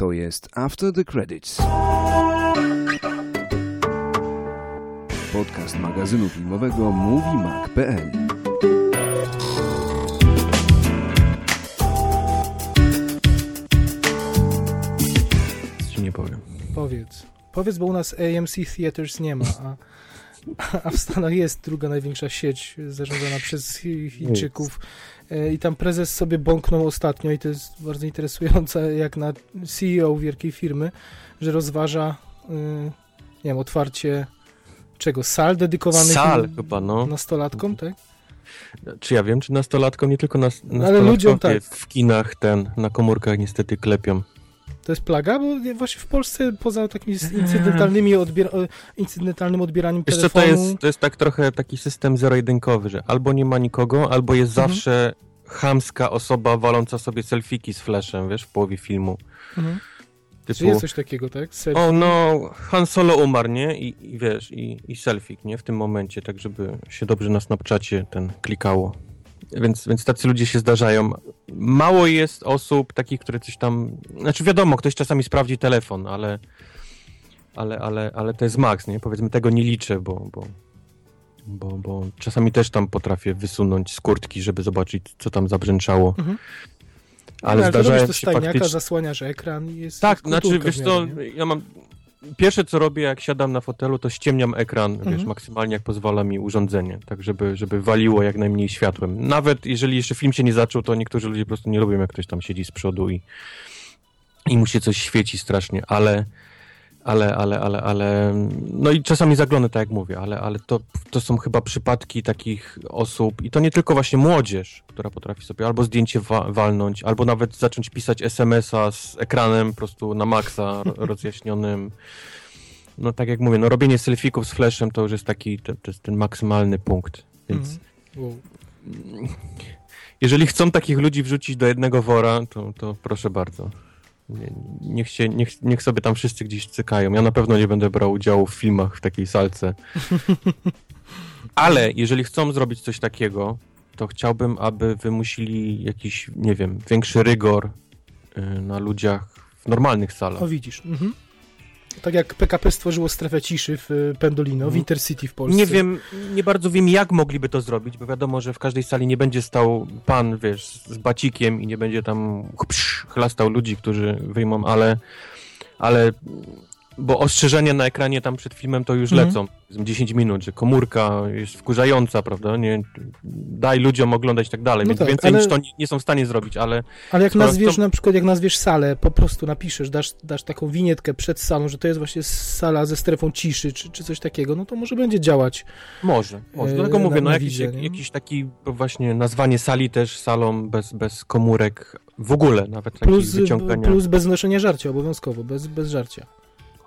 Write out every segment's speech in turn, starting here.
To jest After the Credits. Podcast magazynu filmowego MovieMag.pl Ci nie powiem. Powiedz. Powiedz, bo u nas AMC Theaters nie ma, a, a w Stanach jest druga największa sieć zarządzana przez Chi- Chińczyków. E, I tam prezes sobie bąknął ostatnio i to jest bardzo interesujące, jak na CEO wielkiej firmy, że rozważa, y, nie wiem, otwarcie czego? Sal dedykowanych Sal chyba, no. nastolatkom, tak? Czy ja wiem, czy nastolatkom, nie tylko nas, Ale nastolatkom, ludziom tak. w kinach ten, na komórkach niestety klepią. To jest plaga, bo nie- właśnie w Polsce poza takimi incydentalnymi odbier e, incydentalnym odbieraniem Wiesz co, to telefonu... jest, to jest tak trochę taki system zero-jedynkowy, że albo nie ma nikogo, albo jest Mhm. zawsze chamska osoba waląca sobie selfiki z flashem, wiesz, w połowie filmu. Mhm. Czy Typu, jest coś takiego, tak? Selfie? o no, Han Solo umarł, nie? I, i wiesz, i, i selfik, nie? W tym momencie, tak żeby się dobrze na Snapchacie ten klikało. Więc, więc tacy ludzie się zdarzają. Mało jest osób takich, które coś tam... Znaczy wiadomo, ktoś czasami sprawdzi telefon, ale... Ale, ale, ale to jest maks, nie? Powiedzmy, tego nie liczę, bo, bo, bo, bo czasami też tam potrafię wysunąć z kurtki, żeby zobaczyć, co tam zabrzęczało. Mhm. Ale to zdarzają się faktycznie... zasłaniasz ekran i jest Tak, znaczy, wiesz co, ja mam... Pierwsze, co robię, jak siadam na fotelu, to ściemniam ekran, wiesz, Mhm. maksymalnie jak pozwala mi urządzenie, tak żeby, żeby waliło jak najmniej światłem. Nawet jeżeli jeszcze film się nie zaczął, to niektórzy ludzie po prostu nie lubią, jak ktoś tam siedzi z przodu i, i mu się coś świeci strasznie, ale, ale, ale, ale, ale, no i czasami zaglądam, tak jak mówię, ale, ale to, to są chyba przypadki takich osób, i to nie tylko właśnie młodzież, która potrafi sobie albo zdjęcie wa- walnąć, albo nawet zacząć pisać SMS-a z ekranem po prostu na maksa ro- rozjaśnionym. No tak jak mówię, no robienie selfików z flashem to już jest taki, to, to jest ten maksymalny punkt, więc. Wow. jeżeli chcą takich ludzi wrzucić do jednego wora, to, to proszę bardzo. Nie, niech, się, niech, niech sobie tam wszyscy gdzieś cykają. Ja na pewno nie będę brał udziału w filmach w takiej salce. Ale jeżeli chcą zrobić coś takiego, to chciałbym, aby wymusili jakiś, nie wiem, większy rygor y, na ludziach w normalnych salach. O widzisz. Mhm. Tak jak PKP stworzyło strefę ciszy w y, Pendolino, w Mhm. Intercity w Polsce. Nie wiem, nie bardzo wiem, jak mogliby to zrobić, bo wiadomo, że w każdej sali nie będzie stał pan, wiesz, z bacikiem i nie będzie tam chlastał ludzi, którzy wyjmą, ale, ale bo ostrzeżenia na ekranie tam przed filmem to już Mhm. lecą. 10 minut, że komórka jest wkurzająca, prawda? Nie, daj ludziom oglądać i tak dalej, No więc tak, więcej ale- niż to nie, nie są w stanie zrobić, ale Ale jak nazwiesz chcą- na przykład, jak nazwiesz salę, po prostu napiszesz, dasz, dasz taką winietkę przed salą, że to jest właśnie sala ze strefą ciszy, czy, czy coś takiego, no to może będzie działać. Może, może. Dlatego mówię, na- no jakiś, widzę, jak, jakiś taki właśnie nazwanie sali też salą bez, bez komórek w ogóle, nawet Plus, wyciągania. plus bez noszenia żarcia, obowiązkowo, bez, bez żarcia.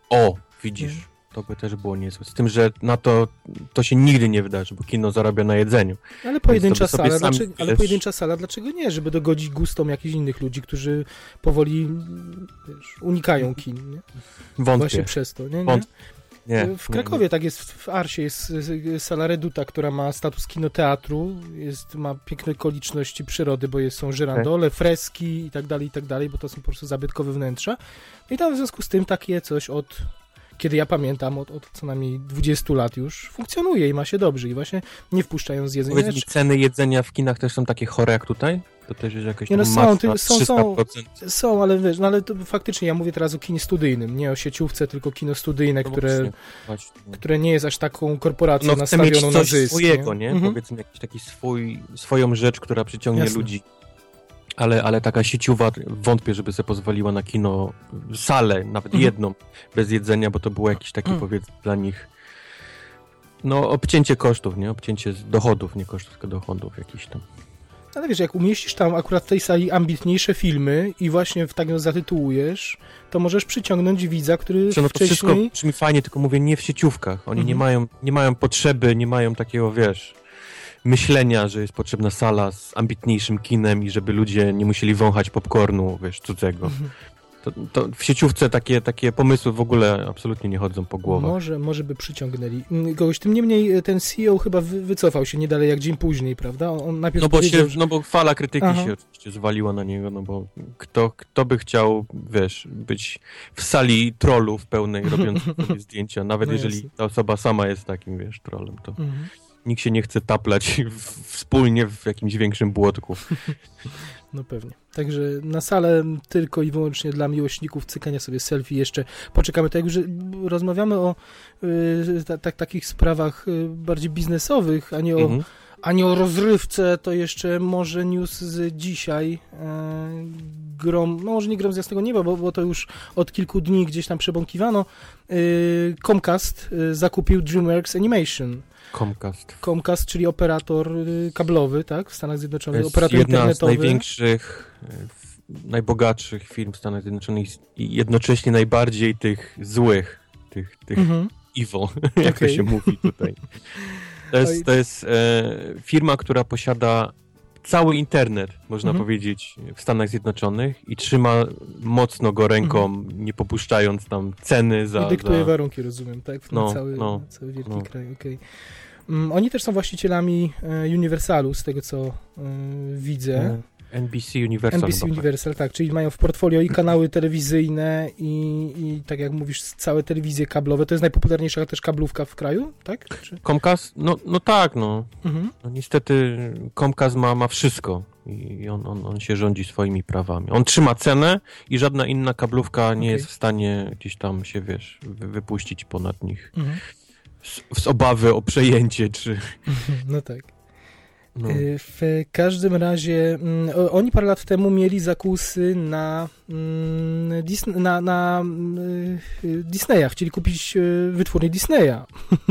O, widzisz, Mhm. to by też było niezłe. Z tym, że na to to się nigdy nie wydarzy, bo kino zarabia na jedzeniu. Ale pojedyncza sala, dlaczego, ale pojedyncza sala, dlaczego nie? Żeby dogodzić gustom jakichś innych ludzi, którzy powoli wiesz, unikają kin, nie? Wątpię. Właśnie przez to, nie? nie? Wątpię. Nie, w nie, Krakowie tak jest, w Arsie jest y, sala Reduta, która ma status kinoteatru, jest, ma piękne okoliczności przyrody, bo jest, są żyrandole, freski i tak dalej, i tak dalej, bo to są po prostu zabytkowe wnętrza. I tam w związku z tym takie coś od, kiedy ja pamiętam, od, od co najmniej 20 lat już funkcjonuje i ma się dobrze i właśnie nie wpuszczają z nie. jedzenia. Powiedz mi, ceny jedzenia w kinach też są takie chore jak tutaj? To też jest jakieś Nie, no są, ty- są- są. 300%. Są, ale wiesz, no ale to faktycznie ja mówię teraz o kinie studyjnym, nie o sieciówce, tylko kino studyjne, No które, właśnie, właśnie. które nie jest aż taką korporacją No chcę mieć nastawioną na coś zysk. swojego, nie? Mhm. Powiedzmy jakiś taki swój, swoją rzecz, która przyciągnie Jasne. ludzi. Ale, ale taka sieciowa, wątpię, żeby sobie pozwoliła na kino, salę, nawet Mhm. jedną, bez jedzenia, bo to było jakiś taki, Mhm. powiedzmy, dla nich no, obcięcie kosztów, nie? Obcięcie dochodów, nie kosztów, tylko dochodów jakiś tam. Ale wiesz, jak umieścisz tam akurat w tej sali ambitniejsze filmy i właśnie w tak ją zatytułujesz, to możesz przyciągnąć widza, który Czy no to wszystko wcześniej... brzmi fajnie, tylko mówię nie w sieciówkach. Oni nie, Mhm. mają, nie mają potrzeby, nie mają takiego, wiesz, myślenia, że jest potrzebna sala z ambitniejszym kinem i żeby ludzie nie musieli wąchać popcornu, wiesz, cudzego. Mhm. To, to w sieciówce takie, takie pomysły w ogóle absolutnie nie chodzą po głowach. Może, może by przyciągnęli mm, kogoś. Tym niemniej e, ten CEO chyba wy, wycofał się nie dalej jak dzień później, prawda? On, on najpierw No bo, się, że... no bo fala krytyki Aha. się oczywiście zwaliła na niego, no bo kto, kto by chciał, wiesz, być w sali trollów pełnej, robiąc sobie zdjęcia, nawet No jeżeli ta osoba sama jest takim, wiesz, trollem, to Mhm. nikt się nie chce taplać w, wspólnie w jakimś większym błotku. No pewnie. Także na salę tylko i wyłącznie dla miłośników cykania sobie selfie jeszcze poczekamy. Tak jak już rozmawiamy o y, ta, tak, takich sprawach y, bardziej biznesowych, a nie, o, Mhm. a nie o rozrywce, to jeszcze może news z dzisiaj. E, grom, no może nie grom z jasnego nieba, bo, bo to już od kilku dni gdzieś tam przebąkiwano. Y, Comcast y, zakupił DreamWorks Animation. Comcast. Comcast, czyli operator y, kablowy, tak, w Stanach To Zjednoczonych, jest operator jedna z internetowy. największych, e, f- najbogatszych firm w Stanach Zjednoczonych i jednocześnie najbardziej tych złych, tych, tych Mhm. evil, jak to się mówi tutaj. To jest, to jest e, firma, która posiada cały internet, można Mhm. powiedzieć, w Stanach Zjednoczonych i trzyma mocno go ręką, nie popuszczając tam ceny za... I dyktuje za... warunki, rozumiem, tak? No, cały, no, cały wielki no. kraj, okej. Mm, Oni też są właścicielami e, Universalu, z tego co e, widzę. E, NBC Universal. NBC. Universal, tak, czyli mają w portfolio i kanały telewizyjne i, i tak jak mówisz, całe telewizje kablowe. To jest najpopularniejsza też kablówka w kraju, tak? Czy... Comcast? No, no tak, no. Mhm. no. Niestety Comcast ma, ma wszystko i on, on, on się rządzi swoimi prawami. On trzyma cenę i żadna inna kablówka nie Okej. jest w stanie gdzieś tam się, wiesz, wy, wypuścić ponad nich. Mhm. Z, z obawy o przejęcie, czy... No tak. No. Y, W każdym razie mm, oni parę lat temu mieli zakusy na, mm, na, na mm, y, Disneya, chcieli kupić y, wytwórnię Disneya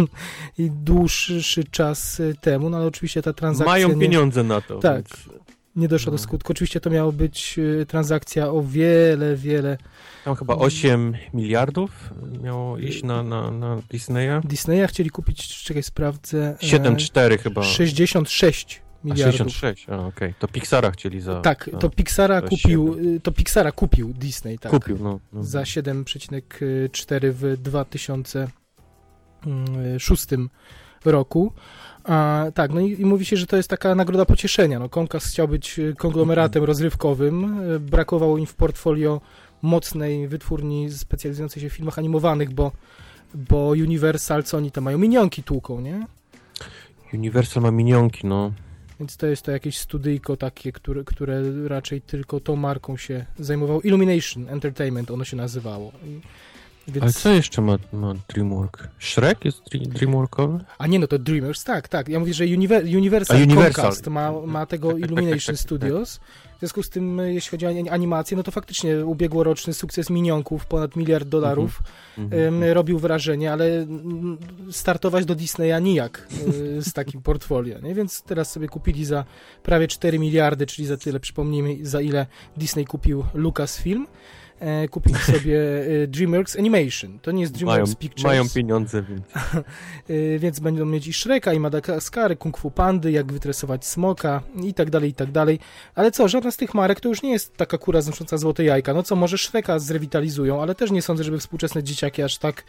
i dłuższy czas y, temu, no ale oczywiście ta transakcja Mają nie, pieniądze na to. Tak. Więc... nie doszła do No. skutku. Oczywiście to miało być y, transakcja o wiele, wiele Tam chyba 8 miliardów miało iść na, na, na Disneya. Disneya, chcieli kupić, czekaj, sprawdzę, e, 7,4 chyba. 66 A, miliardów. 66, a okej. To Pixara chcieli za... Tak, to Pixara za kupił, y, to Pixara kupił Disney, tak. Kupił, no. no. za 7,4 w 2006 roku. A, tak, no i, i mówi się, że to jest taka nagroda pocieszenia. No, Comcast chciał być y, konglomeratem rozrywkowym, y, brakowało im w portfolio mocnej wytwórni specjalizującej się w filmach animowanych, bo, bo Universal, co oni tam mają, minionki tłuką, nie? Universal ma minionki, no. Więc to jest to jakieś studyjko takie, które, które raczej tylko tą marką się zajmowało. Illumination Entertainment ono się nazywało. I, więc... Ale co jeszcze ma, ma DreamWorks? Shrek jest dre- DreamWorkowy? A nie, no to Dreamers, tak, tak. Ja mówię, że Univer Universal, A, Universal. Comcast ma, ma tego Tak, Illumination tak, Studios. W związku z tym, y, jeśli chodzi o ani- animację, no to faktycznie ubiegłoroczny sukces minionków, ponad miliard dolarów, Mhm. ym, robił wrażenie, ale startować do Disneya nijak y, z takim portfolio, nie? Więc teraz sobie kupili za prawie 4 miliardy, czyli za tyle, przypomnijmy, za ile Disney kupił Lucasfilm. E, kupili sobie y, DreamWorks Animation. To nie jest Mają, DreamWorks Pictures. mają pieniądze, więc... Y, więc będą mieć i Shreka, i Madagaskary, Kung Fu Pandy, jak wytresować smoka i tak dalej, i tak dalej. Ale co, żadna z tych marek to już nie jest taka kura znosząca złote jajka. No co, może Shreka zrewitalizują, ale też nie sądzę, żeby współczesne dzieciaki aż tak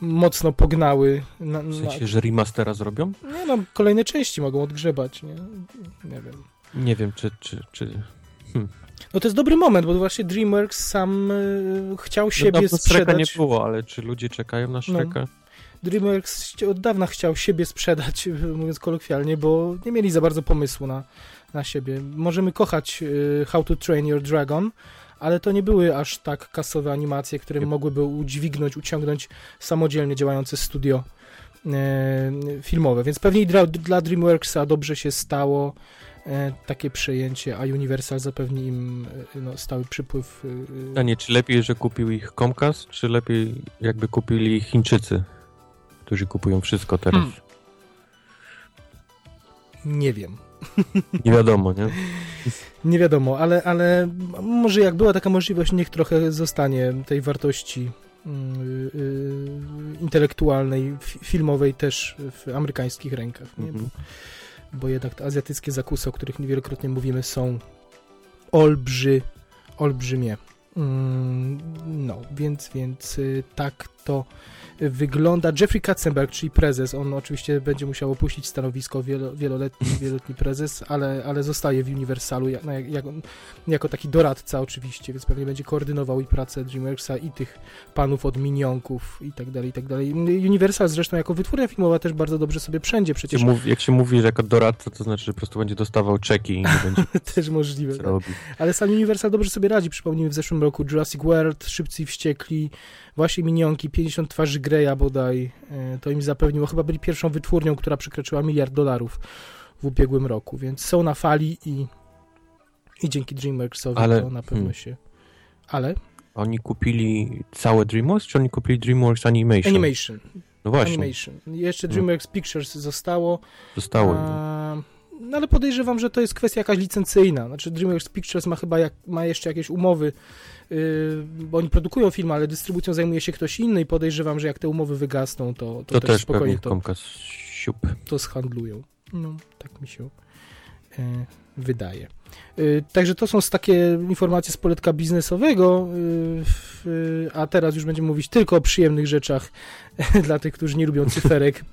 mocno pognały. Na, W na, sensie, że remastera zrobią? nie no, kolejne części mogą odgrzebać, nie? Nie wiem. Nie wiem, czy... czy, czy... No to jest dobry moment, bo właśnie DreamWorks sam y, chciał No siebie dawno Shreka nie sprzedać. było, ale czy ludzie czekają na Shreka? DreamWorks chci- od dawna chciał siebie sprzedać, mówiąc kolokwialnie, bo nie mieli za bardzo pomysłu na, na siebie. Możemy kochać y, How to Train Your Dragon, ale to nie były aż tak kasowe animacje, które mogłyby udźwignąć, uciągnąć samodzielnie działające studio e, filmowe. Więc pewnie dla, dla DreamWorksa dobrze się stało e, takie przejęcie, a Universal zapewni im e, no, stały przypływ. e, Pytanie, czy lepiej, że kupił ich Comcast, czy lepiej jakby kupili Chińczycy, którzy kupują wszystko teraz? Hmm. Nie wiem. Nie wiadomo, nie? Nie wiadomo, ale, ale może jak była taka możliwość, niech trochę zostanie tej wartości mm, y, intelektualnej, fi- filmowej też w amerykańskich rękach, nie? Bo, Mhm. Bo jednak te azjatyckie zakusy, o których wielokrotnie mówimy, są olbrzy, olbrzymie. Mm, No, więc, więc y, tak to wygląda. Jeffrey Katzenberg, czyli prezes, on oczywiście będzie musiał opuścić stanowisko, wielo, wieloletni, wieloletni prezes, ale, ale zostaje w Universalu jak, no, jak, jak, jako taki doradca oczywiście, więc pewnie będzie koordynował i pracę DreamWorksa i tych panów od minionków i tak dalej, i tak dalej. Universal zresztą jako wytwórnia filmowa też bardzo dobrze sobie wszędzie przecież. Jak, mówi, jak się mówi, że jako doradca, to znaczy, że po prostu będzie dostawał czeki i nie będzie też możliwe. tak. Ale sam Universal dobrze sobie radzi. Przypomnijmy w zeszłym roku Jurassic World, Szybcy i Wściekli, właśnie Minionki, 50 twarzy Greya bodaj. E, To im zapewniło. Chyba byli pierwszą wytwórnią, która przekroczyła miliard dolarów w ubiegłym roku, więc są na fali i, i dzięki DreamWorksowi Ale- to na pewno hmm. się... Ale? Oni kupili całe DreamWorks, czy oni kupili DreamWorks Animation? Animation. No właśnie, Animation. Jeszcze No. DreamWorks Pictures zostało. zostało. A, no ale podejrzewam, że to jest kwestia jakaś licencyjna. Znaczy DreamWorks Pictures ma chyba jak, ma jeszcze jakieś umowy, bo oni produkują film, ale dystrybucją zajmuje się ktoś inny i podejrzewam, że jak te umowy wygasną, to, to, To też też spokojnie to, to zhandlują. No, tak mi się e, wydaje. E, Także to są takie informacje z poletka biznesowego, w- a teraz już będziemy mówić tylko o przyjemnych rzeczach dla tych, którzy nie lubią cyferek,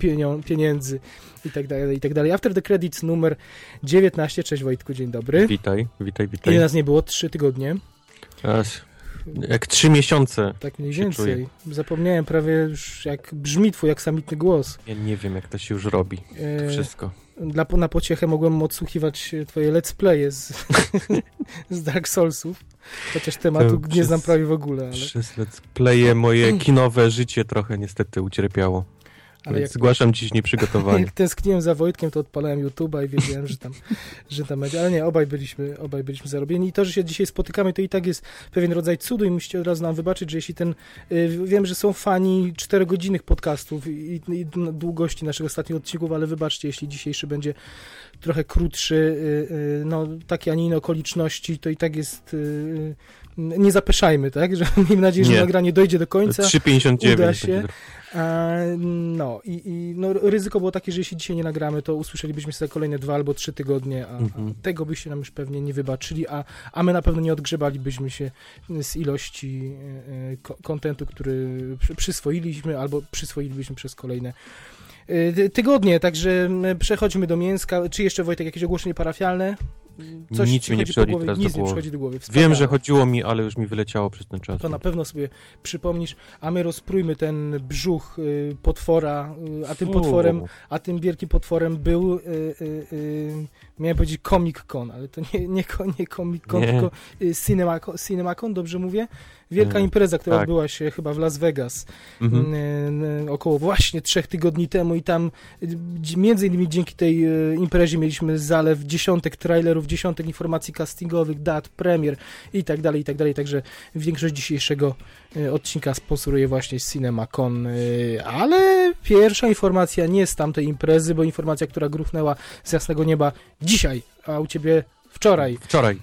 pieniędzy i tak dalej, i tak dalej. After the Credits numer 19. Cześć Wojtku, dzień dobry. Witaj, witaj, witaj. Ile nas nie było? Trzy tygodnie, Teraz, jak trzy miesiące. tak mniej więcej. Zapomniałem prawie już jak brzmi twój aksamitny głos. Ja nie wiem, jak to się już robi. E, To wszystko. Dla, na pociechę mogłem odsłuchiwać e, twoje let's playe z, z Dark Soulsów, chociaż tematu To nie znam przez- prawie w ogóle, ale, Przez let's playe moje kinowe życie trochę niestety ucierpiało. Ale jak, zgłaszam dziś nieprzygotowanie. jak tęskniłem za Wojtkiem, to odpalałem YouTube'a i wiedziałem, że tam, że tam będzie, ale nie, obaj byliśmy, obaj byliśmy zarobieni i to, że się dzisiaj spotykamy, to i tak jest pewien rodzaj cudu i musicie od razu nam wybaczyć, że jeśli ten, y, wiem, że są fani czterogodzinnych podcastów i, i długości naszych ostatnich odcinków, ale wybaczcie, jeśli dzisiejszy będzie trochę krótszy, y, y, no takie, a nie inne okoliczności, to i tak jest, nie zapeszajmy, tak, że miejmy nadzieję, że Nie. nagranie dojdzie do końca. 3,59 uda się. E, No i, i no, ryzyko było takie, że jeśli dzisiaj nie nagramy, to usłyszelibyśmy za kolejne dwa albo trzy tygodnie, a, Mhm. a tego byście nam już pewnie nie wybaczyli, a, a my na pewno nie odgrzebalibyśmy się z ilości e, e, ko- kontentu, który przy- przyswoiliśmy albo przyswoilibyśmy przez kolejne ty- tygodnie. Także m, przechodźmy do mięska. Czy jeszcze Wojtek jakieś ogłoszenie parafialne? Coś Nic mi nie przychodzi głowie? teraz do głowy. przychodzi do głowy. Wiem, że chodziło mi, ale już mi wyleciało przez ten czas. To na pewno sobie przypomnisz, a my rozprójmy ten brzuch y, potwora, y, a tym Fu. potworem, a tym wielkim potworem był, y, miałem powiedzieć Comic Con, ale to nie, nie, nie Comic Con, Nie. tylko y, Cinemacon, Cinemacon, dobrze mówię? Wielka E, impreza, która tak. odbyła się chyba w Las Vegas Mhm. y, y, około właśnie trzech tygodni temu i tam y, między innymi dzięki tej y, imprezie mieliśmy zalew dziesiątek trailerów, dziesiątek informacji castingowych, dat, premier i tak dalej, i tak dalej, także większość dzisiejszego y, odcinka sponsoruje właśnie CinemaCon, y, ale pierwsza informacja nie z tamtej imprezy, bo informacja, która gruchnęła z jasnego nieba dzisiaj, a u ciebie wczoraj. Wczoraj.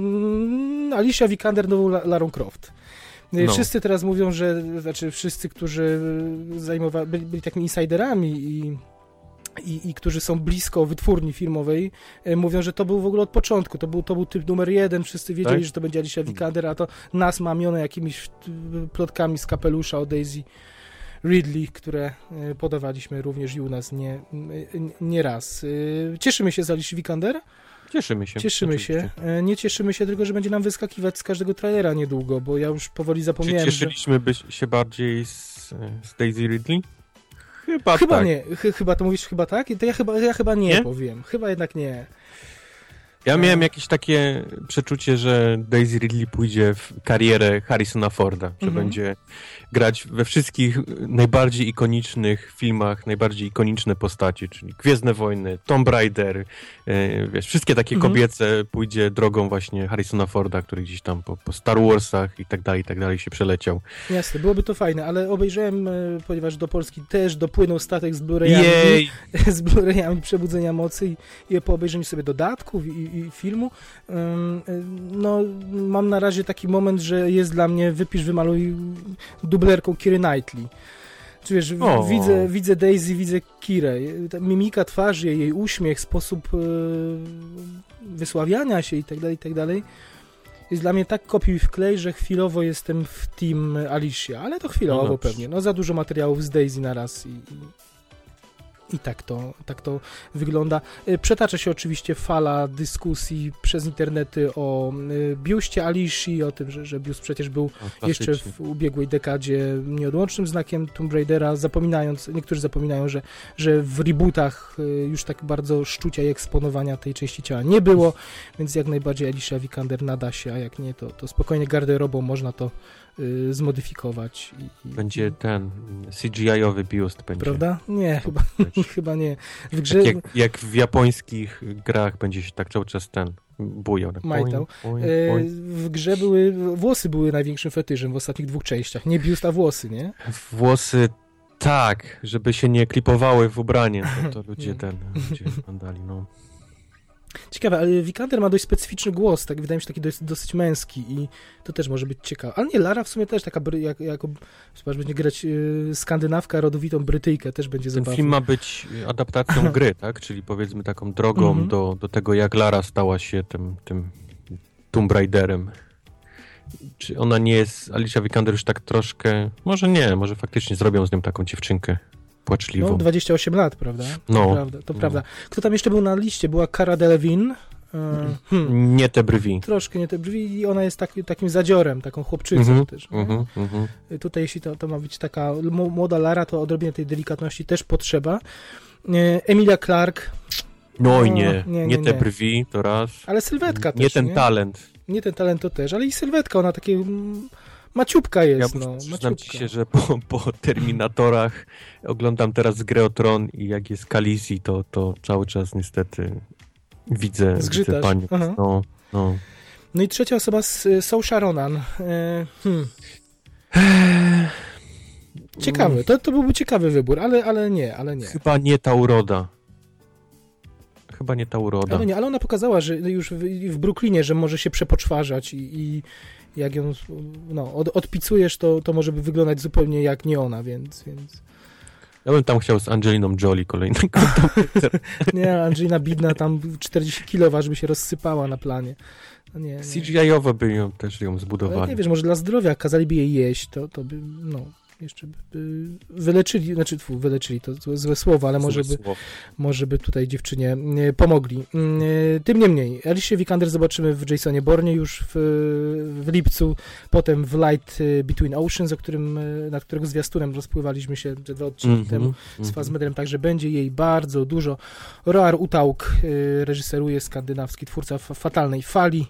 Mm, Alicia Vikander nową La- Larą Croft. No. Wszyscy teraz mówią, że, znaczy wszyscy, którzy zajmowa- byli, byli takimi insiderami i, i, i którzy są blisko wytwórni filmowej, yy, mówią, że to był w ogóle od początku, to był, to był typ numer jeden, wszyscy wiedzieli, Tak? że to będzie Alicia Vikander, a to nas mamione jakimiś plotkami z kapelusza o Daisy Ridley, które yy, podawaliśmy również i u nas nie, nie raz. Yy, Cieszymy się z Alicia Vikander, Cieszymy się. Cieszymy się. E, Nie cieszymy się tylko, że będzie nam wyskakiwać z każdego trailera niedługo, bo ja już powoli Czy zapomniałem, że... cieszyliśmy by się bardziej z, z Daisy Ridley? Chyba, Chyba tak. nie. Chy- chyba to mówisz chyba tak? To ja chyba, ja chyba nie, Nie? powiem. Chyba jednak nie. Ja No. miałem jakieś takie przeczucie, że Daisy Ridley pójdzie w karierę Harrisona Forda, że Mhm. będzie grać we wszystkich najbardziej ikonicznych filmach, najbardziej ikoniczne postaci, czyli Gwiezdne Wojny, Tomb Raider, e, wiesz, wszystkie takie Mhm. kobiece pójdzie drogą właśnie Harrisona Forda, który gdzieś tam po, po Star Warsach i tak dalej, i tak dalej się przeleciał. Jasne, byłoby to fajne, ale obejrzałem, e, ponieważ do Polski też dopłynął statek z Blu-rayami, z Blu-rayami Przebudzenia Mocy i, i po obejrzeniu sobie dodatków i, i filmu, y, no mam na razie taki moment, że jest dla mnie wypisz, wymaluj dublerką Kiry Knightley. Czy wiesz, O. widzę, widzę Daisy, widzę Kirę. Ta mimika twarzy, jej uśmiech, sposób y, wysławiania się i tak dalej, i tak dalej. jest dla mnie tak kopiuj w klej, że chwilowo jestem w team Alicia, ale to chwilowo No pewnie. No za dużo materiałów z Daisy na raz i, i, i tak, to, tak to wygląda. Y, Przetacza się oczywiście fala dyskusji przez internety o y, biuście Alicji, o tym, że, że biust przecież był jeszcze w ubiegłej dekadzie nieodłącznym znakiem Tomb Raidera, zapominając, niektórzy zapominają, że, że w rebootach y, już tak bardzo szczucia i eksponowania tej części ciała nie było, więc jak najbardziej Alicia Vikander nada się, a jak nie, to, to spokojnie garderobą można to y, zmodyfikować. I, i, Będzie ten CGI-owy biust będzie. Prawda? Nie, chyba, chyba nie. W grze... Tak jak, jak w japońskich grach będzie się tak cały czas ten bujał. Tak. Majtał. Boing, boing, y, boing. w grze były, włosy były największym fetyszem w ostatnich dwóch częściach. Nie biust, a włosy, nie? Włosy tak, żeby się nie klipowały w ubranie, to, to ludzie ten, ludzie oglądali, no. Ciekawe, ale Vikander ma dość specyficzny głos, tak wydaje mi się taki dość, dosyć męski i to też może być ciekawe. Ale nie, Lara w sumie też taka, jak, jako, zobacz, będzie grać y, skandynawka, rodowitą Brytyjkę, też będzie Ten zabawny. film ma być adaptacją gry, tak? Czyli powiedzmy taką drogą Mhm. do, do tego, jak Lara stała się tym, tym Tomb Raiderem. Czy ona nie jest, Alicia Vikander już tak troszkę, może nie, może faktycznie zrobią z nią taką dziewczynkę płaczliwą. No, 28 lat, prawda? No. To prawda, to No. prawda. Kto tam jeszcze był na liście? Była Cara Delevingne. y, Hmm. Nie te brwi. Troszkę nie te brwi i ona jest taki, takim zadziorem, taką chłopczycą Mhm, też. nie? Mhm, mhm. Tutaj jeśli to, to ma być taka młoda Lara, to odrobinę tej delikatności też potrzeba. Y, Emilia Clarke, No i No, nie, nie, nie, nie, te brwi, to raz. ale sylwetka nie też, ten nie? talent. Nie ten talent to też, ale i sylwetka, ona takie maciubka Ja jest, muszę- no, ci się, że po, po Terminatorach oglądam teraz grę o Tron i jak jest Khaleesi, to, to cały czas niestety widzę, widzę Zgrzytasz. panią. Aha. No, no. No i trzecia osoba z y, Saoirse Ronan. E, hmm. Ciekawy, to, to byłby ciekawy wybór, ale, ale nie, ale nie. Chyba nie ta uroda. Chyba nie ta uroda. Ale nie, ale ona pokazała, że już w, w Brooklynie, że może się przepoczwarzać i, i jak ją no, od, odpicujesz, to, to może by wyglądać zupełnie jak nie ona, więc, więc... Ja bym tam chciał z Angeliną Jolie kolejnego. Nie, Angelina Bidna tam 40 kilo waży, by się rozsypała na planie. No nie, nie. CGI-owo by ją też ją Ale zbudowali. nie wiesz, może dla zdrowia kazaliby jej jeść, to, to by, no, jeszcze by, wyleczyli, znaczy wyleczyli, to złe, złe słowo, ale może by, Złe słowo. może by tutaj dziewczynie pomogli. Mm, e, Tym niemniej, Alicia Vikander zobaczymy w Jasonie Bornie już w, w lipcu, potem w Light e, Between Oceans, o którym, e, nad którego zwiastunem rozpływaliśmy się dwa odcinki Mhm, temu z mhm. Fazmedrem, także będzie jej bardzo dużo. Roar Utauk reżyseruje skandynawski twórca fa- Fatalnej Fali.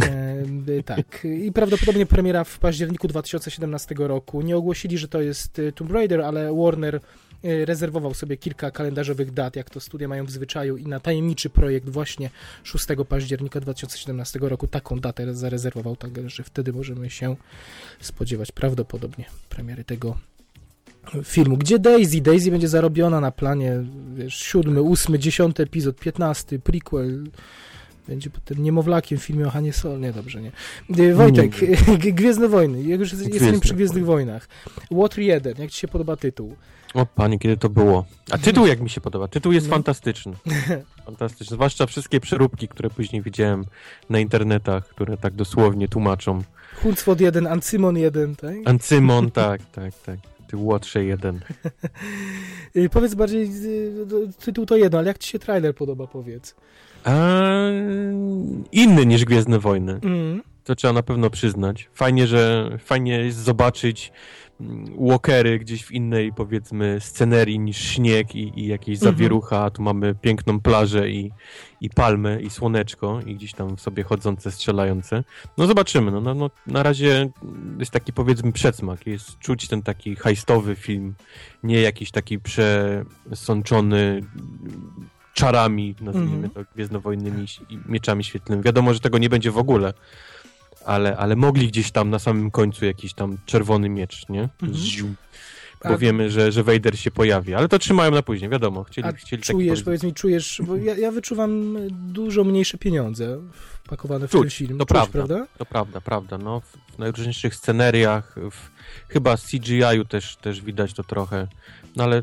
E, tak. I prawdopodobnie premiera w październiku 2017 roku. Nie ogłosili, że to jest e, Tomb Raider, ale Warner e, rezerwował sobie kilka kalendarzowych dat, jak to studia mają w zwyczaju i na tajemniczy projekt właśnie 6 października 2017 roku taką datę zarezerwował, także wtedy możemy się spodziewać prawdopodobnie premiery tego filmu. Gdzie Daisy? Daisy będzie zarobiona na planie, wiesz, siódmy, ósmy, dziesiąty epizod, piętnasty, prequel. Będzie potem niemowlakiem w filmie o Hanie Sol. Nie, dobrze, nie. E, Wojtek, G- Gwiezdne Wojny. Jak już jesteśmy Gwiezdne przy Gwiezdnych Wojnach. Water 1, jak ci się podoba tytuł? O panie, kiedy to było? A tytuł jak mi się podoba? Tytuł jest No. fantastyczny. Fantastyczny. Zwłaszcza wszystkie przeróbki, które później widziałem na internetach, które tak dosłownie tłumaczą. Huncwod 1, Ancymon 1, tak? Ancymon, tak, tak, tak. Ty Łotrze jeden. E, Powiedz bardziej, e, tytuł to jedno, ale jak ci się trailer podoba, powiedz? Inny niż Gwiezdne Wojny. Mm. To trzeba na pewno przyznać. Fajnie, że fajnie jest zobaczyć mm, walkery gdzieś w innej, powiedzmy, scenerii niż śnieg i, i jakieś Mhm. zawierucha. A tu mamy piękną plażę i, i palmę i słoneczko i gdzieś tam sobie chodzące, strzelające. No zobaczymy. No, no, no, na razie jest taki, powiedzmy, przedsmak. Jest czuć ten taki hajstowy film, nie jakiś taki przesączony czarami, nazwijmy Mhm. to, gwiezdnowojennymi i mieczami świetlnymi. Wiadomo, że tego nie będzie w ogóle, ale, ale mogli gdzieś tam na samym końcu jakiś tam czerwony miecz, nie? Ziu. A- Bo wiemy, że, że Vader się pojawi, ale to trzymają na później, wiadomo. Chcieli, A chcieli taki czujesz, powiedz- powiedz mi, czujesz, bo ja, ja wyczuwam dużo mniejsze pieniądze wpakowane w Czuć, ten film. to Czuć, prawda. prawda? To prawda, prawda. No, w, najróżniejszych sceneriach, w, chyba z CGI-u też, też widać to trochę, no ale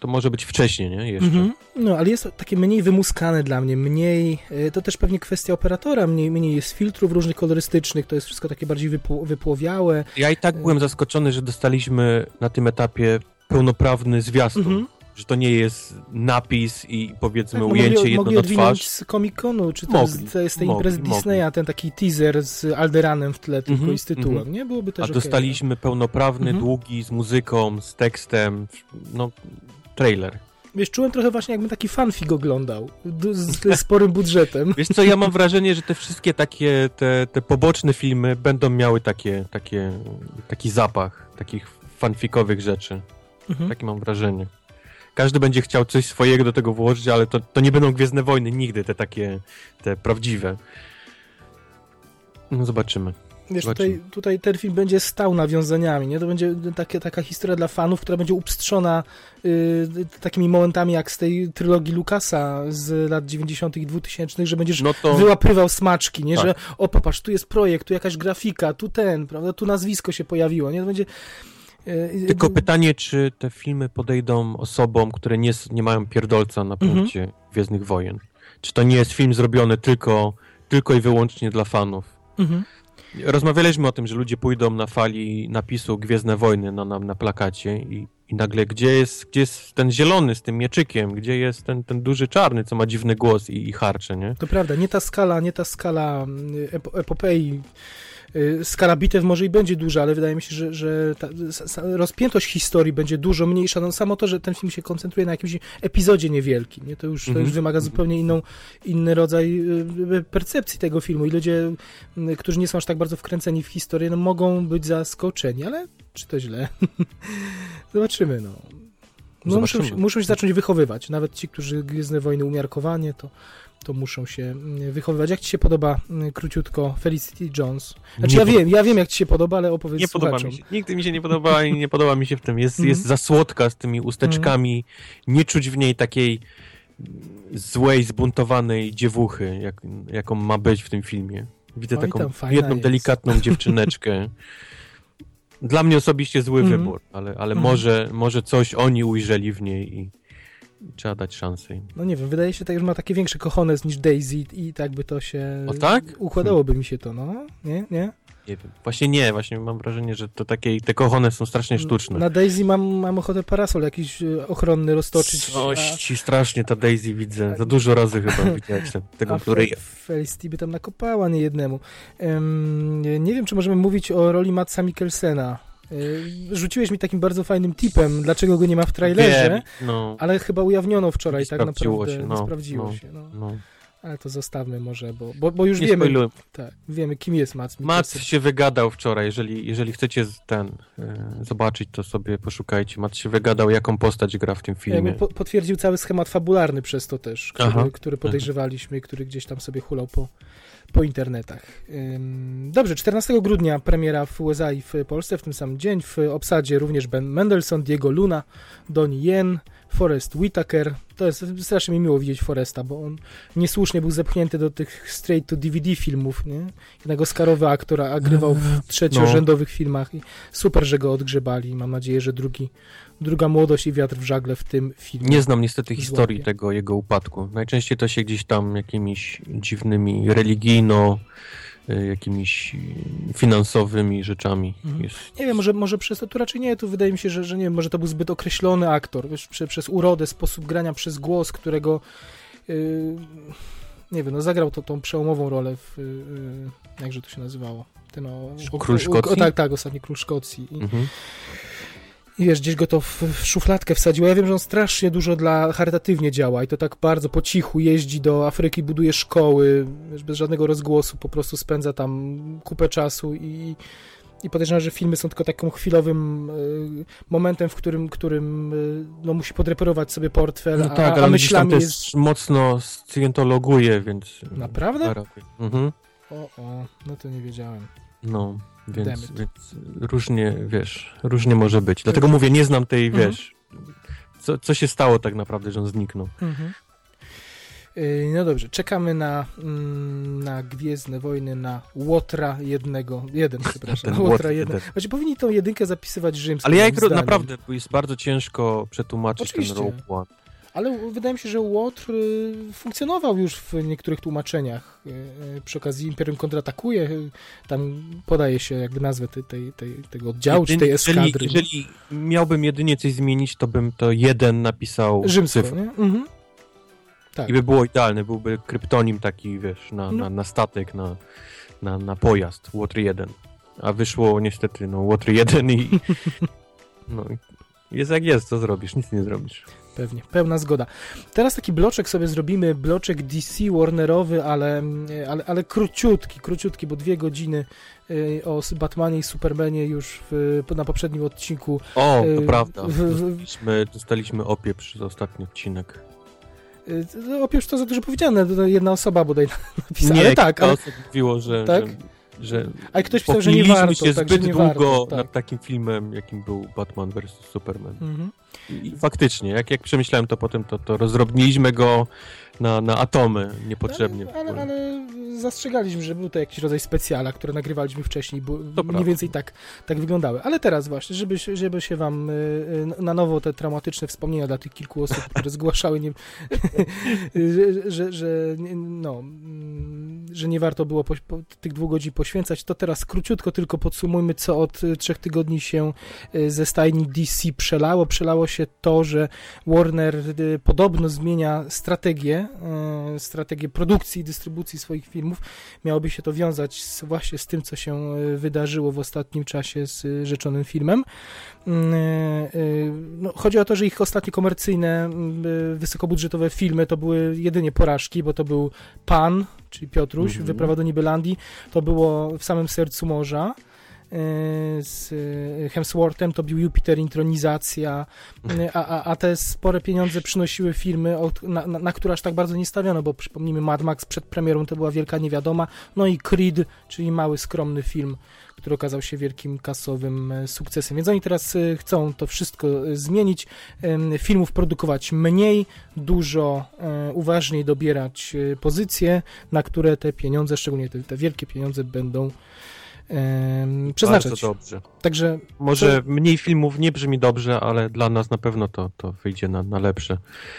to może być wcześniej, nie? Jeszcze. Mhm. No, ale jest takie mniej wymuskane dla mnie, mniej, e, to też pewnie kwestia operatora, mniej, mniej jest filtrów różnych kolorystycznych, to jest wszystko takie bardziej wypło, wypłowiałe. Ja i tak byłem zaskoczony, że dostaliśmy na tym etapie pełnoprawny zwiastun. Mhm. Że to nie jest napis i powiedzmy Tak, ujęcie mogli, jedno mogli na twarz. z Comic-Conu, czy Mogli, też z, z tej mogli, imprezy mogli. Disneya, ten taki teaser z Alderanem w tle tylko Mhm, i z tytułem, mhm. nie? Byłoby też A okej. dostaliśmy pełnoprawny, Mhm. długi, z muzyką, z tekstem, no trailer. Wiesz, czułem trochę właśnie jakbym taki fanfic oglądał, z sporym budżetem. Wiesz co, ja mam wrażenie, że te wszystkie takie, te, te poboczne filmy będą miały takie, takie, taki zapach takich fanfikowych rzeczy. Mhm. Takie mam wrażenie. Każdy będzie chciał coś swojego do tego włożyć, ale to, to nie będą Gwiezdne Wojny nigdy, te takie, te prawdziwe. No zobaczymy. Wiesz, tutaj, tutaj ten film będzie stał nawiązaniami, nie? To będzie takie, taka historia dla fanów, która będzie upstrzona y, takimi momentami jak z tej trylogii Lucasa z lat 90. i 2000, że będziesz No to wyłapywał smaczki, nie? Tak. Że o, popatrz, tu jest projekt, tu jakaś grafika, tu ten, prawda? Tu nazwisko się pojawiło, nie? To będzie... y, tylko y, pytanie, czy te filmy podejdą osobom, które nie, nie mają pierdolca na Mhm. punkcie Gwiezdnych Wojen. Czy to nie jest film zrobiony tylko, tylko i wyłącznie dla fanów? Mhm. Rozmawialiśmy o tym, że ludzie pójdą na fali napisu Gwiezdne Wojny na, na, na plakacie i, i nagle gdzie jest, gdzie jest ten zielony z tym mieczykiem, gdzie jest ten, ten duży czarny, co ma dziwny głos i, i harcze, nie? To prawda, nie ta skala, nie ta skala y, epo, epopei. Y, Skala bitew może i będzie duża, ale wydaje mi się, że, że rozpiętość historii będzie dużo mniejsza. No samo to, że ten film się koncentruje na jakimś epizodzie niewielkim, nie? To, już, to Mhm. już wymaga zupełnie inną, inny rodzaj y, percepcji tego filmu i ludzie, y, którzy nie są aż tak bardzo wkręceni w historię, no mogą być zaskoczeni, ale czy to źle? Zobaczymy, no. No muszą, muszą się zacząć wychowywać. Nawet ci, którzy Gwiezdne Wojny umiarkowanie, to, to muszą się mm, wychowywać. Jak ci się podoba, mm, króciutko, Felicity Jones? Znaczy Nie ja wiem, ja wiem jak ci się podoba, ale opowiedz Nie podoba słuchaczom. mi się. Nigdy mi się nie podobała i nie podoba mi się w tym. Jest, Mhm. jest za słodka z tymi usteczkami. Nie czuć w niej takiej złej, zbuntowanej dziewuchy, jak, jaką ma być w tym filmie. Widzę Oj, taką tam fajna jedną jest. delikatną dziewczyneczkę. Dla mnie osobiście zły Mhm. wybór, ale, ale Mhm. może, może coś oni ujrzeli w niej i trzeba dać szansę im. No nie wiem, wydaje się, tak, że ma takie większe kochones niż Daisy i tak by to się... O tak? Układałoby mi się to, no. Nie? Nie? Nie wiem. Właśnie nie, właśnie mam wrażenie, że to takie, te kochone są strasznie sztuczne. Na Daisy mam, mam ochotę parasol jakiś e, ochronny roztoczyć. Coś ci strasznie ta Daisy widzę. Za dużo razy chyba widziałeś ten- tego a. Fe- Felicity by tam nakopała nie jednemu. Em, nie wiem, czy możemy mówić o roli Matsa Mikkelsena. E, Rzuciłeś mi takim bardzo fajnym tipem, dlaczego go nie ma w trailerze, Wiem, no, ale chyba ujawniono wczoraj, Nie tak naprawdę. się, nie no, sprawdziło no. się. No. no. Ale to zostawmy może, bo, bo, bo już Nie wiemy, spoiluję. tak, wiemy, kim jest Matt Mikkelsen. się wygadał wczoraj, jeżeli, jeżeli chcecie ten e, zobaczyć, to sobie poszukajcie. Matt się wygadał, jaką postać gra w tym filmie. po, potwierdził cały schemat fabularny przez to też, który, Aha. który podejrzewaliśmy, który gdzieś tam sobie hulał po, po internetach. Dobrze, 14 grudnia premiera w USA i w Polsce w tym samym dzień. W obsadzie również Ben Mendelssohn, Diego Luna, Donnie Yen, Forrest Whitaker. To jest strasznie mi miło widzieć Foresta, bo on niesłusznie był zepchnięty do tych straight to DVD filmów, nie? Jednak Oscarowy aktor, a grywał w trzeciorzędowych filmach i super, że go odgrzebali. Mam nadzieję, że drugi, druga młodość i wiatr w żagle w tym filmie. Nie znam niestety historii Złapie. tego jego upadku. Najczęściej to się gdzieś tam jakimiś dziwnymi religijno, e, jakimiś finansowymi rzeczami Mhm. jest. Nie wiem, może, może przez to, tu raczej nie, tu wydaje mi się, że, że nie wiem, może to był zbyt określony aktor, wiesz, prze, przez urodę, sposób grania, przez głos, którego yy, nie wiem, no zagrał to, tą przełomową rolę w, yy, jakże to się nazywało? Ten o, o, o, o, tak, tak, ostatni król Szkocji. I, Mhm. I wiesz, gdzieś go to w, w szufladkę wsadziło. Ja wiem, że on strasznie dużo dla charytatywnie działa i to tak bardzo po cichu jeździ do Afryki, buduje szkoły, wiesz, bez żadnego rozgłosu, po prostu spędza tam kupę czasu i, i podejrzewam, że filmy są tylko takim chwilowym y, momentem, w którym, którym y, no, musi podreperować sobie portfel, No a, tak, a ale gdzieś tam myślami też jest... mocno scjentologuje, więc... Naprawdę? Mhm. O, o, no to nie wiedziałem. No, więc, więc różnie, wiesz, różnie może być. Dlatego mówię, nie znam tej, Mhm. wiesz, co, co się stało tak naprawdę, że on zniknął. Mhm. Yy, No dobrze, czekamy na, mm, na Gwiezdne Wojny, na Łotra jednego, jeden, przepraszam, Ten Łotra Łotr jeden. powinni tą jedynkę zapisywać rzymską. Ale ja jak naprawdę jest bardzo ciężko przetłumaczyć Oczywiście. ten Rogue One. Ale wydaje mi się, że Łotr y, funkcjonował już w niektórych tłumaczeniach. Y, y, Przy okazji Imperium kontratakuje, tam podaje się jakby nazwę tej, tej, tej, tego oddziału, czy tej Jeżeli, eskadry. jeżeli miałbym jedynie coś zmienić, to bym to jeden napisał Rzymsko, cyfr. nie? Mhm. Tak. I by było idealne, byłby kryptonim taki, wiesz, na, No. na, na statek, na, na, na pojazd, Łotr 1. A wyszło niestety, no, Łotr 1 i... no, jest jak jest, co zrobisz? Nic nie zrobisz. Pewnie, pełna zgoda. Teraz taki bloczek sobie zrobimy, bloczek DC Warnerowy, ale, ale, ale króciutki, króciutki, bo dwie godziny y, o Batmanie i Supermanie już w, na poprzednim odcinku. O, to prawda. w- w- Dostaliśmy, dostaliśmy opieprz przez ostatni odcinek. y, opież to za dużo powiedziane, jedna osoba bodaj napisała, ale Nie, tak, kilka ale, osób mówiło, że, Tak? że, że ale ktoś pisał, że nie warto, się także zbyt nie długo warto. Tak. nad takim filmem, jakim był Batman vs. Superman. Mhm. I faktycznie, jak, jak przemyślałem to potem, to, to rozrobniliśmy go na, na atomy niepotrzebnie. Ale, ogóle. ale zastrzegaliśmy, że był to jakiś rodzaj specjala, które nagrywaliśmy wcześniej, bo mniej prawda. więcej tak, tak wyglądały. Ale teraz właśnie, żeby, się- żeby się wam y, y, na nowo te traumatyczne wspomnienia dla tych kilku osób, które zgłaszały, nie, że, że, że, no, mm, że nie warto było po, po, tych dwóch godzin poświęcać, to teraz króciutko tylko podsumujmy, co od y, trzech tygodni się y, ze stajni DC przelało. Przelało się to, że Warner y, podobno zmienia strategię, strategię produkcji i dystrybucji swoich filmów. Miałoby się to wiązać z, właśnie z tym, co się wydarzyło w ostatnim czasie z rzeczonym filmem. Y, y, No, chodzi o to, że ich ostatnie komercyjne, y, wysokobudżetowe filmy to były jedynie porażki, bo to był Pan, czyli Piotruś, Mhm. Wyprawa do Nibelandii, to było w samym sercu morza z y, Hemsworthem, to był Jupiter, intronizacja, y, a, a, a te spore pieniądze przynosiły filmy, od, na, na, na które aż tak bardzo nie stawiono, bo przypomnijmy, Mad Max przed premierą to była wielka niewiadoma, no i Creed, czyli mały, skromny film, który okazał się wielkim kasowym e, sukcesem. Więc oni teraz e, chcą to wszystko e, zmienić, filmów produkować mniej, dużo e, uważniej dobierać e, pozycje, na które te pieniądze, szczególnie te, te wielkie pieniądze będą em, przeznaczać. Bardzo dobrze. Także Może mniej filmów nie brzmi dobrze, ale dla nas na pewno to, to wyjdzie na, na lepsze.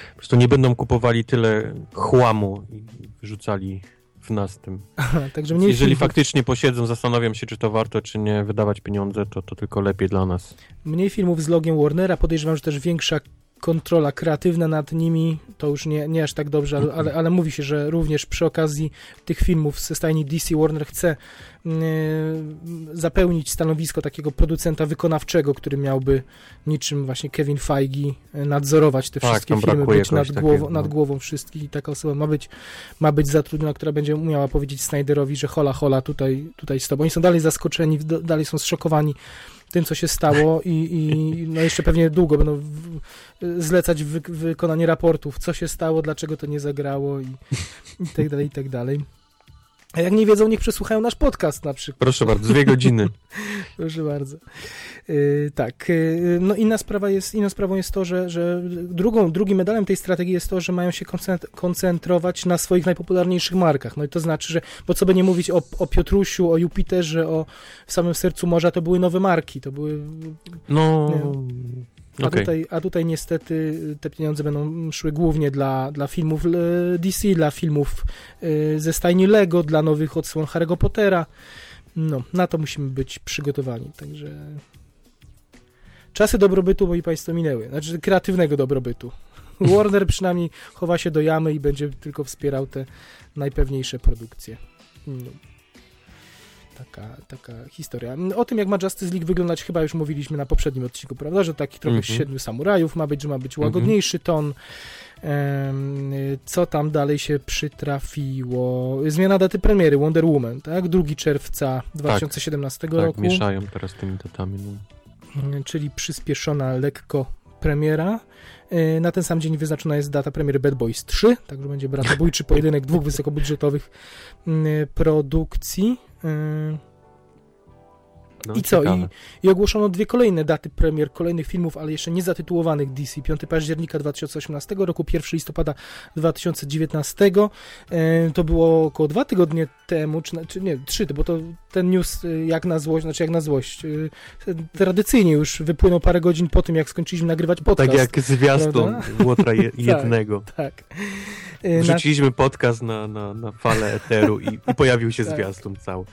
Po prostu nie będą kupowali tyle chłamu i wyrzucali w nas tym. także mniej Jeżeli filmów, faktycznie posiedzą, zastanawiam się, czy to warto, czy nie wydawać pieniądze, to, to tylko lepiej dla nas. mniej filmów z logiem Warnera, podejrzewam, że też większa kontrola kreatywna nad nimi, to już nie, nie aż tak dobrze, ale, ale, ale mówi się, że również przy okazji tych filmów ze stajni DC Warner chce mm, zapełnić stanowisko takiego producenta wykonawczego, który miałby niczym właśnie Kevin Feige e, nadzorować te Tak, wszystkie filmy, być nad, głową, takiego, nad no. głową wszystkich i taka osoba ma być, ma być zatrudniona, która będzie umiała powiedzieć Snyderowi, że hola, hola, tutaj, tutaj z tobą. Oni są dalej zaskoczeni, dalej są zszokowani tym, co się stało i, i no jeszcze pewnie długo będą w, zlecać wy, wykonanie raportów, co się stało, dlaczego to nie zagrało i, i tak dalej, i tak dalej. A jak nie wiedzą, niech przesłuchają nasz podcast na przykład. Proszę bardzo, dwie godziny. Proszę bardzo. Yy, tak. Yy, no inna sprawa jest, inną sprawą jest to, że, że drugą, drugim medalem tej strategii jest to, że mają się koncent- koncentrować na swoich najpopularniejszych markach. No i to znaczy, że, bo co by nie mówić o, o Piotrusiu, o Jupiterze, o w samym sercu morza, to były nowe marki, to były No, a, okej. tutaj, a tutaj niestety te pieniądze będą szły głównie dla, dla filmów e, DC, dla filmów e, ze stajni Lego, dla nowych odsłon Harry'ego Pottera. No, na to musimy być przygotowani, także czasy dobrobytu, moi Państwo, minęły. Znaczy kreatywnego dobrobytu. Warner przynajmniej chowa się do jamy i będzie tylko wspierał te najpewniejsze produkcje. No. Taka, taka historia. O tym, jak ma Justice League wyglądać, chyba już mówiliśmy na poprzednim odcinku, prawda? Że taki trochę Mhm. siedmiu samurajów ma być, że ma być łagodniejszy ton. Co tam dalej się przytrafiło? Zmiana daty premiery Wonder Woman, tak? 2 czerwca 2017 Tak, roku. mieszają teraz tymi datami. No. Mm, czyli przyspieszona lekko premiera. E, Na ten sam dzień wyznaczona jest data premiery Bad Boys 3, także będzie bratobójczy pojedynek dwóch wysokobudżetowych mm, produkcji. E, No, I co? I. I ogłoszono dwie kolejne daty premier kolejnych filmów, ale jeszcze nie zatytułowanych DC. 5 października 2018 roku, 1 listopada 2019. E, to było około dwa tygodnie temu, czy, czy nie, trzy, bo to ten news e, jak na złość, znaczy jak na złość. e, Tradycyjnie już wypłynął parę godzin po tym, jak skończyliśmy nagrywać podcast. Tak jak zwiastun? Łotra je, jednego. Tak. Na- Wrzuciliśmy podcast na, na, na falę eteru i, i pojawił się Tak. zwiastun cały.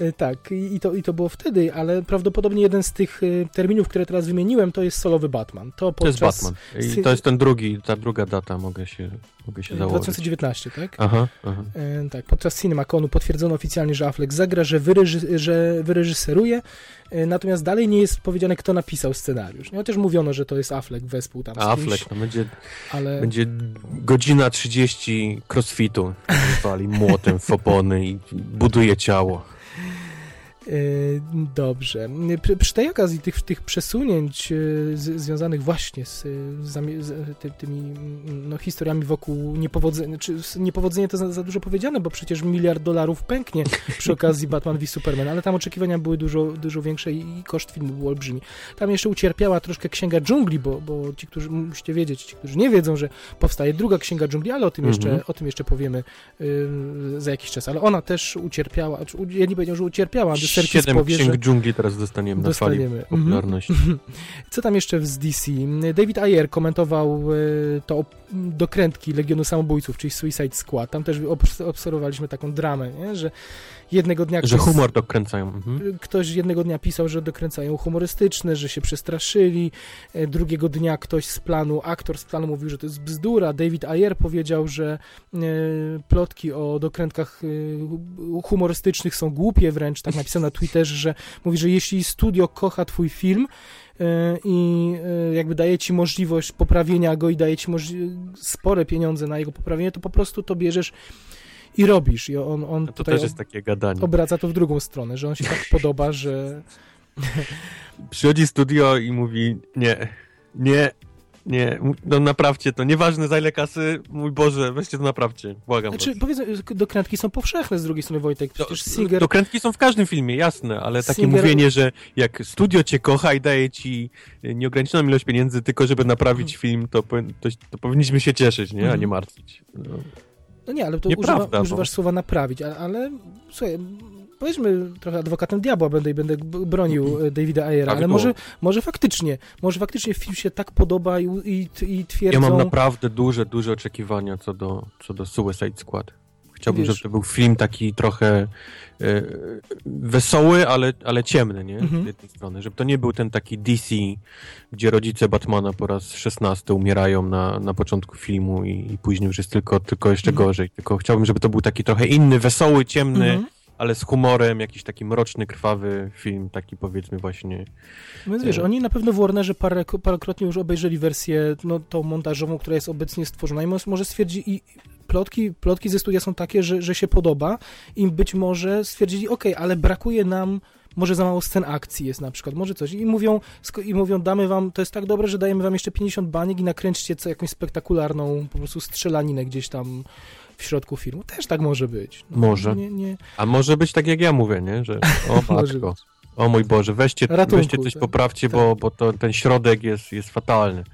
E, Tak, i, to, i to było wtedy, ale prawdopodobnie jeden z tych e, terminów, które teraz wymieniłem, to jest solowy Batman. To, To jest podczas Batman. I to jest ten drugi, ta druga data, mogę się, mogę się założyć. 2019, tak? Aha, aha. E, tak, podczas CinemaConu potwierdzono oficjalnie, że Affleck zagra, że, wyreży, że wyreżyseruje, e, natomiast dalej nie jest powiedziane, kto napisał scenariusz. Chociaż mówiono, że to jest Affleck wespół tam z A Affleck, to będzie, ale... będzie godzina 30 crossfitu. Wali młotem w opony i buduje ciało. E, Dobrze. Przy, tej okazji tych, tych przesunięć e, z, związanych właśnie z, z, zamie- z ty, tymi mm, no, historiami wokół niepowodzenia, czy niepowodzenie to za, za dużo powiedziane, bo przecież miliard dolarów pęknie przy okazji Batman v Superman, ale tam oczekiwania były dużo, dużo większe i koszt filmu był olbrzymi. Tam jeszcze ucierpiała troszkę Księga Dżungli, bo, bo ci, którzy musicie wiedzieć, ci, którzy nie wiedzą, że powstaje druga Księga Dżungli, ale o tym jeszcze, Mhm. o tym jeszcze powiemy y, za jakiś czas. Ale ona też ucierpiała, znaczy, u- ja nie powiedział, że ucierpiała, Serkis Siedem powie, że księg dżungli teraz dostaniemy na fali dostaniemy. Mhm. popularności. Co tam jeszcze z DC? David Ayer komentował e, to dokrętki Legionu Samobójców, czyli Suicide Squad. Tam też obs- obserwowaliśmy taką dramę, nie? że jednego dnia Że ktoś, humor dokręcają. Mhm. ktoś jednego dnia pisał, że dokręcają humorystyczne, że się przestraszyli. E, Drugiego dnia ktoś z planu, aktor z planu mówił, że to jest bzdura. David Ayer powiedział, że e, plotki o dokrętkach e, humorystycznych są głupie wręcz. Tak napisał na Twitterze, że mówi, że jeśli studio kocha twój film, i jakby daje ci możliwość poprawienia go i daje ci spore pieniądze na jego poprawienie, to po prostu to bierzesz i robisz. I on, on To tutaj też jest takie gadanie. obraca to w drugą stronę, że on się tak podoba, że Przychodzi studio i mówi nie, nie, nie, no naprawcie to, nieważne za ile kasy, mój Boże, weźcie to naprawcie, błagam Znaczy, was. powiedzmy, dokrętki są powszechne z drugiej strony, Wojtek. Przecież Do- Singer... Dokrętki są w każdym filmie, jasne, ale takie Singer- mówienie, że jak studio cię kocha i daje ci y, nieograniczoną ilość pieniędzy tylko, żeby naprawić film, to, powin- to, to powinniśmy się cieszyć, nie? A Mhm. nie martwić. No. No nie, ale to Nieprawda, używa, bo- używasz słowa naprawić, ale, ale słuchaj, powiedzmy trochę adwokatem diabła będę i będę bronił e, Davida Ayera, ale może, może faktycznie, może faktycznie film się tak podoba i, i, i twierdzą... Ja mam naprawdę duże, duże oczekiwania co do, co do Suicide Squad. Chciałbym, Wiesz- żeby to był film taki trochę e, wesoły, ale, ale ciemny, nie? Mhm. Z jednej strony. Żeby to nie był ten taki DC, gdzie rodzice Batmana po raz szesnasty umierają na, na początku filmu i, i później już jest tylko, tylko jeszcze Mhm. gorzej. Tylko chciałbym, żeby to był taki trochę inny, wesoły, ciemny, Mhm. ale z humorem, jakiś taki mroczny, krwawy film, taki powiedzmy właśnie. Więc wiesz, E. oni na pewno w Warnerze parę, parokrotnie już obejrzeli wersję, no tą montażową, która jest obecnie stworzona i może stwierdzi i plotki, plotki ze studia są takie, że, że się podoba i być może stwierdzili, ok, ale brakuje nam może za mało scen akcji jest na przykład, może coś. I mówią, i mówią, damy wam, to jest tak dobre, że dajemy wam jeszcze 50 baniek i nakręćcie co, jakąś spektakularną po prostu strzelaninę gdzieś tam w środku filmu. Też tak może być. No, Może. Nie, nie, A może być tak jak ja mówię, nie? Że o matko, o mój Boże, weźcie, Ratunku, weźcie coś tak. poprawcie, Tak. bo, bo to, ten środek jest, jest fatalny.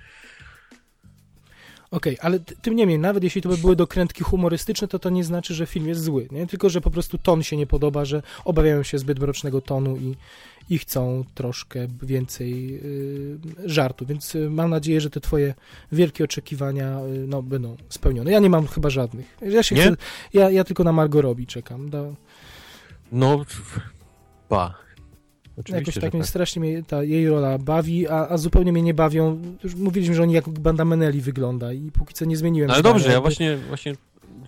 Okej, ale t- tym niemniej, nawet jeśli to by były dokrętki humorystyczne, to to nie znaczy, że film jest zły, nie? Tylko, że po prostu ton się nie podoba, że obawiają się zbyt mrocznego tonu i, i chcą troszkę więcej y, żartu, więc y, mam nadzieję, że te twoje wielkie oczekiwania y, no, będą spełnione. Ja nie mam chyba żadnych. Ja się Nie? chcę, ja, ja tylko na Margot Robbie czekam. No, pa. Oczywiście, jakoś tak, tak. mnie strasznie mnie ta jej rola bawi, a, a zupełnie mnie nie bawią. Już mówiliśmy, że oni jak banda Meneli wygląda i póki co nie zmieniłem Ale zdania, dobrze, ja właśnie, właśnie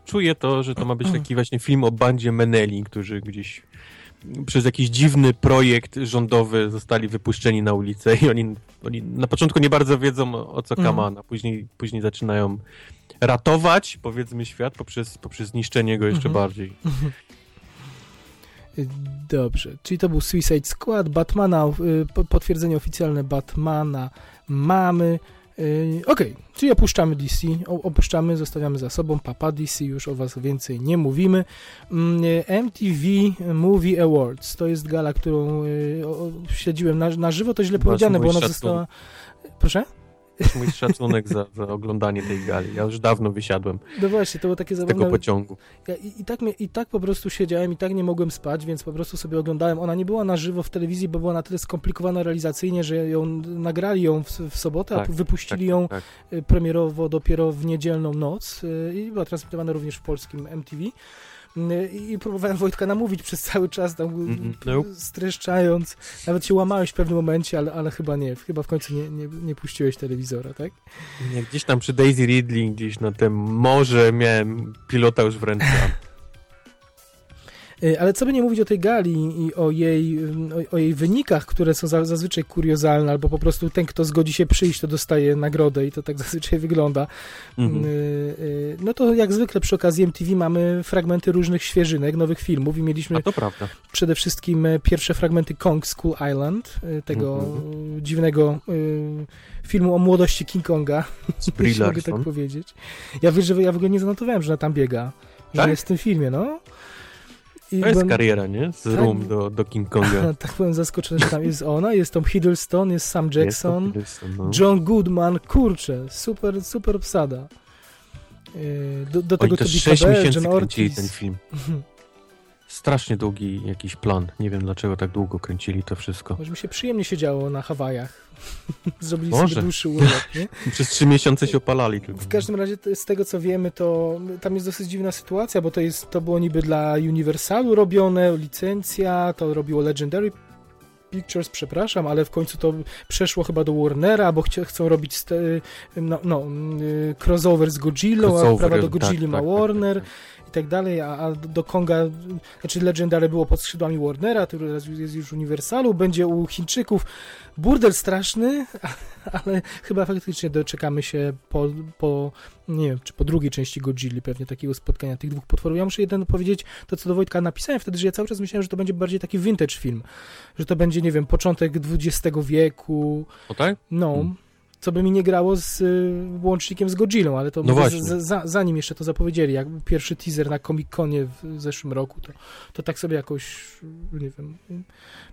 czuję to, że to ma być taki właśnie film o bandzie Meneli, którzy gdzieś przez jakiś dziwny projekt rządowy zostali wypuszczeni na ulicę i oni, oni na początku nie bardzo wiedzą o, co Mhm. kaman, a później, później zaczynają ratować, powiedzmy, świat poprzez, poprzez niszczenie go jeszcze Mhm. bardziej. Dobrze, czyli to był Suicide Squad, Batmana, y, po- potwierdzenie oficjalne Batmana mamy. Yy, Okej, czyli opuszczamy DC, opuszczamy, zostawiamy za sobą, papa DC, już o was więcej nie mówimy. Mm, MTV Movie Awards, to jest gala, którą o- śledziłem na, na żywo, to źle Masz powiedziane, bo ona została... Proszę? Mój szacunek za, za oglądanie tej gali. Ja już dawno wysiadłem No właśnie, to było takie z tego zabawne. pociągu. Ja, i, i, tak mnie, I tak po prostu siedziałem, i tak nie mogłem spać, więc po prostu sobie oglądałem. Ona nie była na żywo w telewizji, bo była na tyle skomplikowana realizacyjnie, że ją nagrali ją w, w sobotę, Tak, a wypuścili tak, ją tak. y, premierowo dopiero w niedzielną noc y, i była transmitowana również w polskim MTV. I próbowałem Wojtka namówić przez cały czas, tam y, nope. streszczając. Nawet się łamałeś w pewnym momencie, ale, ale chyba nie. Chyba w końcu nie, nie, nie puściłeś telewizora, tak? Nie, gdzieś tam przy Daisy Ridley, gdzieś na tym morze miałem pilota już w ręce. Y, Ale co by nie mówić o tej gali i o jej, ym, o, o jej wynikach, które są za, zazwyczaj kuriozalne, albo po prostu ten, kto zgodzi się przyjść, to dostaje nagrodę i to tak zazwyczaj wygląda. Mhm. Y, y, No to jak zwykle przy okazji MTV mamy fragmenty różnych świeżynek, nowych filmów i mieliśmy A to prawda. przede wszystkim e, pierwsze fragmenty Kong School Island, e, tego Mhm. dziwnego e, filmu o młodości King Konga, jeśli mogę tak powiedzieć. Ja wiesz, że ja w ogóle nie zanotowałem, że ona tam biega, że Tak? jest w tym filmie, no. I To jest byłem- kariera, nie? Z Tak. Room do, do King Konga. tak byłem zaskoczony, że tam jest ona, jest Tom Hiddleston, jest Sam Jest Jackson, Hiddleston, no. John Goodman, kurczę, super, super obsada. E, Do, do tego Oni to też 6 Bell, miesięcy John kręcili ten film. Strasznie długi jakiś plan. Nie wiem dlaczego tak długo kręcili to wszystko. Może mi się przyjemnie siedziało na Hawajach. Zrobili Może. sobie dłuższy urlop, nie? Przez 3 miesiące się opalali tylko. W każdym razie z tego co wiemy, to tam jest dosyć dziwna sytuacja, bo to jest to było niby dla Universalu robione, licencja, to robiło Legendary Pictures, przepraszam, ale w końcu to przeszło chyba do Warnera, bo chcia, chcą robić ste, no, no, y, crossover z Godzillą, a prawa do tak, Godzilli ma tak, tak, Warner tak, tak. I tak dalej, a, a do Konga, znaczy Legendary było pod skrzydłami Warnera, teraz jest już Universalu, będzie u Chińczyków. Burdel straszny, ale chyba faktycznie doczekamy się po, po nie wiem, czy po drugiej części Godzilli pewnie takiego spotkania tych dwóch potworów. Ja muszę jeden powiedzieć, to co do Wojtka napisałem wtedy, że ja cały czas myślałem, że to będzie bardziej taki vintage film, że to będzie, nie wiem, początek XX wieku, O tak? no, Hmm. Co by mi nie grało z y, łącznikiem z Godzillą, ale to No mówię, z, za, zanim jeszcze to zapowiedzieli, jak był pierwszy teaser na Comic-Conie w zeszłym roku, to, to tak sobie jakoś, nie wiem,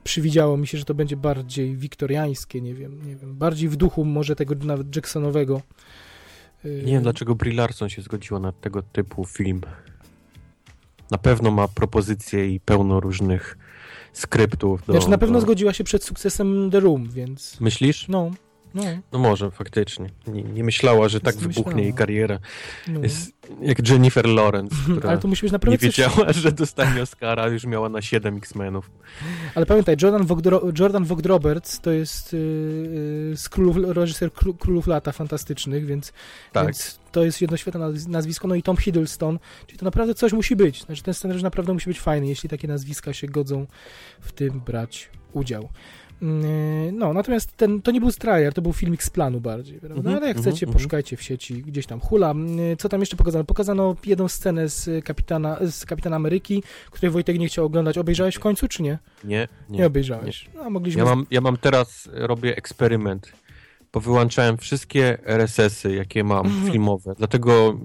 przywidziało mi się, że to będzie bardziej wiktoriańskie, nie wiem, nie wiem, bardziej w duchu może tego nawet Jacksonowego. Y, Nie wiem dlaczego Brie Larson się zgodziła na tego typu film. Na pewno ma propozycje i pełno różnych skryptów. Do, Znaczy na pewno do... zgodziła się przed sukcesem The Room, więc Myślisz? no, no, No może, faktycznie. Nie, nie myślała, że tak Nie wybuchnie myślała. jej kariera. no. Jest jak Jennifer Lawrence, która Ale to musi być nie naprawdę coś... wiedziała, że dostanie Oscara, już miała na 7 X-Menów. Ale pamiętaj, Jordan Vogt, Jordan Vogt Roberts to jest yy, z królów, reżyser Kró- Królów Lata Fantastycznych, więc, Tak. więc to jest jednoświetne naz- nazwisko. No i Tom Hiddleston, czyli to naprawdę coś musi być. Znaczy ten scenariusz naprawdę musi być fajny, jeśli takie nazwiska się godzą w tym brać udział. Yy, No, natomiast ten, to nie był trailer, to był filmik z planu bardziej, prawda? Mhm, Ale jak mhm, chcecie, mhm. poszukajcie w sieci, gdzieś tam hula. Yy, Co tam jeszcze pokazano? Pokazano jedną scenę z Kapitana, z Kapitana Ameryki, której Wojtek nie chciał oglądać. Obejrzałeś w końcu, czy nie? Nie, Nie, nie. obejrzałeś. No, mogliśmy... Ja mam, ja mam teraz, robię eksperyment. Powyłączałem wszystkie RSS-y, jakie mam Mhm. filmowe. Dlatego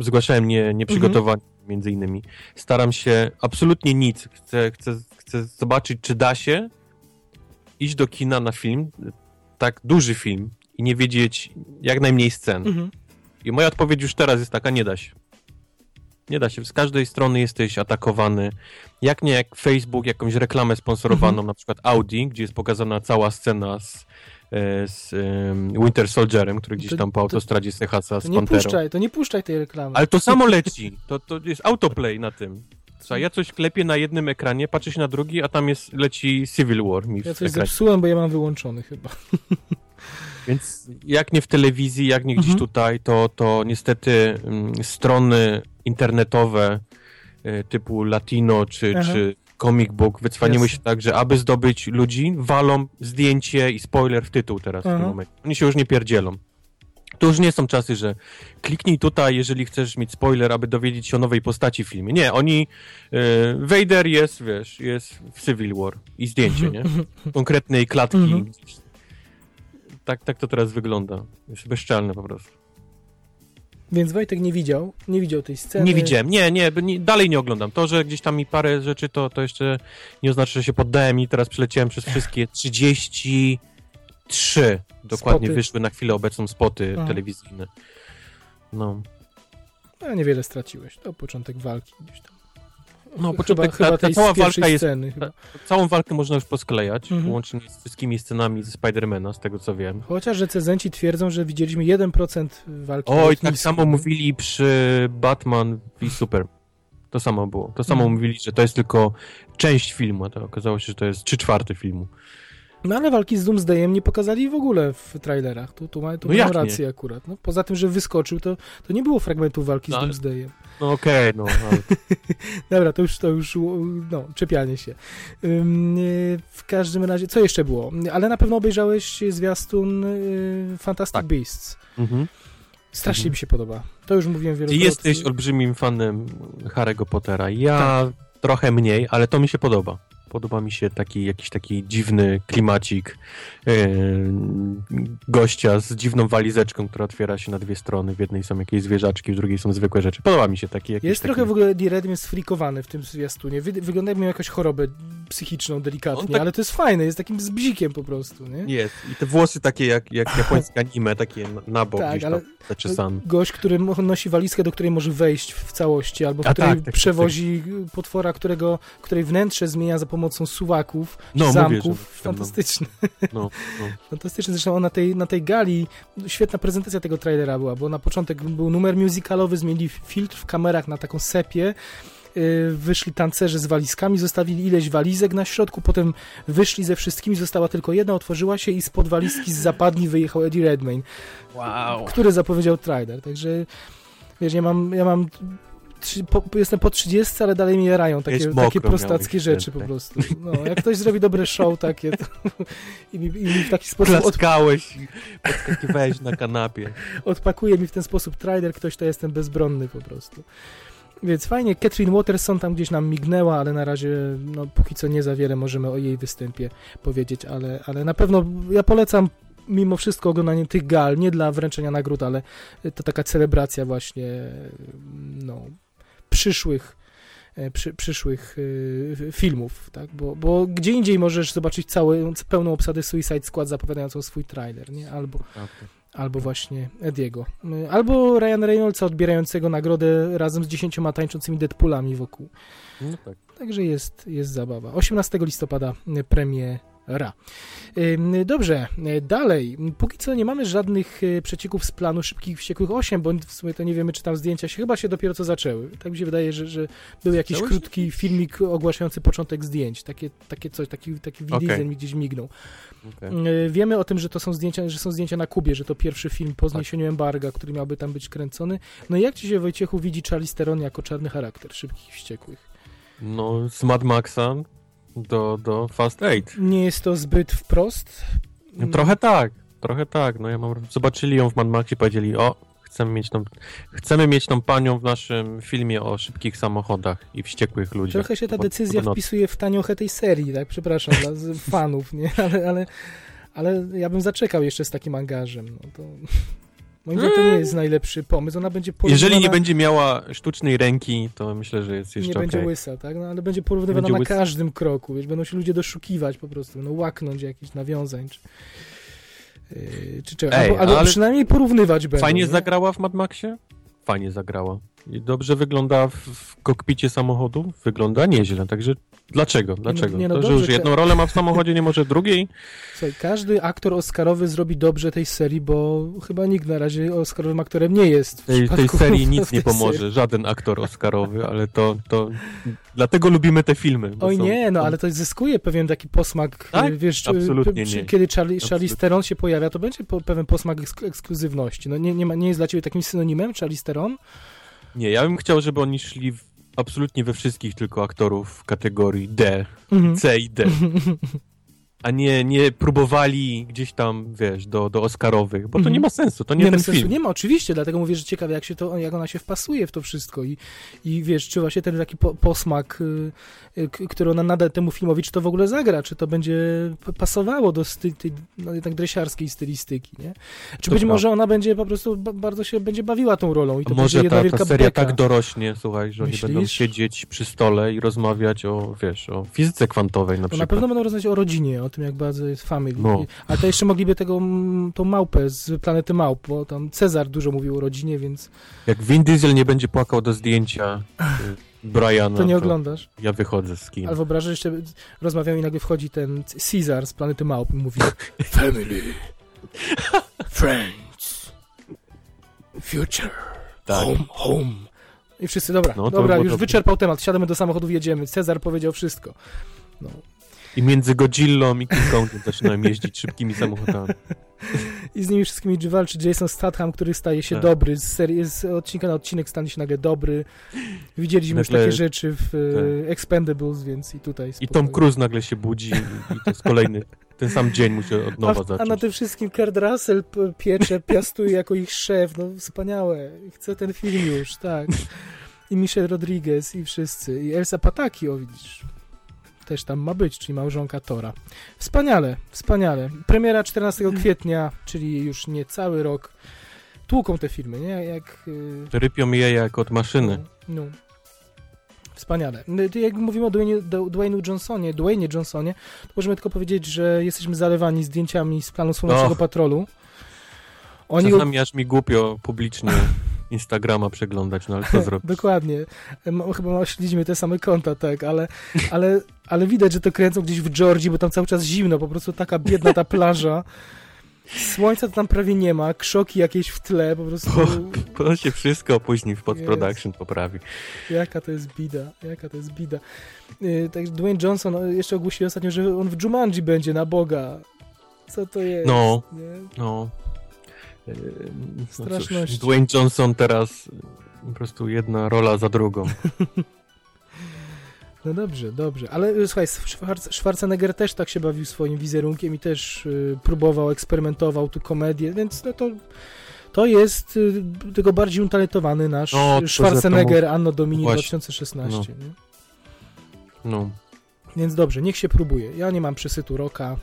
zgłaszałem nie, nieprzygotowanie między innymi. Staram się absolutnie nic. Chcę, chcę, chcę zobaczyć, czy da się iść do kina na film, tak duży film i nie wiedzieć jak najmniej scen. Mhm. I moja odpowiedź już teraz jest taka, nie da się. Nie da się. Z każdej strony jesteś atakowany. Jak nie jak Facebook, jakąś reklamę sponsorowaną, Mhm. na przykład Audi, gdzie jest pokazana cała scena z, e, z Winter Soldierem, który gdzieś To- tam po to- autostradzie Sechaca z To nie Panterą. puszczaj, to nie puszczaj tej reklamy. Ale to samo leci. To, to jest autoplay na tym. Słuchaj, ja coś klepię na jednym ekranie, patrzę się na drugi, a tam jest, leci Civil War mi Ja w coś ekranie. zepsułem, bo ja mam wyłączony chyba. Więc jak nie w telewizji, jak nie gdzieś Mhm. tutaj, to, to niestety mm, strony internetowe y, typu Latino czy, Aha. czy Comic Book wycwaniły Jasne. się tak, że aby zdobyć ludzi, walą zdjęcie i spoiler w tytuł teraz w Aha. tym momencie. Oni się już nie pierdzielą. To już nie są czasy, że kliknij tutaj, jeżeli chcesz mieć spoiler, aby dowiedzieć się o nowej postaci w filmie. Nie, oni... Y, Vader jest, wiesz, jest w Civil War i zdjęcie, nie? Konkretnej klatki. Mhm. tak, tak to teraz wygląda. Jest bezczelne po prostu. Więc Wojtek nie widział, nie widział tej sceny. Nie widziałem, nie, nie, nie, dalej nie oglądam. To, że gdzieś tam mi parę rzeczy, to, to jeszcze nie oznacza, że się poddałem i teraz przeleciałem przez wszystkie 33 dokładnie Spoty. wyszły na chwilę obecną spoty Aha. telewizyjne. No, No, niewiele straciłeś. To początek walki gdzieś tam. No, początek- chyba, ta- ta tej cała walka jest- sceny. Chyba. całą walkę można już posklejać, Mhm. łącznie z wszystkimi scenami ze Spidermana, z tego co wiem. Chociaż recenzenci twierdzą, że widzieliśmy 1% walki. Oj, tak samo mówili przy Batman v Super. To samo było. To samo Mhm. mówili, że to jest tylko część filmu, a to okazało się, że to jest trzy czwarte filmu. No ale walki z Doomsdayem nie pokazali w ogóle w trailerach. Tu, tu, ma, tu No mają jak nie? rację akurat. No, poza tym, że wyskoczył, to, to nie było fragmentu walki No, z Doomsdayem. No okej, no. Ale... Dobra, to już, to już, no, czepianie się. Y, w każdym razie, co jeszcze było? Ale na pewno obejrzałeś zwiastun y, Fantastic Tak. Beasts. mhm. Strasznie Mhm. mi się podoba. To już mówiłem Ty wielokrotnie. jesteś olbrzymim fanem Harry'ego Pottera. Ja Tak. trochę mniej, ale to mi się podoba. Podoba mi się taki jakiś taki dziwny klimacik yy, gościa z dziwną walizeczką, która otwiera się na dwie strony. W jednej są jakieś zwierzaczki, w drugiej są zwykłe rzeczy. Podoba mi się taki jakiś Jest taki... trochę w ogóle Redmayne sfrikowany w tym zwiastunie. Wy, wygląda jakby miał jakąś chorobę psychiczną delikatnie, tak- ale to jest fajne, jest takim zbzikiem po prostu, nie? Jest. I te włosy takie jak, jak japońskie anime, takie na, bok Tak, gdzieś tam zaczesane. Gość, który nosi walizkę, do której może wejść w całości, albo w A której tak, tak, tak, przewozi potwora, którego, której wnętrze zmienia za pomocą suwaków, No, mówię, zamków. że- Fantastyczne. No, no. Fantastyczne. Zresztą na tej, na tej gali świetna prezentacja tego trailera była, bo na początek był numer musicalowy, zmienili filtr w kamerach na taką sepię. Yy, Wyszli tancerze z walizkami, zostawili ileś walizek na środku, potem wyszli ze wszystkimi, została tylko jedna, otworzyła się i spod walizki z zapadni wyjechał Eddie Redmayne, Wow. który zapowiedział trailer. Także wiesz, ja mam, ja mam po, jestem po 30, ale dalej mnie jarają takie, takie prostackie rzeczy po wtedy. prostu. No, jak ktoś zrobi dobre show takie to, i, mi, i mi w taki sposób Klaskałeś podskakiwałeś na kanapie. odpakuje mi w ten sposób trailer, ktoś to jestem bezbronny po prostu. Więc fajnie, Catherine Waterson tam gdzieś nam mignęła, ale na razie, no póki co nie za wiele możemy o jej występie powiedzieć, ale, ale na pewno ja polecam mimo wszystko oglądanie tych gal, nie dla wręczenia nagród, ale to taka celebracja właśnie no, przyszłych e, przy, przyszłych e, filmów, tak? Bo, bo gdzie indziej możesz zobaczyć całą, pełną obsadę Suicide Squad zapowiadającą swój trailer, nie? Albo albo właśnie Ediego. Y, Albo Ryan Reynoldsa odbierającego nagrodę razem z dziesięcioma tańczącymi Deadpoolami wokół. No tak. Także jest, jest zabawa. 18 listopada y, Ym, Dobrze, y, dalej. Póki co nie mamy żadnych y, przecieków z planu Szybkich Wściekłych 8, bo w sumie to nie wiemy, czy tam zdjęcia się chyba się dopiero co zaczęły. Tak mi się wydaje, że, że był jakiś krótki filmik ogłaszający początek zdjęć. Takie, takie coś, taki, taki mi gdzieś mignął. okej. Y, Wiemy o tym, że to są zdjęcia, że są zdjęcia na Kubie, że to pierwszy film Tak. po zniesieniu embarga, który miałby tam być kręcony. No i jak ci się, Wojciechu, widzi Charlize Theron jako czarny charakter Szybkich Wściekłych? No, z Mad Maxa do, do Fast 8. Nie jest to zbyt wprost? No, trochę tak, trochę tak. No ja mam, zobaczyli ją w Mad Maxie i powiedzieli, o, chcemy mieć, tą, chcemy mieć tą panią w naszym filmie o szybkich samochodach i wściekłych ludziach. Trochę się ta decyzja podobno- wpisuje w taniochę tej serii, tak? Przepraszam dla fanów, nie? Ale, ale, ale ja bym zaczekał jeszcze z takim angażem. No to... Moim zdaniem to nie jest najlepszy pomysł. Ona będzie porównywana... Jeżeli nie będzie miała sztucznej ręki, to myślę, że jest nie jeszcze będzie okej. łysa, tak? No, ale będzie porównywana Będzie na łysa. każdym kroku, wiesz, będą się ludzie doszukiwać po prostu, będą łaknąć jakichś nawiązań, czy, yy, czy czego, Ej, albo, albo ale przynajmniej porównywać będą. Fajnie nie? zagrała w Mad Maxie? Fajnie zagrała. I dobrze wygląda w, w kokpicie samochodu? Wygląda nieźle, także dlaczego? Dlaczego? nie no, to, że już jedną rolę ma w samochodzie, nie może drugiej? Słuchaj, każdy aktor oscarowy zrobi dobrze tej serii, bo chyba nikt na razie oscarowym aktorem nie jest. W tej, tej serii nic tej nie pomoże, serii. żaden aktor oscarowy, ale to, to dlatego lubimy te filmy. Oj są- nie, no są- ale to zyskuje pewien taki posmak, Tak? y, wiesz, Absolutnie y, przy- nie. kiedy Charlie, Charlize Absolutnie. Theron się pojawia, to będzie po, pewien posmak eksk- ekskluzywności. No nie, nie, ma, nie jest dla ciebie takim synonimem Charlize Theron? Nie, ja bym chciał, żeby oni szli w, absolutnie we wszystkich tylko aktorów kategorii D. C i D. a nie, nie próbowali gdzieś tam, wiesz, do, do Oscarowych, bo to Mhm. nie ma sensu, to nie, ma ten sensu, film. nie ma, oczywiście, dlatego mówię, że ciekawe, jak się to, jak ona się wpasuje w to wszystko i, i wiesz, czy właśnie ten taki po, posmak, y, y, k- który ona nada temu filmowi, czy to w ogóle zagra, czy to będzie pasowało do sty, tej, no, jednak dresiarskiej stylistyki, nie? Czy To być może ona będzie po prostu ba, bardzo się będzie bawiła tą rolą i to A będzie może jedna ta, wielka ta seria beka. tak dorośnie, słuchaj, że oni Myślisz? będą siedzieć przy stole i rozmawiać o, wiesz, o fizyce kwantowej na na przykład. pewno będą rozmawiać o rodzinie, o tym, jak bardzo jest family. No. Ale to jeszcze mogliby tego, tą małpę z planety małp, bo tam Cezar dużo mówił o rodzinie, więc Jak Vin Diesel nie będzie płakał do zdjęcia Briana, to nie oglądasz. ja wychodzę z kin. Ale wyobrażasz, że jeszcze rozmawiają i nagle wchodzi ten Caesar z planety Małp i mówi Family, Friends, Future, Tak. Home, Home. I wszyscy, dobra, No, dobra, już wyczerpał temat, siadamy do samochodów, jedziemy. Cezar powiedział wszystko. No. I między Godzillą i King Kongiem zaczynają jeździć szybkimi samochodami. I z nimi wszystkimi walczy Jason Statham, który staje się Tak. dobry, z, serii, z odcinka na odcinek stanie się nagle dobry. Widzieliśmy już Nagle- takie rzeczy w e, Expendables, więc i tutaj I spokojnie. Tom Cruise nagle się budzi i, i to jest kolejny, ten sam dzień musi od A, nowa a zacząć. na tym wszystkim Kurt Russell piecze, piastuje jako ich szef. No wspaniałe. Chcę ten film już, tak. I Michelle Rodriguez i wszyscy. I Elsa Pataki, o widzisz. Też tam ma być, czyli małżonka Tora. Wspaniale, wspaniale. Premiera 14 kwietnia, czyli już nie cały rok. Tłuką te filmy, nie? Jak... y, Rypią je jak od maszyny. no. Wspaniale. No, Jak mówimy o Dwayne'u Johnsonie, Dwayne Johnsonie, to możemy tylko powiedzieć, że jesteśmy zalewani zdjęciami z planu Słonecznego Och. Patrolu. Oni Czasami aż mi głupio publicznie Instagrama przeglądać, no ale co zrobić? Dokładnie. Chyba śledzimy te same konta, tak, ale, ale, ale widać, że to kręcą gdzieś w Georgii, bo tam cały czas zimno, po prostu taka biedna ta plaża. Słońca tam prawie nie ma, krzoki jakieś w tle, po prostu To się wszystko później w post-production poprawi. jaka to jest bida, jaka to jest bida. Yy, Także Dwayne Johnson no, jeszcze ogłosił ostatnio, że on w Jumanji będzie na Boga. Co to jest? No. Nie? No. Yy, No cóż, Dwayne Johnson teraz po prostu jedna rola za drugą. No dobrze, dobrze. Ale y, słuchaj, Schwarz- Schwarzenegger też tak się bawił swoim wizerunkiem i też y, próbował, eksperymentował tu komedię, więc no to, to jest y, tylko bardziej utalentowany nasz No, Schwarzenegger Anno Domini Właśnie. 2016. Nie? No. Więc dobrze, niech się próbuje. Ja nie mam przesytu roka.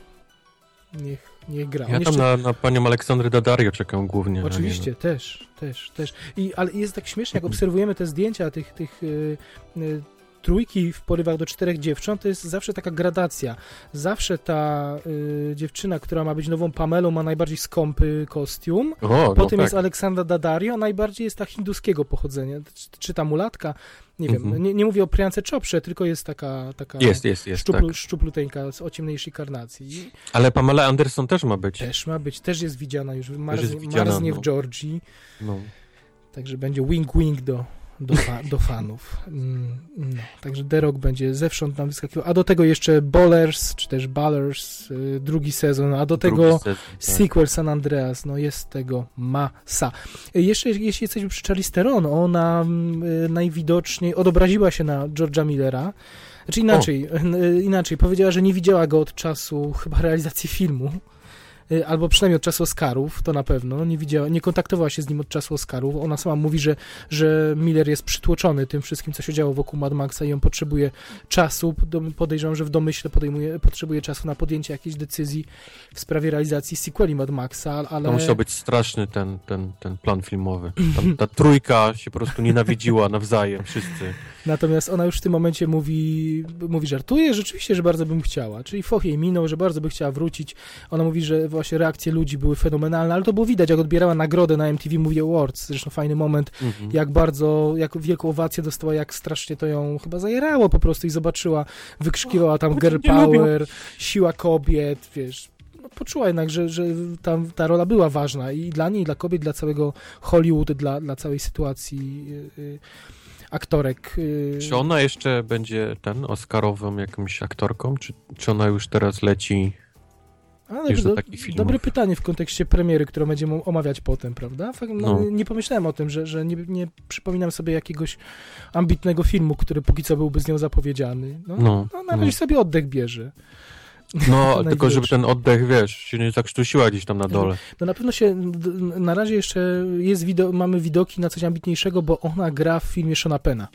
Niech, niech gra. On Ja tam jeszcze- na, na panią Aleksandrę Daddario czekam głównie. Oczywiście, też, też, też. I, ale jest tak śmiesznie, jak obserwujemy te zdjęcia tych, tych y, y, trójki w porywach do czterech dziewcząt, to jest zawsze taka gradacja. Zawsze ta y, dziewczyna, która ma być nową Pamelą, ma najbardziej skąpy kostium. O, Potem no jest tak. Aleksandra Daddario, a najbardziej jest ta hinduskiego pochodzenia. Czy, czy ta mulatka? Nie wiem, Mhm. nie, nie mówię o Priance Choprze, tylko jest taka, taka Jest, jest, jest, tak. szczuplu, szczupluteńka z- o ciemniejszej karnacji. Ale Pamela Anderson też ma być. też ma być, też jest widziana już, marznie, jest widziana, marznie no. w Georgii. No. Także będzie wing-wing do, do, fa do fanów. Mm, No, także The Rock będzie zewsząd nam wyskakiwał. A do tego jeszcze Ballers, czy też Ballers, y, drugi sezon, a do tego Drugi sezon, tak. sequel San Andreas. No jest tego masa. Y, Jeszcze jeśli jesteśmy przy Charlize Theron, ona mm, y, najwidoczniej odobraziła się na George'a Millera. Znaczy inaczej, inaczej, powiedziała, że nie widziała go od czasu chyba realizacji filmu. Y, Albo przynajmniej od czasu Oscarów, to na pewno. Nie widziała, nie kontaktowała się z nim od czasu Oscarów. Ona sama mówi, że, że Miller jest przytłoczony tym wszystkim, co się działo wokół Mad Maxa i on potrzebuje czasu. Podejrzewam, że w domyśle podejmuje, potrzebuje czasu na podjęcie jakiejś decyzji w sprawie realizacji sequeli Mad Maxa, ale... To musiał być straszny ten, ten, ten plan filmowy. Tam, ta trójka się po prostu nienawidziła nawzajem, wszyscy. Natomiast ona już w tym momencie mówi, mówi żartuje, rzeczywiście, że bardzo bym chciała. Czyli foch jej minął, że bardzo by chciała wrócić. Ona mówi, że właśnie reakcje ludzi były fenomenalne, ale to było widać, jak odbierała nagrodę na MTV Movie Awards. Zresztą fajny moment, Mhm. jak bardzo, jak wielką owację dostała, jak strasznie to ją chyba zajerało po prostu i zobaczyła, wykrzykiwała tam girl power, siła kobiet, wiesz. No, poczuła jednak, że, że tam ta rola była ważna i dla niej, i dla kobiet, dla całego Hollywood, dla, dla całej sytuacji y, y, aktorek. y, Czy ona jeszcze będzie ten Oscarową jakąś aktorką, czy, czy ona już teraz leci? Ale do dobre pytanie w kontekście premiery, którą będziemy omawiać potem, prawda? No, No. Nie pomyślałem o tym, że, że nie, nie przypominam sobie jakiegoś ambitnego filmu, który póki co byłby z nią zapowiedziany. No, no. No, na razie no. sobie oddech bierze. No, tylko żeby ten oddech, wiesz, się nie zakrztusiła gdzieś tam na dole. No na pewno się, na razie jeszcze jest wido- mamy widoki na coś ambitniejszego, bo ona gra w filmie Shona Pena.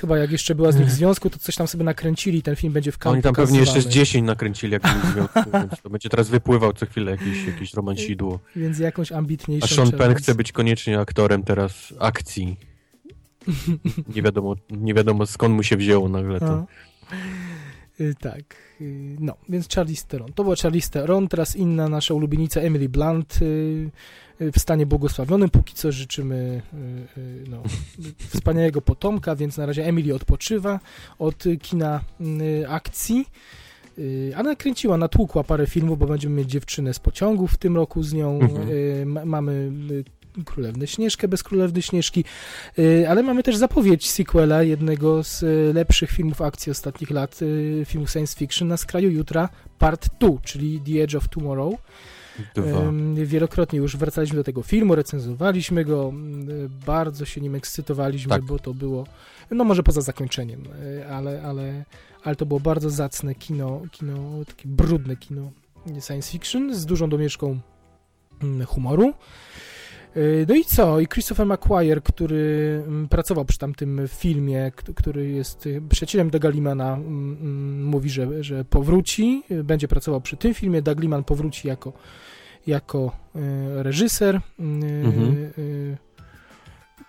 Chyba jak jeszcze była z nich w związku, to coś tam sobie nakręcili, ten film będzie w Oni kampu tam pewnie jeszcze z pokazywany. 10 nakręcili, jak w związku, więc to będzie teraz wypływał co chwilę jakiś, jakiś romansidło. Więc jakąś ambitniejszą A Sean Penn chce być koniecznie aktorem teraz akcji. Nie wiadomo, nie wiadomo skąd mu się wzięło nagle to. No. Y, Tak, y, no, więc Charlize Theron. To była Charlize Theron, teraz inna nasza ulubienica Emily Blunt y, w stanie błogosławionym. Póki co życzymy y, y, no, wspaniałego potomka, więc na razie Emily odpoczywa od kina y, akcji. A nakręciła, natłukła parę filmów, bo będziemy mieć dziewczynę z pociągu w tym roku z nią. Mhm. Ma- Mamy Królewny Śnieżkę bez Królewny Śnieżki, ale mamy też zapowiedź sequela jednego z lepszych filmów akcji ostatnich lat, filmu science fiction na skraju jutra, part 2, czyli The Edge of Tomorrow. Dwa. Wielokrotnie już wracaliśmy do tego filmu, recenzowaliśmy go, bardzo się nim ekscytowaliśmy, Tak. bo to było, no może poza zakończeniem, y, ale, ale, ale to było bardzo zacne kino, kino, takie brudne kino science fiction z dużą domieszką humoru. Y, No i co? I Christopher McQuire, który mm, pracował przy tamtym filmie, który jest y, przyjacielem Limana, mm, mm, mówi, że, że powróci, y, będzie pracował przy tym filmie. Doug Liman powróci jako, jako reżyser. Mhm.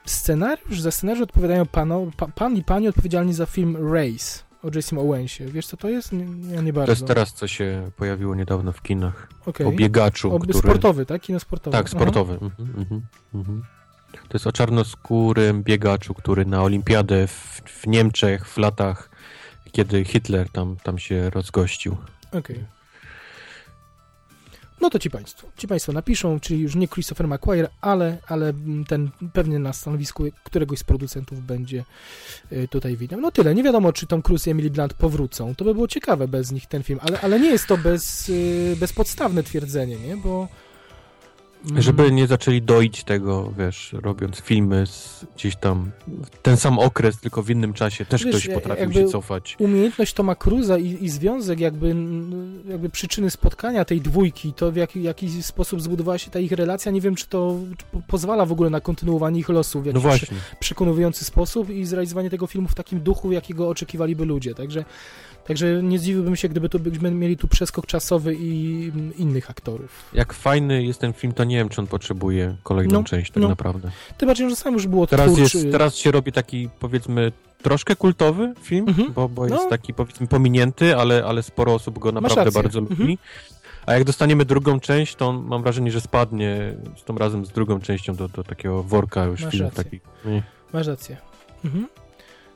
Scenariusz, za scenariusz odpowiadają pano, pa, pan i pani odpowiedzialni za film Race o Jason Owensie. Wiesz co to jest? Nie, ja nie To bardzo. jest teraz, co się pojawiło niedawno w kinach. Okej. O biegaczu, O, który... Sportowy, tak? Kino sportowe. Tak, sportowy. Mhm, mhm, mhm. To jest o czarnoskórym biegaczu, który na olimpiadę w, w Niemczech w latach, kiedy Hitler tam, tam się rozgościł. Okej. No to ci państwo, ci państwo napiszą, czyli już nie Christopher McQuire, ale, ale ten pewnie na stanowisku któregoś z producentów będzie y, tutaj widniał. No tyle, nie wiadomo czy Tom Cruise i Emily Blunt powrócą, to by było ciekawe bez nich ten film, ale, ale nie jest to bez, y, bezpodstawne twierdzenie, nie, bo... mm, Żeby nie zaczęli doić tego, wiesz, robiąc filmy z gdzieś tam ten sam okres, tylko w innym czasie, też Wiesz, ktoś potrafił się cofać. umiejętność Toma Cruza i, i związek jakby, jakby przyczyny spotkania tej dwójki, to w jaki, jaki sposób zbudowała się ta ich relacja, nie wiem, czy to czy pozwala w ogóle na kontynuowanie ich losu w No jakiś właśnie. przekonujący sposób i zrealizowanie tego filmu w takim duchu, jakiego oczekiwaliby ludzie. Także, także nie zdziwiłbym się, gdyby to byśmy mieli tu przeskok czasowy i mm, innych aktorów. Jak fajny jest ten film, to nie wiem, czy on potrzebuje kolejną No, część tak no. naprawdę. Tym bardziej, że sam już było Teraz, twórczy. jest, teraz się robi taki, powiedzmy, troszkę kultowy film, Mhm. bo, bo jest No. taki, powiedzmy, pominięty, ale, ale sporo osób go naprawdę bardzo lubi. Mhm. A jak dostaniemy drugą część, to on, mam wrażenie, że spadnie z tą razem z drugą częścią do, do takiego worka już Masz filmów rację. takich. Nie. Masz rację. Mhm.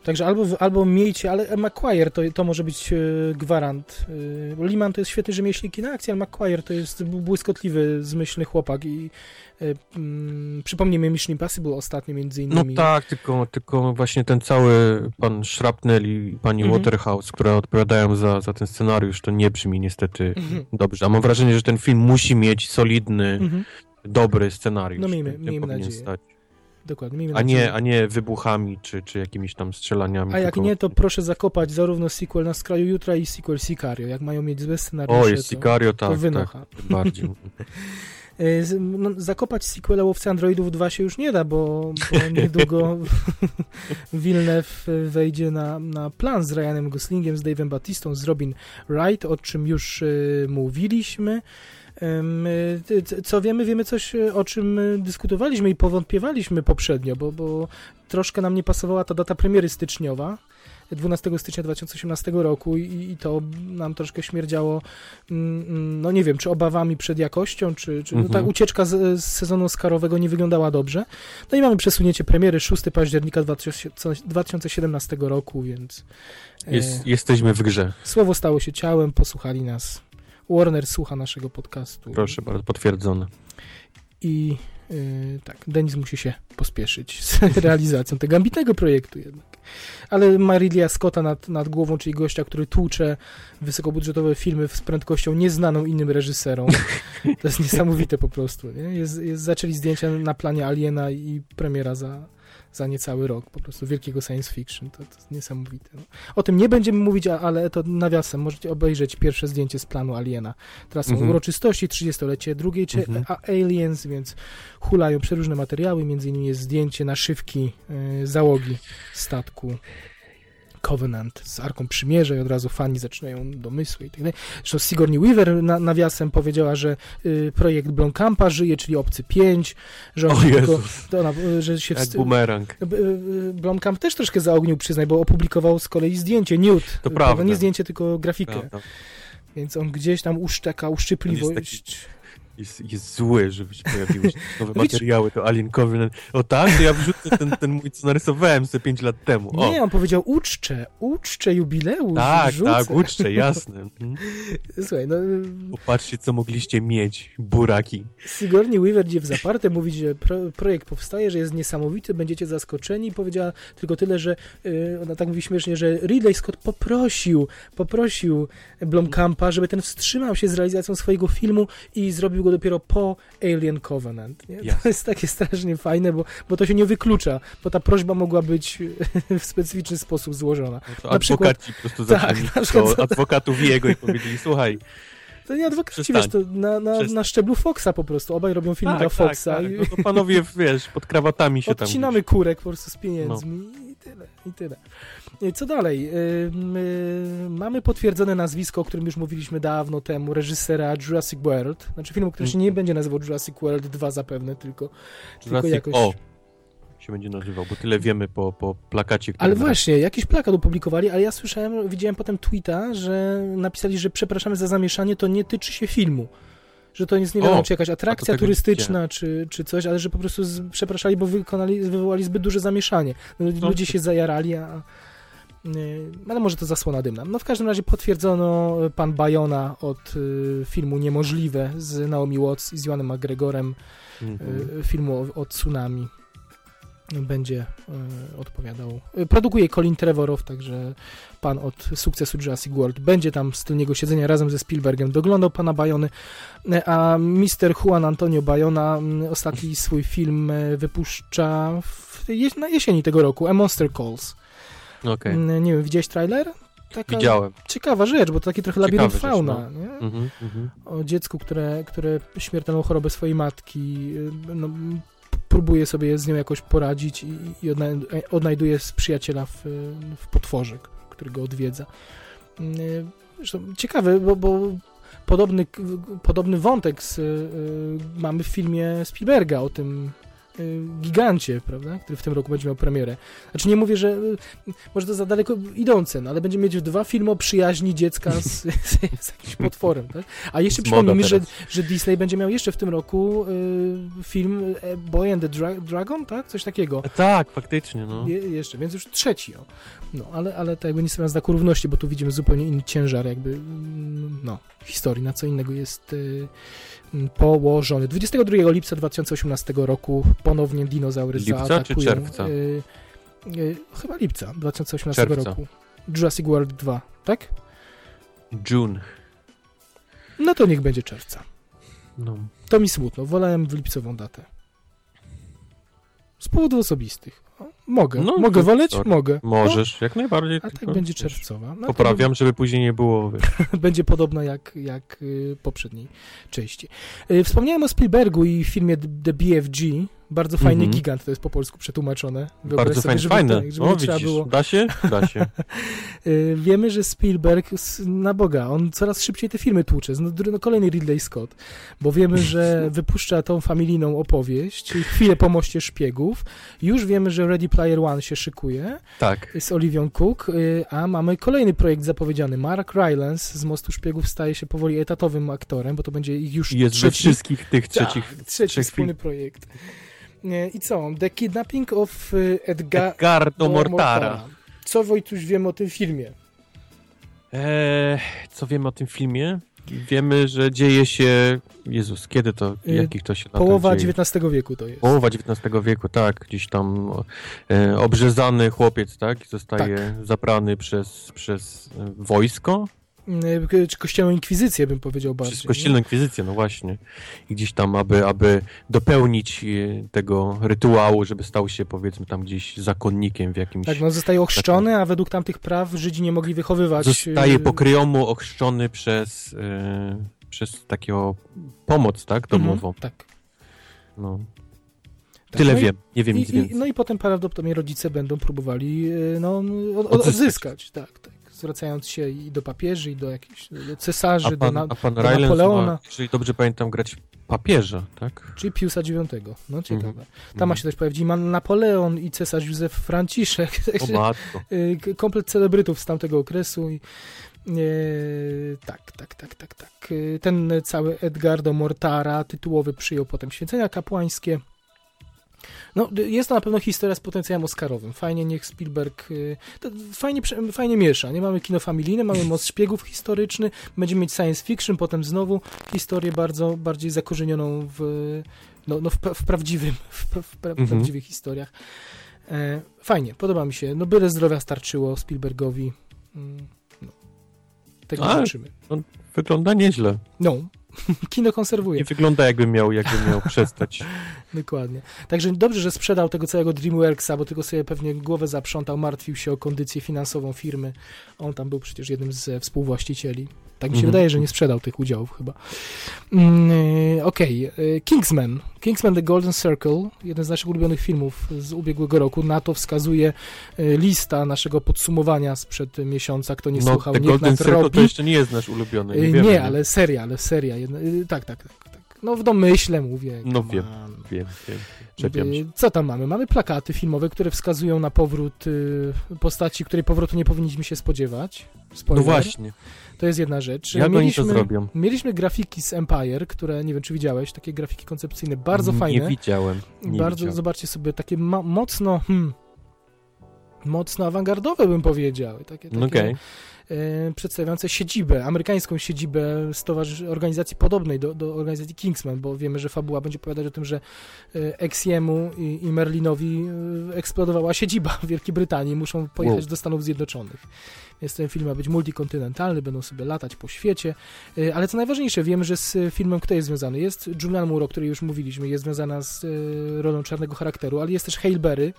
Także albo, albo miejcie, ale McQuire to, to może być e, gwarant. E, Liman to jest świetny rzemieślnik na akcji, ale McQuire to jest błyskotliwy, zmyślny chłopak i e, mm, przypomnijmy Mission Impossible ostatnio między No innymi. tak, tylko, tylko właśnie ten cały pan Shrapnel i pani Mhm. Waterhouse, które odpowiadają za, za ten scenariusz, to nie brzmi niestety Mhm. dobrze. A mam wrażenie, że ten film musi mieć solidny, Mhm. dobry scenariusz. No miejmy- miejmy nadzieję. stać. Dokładnie. miejmy A nie, a nie wybuchami, czy, czy jakimiś tam strzelaniami. A jak tylko... nie, to proszę zakopać zarówno sequel na skraju jutra i sequel Sicario. Jak mają mieć złe scenariusze, O, jest to, Sicario, tak, to tak, wynocha. tym bardziej. E, No, zakopać sequela Łowcy Androidów 2 się już nie da, bo, bo niedługo Villeneuve wejdzie na, na plan z Ryanem Goslingiem, z Dave'em Batistą, z Robin Wright, o czym już e, mówiliśmy. E, c- Co wiemy? Wiemy coś, e, o czym e, dyskutowaliśmy i powątpiewaliśmy poprzednio, bo, bo troszkę nam nie pasowała ta data premiery styczniowa. 12 stycznia 2018 roku i, i to nam troszkę śmierdziało, mm, mm, no nie wiem, czy obawami przed jakością, czy, czy no Mhm. ta ucieczka z, z sezonu Oscarowego nie wyglądała dobrze. No i mamy przesunięcie premiery 6 października 2000 2017 roku, więc e, Jest, jesteśmy w grze. słowo stało się ciałem, posłuchali nas. Warner słucha naszego podcastu. Proszę bardzo, potwierdzone. I y, tak, Denis musi się pospieszyć z realizacją tego ambitnego projektu jednak. Ale Marilia Scotta nad, nad głową, czyli gościa, który tłucze wysokobudżetowe filmy z prędkością nieznaną innym reżyserom. To jest niesamowite po prostu. Nie? Jest, jest, zaczęli zdjęcia na planie Aliena i premiera za, za niecały rok, po prostu wielkiego science fiction, to, to jest niesamowite. No. O tym nie będziemy mówić, ale to nawiasem, możecie obejrzeć pierwsze zdjęcie z planu Aliena. Teraz są Mhm. uroczystości, 30-lecie drugiej, czy a Aliens, więc hulają przeróżne materiały, między innymi jest zdjęcie naszywki y, załogi statku Covenant z Arką Przymierza i od razu fani zaczynają domysły i tak dalej. Zresztą Sigourney Weaver na, nawiasem powiedziała, że y, projekt Blomkampa żyje, czyli Obcy 5, że on tylko, ona, y, że się wst- bumerang. B- y, Blomkamp też troszkę zaognił, przyznaj, bo opublikował z kolei zdjęcie, Newt. To prawda. Nie zdjęcie, tylko grafikę. Prawda. Więc on gdzieś tam uszczeka uszczypliwość. Jest, jest zły, żeby się pojawiły się nowe No materiały, to Alien Covenant. O tak, to ja wrzucę ten, ten mój, co narysowałem sobie 5 lat temu. O, Nie, on powiedział uczczę, uczczę jubileusz, tak, rzucę. tak, uczczę, jasne. Mhm. Słuchaj, no Popatrzcie, co mogliście mieć, buraki. Sigourney Weaver gdzie w zaparte mówi, że pro, projekt powstaje, że jest niesamowity, będziecie zaskoczeni. Powiedziała tylko tyle, że y, ona tak mówi śmiesznie, że Ridley Scott poprosił, poprosił Blomkampa, żeby ten wstrzymał się z realizacją swojego filmu i zrobił go dopiero po Alien Covenant. Nie? Jasne. To jest takie strasznie fajne, bo, bo to się nie wyklucza, bo ta prośba mogła być w specyficzny sposób złożona. No Na przykład- po prostu tak, na przykład- do adwokatów jego i powiedzieli, słuchaj, To nie adwokaci, wiesz, to na, na, Przestań. na szczeblu Foxa po prostu. Obaj robią filmy tak, dla tak, Foxa tak, i no to panowie, wiesz, pod krawatami się tam... Odcinamy kurek po prostu z pieniędzmi i tyle, i tyle. I Co dalej? Ym, y, mamy potwierdzone nazwisko, o którym już mówiliśmy dawno temu, reżysera Jurassic World. Znaczy filmu, który się nie będzie nazywał Jurassic World 2 zapewne, tylko, tylko jakoś... O się będzie nazywał, bo tyle wiemy po, po plakacie, który Ale właśnie, jakiś plakat opublikowali, ale ja słyszałem, widziałem potem tweeta, że napisali, że przepraszamy za zamieszanie, to nie tyczy się filmu. Że to jest nie wiadomo, O, czy jakaś atrakcja turystyczna, czy, czy coś, ale że po prostu z, przepraszali, bo wykonali, wywołali zbyt duże zamieszanie. No, No, ludzie to- się zajarali, a... y, Ale może to zasłona dymna. No w każdym razie potwierdzono y, pan Bayona od y, filmu Niemożliwe z Naomi Watts i z Joanem McGregorem Mhm. filmu o, o tsunami będzie y, odpowiadał. Produkuje Colin Trevorow, także pan od sukcesu Jurassic World będzie tam z tylniego siedzenia razem ze Spielbergiem doglądał pana Bayony, Y, a Mr. Juan Antonio Bayona y, ostatni swój film wypuszcza w, na jesieni tego roku, A Monster Calls. Okej, Y, Nie wiem, widziałeś trailer? Taka widziałem. ciekawa rzecz, bo to taki trochę labirynt rzecz, fauna, no. nie? Mhm, mhm. o dziecku, które, które śmiertelną chorobę swojej matki y, no, próbuje sobie z nią jakoś poradzić i, i odnaj- odnajduje przyjaciela w, w potworze, który go odwiedza. Y, Zresztą ciekawe, bo, bo podobny, podobny wątek z, y, mamy w filmie Spielberga o tym gigancie, prawda, który w tym roku będzie miał premierę. Znaczy nie mówię, że y, może to za daleko idące, no, ale będziemy mieć dwa filmy o przyjaźni dziecka z, z, z jakimś potworem, tak? A jeszcze przypomnijmy, że, że Disney będzie miał jeszcze w tym roku y, film e, Boy and the Dra- Dragon, tak? Coś takiego. E, Tak, faktycznie, no. Je, jeszcze, więc już trzeci. O. No, ale, ale to jakby nie stawiam znaku równości, bo tu widzimy zupełnie inny ciężar jakby mm, no, historii, na co innego jest y, położony. 22 lipca 2018 roku ponownie dinozaury Lipca czy zaatakują. czerwca? Y, y, chyba lipca 2018 Czerwca. roku. Jurassic World 2, tak? June. No to niech będzie czerwca. No. To mi smutno, wolałem w lipcową datę. Z powodów osobistych. Mogę. No, mogę to woleć? sorry. Mogę. Możesz, jak najbardziej. No, a tak będzie czerwcowa. No, to Poprawiam, żeby później nie było, będzie podobna jak, jak y, poprzedniej części. Y, wspomniałem o Spielbergu i filmie The BFG. Bardzo fajny Mhm. gigant, to jest po polsku przetłumaczone. Wyobraź bardzo sobie, fajne. żeby, fajne. żeby o, nie trzeba było. da się? Da się. Y, Wiemy, że Spielberg, na Boga, on coraz szybciej te filmy tłucze. No, no kolejny Ridley Scott, bo wiemy, że wypuszcza tą familijną opowieść, chwilę po moście szpiegów. Już wiemy, że Ready Player One się szykuje Tak. z Olivią Cook, y, a mamy kolejny projekt zapowiedziany. Mark Rylance z Mostu Szpiegów staje się powoli etatowym aktorem, bo to będzie ich już Jest we trzeci, wszystkich tych trzecich, tak, trzeci trzech wspólny projekt. I co? The Kidnapping of y, Edgar... Edgardo Mortara. Co Wojtuś wiemy o tym filmie? Eee, co wiemy o tym filmie? Wiemy, że dzieje się... Jezus, kiedy to? Y, Jakich to się Połowa? XIX wieku to jest. Połowa XIX wieku, tak. Gdzieś tam e, obrzezany chłopiec, tak? Zostaje zabrany przez, przez wojsko. E, czy kościelną inkwizycję, bym powiedział bardziej. Przez kościelną inkwizycję, no właśnie. I gdzieś tam, aby, aby dopełnić e, tego rytuału, żeby stał się, powiedzmy, tam gdzieś zakonnikiem w jakimś... Tak, no zostaje ochrzczony, a według tamtych praw Żydzi nie mogli wychowywać... Zostaje e, po kryjomu ochrzczony przez, e, przez takiego pomoc, tak, domową. Mhm, tak. No. Tak, Tyle no i- wiem, nie wiem I, nic więcej. i, no i potem prawdopodobnie rodzice będą próbowali no, od, Odzyskać. odzyskać, tak, tak. Zwracając się i do papieży, i do jakichś do cesarzy, A do, pan, na, a pan do Rylands Napoleona. ma, jeżeli dobrze pamiętam, grać papieża, tak? czyli Piusa IX. No ciekawe. Mhm. Tam ma się też pojawić i Napoleon i cesarz Józef Franciszek. O matko. y, komplet celebrytów z tamtego okresu i e, tak, tak, tak, tak, tak. Y, Ten cały Edgardo Mortara, tytułowy, przyjął potem święcenia kapłańskie. No, jest to na pewno historia z potencjałem oscarowym. Fajnie niech Spielberg, y, to fajnie, fajnie miesza, nie? Mamy kino familijne, mamy most szpiegów historyczny, będziemy mieć science fiction, potem znowu historię bardzo, bardziej zakorzenioną w, no, no w, w prawdziwym, w, pra- w pra- Mhm. prawdziwych historiach. E, fajnie, podoba mi się. No byle zdrowia starczyło Spielbergowi. Mm, No, tego A, życzymy. Wygląda nieźle. No, kino konserwuje. Nie wygląda jakby miał, jakby miał przestać. Dokładnie. Także dobrze, że sprzedał tego całego DreamWorksa, bo tylko sobie pewnie głowę zaprzątał, martwił się o kondycję finansową firmy. On tam był przecież jednym z współwłaścicieli. Tak mi się Mhm. wydaje, że nie sprzedał tych udziałów chyba. Mm, e, Okej, e, Kingsman. Kingsman The Golden Circle, jeden z naszych ulubionych filmów z ubiegłego roku. Na to wskazuje e, lista naszego podsumowania sprzed miesiąca. Kto nie no, słuchał, The niech Golden Circle nadrobi. to jeszcze nie jest nasz ulubiony. Nie, E, wiemy, nie, ale seria, ale seria. Jedna, tak, tak, tak, tak. No w domyśle mówię. No wiem. Wiem, wiem. Y, Co tam mamy? Mamy plakaty filmowe, które wskazują na powrót y, postaci, której powrotu nie powinniśmy się spodziewać. No Spoiler. właśnie. To jest jedna rzecz. Jak oni to zrobią? mieliśmy grafiki z Empire, które nie wiem, czy widziałeś, takie grafiki koncepcyjne, bardzo nie fajne. widziałem. Nie bardzo, widziałem. zobaczcie sobie, takie mocno, hmm, mocno awangardowe bym powiedział. Takie, takie, e, przedstawiające siedzibę, amerykańską siedzibę stowarzysz- organizacji podobnej do, do organizacji Kingsman, bo wiemy, że fabuła będzie opowiadać o tym, że e, Exiemu i, i Merlinowi e, eksplodowała siedziba w Wielkiej Brytanii, muszą pojechać Wow. do Stanów Zjednoczonych. Więc ten film ma być multikontynentalny, będą sobie latać po świecie, E, ale co najważniejsze, wiemy, że z filmem kto jest związany? Jest Julian Moore, o której już mówiliśmy, jest związana z e, rolą czarnego charakteru, ale jest też Hale Berry,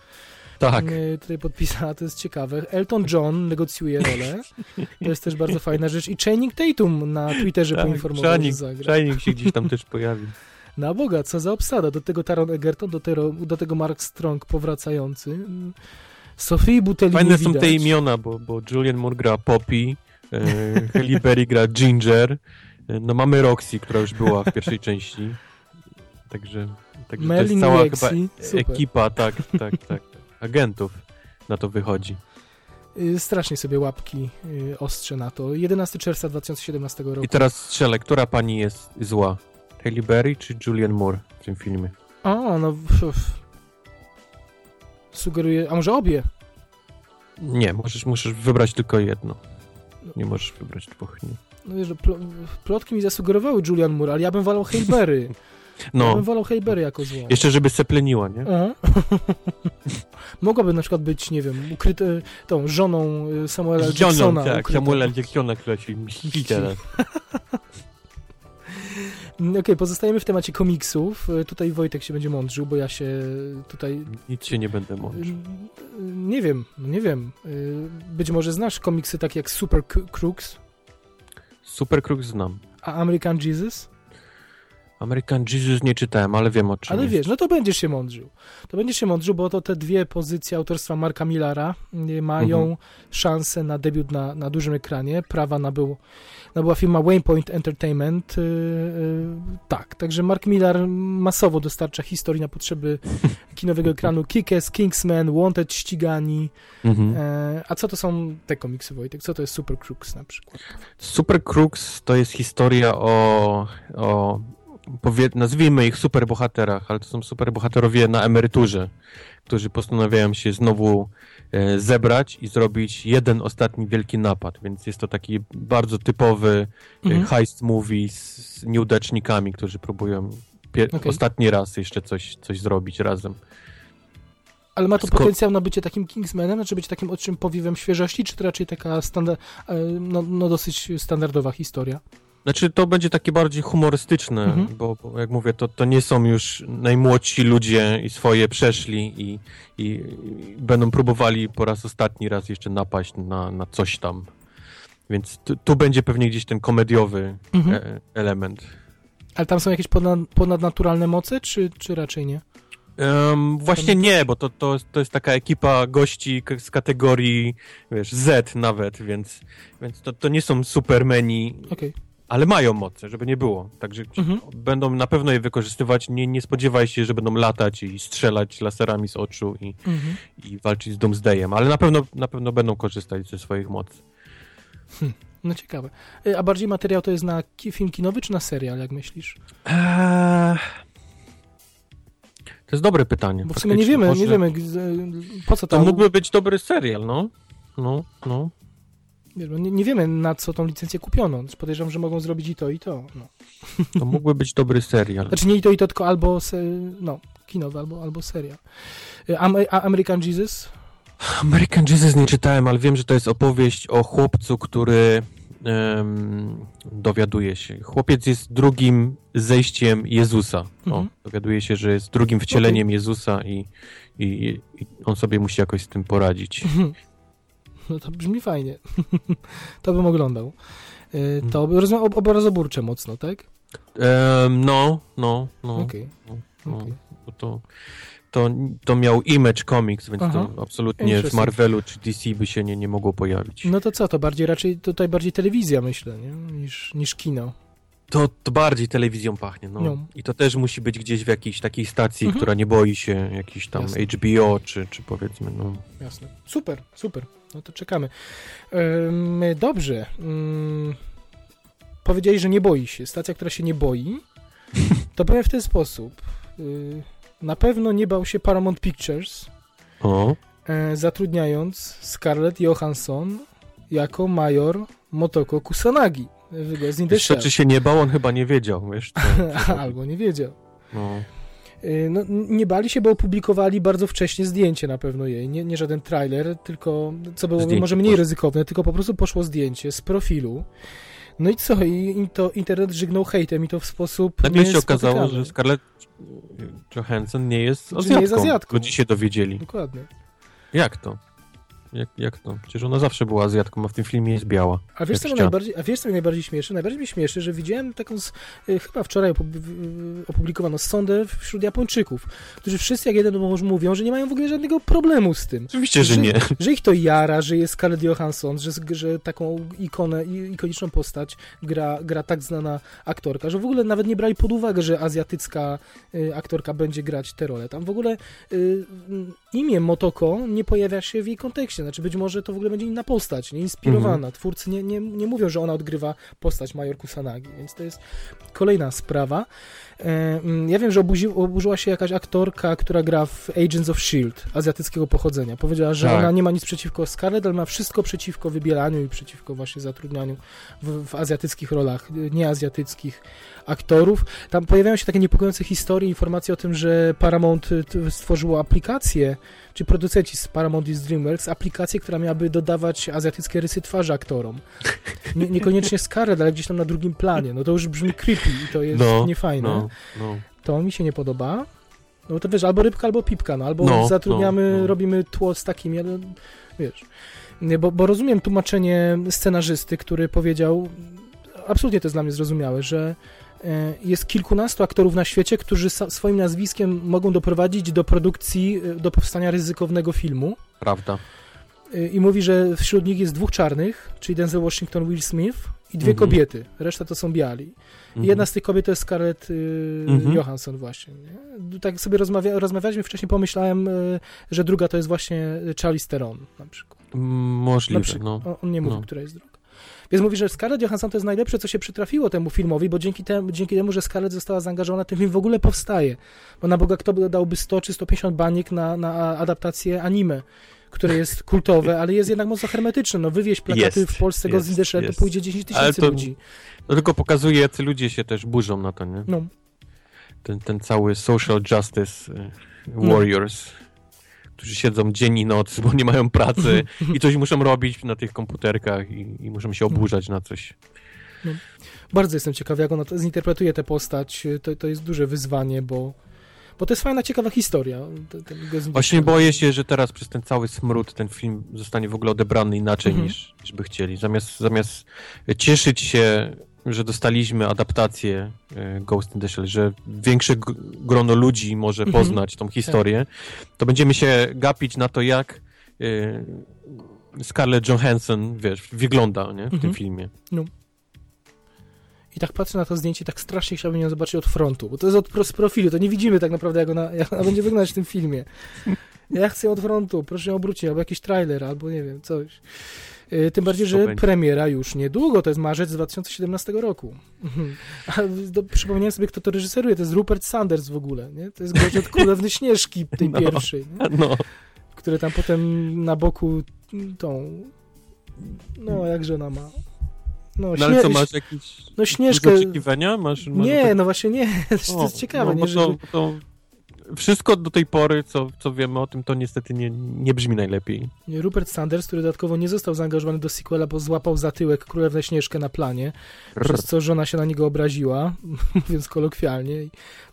Tak. y, tutaj podpisała, to jest ciekawe. Elton John negocjuje rolę. To jest też bardzo fajna rzecz. I Channing Tatum na Twitterze tak. poinformował, że Shining, zagra. Shining się gdzieś tam też pojawił. Na Boga, co za obsada. Do tego Taron Egerton, do tego, do tego Mark Strong powracający. Sophie Butelli Fajne są te imiona, bo, bo Julian Moore gra Poppy, e, Halle Berry gra Ginger, e, no mamy Roxy, która już była w pierwszej części. Także, także to jest cała Lexi, chyba super. ekipa, tak, tak, tak, agentów na to wychodzi. Y, Strasznie sobie łapki y, ostrze na to. 11 czerwca 2017 roku. I teraz strzelę, która pani jest zła? Halle Berry czy Julian Moore w tym filmie? O, no... Sugeruję... A może obie? Nie, możesz, musisz wybrać tylko jedno. Nie możesz wybrać dwóch. Nie. No wiesz, plotki mi zasugerowały Julian Moore, ale ja bym wolał Hale Berry. Ja No, bym wolał Hale Berry jako złą. jeszcze żeby sepleniła, nie? Mogłaby na przykład być, nie wiem, ukryte, tą żoną y, Samuela Żoną, Jacksona. tak. Samuela Jacksona, która się mści teraz. Mm, Okej, pozostajemy w temacie komiksów. Y, Tutaj Wojtek się będzie mądrzył, bo ja się tutaj... Nic się nie będę y, mówił. y, Nie wiem, nie wiem. Y, Być może znasz komiksy takie jak Super Crooks, Super Crooks znam. a American Jesus? American Jesus nie czytałem, ale wiem o czym Ale jest. wiesz, no to będziesz się mądrzył. To będziesz się mądrzył, bo to te dwie pozycje autorstwa Marka Millara y, mają Mhm. szansę na debiut na, na dużym ekranie. Prawa nabył, nabyła firma Waypoint Entertainment. y, y, tak, także Mark Millar masowo dostarcza historii na potrzeby kinowego ekranu. Kick-Ass, Kingsman, Wanted, Ścigani. Mhm. E, a co to są te komiksy, Wojtek? Co to jest Super Crooks na przykład? Super Crooks to jest historia o, o powie, nazwijmy ich superbohaterach, ale to są superbohaterowie na emeryturze, którzy postanawiają się znowu e, zebrać i zrobić jeden ostatni wielki napad, więc jest to taki bardzo typowy Mhm. mhm. heist movie z, z nieudacznikami, którzy próbują Okej. ostatni raz jeszcze coś, coś zrobić razem. Ale ma to potencjał na bycie takim Kingsmanem, znaczy być takim odczym powiewem świeżości, czy to raczej taka standard, e, no, no dosyć standardowa historia? Znaczy to będzie takie bardziej humorystyczne, Mhm. bo, bo jak mówię, to, to nie są już najmłodsi ludzie i swoje przeszli i, i, i będą próbowali po raz ostatni raz jeszcze napaść na, na coś tam. Więc tu, tu będzie pewnie gdzieś ten komediowy Mhm. e, element. Ale tam są jakieś ponad, ponadnaturalne moce, czy, czy raczej nie? Em, właśnie nie, bo to, to, to jest taka ekipa gości z kategorii, wiesz, Z nawet, więc, więc to, to nie są supermeni, Okej. Ale mają moce, żeby nie było. Także Mhm. będą na pewno je wykorzystywać. Nie, nie spodziewaj się, że będą latać i strzelać laserami z oczu i, Mhm. i walczyć z Doomsdayem, ale na pewno, na pewno będą korzystać ze swoich mocy. No ciekawe. E, A bardziej materiał to jest na film kinowy, czy na serial, jak myślisz? Eee... To jest dobre pytanie. Bo w sumie nie wiemy, nie wiemy, po co To to... mógłby być dobry serial, no. No, no. Nie, nie, wiemy, na co tą licencję kupiono. Podejrzewam, że mogą zrobić i to, i to. No. To mógłby być dobry serial. Znaczy nie i to, i to, tylko albo se, no, kinowy, albo, albo serial. E, Am a American Jesus? American Jesus nie czytałem, ale wiem, że to jest opowieść o chłopcu, który em, dowiaduje się. Chłopiec jest drugim zejściem Jezusa. O, Mhm. dowiaduje się, że jest drugim wcieleniem Jezusa i, i, i on sobie musi jakoś z tym poradzić. No to brzmi fajnie. to bym oglądał. E, To rozumiem, ob- obrazoburcze mocno, tak? No, no, no. Okej. no. okej. Bo to, to, to miał Image Comics, więc Aha. to absolutnie w. Marvelu czy DC by się nie, nie mogło pojawić. No to co, to bardziej raczej tutaj bardziej telewizja, myślę, nie? Niż, niż kino. To, to bardziej telewizją pachnie, no. No. I to też musi być gdzieś w jakiejś takiej stacji, Mhm. która nie boi się jakiś tam Jasne. HBO, czy, czy powiedzmy, no. Jasne. Super, super. No to czekamy. Ym, dobrze. Ym, powiedziałeś, że nie boi się. Stacja, która się nie boi, to powiem w ten sposób. Y, na pewno nie bał się Paramount Pictures, O, e, zatrudniając Scarlett Johansson jako major Motoko Kusanagi wiesz czy się nie bał, on chyba nie wiedział, wiesz. Albo nie wiedział. no. Y, No, nie bali się, bo opublikowali bardzo wcześnie zdjęcie na pewno jej. Nie, nie żaden trailer, tylko co było Zdjęcie może mniej poszło. ryzykowne, tylko po prostu poszło zdjęcie z profilu. No i co? I, to internet żygnął hejtem i to w sposób. Nagle się okazało, że Scarlett Johansson nie jest Że nie Azjatką. jest Azjatką. Ludzie się dowiedzieli. Dokładnie. Jak to? Jak, jak to? Przecież ona zawsze była Azjatką, a w tym filmie jest biała. A wiesz, co mnie najbardziej, a wiesz, co mnie najbardziej śmieszy? Najbardziej mnie śmieszy, że widziałem taką, z, y, chyba wczoraj opub- opublikowano sondę wśród Japończyków, którzy wszyscy jak jeden mówią, że nie mają w ogóle żadnego problemu z tym. Oczywiście, że Że- nie. że ich to jara, że jest Scarlett Johansson, że, że taką ikonę, i- ikoniczną postać gra, gra tak znana aktorka, że w ogóle nawet nie brali pod uwagę, że azjatycka y, aktorka będzie grać tę rolę. Tam w ogóle y, imię Motoko nie pojawia się w jej kontekście, znaczy być może to w ogóle będzie inna postać, nie inspirowana. Mhm. Twórcy nie, nie, nie mówią, że ona odgrywa postać Major Kusanagi, więc to jest kolejna sprawa. E, mm, Ja wiem, że obuzi, oburzyła się jakaś aktorka, która gra w Agents of S.H.I.E.L.D. azjatyckiego pochodzenia. Powiedziała, że Tak. ona nie ma nic przeciwko Scarlett, ale ma wszystko przeciwko wybielaniu i przeciwko właśnie zatrudnianiu w, w azjatyckich rolach, y, nieazjatyckich aktorów. Tam pojawiają się takie niepokojące historie, informacje o tym, że Paramount t- stworzyło aplikację, czy producenci z Paramount i z DreamWorks, aplikację, która miałaby dodawać azjatyckie rysy twarzy aktorom. Nie, niekoniecznie Scarlett, ale gdzieś tam na drugim planie. No to już brzmi creepy i to jest No, niefajne. No, no. To mi się nie podoba. No to wiesz, albo rybka, albo pipka, no albo No, zatrudniamy, no, no. robimy tło z takimi, ale wiesz. Bo, bo rozumiem tłumaczenie scenarzysty, który powiedział, absolutnie to jest dla mnie zrozumiałe, że e, jest kilkunastu aktorów na świecie, którzy swoim nazwiskiem mogą doprowadzić do produkcji, e, do powstania ryzykownego filmu. Prawda. E, I mówi, że wśród nich jest dwóch czarnych, czyli Denzel Washington, Will Smith i dwie Mhm. kobiety. Reszta to są biali. Mhm. Jedna z tych kobiet to jest Scarlett y, Mhm. Johansson właśnie. Nie? Tak sobie rozmawia, rozmawialiśmy wcześniej, pomyślałem, y, że druga to jest właśnie Charlize Theron na przykład. Mm, Na Możliwe, przykład. no. On, on nie mówi, No. która jest druga. Więc mówi, że Scarlett Johansson to jest najlepsze, co się przytrafiło temu filmowi, bo dzięki temu, dzięki temu że Scarlett została zaangażowana, ten film w ogóle powstaje. Bo na Boga kto by dałby 100 czy 150 baniek na, na adaptację anime, które jest kultowe, ale jest jednak mocno hermetyczne. No wywieź plakaty Jest, w Polsce jest, Shell, to jest. pójdzie 10 Ale tysięcy to- ludzi. To tylko pokazuje, jacy ludzie się też burzą na to, nie? No. Ten, ten cały social justice y, No. warriors, którzy siedzą dzień i noc, bo nie mają pracy i coś muszą robić na tych komputerkach i, i muszą się oburzać na coś. Bardzo jestem ciekaw, jak ona to zinterpretuje tę postać. To, to jest duże wyzwanie, bo, bo to jest fajna, ciekawa historia. Właśnie boję się, że teraz przez ten cały smród ten film zostanie w ogóle odebrany inaczej Mhm. niż, niż by chcieli. Zamiast, zamiast cieszyć się, że dostaliśmy adaptację e, Ghost in the Shell, że większe grono ludzi może Mhm. poznać tą historię, to będziemy się gapić na to, jak e, Scarlett Johansson, wiesz, wygląda nie, w Mhm. tym filmie. I tak patrzę na to zdjęcie, tak strasznie chciałbym ją zobaczyć od frontu, bo to jest od z profilu, to nie widzimy tak naprawdę, jak ona, jak ona będzie wyglądać w tym filmie. Ja chcę od frontu, proszę ją obrócić, albo jakiś trailer, albo nie wiem, coś. Yy, Tym bardziej, że będzie. premiera już niedługo, to jest marzec 2017 roku. Mhm. A do, przypomniałem sobie, kto to reżyseruje, to jest Rupert Sanders w ogóle, nie? To jest gość od Królewny Śnieżki, tej No. pierwszej, nie? No, które tam potem na boku tą, no jakże ona ma, no, no ale co, masz jakieś no śnieżkę, oczekiwania? Masz, masz nie, no właśnie nie, to O, jest ciekawe, no, nie, to, to wszystko do tej pory, co, co wiemy o tym, to niestety nie, nie brzmi najlepiej. Rupert Sanders, który dodatkowo nie został zaangażowany do sequela, bo złapał za tyłek Królewnę Śnieżkę na planie, przez co żona się na niego obraziła, mówiąc kolokwialnie,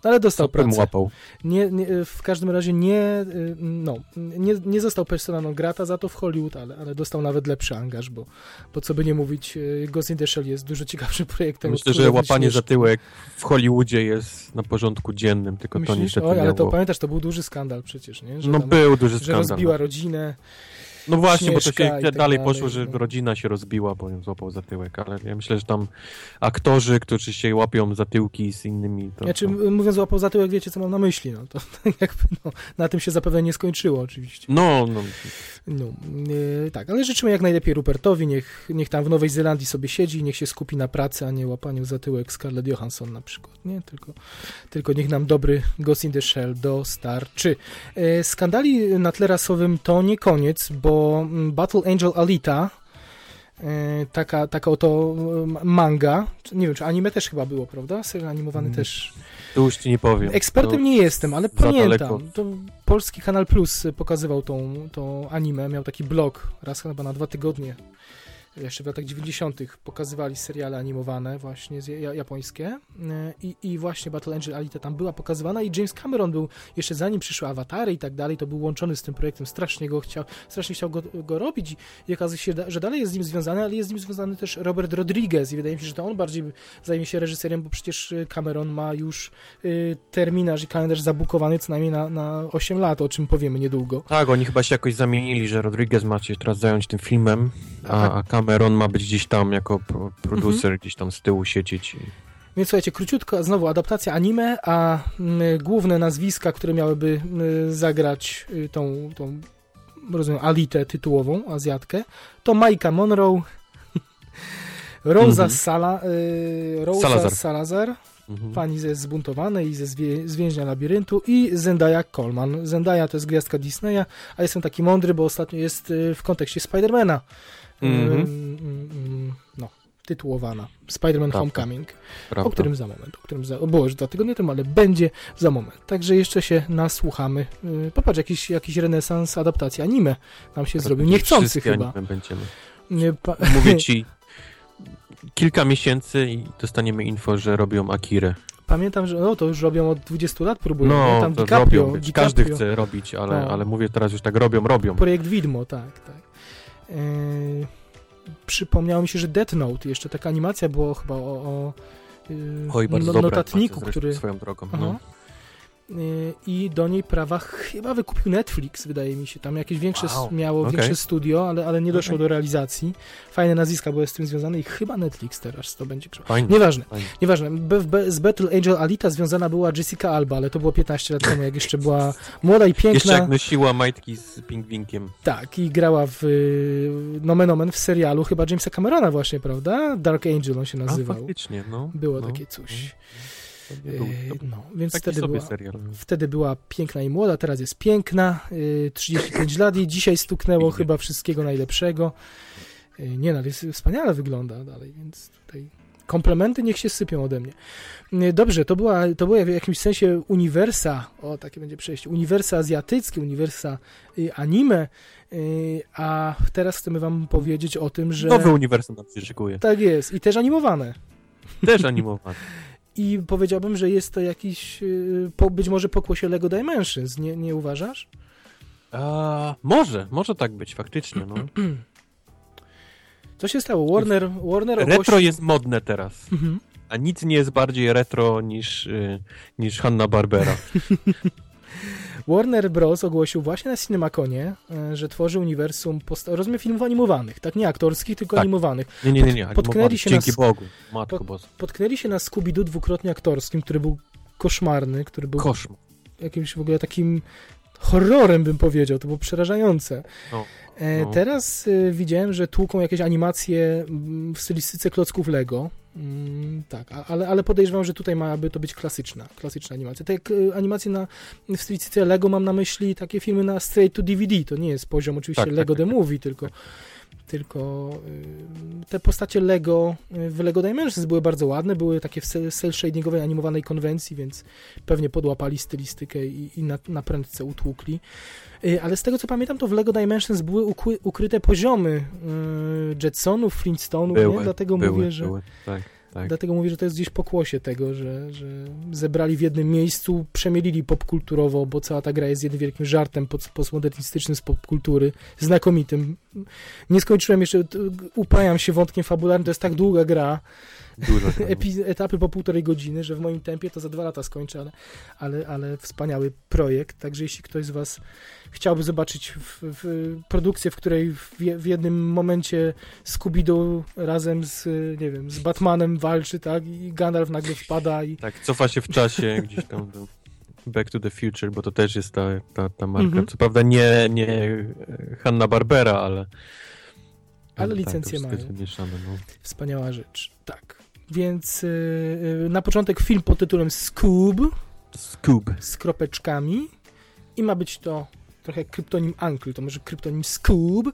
no ale dostał Co pracę. łapał. Nie, nie, w każdym razie nie, y, no, nie, nie został persona non grata za to w Hollywood, ale, ale dostał nawet lepszy angaż, bo, bo co by nie mówić, y, Ghost in the Shell jest dużo ciekawszym projektem. Myślę, że łapanie za Śnieżki. tyłek w Hollywoodzie jest na porządku dziennym, tylko to Myślisz? niestety Oj, ale to pamiętasz, to był duży skandal przecież, nie? Że, No tam, był duży że skandal. rozbiła rodzinę. No właśnie, bo to się tak dalej poszło, że no. rodzina się rozbiła, bo ją złapał za tyłek, ale ja myślę, że tam aktorzy, którzy się łapią za tyłki z innymi, to... Znaczy, to... mówiąc łapał za tyłek, wiecie, co mam na myśli, no to jakby, no, na tym się zapewne nie skończyło oczywiście. No, no, No, e, tak, ale życzymy jak najlepiej Rupertowi, niech, niech tam w Nowej Zelandii sobie siedzi, niech się skupi na pracy, a nie łapaniu za tyłek Scarlett Johansson na przykład, nie? Tylko, tylko niech nam dobry Ghost in the Shell dostarczy. E, skandali na tle rasowym to nie koniec, bo mm, Battle Angel Alita, taka, taka oto manga, nie wiem, czy anime też chyba było, prawda? Serial animowany Mm, też. tu już ci nie powiem. Ekspertem To nie jestem, ale pamiętam. To polski Kanal Plus pokazywał tą, tą anime, miał taki blog raz chyba na dwa tygodnie. Jeszcze w latach 90. pokazywali seriale animowane, właśnie japońskie. E, I, I właśnie Battle Angel Alita tam była pokazywana. I James Cameron był jeszcze zanim przyszły awatary i tak dalej, to był łączony z tym projektem. Strasznie go chciał, strasznie chciał go, go robić. I okazuje się, że dalej jest z nim związany, ale jest z nim związany też Robert Rodriguez. I wydaje mi się, że to on bardziej zajmie się reżyserem, bo przecież y, Cameron ma już y, terminarz i kalendarz zabukowany co najmniej na, na 8 lat, o czym powiemy niedługo. Tak, oni chyba się jakoś zamienili, że Rodriguez ma się teraz zająć tym filmem, a, a Cameron ma być gdzieś tam jako pro, producer, gdzieś tam z tyłu siedzieć. Więc słuchajcie, króciutko, znowu adaptacja anime, a mm, główne nazwiska, które miałyby y, zagrać y, tą, tą rozumiem, Alitę tytułową, Azjatkę, to Majka Monroe, Rosa Mhm. Sala, y, Rosa Salazar. Salazar, Mhm. pani ze Zbuntowanej i ze zwie, z Więźnia Labiryntu i Zendaya Coleman. Zendaya to jest gwiazdka Disneya, a jestem taki mądry, bo ostatnio jest y, w kontekście Spidermana. Mhm. Ym, ym, no, tytułowana. Spider-Man Prawda. Homecoming. Prawda. O którym za moment, o którym za, było już dwa tygodnie temu, ale będzie za moment. Także jeszcze się nasłuchamy. Yy, popatrz, jakiś, jakiś renesans adaptacji anime nam się zrobił. Niechcący chyba. będziemy. Nie, pa, Mówię ci, kilka miesięcy i dostaniemy info, że robią Akirę. pamiętam, że no, to już robią od 20 lat, próbują. No, Tam to DiCaprio, robią, DiCaprio. każdy chce robić, ale, No. ale mówię teraz już tak, robią, robią. Projekt Widmo, tak, tak. Yy, przypomniało mi się, że Death Note, jeszcze taka animacja była chyba o, o yy, Oj, bardzo no- dobra notatniku, który... Swoją drogą, Aha. no. Y, i do niej prawa chyba wykupił Netflix, wydaje mi się. Tam jakieś większe Wow, miało okej. większe studio, ale, ale nie doszło Okej. do realizacji. Fajne nazwiska były z tym związane i chyba Netflix teraz to będzie. Fajnie. Nieważne, fajnie. nieważne. Be, be, z Battle Angel Alita związana była Jessica Alba, ale to było 15 lat temu, jak jeszcze była młoda i Jeszcze piękna. jak nosiła majtki z pingwinkiem. Tak, i grała w y, Nomen Omen w serialu chyba Jamesa Camerona właśnie, prawda? Dark Angel on się A nazywał. faktycznie, no. Było no, takie coś. Nie był, Y, to no, więc wtedy była, serial. Wtedy była piękna i młoda, teraz jest piękna, y, 35 lat i dzisiaj stuknęło Pięknie. chyba wszystkiego najlepszego. Y, Nie no, jest, wspaniale wygląda dalej, więc tutaj komplementy niech się sypią ode mnie. Dobrze, to była, to była w jakimś sensie uniwersa, o takie będzie przejście, uniwersa azjatyckie, uniwersa anime, a teraz chcemy wam powiedzieć o tym, że... Nowy uniwersum nam się szykuje. Tak jest, i też animowane. Też animowany. I powiedziałbym, że jest to jakiś, y, być może pokłosie Lego Dimensions, nie, nie uważasz? A, może, może tak być, faktycznie. No. Co się stało? Warner, Warner ogłosił... Retro jest modne teraz. Mhm. A nic nie jest bardziej retro niż, y, niż Hanna Barbera. Warner Bros. ogłosił właśnie na Cinemaconie, e, że tworzy uniwersum, posta- rozumiem, filmów animowanych, tak? Nie aktorskich, tylko Tak. animowanych. Nie, nie, nie, nie. Potknęli się Dzięki na Bogu. Matko Pod- Boska. Potknęli się na Scooby-Doo dwukrotnie aktorskim, który był koszmarny, który był Koszmar. jakimś w ogóle takim horrorem, bym powiedział. To było przerażające. No, no. Teraz e, widziałem, że tłuką jakieś animacje mm, w stylistyce klocków Lego. Mm, tak, ale, ale podejrzewam, że tutaj ma by to być klasyczna, klasyczna animacja. Te e, animacje na, w stylistyce Lego mam na myśli takie filmy na straight to DVD. To nie jest poziom oczywiście Tak, tak, Lego tak, The Movie, tylko, tylko y, te postacie Lego y, w Lego Dimensions były bardzo ładne, były takie w cel- cel shadingowej animowanej konwencji, więc pewnie podłapali stylistykę i, i na, na prędce utłukli. Y, Ale z tego co pamiętam, to w Lego Dimensions były ukły, ukryte poziomy Jetsonów, Flintstoneów, nie? dlatego były, mówię, że były. Tak, tak. Dlatego mówię, że to jest gdzieś pokłosie tego, że, że zebrali w jednym miejscu, przemielili popkulturowo, bo cała ta gra jest jednym wielkim żartem post- postmodernistycznym z popkultury, znakomitym. Nie skończyłem jeszcze, upajam się wątkiem fabularnym, to jest tak długa gra, Dużo. etapy po półtorej godziny, że w moim tempie to za dwa lata skończę, ale, ale, ale wspaniały projekt, także jeśli ktoś z was chciałby zobaczyć w, w produkcję, w której w, w jednym momencie Scooby-Doo razem z, nie wiem, z Batmanem walczy, tak, i Gandalf nagle wpada i Tak, cofa się w czasie gdzieś tam do Back to the Future, bo to też jest ta, ta, ta marka. Mhm. Co prawda nie, nie Hanna Barbera, ale... Ale tak, licencje jest mają. no. wspaniała rzecz, tak. Więc yy, yy, na początek film pod tytułem Scoob. Scoob. z kropeczkami. I ma być to trochę kryptonim Uncle, to może kryptonim Scoob.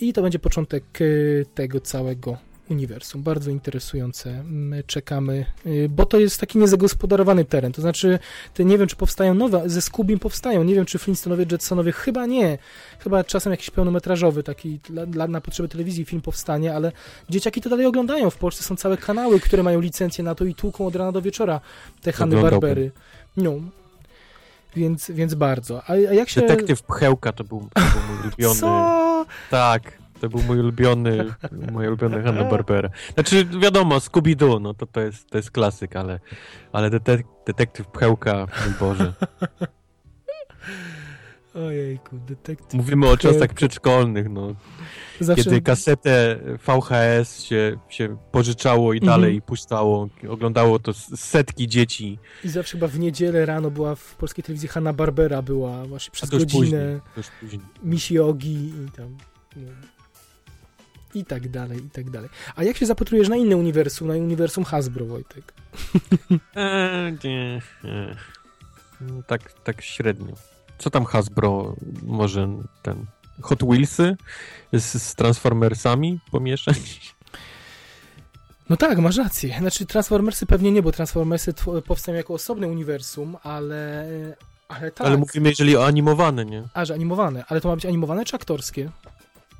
I to będzie początek y, tego całego uniwersum. Bardzo interesujące. My czekamy, y, bo to jest taki niezagospodarowany teren. To znaczy, te nie wiem, czy powstają nowe, ze Scoobim powstają. Nie wiem, czy Flintstonowie, Jetsonowie, chyba nie. Chyba czasem jakiś pełnometrażowy, taki dla, dla, na potrzeby telewizji film powstanie, ale dzieciaki to dalej oglądają. W Polsce są całe kanały, które mają licencję na to i tłuką od rana do wieczora te Oglądałbym. Barbery. No. Więc, więc bardzo. A, a jak się... Detektyw Pchełka to był, to był mój ulubiony... Co? Tak, to był mój ulubiony, moja ulubiona Hanna Barbera. Znaczy, wiadomo, Scooby-Doo, no to, to, jest, to jest klasyk, ale, ale detek detektyw Pchełka, mój Boże. Ojejku, detektyw. Mówimy o czasach przedszkolnych, no. Zawsze... Kiedy kasetę VHS się, się pożyczało i Mhm. dalej puszczało, oglądało to setki dzieci. I zawsze chyba w niedzielę rano była w polskiej telewizji Hanna Barbera była właśnie przez godzinę. później. Później. Misi Ogi i tam. No. I tak dalej, i tak dalej. A jak się zapatrujesz na inne uniwersum, na uniwersum Hasbro, Wojtek? Eee, nie, nie. No, Tak, tak średnio. Co tam Hasbro może ten... Hot Wheelsy z, z Transformersami pomieszać? No tak, masz rację. Znaczy Transformersy pewnie nie, bo Transformersy powstają jako osobne uniwersum, ale... Ale tak. Ale mówimy, jeżeli o animowane, nie? A, że animowane. Ale to ma być animowane czy aktorskie?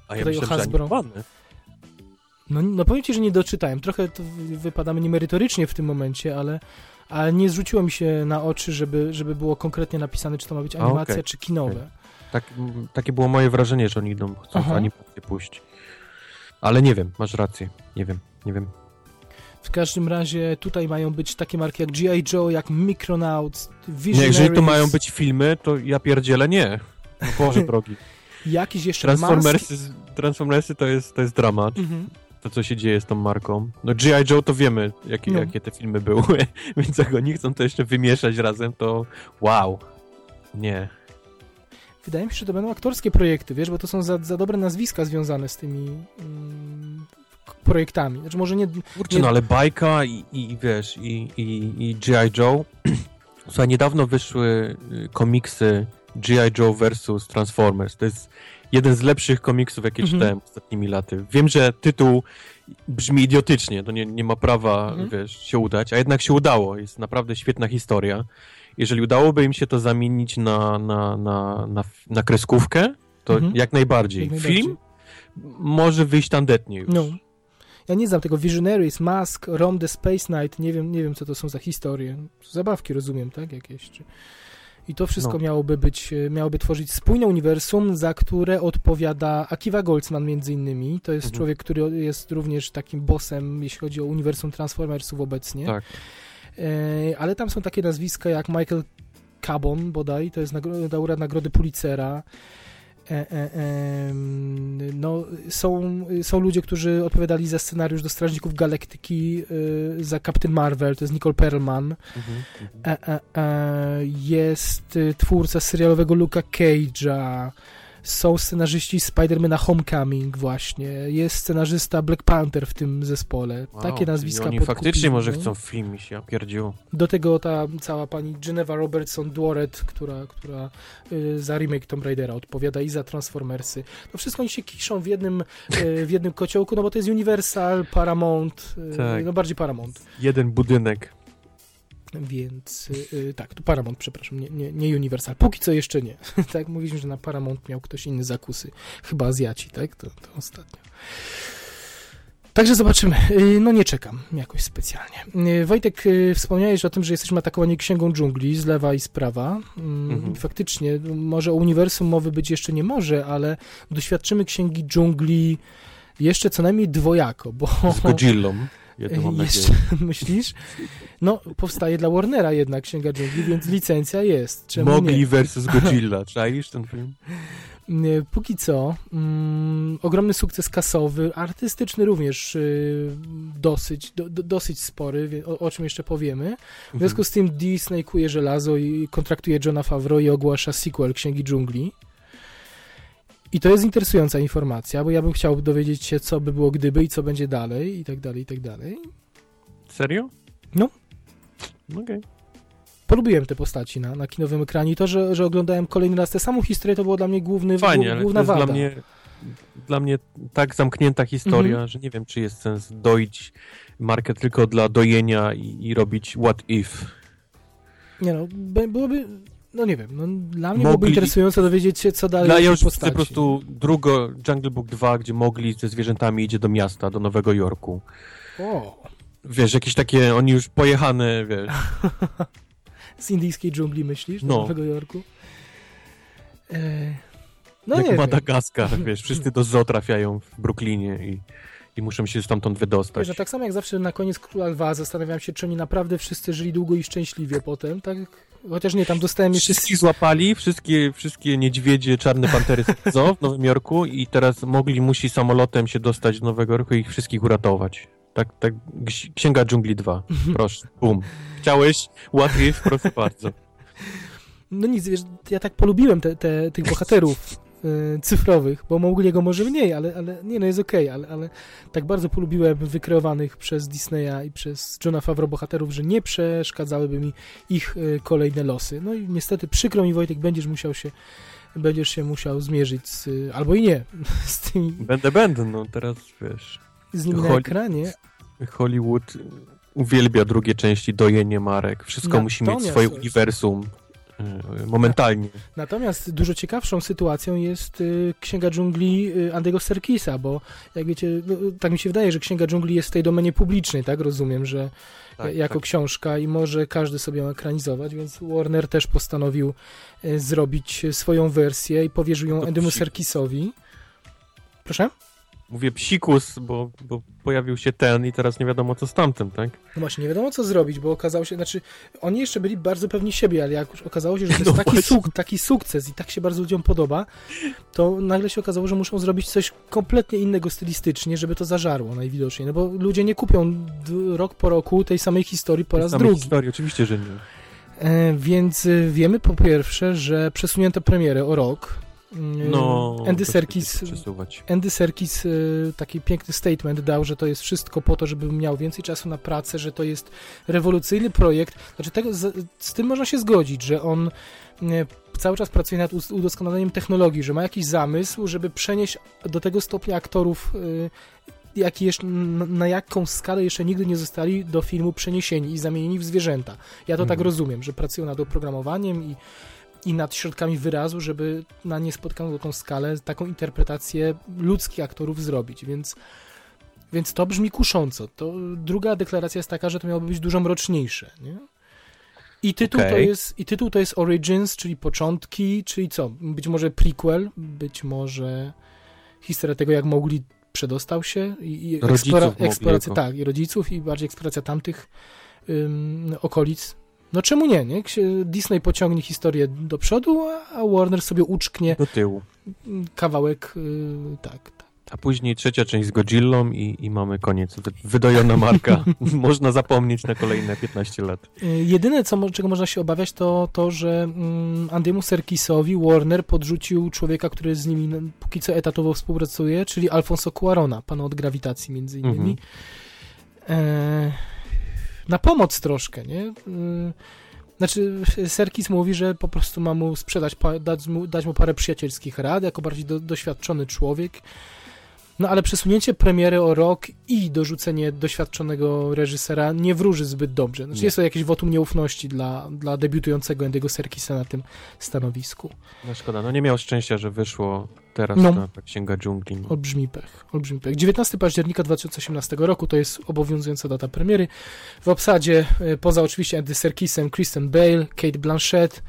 A ja Tutaj o myślałem, że Hasbro. animowane. No, no powiem ci, że nie doczytałem. Trochę to wy- wypadamy niemerytorycznie w tym momencie, ale, ale nie zwróciło mi się na oczy, żeby, żeby było konkretnie napisane, czy to ma być A, animacja, okej, czy kinowe. Tak, m, takie było moje wrażenie, że oni idą, chcą Aha. w animację pójść. Ale nie wiem, masz rację. Nie wiem, nie wiem. W każdym razie tutaj mają być takie marki jak G.I. Joe, jak Micronauts, Nie, Visionaries, jeżeli to mają być filmy, to ja pierdzielę nie. No Boże drogi. jakiś jeszcze Transformersy, Transformersy to jest, to jest dramat. Mhm. To, co się dzieje z tą marką. No G.I. Joe to wiemy, jakie, No. jakie te filmy były, więc jak oni chcą to jeszcze wymieszać razem, to wow. Nie. Wydaje mi się, że to będą aktorskie projekty, wiesz, bo to są za, za dobre nazwiska związane z tymi mm, projektami. Znaczy może nie... Kurczę, Nie- no ale bajka i, i wiesz, i, i, i G.I. Joe. Słuchaj, niedawno wyszły y, komiksy G.I. Joe versus Transformers. To jest jeden z lepszych komiksów, jakie Mhm. czytałem ostatnimi laty. Wiem, że tytuł brzmi idiotycznie, to nie, nie ma prawa, Mhm. wiesz, się udać, a jednak się udało. Jest naprawdę świetna historia. Jeżeli udałoby im się to zamienić na, na, na, na, na kreskówkę, to Mhm. jak najbardziej. Jak najbardziej. Film może wyjść tandetnie już. No. Ja nie znam tego Visionaries, Mask, Rom the Space Knight, nie wiem, nie wiem co to są za historie. Zabawki rozumiem, tak? Jakieś. Czy... I to wszystko No. miałoby być, e, miałoby tworzyć spójne uniwersum, za które odpowiada Akiva Goldsman między innymi. To jest Mhm. człowiek, który jest również takim bossem, jeśli chodzi o uniwersum Transformersów obecnie. Tak. E, ale tam są takie nazwiska jak Michael Cabon bodaj, to jest laureat nagrody Pulitzera. E, e, no, są, są ludzie, którzy odpowiadali za scenariusz do Strażników Galaktyki, e, za Captain Marvel, to jest Nicole Perlman. Mhm. mhm. E, e, jest e, twórca serialowego Luka Cage'a, są scenarzyści Spidermana Homecoming właśnie, jest scenarzysta Black Panther w tym zespole. Wow, Takie nazwiska Oni faktycznie może no. chcą film się, pierdził. Do tego ta cała pani Geneva Robertson Dworet, która, która y, za remake Tomb Raidera odpowiada i za Transformersy. To wszystko oni się kiszą w jednym, y, w jednym kociołku, no bo to jest Universal, Paramount, y, Tak. no bardziej Paramount. Jeden budynek. Więc y, y, tak, to Paramount, przepraszam, nie, nie, nie Universal. Póki co jeszcze nie. tak, mówiliśmy, że na Paramount miał ktoś inny zakusy. Chyba Azjaci, tak? To, to ostatnio. Także zobaczymy. Y, No nie czekam jakoś specjalnie. Y, Wojtek, wspomniałeś o tym, że jesteśmy atakowani księgą dżungli z lewa i z prawa. Mm, Mhm. Faktycznie, może o uniwersum mowy być jeszcze nie może, ale doświadczymy księgi dżungli jeszcze co najmniej dwojako, bo... Z Godzillą. Mam Jeszcze nadzieję. myślisz? No, powstaje dla Warnera jednak Księga Dżungli, więc licencja jest. Czemu Mogli nie? versus Godzilla. Czaisz ten film? Póki co, mm, ogromny sukces kasowy, artystyczny również y, dosyć, do, do, dosyć spory, o, o czym jeszcze powiemy. W związku z tym Disney kuje żelazo i kontraktuje Johna Favreau i ogłasza sequel Księgi Dżungli. I to jest interesująca informacja, bo ja bym chciał dowiedzieć się, co by było gdyby i co będzie dalej i tak dalej, i tak dalej. Serio? No. Okej. polubiłem te postaci na, na kinowym ekranie i to, że, że oglądałem kolejny raz tę samą historię, to było dla mnie główny, Fajnie, głó- ale to główna jest wada. dla mnie, dla mnie tak zamknięta historia, Mhm. że nie wiem, czy jest sens doić markę tylko dla dojenia i, i robić what if. Nie no, by- byłoby, no nie wiem, no, dla mnie Mogli- byłoby interesujące dowiedzieć się, co dalej w ja już postaci. po prostu drugo Jungle Book 2, gdzie mogli ze zwierzętami idzie do miasta, do Nowego Jorku. O, Wiesz, jakieś takie, oni już pojechane, wiesz, z indyjskiej dżungli myślisz, do No. Nowego Jorku? E, no jak nie wiem. Madagaskar, wiesz, wszyscy do zoo trafiają w Brooklynie i, i muszą się stamtąd wydostać. Wiesz, tak samo jak zawsze na koniec Króla Lwa zastanawiam się, czy oni naprawdę wszyscy żyli długo i szczęśliwie potem, tak? Chociaż nie, tam dostałem jeszcze... Wszystkich złapali, wszystkie, wszystkie niedźwiedzie, czarne pantery z w Nowym Jorku i teraz mogli, musi samolotem się dostać do Nowego Jorku i ich wszystkich uratować. Tak, tak, Ks- Księga Dżungli 2, proszę, bum. Chciałeś? Łatwiej, proszę bardzo. No nic, wiesz, ja tak polubiłem te, te, tych bohaterów y, cyfrowych, bo Mowgliego może mniej, ale, ale nie, no jest okej, ale, ale tak bardzo polubiłem wykreowanych przez Disneya i przez Johna Favreau bohaterów, że nie przeszkadzałyby mi ich y, kolejne losy. No i niestety przykro mi, Wojtek, będziesz musiał się będziesz się musiał zmierzyć z, y, albo i nie, z tymi, Będę, będę, no teraz, wiesz, z nimi na ekranie. Hollywood uwielbia drugie części dojenie marek. Wszystko musi mieć Natomiast- swoje uniwersum momentalnie. Natomiast dużo ciekawszą sytuacją jest y, Księga Dżungli y, Andy'ego Serkisa, bo jak wiecie, no, tak mi się wydaje, że Księga Dżungli jest w tej domenie publicznej, tak? Rozumiem, że Tak, jako tak. książka i może każdy sobie ją ekranizować, więc Warner też postanowił y, zrobić y, swoją wersję i powierzył ją Andymu psik. Serkisowi. Proszę? Mówię psikus, bo, bo pojawił się ten i teraz nie wiadomo co z tamtym, tak? No właśnie, nie wiadomo co zrobić, bo okazało się, znaczy oni jeszcze byli bardzo pewni siebie, ale jak już okazało się, że to jest No taki, suk, taki sukces i tak się bardzo ludziom podoba, to nagle się okazało, że muszą zrobić coś kompletnie innego stylistycznie, żeby to zażarło najwidoczniej, no bo ludzie nie kupią rok po roku tej samej historii po raz Samej drugi. historii, oczywiście, że nie. E, więc y, wiemy po pierwsze, że przesunięto premierę o rok. Mm, No, Andy Serkis przesuwać. Andy Serkis y, taki piękny statement dał, że to jest wszystko po to, żeby miał więcej czasu na pracę, że to jest rewolucyjny projekt. Znaczy tego, z, z tym można się zgodzić, że on y, cały czas pracuje nad udoskonaleniem technologii, że ma jakiś zamysł, żeby przenieść do tego stopnia aktorów y, jak jeszcze, na jaką skalę jeszcze nigdy nie zostali do filmu przeniesieni i zamienieni w zwierzęta. Ja to tak Mhm. rozumiem, że pracują nad oprogramowaniem i, i nad środkami wyrazu, żeby na niespotkaną tą skalę taką interpretację ludzkich aktorów zrobić, więc więc to brzmi kusząco. To druga deklaracja jest taka, że to miałoby być dużo mroczniejsze, nie? I tytuł, to Okej. jest, I tytuł to jest Origins, czyli początki, czyli co? Być może prequel, być może historia tego, jak Mowgli przedostał się i, i eksplora, eksploracja, tak, i rodziców, i bardziej eksploracja tamtych ym, okolic. No czemu nie, nie? Disney pociągnie historię do przodu, a Warner sobie uczknie Do tyłu. kawałek, y, tak, tak. A później trzecia część z Godzillą i, i mamy koniec. Wy, wydojona marka. Można zapomnieć na kolejne 15 lat. Y, Jedyne, co, czego można się obawiać, to to, że mm, Andymu Serkisowi Warner podrzucił człowieka, który z nimi no, póki co etatowo współpracuje, czyli Alfonso Cuarona, pana od grawitacji między innymi. Mhm. E, na pomoc troszkę, nie? Y, Znaczy, Serkis mówi, że po prostu ma mu sprzedać, dać mu, dać mu parę przyjacielskich rad, jako bardziej do, doświadczony człowiek. No ale przesunięcie premiery o rok i dorzucenie doświadczonego reżysera nie wróży zbyt dobrze. Znaczy Nie. jest to jakieś wotum nieufności dla, dla debiutującego Andy'ego Serkisa na tym stanowisku. No szkoda, no nie miał szczęścia, że wyszło teraz No. ta, ta księga dżungli. No. Olbrzymi pech, olbrzymi pech. 19 października 2018 roku to jest obowiązująca data premiery. W obsadzie, e, poza oczywiście Andy Serkisem, Kristen Bale, Kate Blanchett,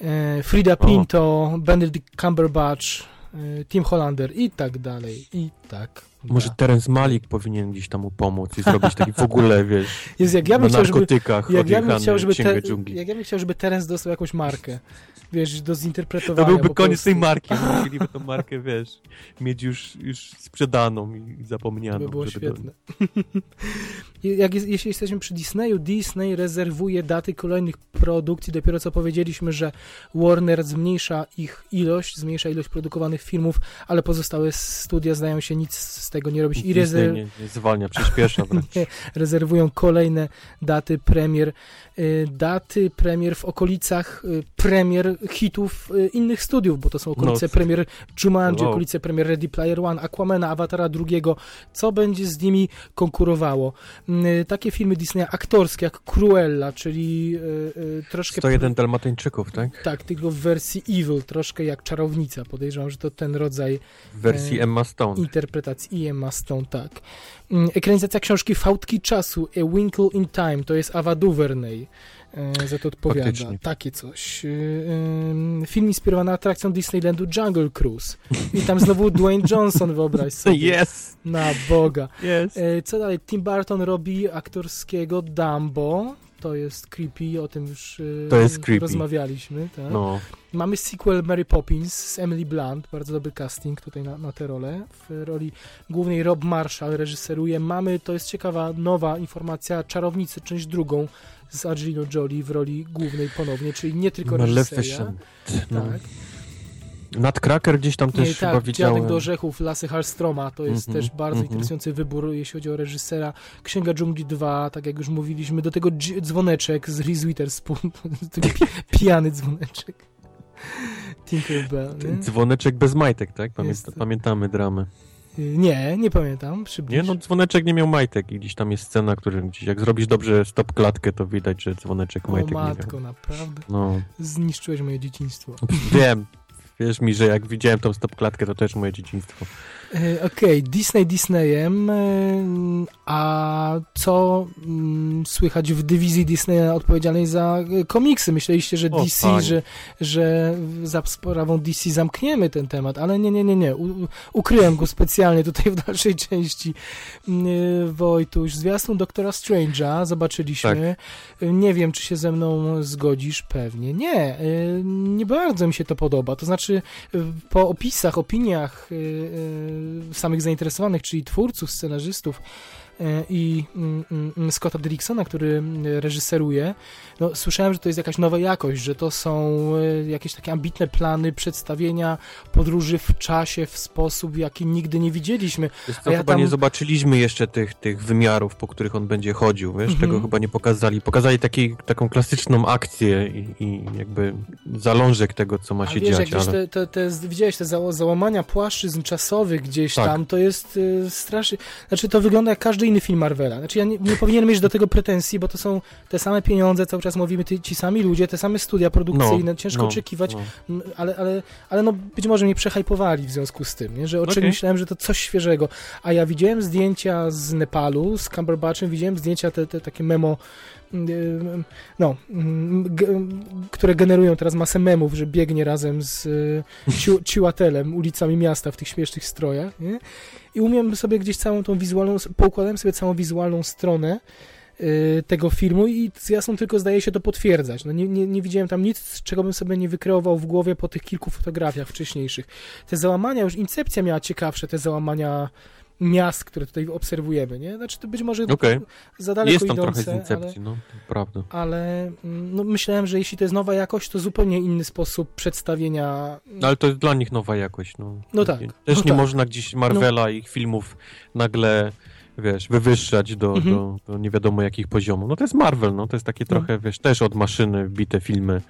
e, Frida O. Pinto, Benedict Cumberbatch, e, Tim Hollander i tak dalej, i tak Może. Terence Malik powinien gdzieś tam mu pomóc i zrobić taki w ogóle, wiesz, Jest, jak ja na bym chciał, żeby, narkotykach jak ja bym chciał, żeby, te, jak ja bym chciał, żeby Terence dostał jakąś markę, wiesz, do To zinterpretowania. byłby po koniec tej marki. Musieliby tą markę, wiesz, mieć już, już sprzedaną i To zapomnianą. by było żeby świetne. I Jak jest, jeśli jesteśmy przy Disneyu, Disney rezerwuje daty kolejnych produkcji. Dopiero co powiedzieliśmy, że Warner zmniejsza ich ilość, zmniejsza ilość produkowanych filmów, ale pozostałe studia zdają się nic z tego nie robić i rezer- nie, nie zwalnia, przyspiesza wręcz. rezerwują kolejne daty premier, daty premier w okolicach y, premier hitów y, innych studiów, bo to są okolice No. premier Jumanji, Hello. okolice premier Ready Player One, Aquamana, Awatara drugiego, co będzie z nimi konkurowało. Y, Takie filmy Disneya aktorskie jak Cruella, czyli y, y, troszkę... 101 Dalmatyńczyków, tak? Tak, tylko w wersji evil, troszkę jak czarownica. Podejrzewam, że to ten rodzaj W wersji E, Emma Stone. interpretacji i Emma Stone, tak. Mm, Ekranizacja książki Fałdki czasu, A Winkle in Time, to jest Ava DuVernay. e, Za to odpowiada. Faktycznie. Takie coś. E, em, Film inspirowany atrakcją Disneylandu Jungle Cruise. I tam znowu Dwayne Johnson, wyobraź sobie. Yes! Na Boga. Yes! E, Co dalej? Tim Burton robi aktorskiego Dumbo. To jest creepy, o tym już creepy. rozmawialiśmy. Tak? No, Mamy sequel Mary Poppins z Emily Blunt, bardzo dobry casting tutaj na, na tę rolę. W roli głównej Rob Marshall reżyseruje. Mamy, to jest ciekawa, nowa informacja, Czarownicy, część drugą z Angelina Jolie w roli głównej ponownie, czyli nie tylko reżyseria. Maleficent. No. Nutcracker gdzieś tam Nie, też tak, chyba widziałem. Dziadek do orzechów, Lasy Hallstroma, to jest Mhm, też bardzo mhm. interesujący wybór, jeśli chodzi o reżysera. Księga Dżungli 2, tak jak już mówiliśmy, do tego dzwoneczek z Reese Witherspoon, pijany dzwoneczek. Tinkerbell, nie? Dzwoneczek bez majtek, tak? Pamięta, Jest. Pamiętamy dramę. Nie, nie pamiętam. Przybliż. Nie, no dzwoneczek nie miał majtek i gdzieś tam jest scena, która gdzieś, jak zrobisz dobrze stop klatkę, to widać, że dzwoneczek o majtek nie matko, miał. naprawdę. No, Zniszczyłeś moje dzieciństwo. wiem. Wierz mi, że jak widziałem tą stop klatkę, to też moje dzieciństwo. E, Okej, Disney Disneyem, e, a co mm, słychać w dywizji Disneya odpowiedzialnej za e, komiksy? Myśleliście, że O, DC, panie. że, że za sprawą DC zamkniemy ten temat, ale nie, nie, nie, nie. U, ukryłem go specjalnie tutaj w dalszej części. Mm, Wojtuś, zwiastun Doktora Strange'a zobaczyliśmy. E, Nie wiem, czy się ze mną zgodzisz, pewnie. Nie, nie bardzo mi się to podoba. To znaczy, po opisach, opiniach samych zainteresowanych, czyli twórców, scenarzystów, i mm, mm, Scotta Derricksona, który mm, reżyseruje, no, słyszałem, że to jest jakaś nowa jakość, że to są e, jakieś takie ambitne plany przedstawienia podróży w czasie w sposób, jaki nigdy nie widzieliśmy. Wiesz co, ja chyba tam... nie zobaczyliśmy jeszcze tych, tych wymiarów, po których on będzie chodził, wiesz, mhm. tego chyba nie pokazali. Pokazali taki, taką klasyczną akcję i, i jakby zalążek tego, co ma A się wiesz, dziać. Jak ale... te, te, te, widziałeś te załamania płaszczyzn czasowych gdzieś tak. tam, to jest y, strasznie... Znaczy to wygląda jak każdy inny film Marvela. Znaczy ja nie, nie powinienem mieć do tego pretensji, bo to są te same pieniądze, cały czas mówimy, ty, ci sami ludzie, te same studia produkcyjne, no, ciężko no, oczekiwać, no. ale, ale, ale no być może mnie przehajpowali w związku z tym, nie? że o czym okay. myślałem, że to coś świeżego. A ja widziałem zdjęcia z Nepalu, z Cumberbatchem, widziałem zdjęcia, te, te takie memo no, które generują teraz masę memów, że biegnie razem z e, Ciłatelem ulicami miasta w tych śmiesznych strojach, nie? I umiem sobie gdzieś całą tą wizualną, poukładałem sobie całą wizualną stronę e, tego filmu i z jasną tylko zdaje się to potwierdzać. No nie, nie, nie widziałem tam nic, czego bym sobie nie wykreował w głowie po tych kilku fotografiach wcześniejszych. Te załamania, już Incepcja miała ciekawsze te załamania miast, które tutaj obserwujemy, nie? Znaczy to być może okay. za daleko Jest tam idące, trochę z incepcji, ale, no, prawda. Ale mm, no, myślałem, że jeśli to jest nowa jakość, to zupełnie inny sposób przedstawienia... No ale to jest dla nich nowa jakość, no. No tak. Też no nie tak. można gdzieś Marvela no. i ich filmów nagle wiesz, wywyższać do, Mhm. do, do nie wiadomo jakich poziomów. No to jest Marvel, no to jest takie No. trochę, wiesz, też od maszyny wbite filmy,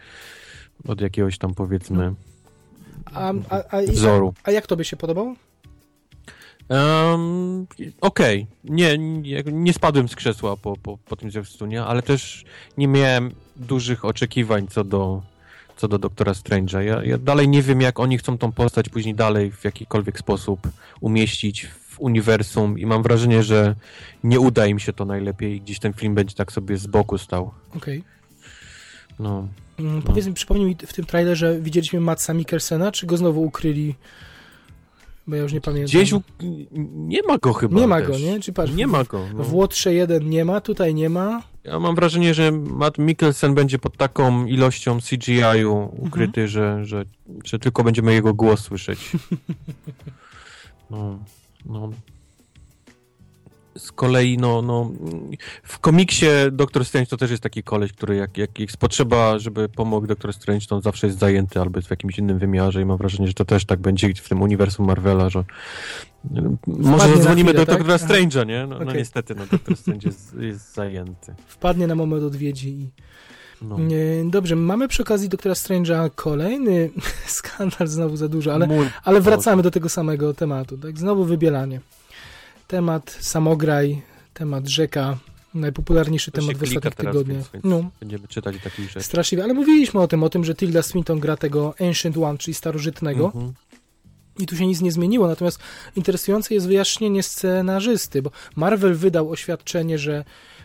od jakiegoś tam powiedzmy A, a, a, wzoru. a jak to by się podobało? Um, Okej, nie, nie, nie spadłem z krzesła po, po, po tym zwiastunie, ale też nie miałem dużych oczekiwań co do, co do Doktora Strange'a. Ja, ja dalej nie wiem, jak oni chcą tą postać później dalej w jakikolwiek sposób umieścić w uniwersum i mam wrażenie, że nie uda im się to najlepiej i gdzieś ten film będzie tak sobie z boku stał. Okej. No. Mm, Powiedz mi, przypomnij mi w tym trailerze widzieliśmy Matsa Mikkelsena, czy go znowu ukryli? Bo ja już nie pamiętam. Gdzieś u... nie ma go chyba Nie ma też. go, nie? Czy patrz, Nie ma go. No. W Łotrze 1 nie ma, tutaj nie ma. Ja mam wrażenie, że Matt Mikkelsen będzie pod taką ilością CGI-u Mhm. ukryty, że, że, że tylko będziemy jego głos słyszeć. No, no. Z kolei, no, no, w komiksie Doktor Strange to też jest taki koleś, który jak, jak jest potrzeba, żeby pomógł Doktor Strange, to on zawsze jest zajęty albo jest w jakimś innym wymiarze i mam wrażenie, że to też tak będzie w tym uniwersum Marvela, że może na zadzwonimy chwilę, do tak? Doktora. Strange'a, nie? No, no Okej. niestety, no Doktor Strange jest, jest zajęty. Wpadnie na moment odwiedzi i... No. Dobrze, mamy przy okazji Doktora Strange'a kolejny skandal, znowu za dużo, ale, Mój ale wracamy do tego samego tematu, tak? Znowu wybielanie. Temat samograj, temat rzeka, najpopularniejszy To temat w ostatnich tygodniach. więc- No, Będziemy czytać takich rzeczy. straszliwe, ale mówiliśmy o tym, o tym, że Tilda Swinton gra tego Ancient One, czyli starożytnego Mhm. i tu się nic nie zmieniło, natomiast interesujące jest wyjaśnienie scenarzysty, bo Marvel wydał oświadczenie, że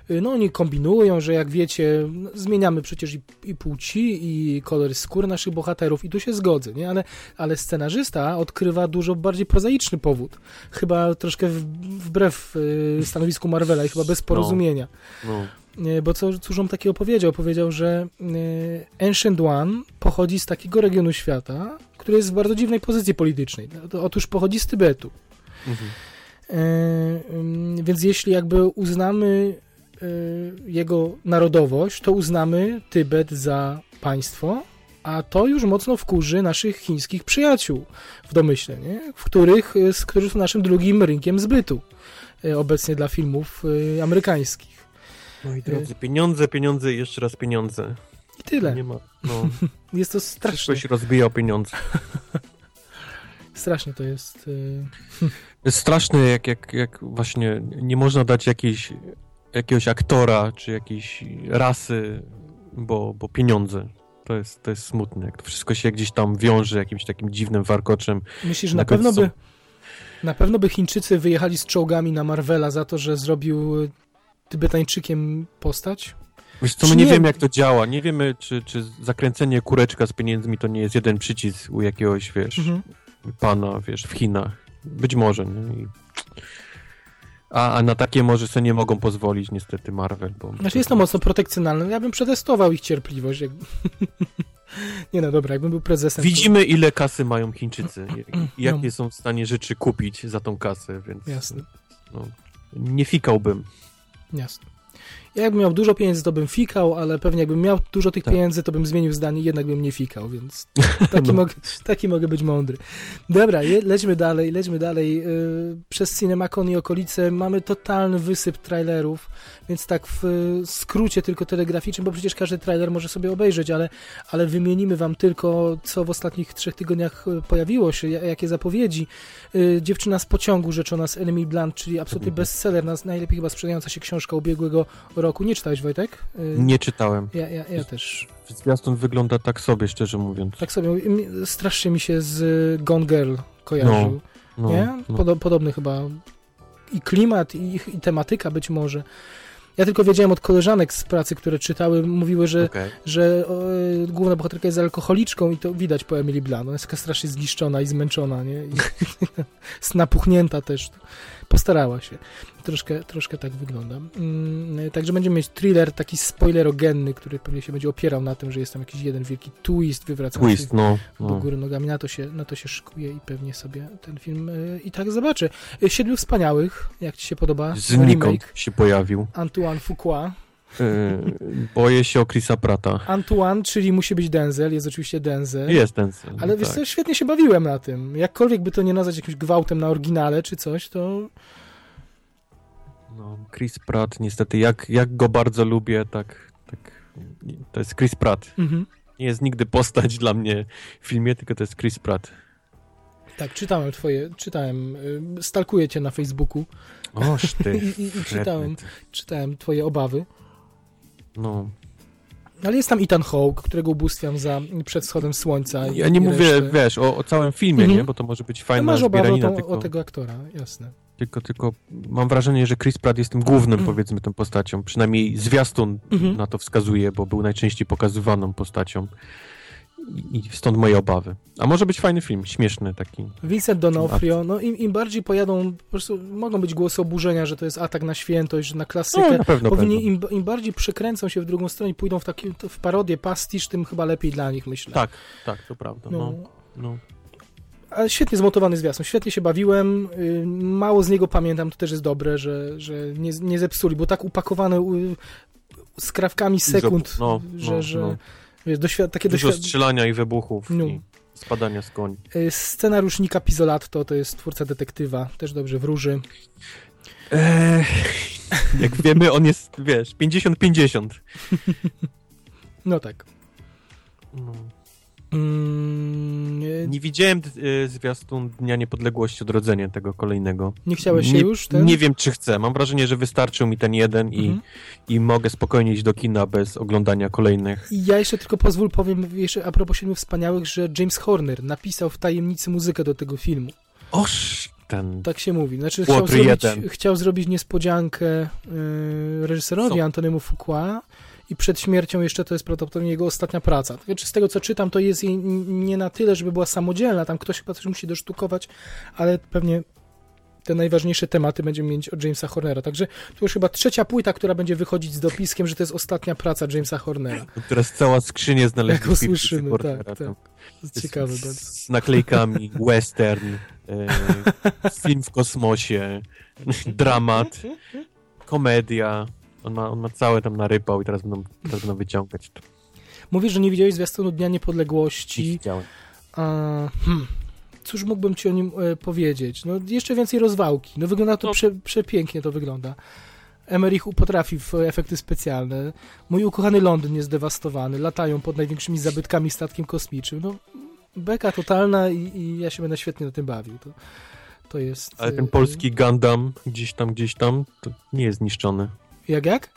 no oni kombinują, że jak wiecie, no, zmieniamy przecież i, i płci, i kolor skór naszych bohaterów i tu się zgodzę, nie? Ale, ale scenarzysta odkrywa dużo bardziej prozaiczny powód. Chyba troszkę w, wbrew y, stanowisku Marvela i chyba bez porozumienia. No. Nie, Bo co, cóż on takiego powiedział? Powiedział, że y, Ancient One pochodzi z takiego regionu świata, który jest w bardzo dziwnej pozycji politycznej. To- Otóż pochodzi z Tybetu. Mhm. E, więc jeśli jakby uznamy y, jego narodowość, to uznamy Tybet za państwo, a to już mocno wkurzy naszych chińskich przyjaciół w domyśle, nie? W których, y, z którzy są naszym drugim rynkiem zbytu y, obecnie dla filmów y, amerykańskich. Moi drodzy, pieniądze, pieniądze i jeszcze raz pieniądze. I tyle. Nie ma. No, Jest to straszne. wszystko się rozbija o pieniądze. Strasznie to jest. y, Jest straszne, jak, jak, jak właśnie nie można dać jakiejś, jakiegoś aktora czy jakiejś rasy, bo, bo pieniądze. To jest, to jest smutne, jak to wszystko się gdzieś tam wiąże jakimś takim dziwnym warkoczem. Myślisz, że na Na pewno by. Na pewno by Chińczycy wyjechali z czołgami na Marvela za to, że zrobił Tybetańczykiem postać? Wiesz co, my nie, nie- wiemy jak to działa. Nie wiemy, czy, czy zakręcenie kureczka z pieniędzmi to nie jest jeden przycisk u jakiegoś, wiesz, Mhm. pana, wiesz, w Chinach. Być może, nie? I... A, a na takie może sobie nie mogą pozwolić niestety Marvel, bo... Znaczy jest to mocno protekcjonalne. Ja bym przetestował ich cierpliwość. Jak... nie no, dobra, jakbym był prezesem. to- Widzimy, ile kasy mają Chińczycy i No. jakie są w stanie rzeczy kupić za tą kasę, więc... Jasne. No. nie fikałbym. Jasne. Ja jakbym miał dużo pieniędzy, to bym fikał, ale pewnie jakbym miał dużo tych Tak. pieniędzy, to bym zmienił zdanie i jednak bym nie fikał, więc taki, No. mogę, taki mogę być mądry. Dobra, je, lećmy dalej, lećmy dalej. Yy, przez CinemaCon i okolice mamy totalny wysyp trailerów, więc tak w y, skrócie tylko telegraficznym, bo przecież każdy trailer może sobie obejrzeć, ale, ale wymienimy wam tylko, co w ostatnich trzech tygodniach y, pojawiło się, ja- jakie zapowiedzi. Y, Dziewczyna z pociągu rzeczona z Enemy Blunt, czyli absolutny Mhm. bestseller, nas- najlepiej chyba sprzedająca się książka ubiegłego roku. Nie czytałeś, Wojtek? Y, Nie czytałem. Ja, ja, ja też. Zwiastun wygląda tak sobie, szczerze mówiąc. Tak sobie, strasznie mi się z Gone Girl kojarzył. No, nie? no. Podo- podobny chyba i klimat, i, i tematyka być może. Ja tylko wiedziałem od koleżanek z pracy, które czytały, mówiły, że, Okej. że o, y, główna bohaterka jest alkoholiczką i to widać po Emily Blunt. Ona jest taka strasznie zniszczona i zmęczona, nie? I jest napuchnięta też. Postarała się. Troszkę, troszkę tak wygląda. Mm, także będziemy mieć thriller taki spoilerogenny, który pewnie się będzie opierał na tym, że jest tam jakiś jeden wielki twist wywracający Twist, no. do no. góry nogami. Na to, się, na to się szykuje i pewnie sobie ten film y, i tak zobaczę. Y, Siedmiu Wspaniałych, jak ci się podoba? Znikąd Remake się pojawił. Antoine Fuqua. Yy, boję się o Chrisa Prata. Antoine, czyli musi być Denzel, jest oczywiście Denzel. Jest ten sen, Ale wiesz tak. co, świetnie się bawiłem na tym. Jakkolwiek by to nie nazwać jakimś gwałtem na oryginale czy coś, to No, Chris Pratt, niestety, jak, jak go bardzo lubię, tak, tak. To jest Chris Pratt. mhm. Nie jest nigdy postać dla mnie w filmie, tylko to jest Chris Pratt. tak, czytałem twoje, czytałem, y, stalkuję cię na Facebooku Oż ty. i, i, i czytałem, czytałem twoje obawy. No. Ale jest tam Ethan Hawke, którego ubóstwiam za przed wschodem słońca. Ja nie mówię, resztę. wiesz, o, o całym filmie, Mhm. nie? Bo to może być No fajna masz obawę o, zbieranina, tylko, o tego aktora, jasne. tylko, tylko mam wrażenie, że Chris Pratt jest tym głównym, Mhm. powiedzmy, tą postacią. Przynajmniej zwiastun Mhm. na to wskazuje, bo był najczęściej pokazywaną postacią. I, stąd moje obawy. A może być fajny film, śmieszny taki. Vincent D'Onofrio, no im, im bardziej pojadą, po prostu mogą być głosy oburzenia, że to jest atak na świętość, że na klasykę. No, na pewno, Powinni, pewno. im, im bardziej przekręcą się w drugą stronę i pójdą w, taki, w parodię, pastisz, tym chyba lepiej dla nich, myślę. Tak, tak, to prawda. No. No, no. Ale świetnie zmontowany zwiastun, świetnie się bawiłem, y, mało z niego pamiętam, to też jest dobre, że, że nie, nie zepsuli, bo tak upakowane y, skrawkami sekund, no, że, no, że no. Wiesz, doświad- takie Dużo doświadczenie. strzelania i wybuchów No. i spadania z koni. Y, Scenariusznika Pizolatto to jest twórca detektywa, też dobrze wróży. Eee, jak wiemy, on jest, wiesz, 50-50. No tak. No. Mm, nie, widziałem y, zwiastun Dnia Niepodległości, odrodzenia tego kolejnego. nie chciałeś się nie, już? Ten? Nie wiem, czy chcę. Mam wrażenie, że wystarczył mi ten jeden i, Mhm. i mogę spokojnie iść do kina bez oglądania kolejnych. I ja jeszcze tylko pozwól powiem jeszcze a propos Siedmiu Wspaniałych, że James Horner napisał w tajemnicy muzykę do tego filmu. Oż, ten... Tak się mówi. Znaczy chciał zrobić, chciał zrobić niespodziankę yy, reżyserowi Co? Antoniemu Fuqua i przed śmiercią jeszcze to jest prawdopodobnie jego ostatnia praca. Znaczy, z tego co czytam, to jest jej nie na tyle, żeby była samodzielna, tam ktoś chyba coś musi dosztukować, ale pewnie te najważniejsze tematy będziemy mieć od Jamesa Hornera. Także to już chyba trzecia płyta, która będzie wychodzić z dopiskiem, że to jest ostatnia praca Jamesa Hornera. Teraz cała skrzynia znaleźli Jak usłyszymy, Hornera, tak, tak. To jest Z- ciekawe z, bardzo. z naklejkami, western, e, film w kosmosie, dramat, komedia. On ma, on ma całe tam narypał i teraz będą, teraz będą wyciągać. to. Mówisz, że nie widziałeś zwiastunu Dnia Nie Niepodległości. widziałem. A, hmm, cóż mógłbym ci o nim e, powiedzieć? No, jeszcze więcej rozwałki. No, wygląda to No. prze, przepięknie, to wygląda. Emmerich potrafi w efekty specjalne. Mój ukochany Londyn jest zdewastowany. Latają pod największymi zabytkami statkiem kosmicznym. No, beka totalna i, i ja się będę świetnie na tym bawił. To, to jest... Ale e, ten polski Gundam gdzieś tam, gdzieś tam, to nie jest zniszczony. Jak, jak?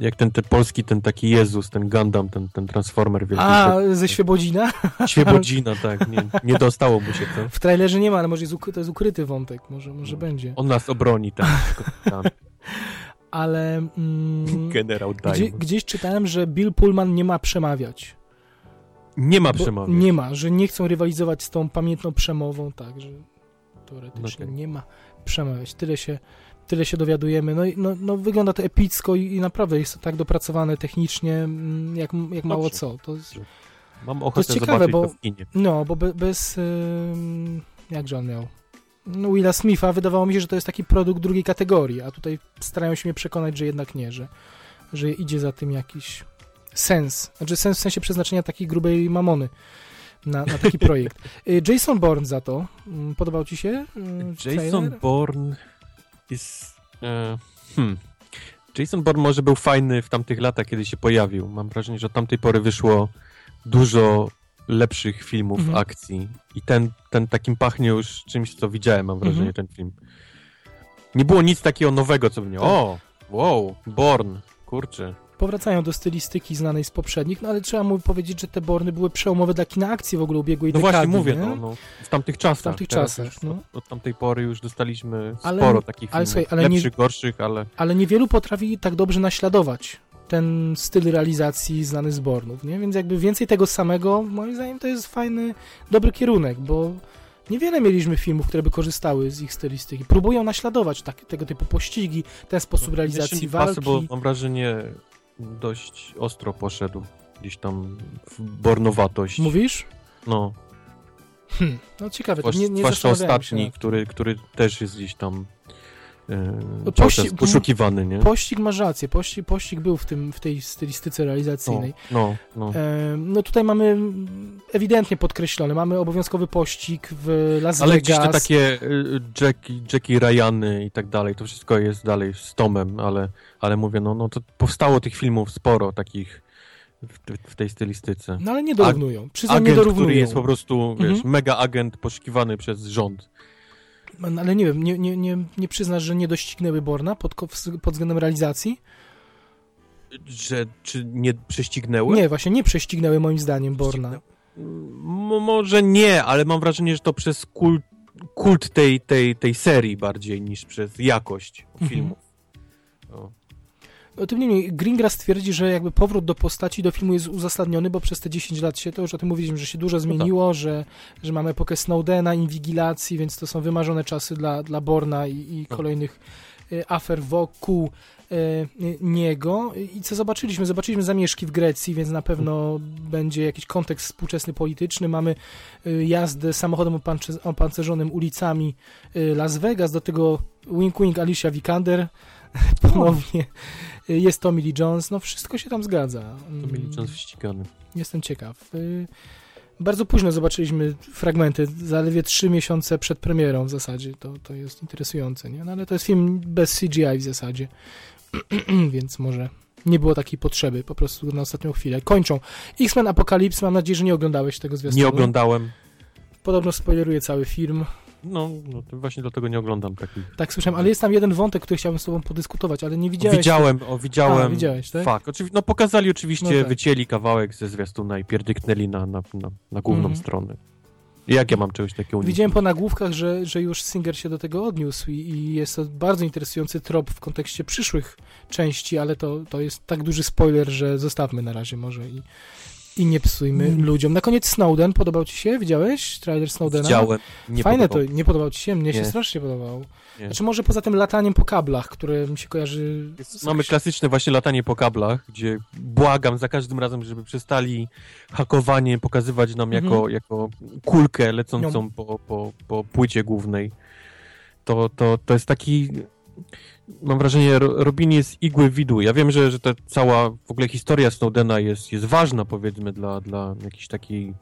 Jak ten, ten polski, ten taki Jezus, ten Gundam, ten, ten Transformer wielki. A, ze Świebodzina? Świebodzina, tak. Nie, nie dostało mu się to. W trailerze nie ma, ale może jest to jest ukryty wątek. Może, może No. będzie. On nas obroni, tak. tam. Ale... Mm, Generał Gdzie, gdzieś czytałem, że Bill Pullman nie ma przemawiać. Nie ma przemawiać. Nie ma, że nie chcą rywalizować z tą pamiętną przemową, tak, że teoretycznie Okej. nie ma przemawiać. Tyle się, tyle się dowiadujemy. No, no, no wygląda to epicko i, i naprawdę jest tak dopracowane technicznie, mm, jak, jak mało Dobrze. co. To jest, Mam ochotę ciekawe, bo- to w kinie. no, bo be, bez... Ym, jakże on miał? no, Willa Smitha, wydawało mi się, że to jest taki produkt drugiej kategorii, a tutaj starają się mnie przekonać, że jednak nie, że, że idzie za tym jakiś sens. Znaczy sens w sensie przeznaczenia takiej grubej mamony na, na taki projekt. Y, Jason Bourne za to. Mm, Podobał ci się? y, Jason? Bourne jest... E, hmm. Jason Bourne może był fajny w tamtych latach, kiedy się pojawił. Mam wrażenie, że od tamtej pory wyszło dużo lepszych filmów Mhm. akcji. I ten, ten takim pachnie już czymś, co widziałem, mam wrażenie, Mhm. ten film. Nie było nic takiego nowego, co by mnie... Tak. O, wow, Bourne, kurczę. Powracają do stylistyki znanej z poprzednich, no ale trzeba mu powiedzieć, że te Borny były przełomowe dla kina akcji w ogóle ubiegłej No dekady. właśnie mówię, nie? no, no, w tamtych czasach. W tamtych czasach, już no. Od, od tamtej pory już dostaliśmy Ale- sporo takich ale filmów. ale nie- Lepszych, gorszych, ale... ale niewielu potrafi tak dobrze naśladować ten styl realizacji znany z Bornów, nie? Więc jakby więcej tego samego, moim zdaniem to jest fajny, dobry kierunek, bo niewiele mieliśmy filmów, które by korzystały z ich stylistyki. Próbują naśladować tak, tego typu pościgi, ten sposób realizacji Mission walki. Impossible, mam wrażenie, dość ostro poszedł gdzieś tam w bornowatość. Mówisz? No, Hm, no ciekawe, to nie, nie zwłaszcza się ostatni, tym. który, który też jest gdzieś tam No, cały pości- czas poszukiwany, nie? Pościg masz rację, pościg, pościg był w, tym, w tej stylistyce No, realizacyjnej. no, no. E, No tutaj mamy ewidentnie podkreślone, mamy obowiązkowy pościg w Las Ale gdzieś te Vegas. takie y, Jackie, Jackie Ryany i tak dalej, to wszystko jest dalej z Tomem, ale, ale mówię, no, no to powstało tych filmów sporo takich w, w tej stylistyce. No ale nie dorównują. Przyznam, nie Agent, dorównują. który jest po prostu, wiesz, Mhm. mega agent poszukiwany przez rząd. Ale nie wiem, nie, nie, nie, nie przyznasz, że nie doścignęły Borna pod, pod względem realizacji? Że, czy nie prześcignęły? Nie, właśnie nie prześcignęły moim zdaniem Borna. M- może nie, ale mam wrażenie, że to przez kult, kult tej, tej, tej serii bardziej niż przez jakość Mhm. filmów. O. No, tym niemniej Greengrass twierdzi, że jakby powrót do postaci do filmu jest uzasadniony, bo przez te 10 lat się, to już o tym mówiliśmy, że się dużo zmieniło, że, że mamy epokę Snowdena, inwigilacji, więc to są wymarzone czasy dla, dla Borna i, i No. kolejnych e, afer wokół e, niego. I co zobaczyliśmy? Zobaczyliśmy zamieszki w Grecji, więc na pewno będzie jakiś kontekst współczesny polityczny. Mamy e, jazdę samochodem opancerzonym ulicami Las Vegas, do tego wink wink Alicia Vikander ponownie. Jest Tommy Lee Jones, no wszystko się tam zgadza. To mieli czas ścigany. Jestem ciekaw. Y, Bardzo późno zobaczyliśmy fragmenty, zaledwie trzy miesiące przed premierą w zasadzie. To, to jest interesujące, nie? No ale to jest film bez CGI w zasadzie, więc może nie było takiej potrzeby, po prostu na ostatnią chwilę. Kończą. X-Men Apocalypse, mam nadzieję, że nie oglądałeś tego zwiastunu. Nie oglądałem. Podobno spoileruje cały film. No, no to właśnie dlatego nie oglądam takich. Tak słyszałem, ale jest tam jeden wątek, który chciałbym z tobą podyskutować, ale nie widziałeś. Widziałem, o, widziałem. A, widziałeś, tak? Fakt. Oczywiście, no pokazali oczywiście, No tak. wycięli kawałek ze zwiastuna i pierdyknęli na, na, na, na główną Mhm. stronę. Jak ja mam czegoś takiego uniknąć? Widziałem po nagłówkach, że, że już Singer się do tego odniósł i, i jest to bardzo interesujący trop w kontekście przyszłych części, ale to, to jest tak duży spoiler, że zostawmy na razie może i, i nie psujmy Mm. ludziom. Na koniec Snowden, podobał ci się? Widziałeś trailer Snowdena? Widziałem. Nie Fajne podobał. to, nie podobał ci się? Mnie się Nie. strasznie podobało. Nie. Znaczy może poza tym lataniem po kablach, które mi się kojarzy... z Mamy klasyczne właśnie latanie po kablach, gdzie błagam za każdym razem, żeby przestali hakowanie pokazywać nam jako, Mhm. jako kulkę lecącą No. po, po, po płycie głównej. To, to, to jest taki... Mam wrażenie, ro, robienie z igły widły. Ja wiem, że, że ta cała w ogóle historia Snowdena jest, jest ważna, powiedzmy, dla, dla jakiejś takiej,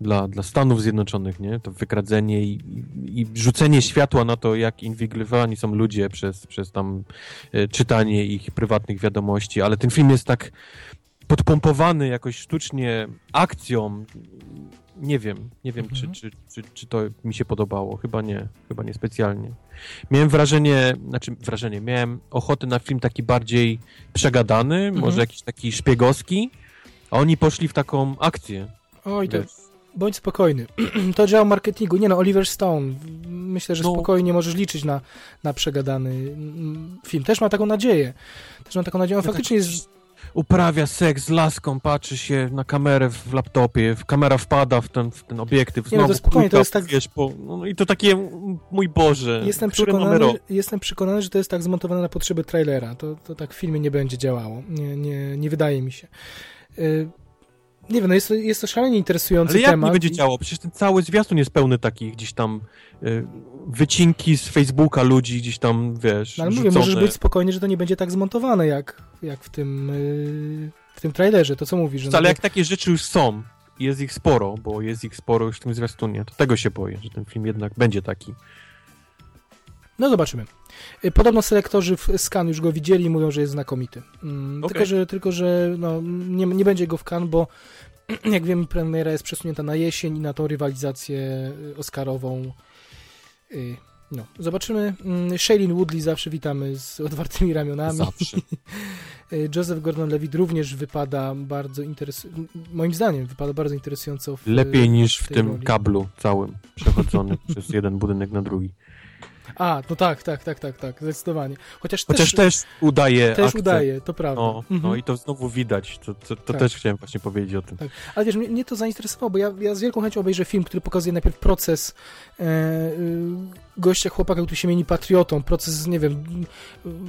dla, dla Stanów Zjednoczonych, nie? To wykradzenie i, i, i rzucenie światła na to, jak inwigilowani są ludzie przez, przez tam e, czytanie ich prywatnych wiadomości, ale ten film jest tak podpompowany jakoś sztucznie akcją. Nie wiem, nie wiem, Mhm. czy, czy, czy, czy to mi się podobało. Chyba nie, chyba nie specjalnie. Miałem wrażenie, znaczy wrażenie, miałem ochotę na film taki bardziej przegadany, Mhm. może jakiś taki szpiegowski, a oni poszli w taką akcję. Oj, to Wiesz, bądź spokojny. to działa marketingu. Nie no, Oliver Stone. Myślę, że No. spokojnie możesz liczyć na, na przegadany mm, film. Też mam taką nadzieję. Też mam taką nadzieję. On No faktycznie tak, jest... uprawia seks z laską, patrzy się na kamerę w laptopie, kamera wpada w ten, w ten obiektyw, Nie no, to znowu to jest tak- wiesz, po, no, i to takie, mój Boże, Jestem przekonany, jestem przekonany, że to jest tak zmontowane na potrzeby trailera. To, to tak w filmie nie będzie działało. Nie, nie, nie wydaje mi się. Y, Nie wiem, no jest, to- jest to szalenie interesujący Ale jak temat. nie będzie działo? Przecież ten cały zwiastun jest pełny takich gdzieś tam y, wycinki z Facebooka ludzi gdzieś tam, wiesz, No, ale mówię, rzucone. możesz być spokojny, że to nie będzie tak zmontowane jak, jak w tym yy, w tym trailerze, to co mówisz? Ale no, jak takie rzeczy już są, i jest ich sporo, bo jest ich sporo już w tym zwiastunie, to tego się boję, że ten film jednak będzie taki. No zobaczymy. Y, Podobno selektorzy w Scan już go widzieli i mówią, że jest znakomity. Mm, Okej. Tylko, że, tylko, że no, nie, nie będzie go w Cannes, bo jak wiemy, premiera jest przesunięta na jesień i na tą rywalizację y, oscarową. Y, No, zobaczymy. Mm, Shailene Woodley zawsze witamy z otwartymi ramionami. Zawsze. Joseph Gordon-Levitt również wypada bardzo interesująco, moim zdaniem wypada bardzo interesująco w, Lepiej niż w tej tym roli. kablu całym, przechodzony przez jeden budynek na drugi. A, no tak, tak, tak, tak, tak, zdecydowanie. Chociaż, Chociaż też, też udaje też akcent. udaje, to prawda. No, Mhm. no i to znowu widać, to, to, to Tak. też chciałem właśnie powiedzieć o tym. Tak. Ale wiesz, mnie, mnie to zainteresowało, bo ja, ja z wielką chęcią obejrzę film, który pokazuje najpierw proces e, y, gościa, chłopaka, który się mieni patriotą, proces, nie wiem,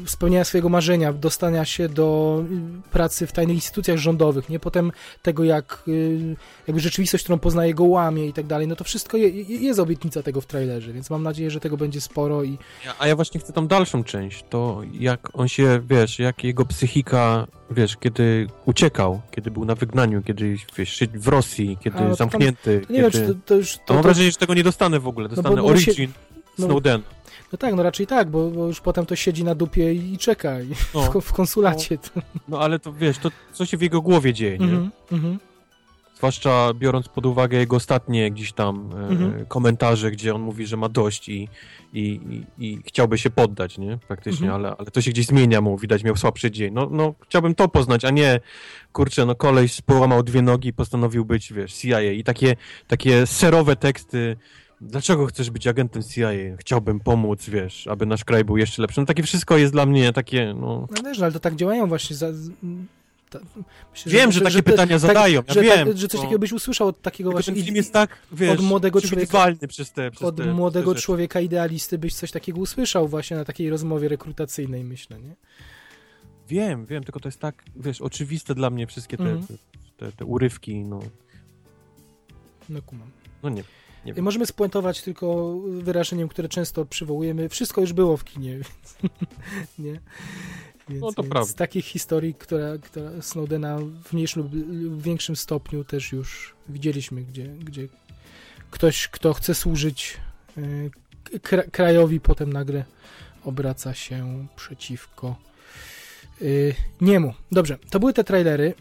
spełniania swojego marzenia, dostania się do y, pracy w tajnych instytucjach rządowych, nie? Potem tego, jak y, jakby rzeczywistość, którą poznaje go łamie i tak dalej, no to wszystko je, je, jest obietnica tego w trailerze, więc mam nadzieję, że tego będzie sporo i A ja właśnie chcę tam dalszą część, to jak on się, wiesz, jak jego psychika, wiesz, kiedy uciekał, kiedy był na wygnaniu, kiedy, wiesz, w Rosji, kiedy A, no tam- zamknięty, to nie wiem, czy kiedy... to, to już... To To, mam wrażenie, że tego nie dostanę w ogóle, dostanę bo się- Origin no- Snowden. no tak, no raczej tak, bo, bo już potem to siedzi na dupie i, i czeka i No, w, w konsulacie. no ale to wiesz, to co się w jego głowie dzieje, nie? Mhm, mhm. Zwłaszcza biorąc pod uwagę jego ostatnie gdzieś tam e, Mhm. komentarze, gdzie on mówi, że ma dość i, i, i, i chciałby się poddać, nie? Praktycznie, Mhm. ale, ale to się gdzieś zmienia mu, widać miał słabszy dzień. No, no chciałbym to poznać, a nie, kurczę, no koleś połamał dwie nogi i postanowił być, wiesz, CIA i takie, takie serowe teksty, dlaczego chcesz być agentem CIA? Chciałbym pomóc, wiesz, aby nasz kraj był jeszcze lepszy. No takie wszystko jest dla mnie takie, no... No no, ale to tak działają właśnie. Za, ta, myślę, Wiem, że takie pytania zadają, ja że, wiem, tak, że coś no. takiego byś usłyszał od takiego Tylko właśnie ten film jest tak, wiesz, od młodego przewidywalny przez te, przez od te, młodego te człowieka idealisty byś coś takiego usłyszał właśnie na takiej rozmowie rekrutacyjnej, myślę, nie? Wiem, wiem, tylko to jest tak, wiesz, oczywiste dla mnie wszystkie te, Mhm. te, te, te urywki, no, No kumam. no nie. Nie możemy spuentować tylko wyrażeniem, które często przywołujemy. Wszystko już było w kinie, więc nie. Więc, No to prawda. Z takich historii, która, która Snowdena w mniejszym lub większym stopniu też już widzieliśmy, gdzie, gdzie ktoś, kto chce służyć kra krajowi, potem nagle obraca się przeciwko niemu. Dobrze, to były te trailery.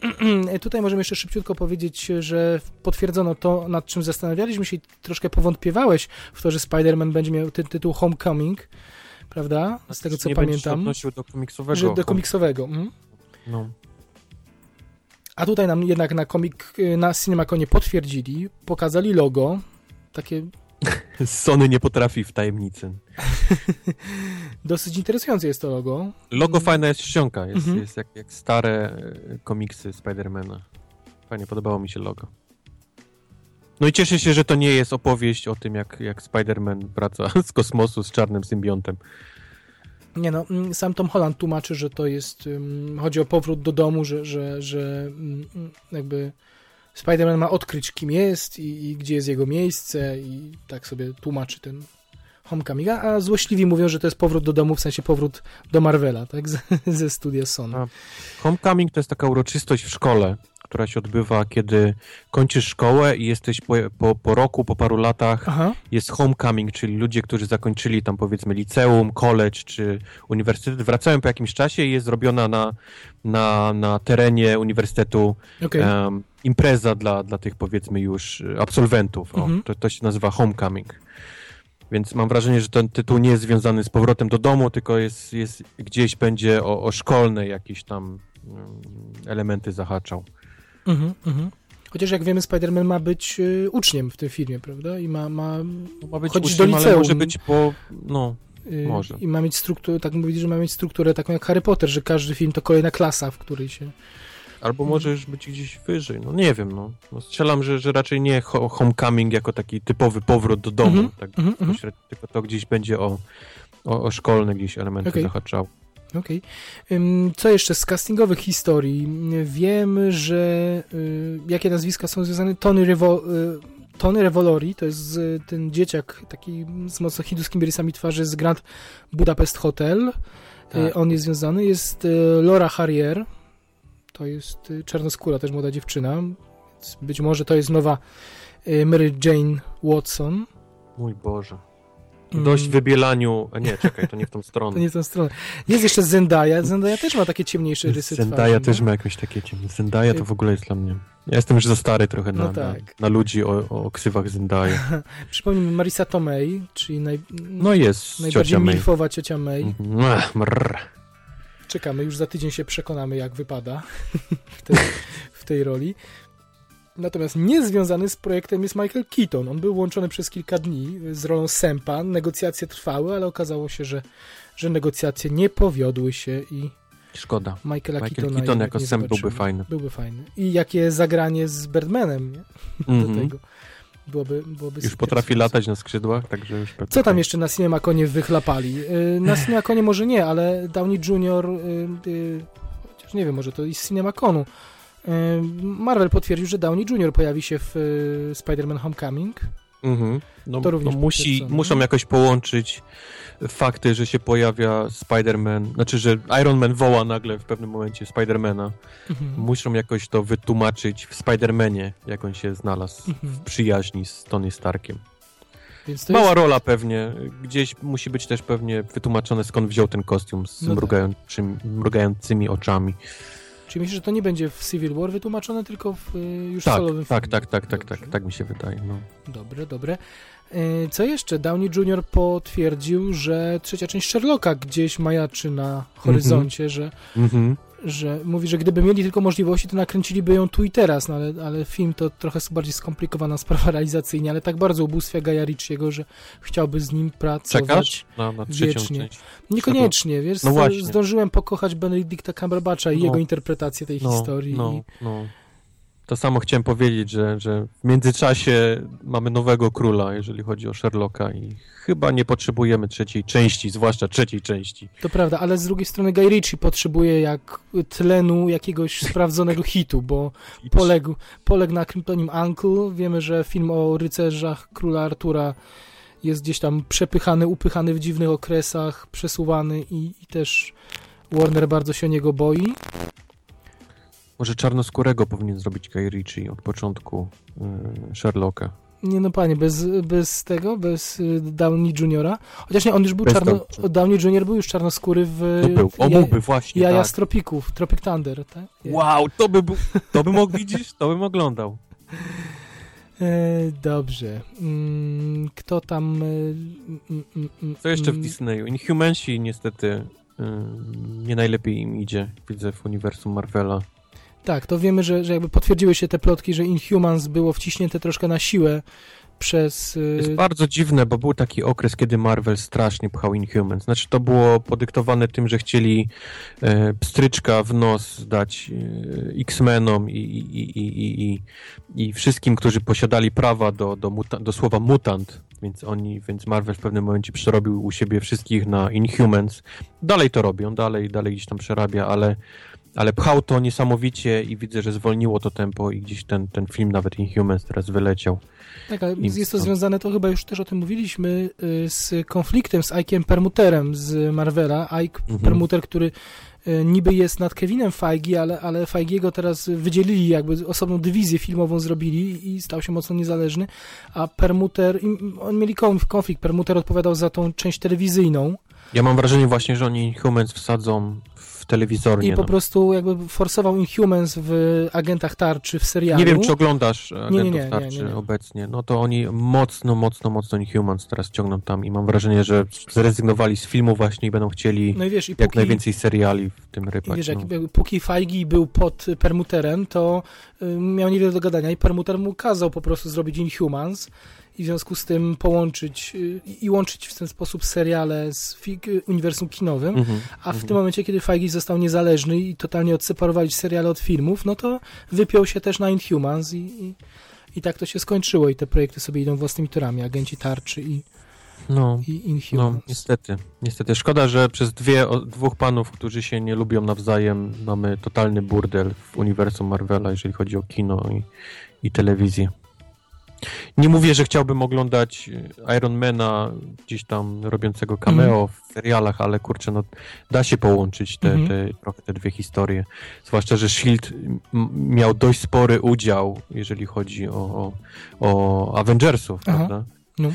Tutaj możemy jeszcze szybciutko powiedzieć, że potwierdzono to, nad czym zastanawialiśmy się i troszkę powątpiewałeś w to, że Spider-Man będzie miał tytuł Homecoming, prawda? Z tego co nie się pamiętam. odnosił do komiksowego. Że do komiksowego. Mhm. No. A tutaj nam jednak na komik, na CinemaConie potwierdzili, pokazali logo, takie Sony nie potrafi w tajemnicy. dosyć interesujące jest to logo. Logo Mm. fajna jest czcionka, jest, Mhm. jest jak, jak stare e, komiksy Spidermana. Fajnie, podobało mi się logo. No i cieszę się, że to nie jest opowieść o tym, jak, jak Spider-Man wraca z kosmosu z czarnym symbiontem. Nie no, mm, sam Tom Holland tłumaczy, że to jest, ym, chodzi o powrót do domu, że, że, że mm, jakby Spider-Man ma odkryć kim jest i, i gdzie jest jego miejsce i tak sobie tłumaczy ten Homecoming, a, złośliwi mówią, że to jest powrót do domu, w sensie powrót do Marvela, tak, ze, ze studia Sony. A. Homecoming to jest taka uroczystość w szkole, która się odbywa, kiedy kończysz szkołę i jesteś po, po, po roku, po paru latach, Aha, jest homecoming, czyli ludzie, którzy zakończyli tam powiedzmy liceum, college czy uniwersytet, wracają po jakimś czasie i jest zrobiona na, na, na terenie uniwersytetu okej. em, impreza dla, dla tych powiedzmy już absolwentów. O, Mhm. to, to się nazywa homecoming. Więc mam wrażenie, że ten tytuł nie jest związany z powrotem do domu, tylko jest, jest gdzieś będzie o, o szkolne jakieś tam elementy zahaczał. Mhm, mhm. Chociaż jak wiemy, Spider-Man ma być y, uczniem w tym filmie, prawda? I ma, ma, No, ma być Chodzić uczniem, do liceum. może być po... No, y, Może. I ma mieć strukturę, tak mówić, że ma mieć strukturę taką jak Harry Potter, że każdy film to kolejna klasa, w której się... Albo Mhm. może już być gdzieś wyżej, no nie wiem, no. no strzelam, że, że raczej nie ho- homecoming jako taki typowy powrót do domu, Mhm, tak mhm, mhm. bezpośrednio, tylko to gdzieś będzie o, o, o szkolne gdzieś elementy Okej. zahaczało. Okej. Ym, Co jeszcze z castingowych historii? Wiem, że y, jakie nazwiska są związane. Tony, Revo, y, Tony Revolori, to jest ten dzieciak taki z mocno hinduskimi rysami twarzy z Grand Budapest Hotel. Y, Tak. On jest związany. Jest Laura Harrier, to jest czarnoskóra, też młoda dziewczyna. Być może to jest nowa Mary Jane Watson. Mój Boże. Mm. Dość wybielaniu... Nie, czekaj, to nie w tą stronę. To nie w tą stronę. Jest jeszcze Zendaya. Zendaya też ma takie ciemniejsze rysy Zendaya twarzy. też no. ma jakieś takie ciemne. Zendaya to w ogóle jest dla mnie... Ja jestem już za stary trochę na, No tak. na, na ludzi o, o ksywach Zendaya. Przypomnijmy Marisa Tomei, czyli naj, No jest najbardziej ciocia May. milfowa ciocia May. Mhm. Mrr. Czekamy, już za tydzień się przekonamy, jak wypada w tej, w tej roli. Natomiast niezwiązany z projektem jest Michael Keaton. On był łączony przez kilka dni z rolą Sempa. Negocjacje trwały, ale okazało się, że, że negocjacje nie powiodły się i Szkoda. Michaela Michael Keatona Keaton jako nie Sam byłby fajny. Byłby fajny. I jakie zagranie z Birdmanem nie? do Mhm. tego. Byłoby, byłoby Już potrafi latać na skrzydłach, także już pewnie Co tam tak. jeszcze na Cinemaconie wychlapali? Yy, Na Cinemaconie może nie, ale Downey Jr., yy, chociaż nie wiem, może to i z Cinemaconu. Marvel potwierdził, że Downey Jr. pojawi się w yy, Spider-Man Homecoming. Mhm. No, To również no musi, muszą jakoś połączyć fakty, że się pojawia Spider-Man, znaczy, że Iron Man woła nagle w pewnym momencie Spider-Mana. Mhm. Muszą jakoś to wytłumaczyć w Spider-Manie, jak on się znalazł Mhm. w przyjaźni z Tony Starkiem. Więc to Mała jest, rola pewnie. Gdzieś musi być też pewnie wytłumaczone, skąd wziął ten kostium z No tak. mrugającym, mrugającymi oczami. Czyli myślisz, że to nie będzie w Civil War wytłumaczone, tylko w yy, już Tak, solowym tak, filmie? tak, tak, tak, tak, Dobrze. tak mi się wydaje. No. Dobre, dobre. Yy, Co jeszcze? Downey Jr. potwierdził, że trzecia część Sherlocka gdzieś majaczy na horyzoncie, że Mhm. Że mówi, że gdyby mieli tylko możliwości, to nakręciliby ją tu i teraz, no ale, ale film to trochę bardziej skomplikowana sprawa realizacyjnie, ale tak bardzo ubóstwia Gaja Ritchiego, że chciałby z nim pracować. Czekasz na, na wiecznie. część? Niekoniecznie, wiesz, No zdążyłem pokochać Benedicta Cumberbatcha i No. jego interpretację tej No, historii. no, I, no. To samo chciałem powiedzieć, że, że w międzyczasie mamy nowego króla, jeżeli chodzi o Sherlocka i chyba nie potrzebujemy trzeciej części, zwłaszcza trzeciej części. to prawda, ale z drugiej strony Guy Ritchie potrzebuje jak tlenu jakiegoś sprawdzonego hitu, bo poległ, poległ na kryptonim Uncle. Wiemy, że film o rycerzach króla Artura jest gdzieś tam przepychany, upychany w dziwnych okresach, przesuwany i, i też Warner bardzo się o niego boi. Może czarnoskórego powinien zrobić Guy Ritchie od początku y, Sherlocka. Nie no panie, bez, bez tego, bez y, Downey Juniora. Chociaż nie, on już był Bez czarno... Downey. Downey Junior był już czarnoskóry w... No był, o w ja- mógłby właśnie, Jaja tak. z Tropików, Tropic Thunder, tak? Wow, to by był, to bym mógł widzieć, to bym oglądał. E, dobrze. Mm, kto tam... e, mm, mm, Co jeszcze w Disneyu? Inhumansi niestety y, nie najlepiej im idzie, widzę w uniwersum Marvela. Tak, to wiemy, że, że jakby potwierdziły się te plotki, że Inhumans było wciśnięte troszkę na siłę przez... y, jest bardzo dziwne, bo był taki okres, kiedy Marvel strasznie pchał Inhumans. Znaczy to było podyktowane tym, że chcieli e, pstryczka w nos dać e, X-Menom i, i, i, i, i, wszystkim, którzy posiadali prawa do, do, muta- do słowa mutant. Więc oni, więc Marvel w pewnym momencie przerobił u siebie wszystkich na Inhumans. Dalej to robią, dalej, dalej gdzieś tam przerabia, ale, ale pchał to niesamowicie i widzę, że zwolniło to tempo i gdzieś ten, ten film, nawet Inhumans teraz wyleciał. Tak, ale jest to związane, to chyba już też o tym mówiliśmy, y, z konfliktem z Ike'em Permuterem z Marvela. Ike Mhm. Permuter, który y, niby jest nad Kevinem Feige, ale, ale Feigiego teraz wydzielili, jakby osobną dywizję filmową zrobili i stał się mocno niezależny, a Permuter, oni mieli konf- konflikt, Permuter odpowiadał za tą część telewizyjną Ja mam wrażenie właśnie, że oni Inhumans wsadzą w telewizornie. i po no. prostu jakby forsował Inhumans w Agentach Tarczy, w serialu. Nie wiem, czy oglądasz Agentów nie, nie, Tarczy nie, nie. obecnie. No to oni mocno, mocno, mocno Inhumans teraz ciągną tam i mam wrażenie, że zrezygnowali z filmu właśnie i będą chcieli No i wiesz, i jak póki, najwięcej seriali w tym rypać. wiesz, no. jak, jak, póki Feige był pod Permuterem, to y, miał niewiele do gadania i Permuter mu kazał po prostu zrobić Inhumans i w związku z tym połączyć y, i łączyć w ten sposób seriale z uniwersum kinowym, Mhm, a w mhm. tym momencie, kiedy Feige został niezależny i totalnie odseparowali seriale od filmów, no to wypiął się też na Inhumans i, i, i tak to się skończyło i te projekty sobie idą własnymi torami, agenci tarczy i, No, no, niestety. Niestety. Szkoda, że przez dwie, o, dwóch panów, którzy się nie lubią nawzajem, mamy totalny burdel w uniwersum Marvela, jeżeli chodzi o kino i, i telewizję. Nie mówię, że chciałbym oglądać e, Ironmana gdzieś tam robiącego cameo w serialach, ale kurczę, no da się połączyć te, Mhm. te, trochę te dwie historie. Zwłaszcza, że S.H.I.E.L.D. miał dość spory udział, jeżeli chodzi o, o, o Avengersów, Aha. prawda? No.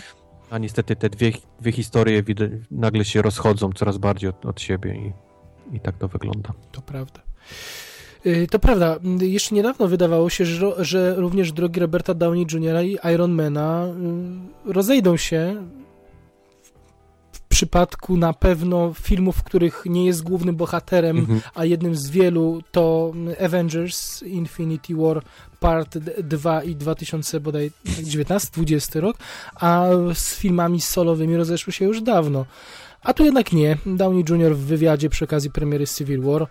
A niestety te dwie, dwie historie nagle się rozchodzą coraz bardziej od, od siebie i, i tak to wygląda. To prawda. Y, To prawda. Mm, Jeszcze niedawno wydawało się, że, że również drogi Roberta Downey Jr. i Ironmana y, rozejdą się w przypadku na pewno filmów, w których nie jest głównym bohaterem, Mhm. a jednym z wielu to Avengers Infinity War Part 2 i 2019-20 rok, a z filmami solowymi rozeszły się już dawno. A tu jednak nie. Downey Jr. w wywiadzie przy okazji premiery Civil War y,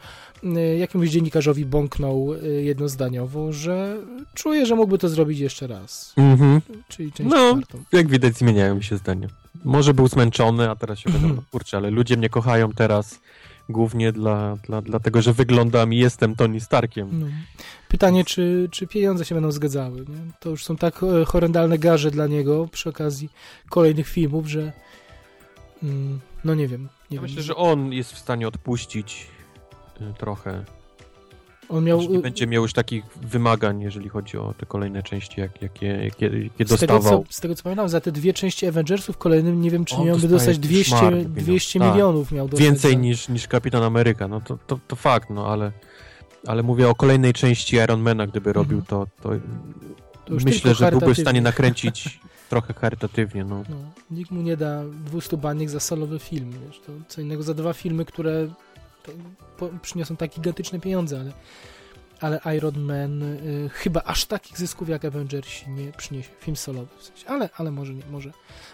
jakiemuś dziennikarzowi bąknął y, jednozdaniowo, że czuje, że mógłby to zrobić jeszcze raz. Mhm. Czyli część No. czwartą. Jak widać, zmieniają mi się zdania. Może był zmęczony, a teraz się Mhm. okazało, kurczę, ale ludzie mnie kochają teraz głównie dla, dla, dlatego, że wyglądam i jestem Tony Starkiem. No. Pytanie, czy, czy pieniądze się będą zgadzały. Nie? To już są tak e, horrendalne garze dla niego przy okazji kolejnych filmów, że mm, no nie wiem. Nie Ja wiem. myślę, że on jest w stanie odpuścić y, trochę. On miał nie y, będzie miał już takich wymagań, jeżeli chodzi o te kolejne części, jak, jakie, jakie, jakie z tego, dostawał. co, z tego co pamiętam, za te dwie części Avengersów kolejnym nie wiem, czy On miałby dostać 200, szmarne pieniądze. 200 Tak. milionów miał dostać. Więcej niż, niż Kapitan Ameryka, no to, to, to fakt, no ale, ale mówię o kolejnej części Ironmana, gdyby robił to, to, To myślę, że byłby w stanie nakręcić trochę charytatywnie, no. No, nikt mu nie da 200 baniek za solowy film, wiesz, to co innego za dwa filmy, które przyniosą tak gigantyczne pieniądze, ale, ale Iron Man y, chyba aż takich zysków jak Avengers nie przyniesie, film solowy w sensie, ale, ale może nie, może,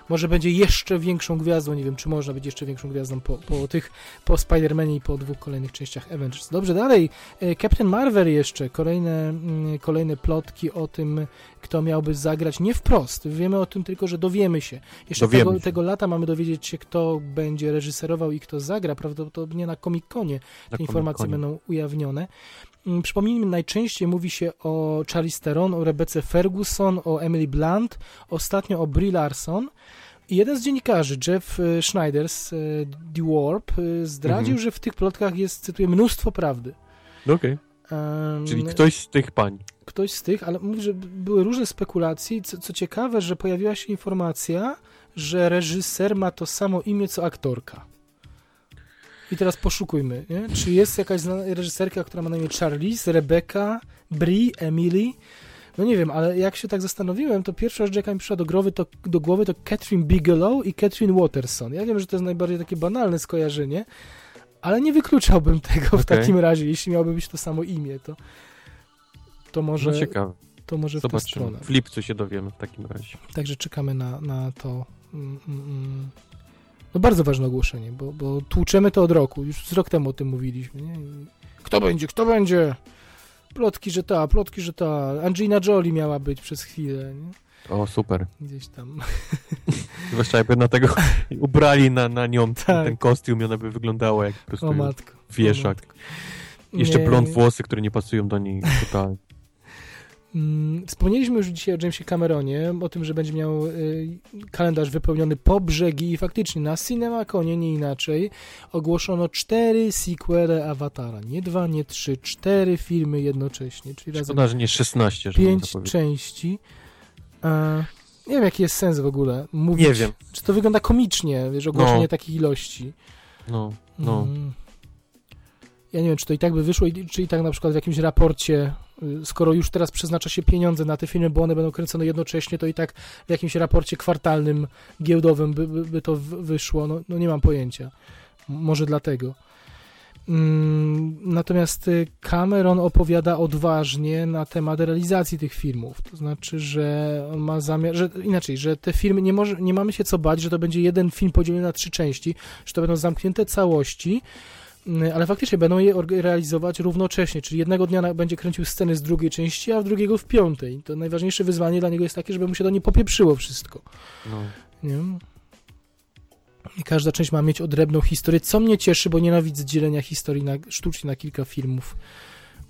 może będzie jeszcze większą gwiazdą, nie wiem, czy można być jeszcze większą gwiazdą po, po tych, po Spider-Manie i po dwóch kolejnych częściach Avengers. Dobrze, dalej, y, Captain Marvel jeszcze, kolejne, mm, kolejne plotki o tym, kto miałby zagrać, nie wprost, wiemy o tym tylko, że dowiemy się. Jeszcze Dowiemy tego, się. tego lata mamy dowiedzieć się, kto będzie reżyserował i kto zagra, prawdopodobnie na Comic-Conie Na te informacje Comic-Conie. będą ujawnione. Mm, Przypomnijmy, najczęściej mówi się o Charlize Theron, o Rebece Ferguson, o Emily Blunt, ostatnio o Brie Larson. I jeden z dziennikarzy, Jeff e, Schneider z e, The Warp, e, zdradził, Mhm. że w tych plotkach jest, cytuję, mnóstwo prawdy. No Okej, Em, czyli ktoś z tych pań. ktoś z tych, ale mówi, że były różne spekulacje. i Co, co ciekawe, że pojawiła się informacja, że reżyser ma to samo imię co aktorka. I teraz poszukujmy, nie? czy jest jakaś reżyserka, która ma na imię Charlize, Rebecca, Brie, Emily. No nie wiem, ale jak się tak zastanowiłem, to pierwsza rzecz, jaka mi przyszła do głowy, to, do głowy, to Catherine Bigelow i Catherine Watterson. Ja wiem, że to jest najbardziej takie banalne skojarzenie, ale nie wykluczałbym tego w Okej. takim razie, jeśli miałoby być to samo imię, to, to może No ciekawe. to może w tę Zobaczymy. stronę. W lipcu się dowiemy w takim razie. Także czekamy na, na to. Mm, mm, mm. No bardzo ważne ogłoszenie, bo, bo tłuczemy to od roku. Już z rok temu o tym mówiliśmy. Nie? Kto będzie, kto będzie? Plotki, że ta, plotki, że ta. Angelina Jolie miała być przez chwilę. Nie? O, super. Gdzieś tam. Zwłaszcza jakby na tego ubrali na, na nią Tak. ten kostium i ona by wyglądała jak po prostu O matko. o wieszak. matko. Jeszcze blond włosy, które nie pasują do niej totalnie. Mm, Wspomnieliśmy już dzisiaj o Jamesie Cameronie, o tym, że będzie miał y, kalendarz wypełniony po brzegi i faktycznie na CinemaConie, nie inaczej, ogłoszono cztery sequele Awatara. Nie dwa, nie trzy, cztery filmy jednocześnie, czyli razem Szkoda, że nie 16, że pięć części. E, nie wiem, jaki jest sens w ogóle mówić. Nie wiem. Czy to wygląda komicznie, wiesz, ogłoszenie No. takich ilości. No, no. Mm. Ja nie wiem, czy to i tak by wyszło, czy i tak na przykład w jakimś raporcie, y, skoro już teraz przeznacza się pieniądze na te filmy, bo one będą kręcone jednocześnie, to i tak w jakimś raporcie kwartalnym, giełdowym by, by, by to wyszło. No, no nie mam pojęcia. Może dlatego. Mm, Natomiast y, Cameron opowiada odważnie na temat realizacji tych filmów. To znaczy, że on ma zamiar, że inaczej, że te filmy nie, może, nie mamy się co bać, że to będzie jeden film podzielony na trzy części, że to będą zamknięte całości, ale faktycznie będą je realizować równocześnie, czyli jednego dnia będzie kręcił sceny z drugiej części, a w drugiego w piątej. To najważniejsze wyzwanie dla niego jest takie, żeby mu się to nie popieprzyło wszystko. no. Nie? I każda część ma mieć odrębną historię, co mnie cieszy, bo nienawidzę dzielenia historii na, sztucznie na kilka filmów.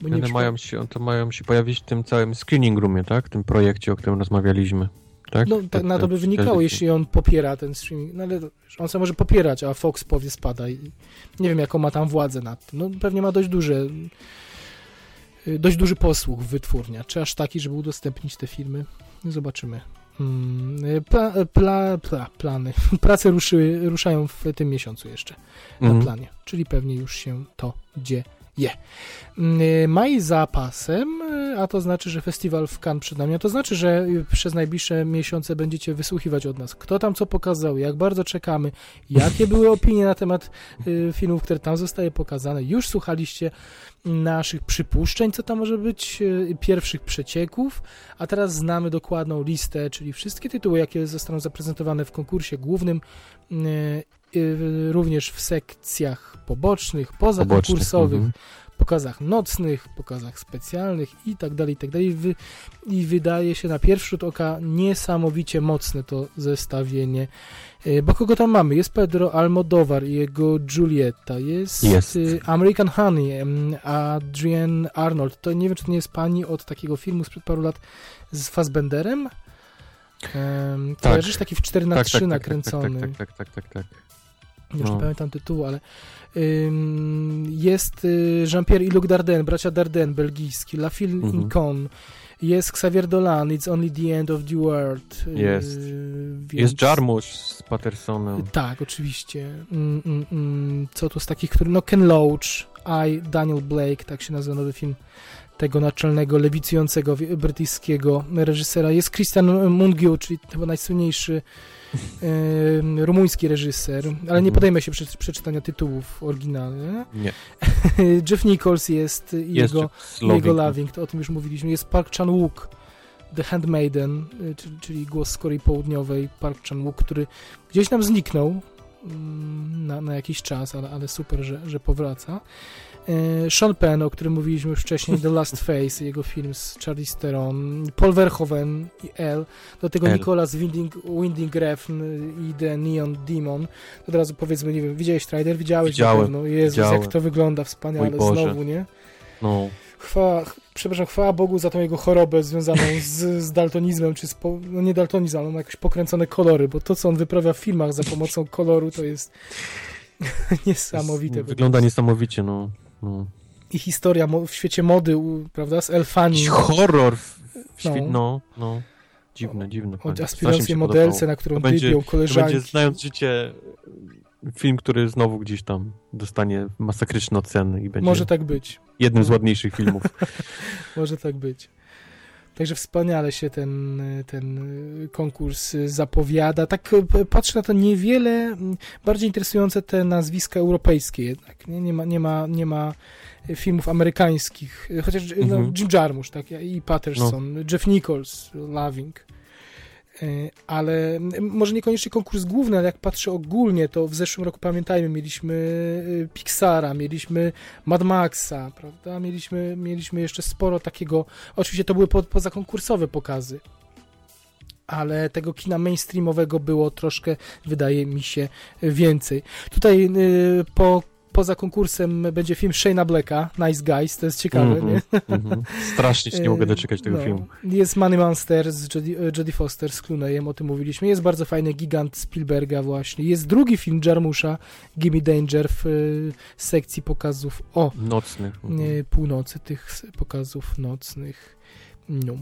Bo One mają się, to mają się pojawić w tym całym screening roomie, tak? W tym projekcie, o którym rozmawialiśmy. Tak? No, tak na to by wynikało, jeśli on popiera ten streaming. No ale on sam może popierać, a Fox powie spadaj. Nie wiem, jaką ma tam władzę nad tym. No pewnie ma dość duże, y, dość duży posłuch wytwórnia. Czy aż taki, żeby udostępnić te filmy? Zobaczymy. Mm, y, Pla, pla, pla, plany. Prace ruszy, ruszają w tym miesiącu jeszcze na Mhm. planie, czyli pewnie już się to dzieje. Mm, Maj za pasem, y, a to znaczy, że festiwal w Cannes przed nami, a to znaczy, że y, przez najbliższe miesiące będziecie wysłuchiwać od nas, kto tam co pokazał, jak bardzo czekamy, jakie były opinie na temat y, filmów, które tam zostały pokazane. Już słuchaliście naszych przypuszczeń, co tam może być, y, pierwszych przecieków, a teraz znamy dokładną listę, czyli wszystkie tytuły, jakie zostaną zaprezentowane w konkursie głównym, również w sekcjach pobocznych, pozakonkursowych, mhm. Pokazach nocnych, pokazach specjalnych i tak dalej, i tak dalej. I wydaje się na pierwszy rzut oka niesamowicie mocne to zestawienie. E, Bo kogo tam mamy? Jest Pedro Almodovar i jego Julieta, jest, Jest. y, American Honey, em, Adrienne Arnold. To nie wiem, czy to nie jest pani od takiego filmu sprzed paru lat z Fassbenderem? Um, Tak. Kojarzysz taki w 4 na Tak, 3 tak, tak, nakręcony. Tak, tak, tak, tak, tak, tak. Już nie No. pamiętam tytułu, ale ym, jest y, Jean-Pierre i Luc Dardenne, bracia Dardenne, belgijski, La Fille Mhm. Incon, jest Xavier Dolan, It's Only the End of the World. y, Jest. więc- Jest Jarmusch z Pattersonem. Tak, oczywiście. Mm, mm, mm. Co tu z takich, który... No Ken Loach, I, Daniel Blake, tak się nazywa nowy film tego naczelnego, lewicującego wi- brytyjskiego reżysera. Jest Christian Mungiu, czyli chyba najsłynniejszy rumuński reżyser, ale nie Mhm. podejmę się prze, przeczytania tytułów oryginalnych. Nie, Jeff Nichols jest, i jest jego, jego Loving. Loving, to o tym już mówiliśmy. Jest Park Chan-wook, The Handmaiden, y, czyli, czyli głos z Korei Południowej, Park Chan-wook, który gdzieś nam zniknął mm, na, na jakiś czas, ale, ale super, że, że powraca. E, Sean Penn, o którym mówiliśmy już wcześniej, The Last Face, jego film z Charlize Theron, Paul Verhoeven i L, do tego L. Nicolas Winding, Winding Refn i The Neon Demon. Od razu powiedzmy, nie wiem, widziałeś trailer? Widziałeś Widziałem, na pewno. Jezus, widziałem. jak to wygląda wspaniale znowu, nie? No, Chwała, ch- przepraszam, chwała Bogu za tą jego chorobę związaną z, z daltonizmem, czy z, po, no nie daltonizm, ale ma jakieś pokręcone kolory, bo to, co on wyprawia w filmach za pomocą koloru, to jest niesamowite. Wygląda niesamowicie, no. No. I historia w świecie mody, prawda, z elfami, Jakiś horror w, w No. świecie, no, no. Dziwne, dziwne. aspirującej się modelce, podobało. na którą To będzie- dybią To koleżanki. będzie, znając życie, film, który znowu gdzieś tam dostanie masakryczne oceny i będzie Może tak być. jednym z ładniejszych filmów. Może tak być. Także wspaniale się ten, ten konkurs zapowiada. Tak patrzę na to niewiele, bardziej interesujące te nazwiska europejskie jednak. Nie, nie, ma, nie, ma, nie ma filmów amerykańskich, chociaż no, Mhm. Jim Jarmusch tak, i Patterson, Jeff Nichols, Loving. E, Ale może niekoniecznie konkurs główny, ale jak patrzę ogólnie, to w zeszłym roku pamiętajmy, mieliśmy e, Pixara, mieliśmy Mad Maxa, prawda? Mieliśmy, mieliśmy jeszcze sporo takiego. Oczywiście to były po, pozakonkursowe pokazy. Ale tego kina mainstreamowego było troszkę, wydaje mi się, więcej. Tutaj y, po, poza konkursem będzie film Shane'a Blacka, Nice Guys, to jest ciekawe, Mhm, nie? mhm. Strasznie się nie mogę doczekać tego No. filmu. Jest Money Monster z Jodie, Jodie Foster z Clooneyem, o tym mówiliśmy. Jest bardzo fajny gigant Spielberga właśnie. Jest drugi film Jarmusza, Gimme Danger w y, sekcji pokazów o Nocnych. mhm. północy, tych pokazów nocnych. No.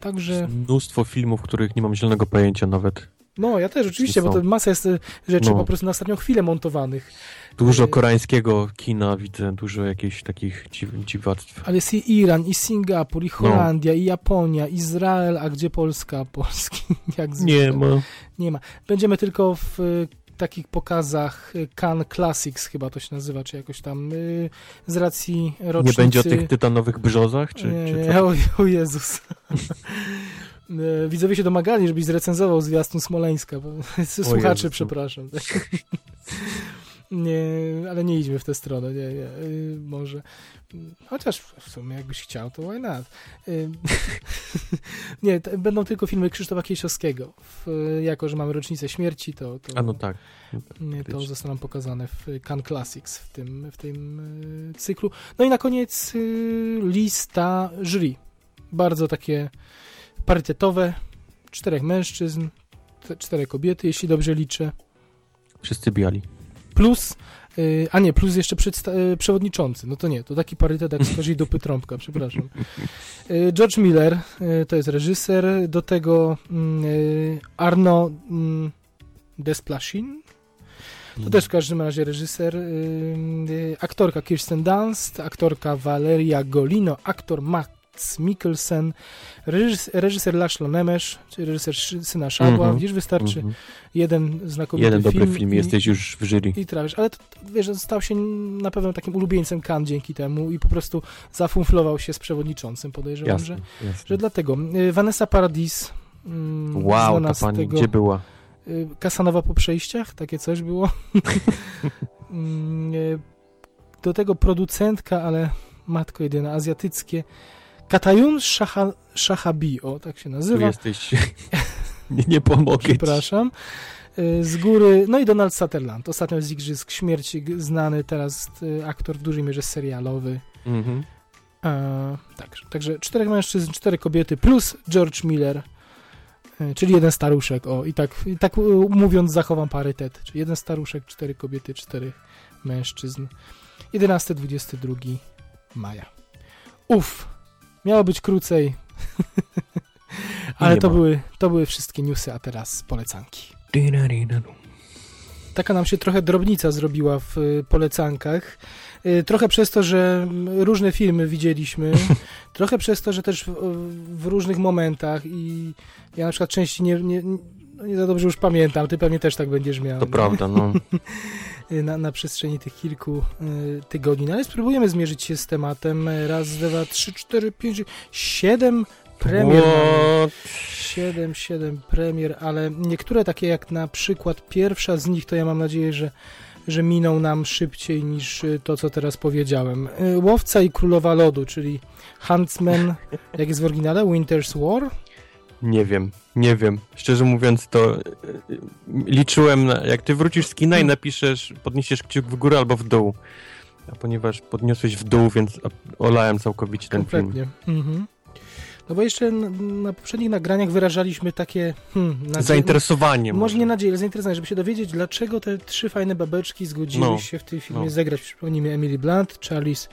Także, Mnóstwo filmów, których nie mam zielonego pojęcia nawet. No ja też oczywiście, bo to masa jest y, rzeczy No. po prostu na ostatnią chwilę montowanych. Dużo Y- koreańskiego kina widzę, dużo jakichś takich dziw, dziwactw. Ale jest i Iran, i Singapur, i Holandia, i Japonia, Izrael, a gdzie Polska? Polski, jak zwykle. Nie ma. Nie ma. Będziemy tylko w y, takich pokazach Cannes Classics chyba to się nazywa, czy jakoś tam z racji rocznicy... Nie będzie o tych tytanowych brzozach, czy, nie, czy o, o Jezus. Y, Widzowie się domagali, żebyś zrecenzował zwiastun Smoleńska. Bo, słuchaczy, Jezus, przepraszam. Nie, ale nie idźmy w tę stronę, nie, nie, y, może. Chociaż w sumie jakbyś chciał, to why not? Y, Nie, będą tylko filmy Krzysztofa Kieśowskiego. W, jako, że mamy rocznicę śmierci, to, to, A no tak. nie, to zostaną pokazane w Can Classics w tym, w tym y, cyklu. No i na koniec lista jury. Bardzo takie parytetowe. Czterech mężczyzn, te- cztery kobiety, jeśli dobrze liczę. Wszyscy biali. Plus, y, a nie, plus jeszcze przedsta- y, przewodniczący. No to nie, to taki parytet jak z dupy trąbka, przepraszam. Y, George Miller, y, to jest reżyser, do tego mm, y, Arno mm, Desplashin, to też w każdym razie reżyser, y, aktorka Kirsten Dunst, aktorka Valeria Golino, aktor Max Mikkelsen, reżyser, reżyser Laszlo Nemesz, czyli reżyser Syna Szabła. Mhm. Widzisz, wystarczy Mhm. jeden znakomity Jeden dobry film. film, i- jesteś już w jury. i trawisz, ale to, wiesz, stał się na pewno takim ulubieńcem Kan dzięki temu i po prostu zafumflował się z przewodniczącym, podejrzewam, Jasne, że, jasne. że dlatego. Y, Vanessa Paradis, mm, Wow, ta pani tego, gdzie była? y, Kasanowa po przejściach, takie coś było. Mm, y, Do tego producentka, ale matko jedyna, azjatyckie. Katayun Shaha, Shahabi, o tak się Tu nazywa. jesteś... nie, nie pomogę. Przepraszam. Y, Z góry, no i Donald Sutherland, ostatnio z Igrzysk Śmierci, znany teraz y, aktor w dużej mierze serialowy. Mhm. E, tak, także czterech mężczyzn, cztery kobiety, plus George Miller, y, czyli jeden staruszek, o i tak, i tak mówiąc zachowam parytet, czyli jeden staruszek, cztery kobiety, czterech mężczyzn. 11-22 maja. Uff, miało być krócej, ale to ma. były, to były wszystkie newsy, a teraz polecanki. Taka nam się trochę drobnica zrobiła w y, polecankach. Y, Trochę przez to, że różne filmy widzieliśmy, trochę przez to, że też w, w różnych momentach i ja na przykład części nie, nie, no nie za dobrze już pamiętam, ty pewnie też tak będziesz miał. To nie? prawda, no. Y, Na, na przestrzeni tych kilku y, tygodni. No ale spróbujemy zmierzyć się z tematem. Raz, dwa, trzy, cztery, pięć, siedem premier. What? 7, 7 premier, ale niektóre takie jak na przykład pierwsza z nich, to ja mam nadzieję, że, że miną nam szybciej niż to, co teraz powiedziałem. Y, Łowca i Królowa Lodu, czyli Huntsman, jak jest w oryginale, Winter's War. Nie wiem, nie wiem. Szczerze mówiąc, to e, e, liczyłem, na, jak ty wrócisz z kina i Hmm. napiszesz, podniesiesz kciuk w górę albo w dół. A ponieważ podniosłeś w dół, więc olałem całkowicie ten film. Kompletnie. Mhm. No bo jeszcze na, poprzednich nagraniach wyrażaliśmy takie hmm, nadzie- Zainteresowanie. Może nie nadzieję, ale zainteresowanie, żeby się dowiedzieć, dlaczego te trzy fajne babeczki zgodziły No, się w tym filmie no. zagrać. Przypomnijmy Emily Blunt, Charlize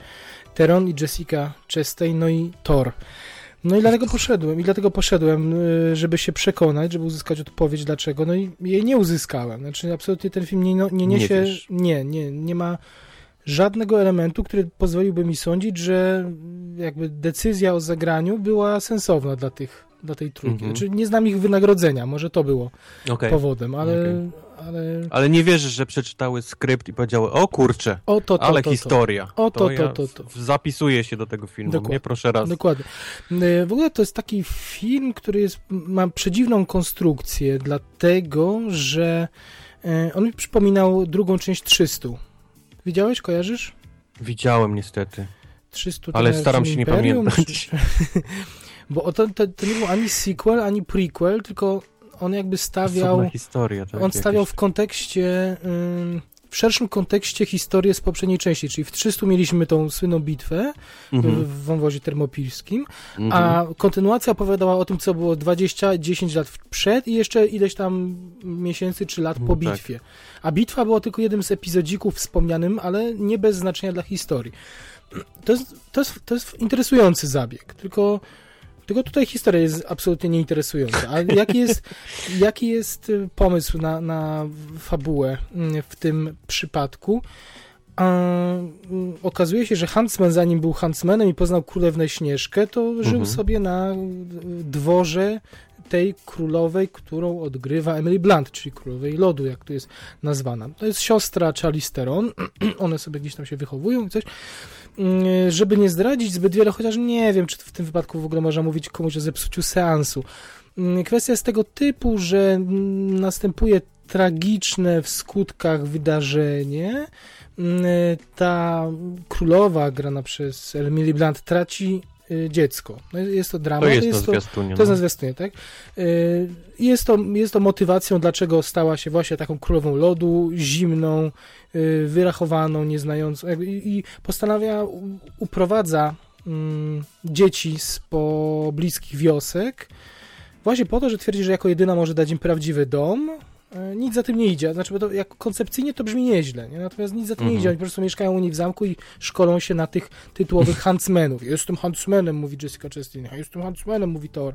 Theron i Jessica Chastain, no i Thor. No i dlatego poszedłem, i dlatego poszedłem, y, żeby się przekonać, żeby uzyskać odpowiedź dlaczego, no i jej nie uzyskałem. Znaczy absolutnie ten film nie, no, nie Nie niesie, nie, nie, nie ma żadnego elementu, który pozwoliłby mi sądzić, że jakby decyzja o zagraniu była sensowna dla tych, dla tej trójki. Mhm. Znaczy nie znam ich wynagrodzenia, może to było Okej. powodem, ale, Okej. Ale Ale nie wierzysz, że przeczytały skrypt i powiedziały, o kurczę, o to, to, ale to, to. historia. O, to, ja to, to, to. w- Zapisuję się do tego filmu. Dokładnie. Nie proszę raz. Dokładnie. Y, W ogóle to jest taki film, który jest, ma przedziwną konstrukcję, dlatego, że y, on mi przypominał drugą część 300. Widziałeś, kojarzysz? Widziałem niestety. 300 to Ale staram Imperium, się nie pamiętać. Czy, bo to, to, to nie był ani sequel, ani prequel, tylko on jakby stawiał... Historia. Tak, On stawiał jakieś. w kontekście, w szerszym kontekście historię z poprzedniej części, czyli w 300 mieliśmy tą słynną bitwę Mhm. w wąwozie termopilskim, Mhm. a kontynuacja opowiadała o tym, co było 20, 10 lat przed i jeszcze ileś tam miesięcy czy lat po No tak. bitwie. A bitwa była tylko jednym z epizodzików wspomnianym, ale nie bez znaczenia dla historii. To jest, to jest, to jest interesujący zabieg, tylko tylko tutaj historia jest absolutnie nieinteresująca. A jaki jest, jaki jest y, pomysł na, na fabułę mm, w tym przypadku? Mm, okazuje się, że Huntsman, zanim był Huntsmanem i poznał królewną Śnieżkę, to żył Mhm. sobie na y, dworze tej królowej, którą odgrywa Emily Blunt, czyli królowej lodu, jak to jest nazwana. To jest siostra Charlize Theron. One sobie gdzieś tam się wychowują i coś. Mm, Żeby nie zdradzić zbyt wiele, chociaż nie wiem, czy w tym wypadku w ogóle można mówić komuś o zepsuciu seansu. Mm, Kwestia jest tego typu, że mm, następuje tragiczne w skutkach wydarzenie. Ta królowa grana przez Emily Blunt traci dziecko. No, jest to drama. To jest, jest to, zwiastunie. to jest no. na zwiastunie, tak? Y, Jest to, jest to motywacją, dlaczego stała się właśnie taką królową lodu, zimną, y, wyrachowaną, nieznającą i postanawia, uprowadza mm, dzieci z pobliskich wiosek właśnie po to, że twierdzi, że jako jedyna może dać im prawdziwy dom. E, Nic za tym nie idzie. Znaczy, bo to jak koncepcyjnie to brzmi nieźle, nie? natomiast nic za tym nie Mhm. idzie. Oni po prostu mieszkają u niej w zamku i szkolą się na tych tytułowych huntsmenów. Jestem huntsmanem, mówi Jessica Chastain. Ja jestem huntsmanem, mówi Thor.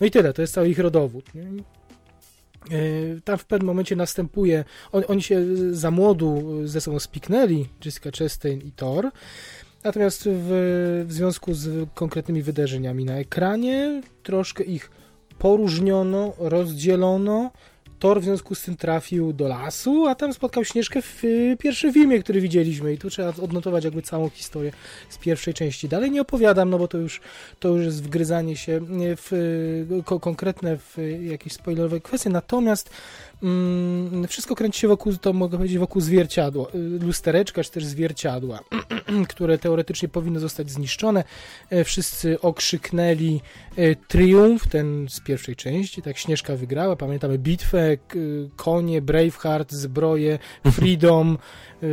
No i tyle, to jest cały ich rodowód. Nie? E, Tam w pewnym momencie następuje, on, oni się za młodu ze sobą spiknęli, Jessica Chastain i Thor, natomiast w, w związku z konkretnymi wydarzeniami na ekranie troszkę ich poróżniono, rozdzielono, Thor w związku z tym trafił do lasu, a tam spotkał Śnieżkę w y, pierwszym filmie, który widzieliśmy i tu trzeba odnotować jakby całą historię z pierwszej części. Dalej nie opowiadam, no bo to już, to już jest wgryzanie się w y, ko konkretne w jakieś spoilerowe kwestie, natomiast mm, wszystko kręci się wokół, to mogę powiedzieć, wokół zwierciadła, y, lustereczka, czy też zwierciadła, które teoretycznie powinny zostać zniszczone. E, Wszyscy okrzyknęli e, triumf, ten z pierwszej części, tak Śnieżka wygrała, pamiętamy bitwę, konie, Braveheart, zbroje, Freedom, e,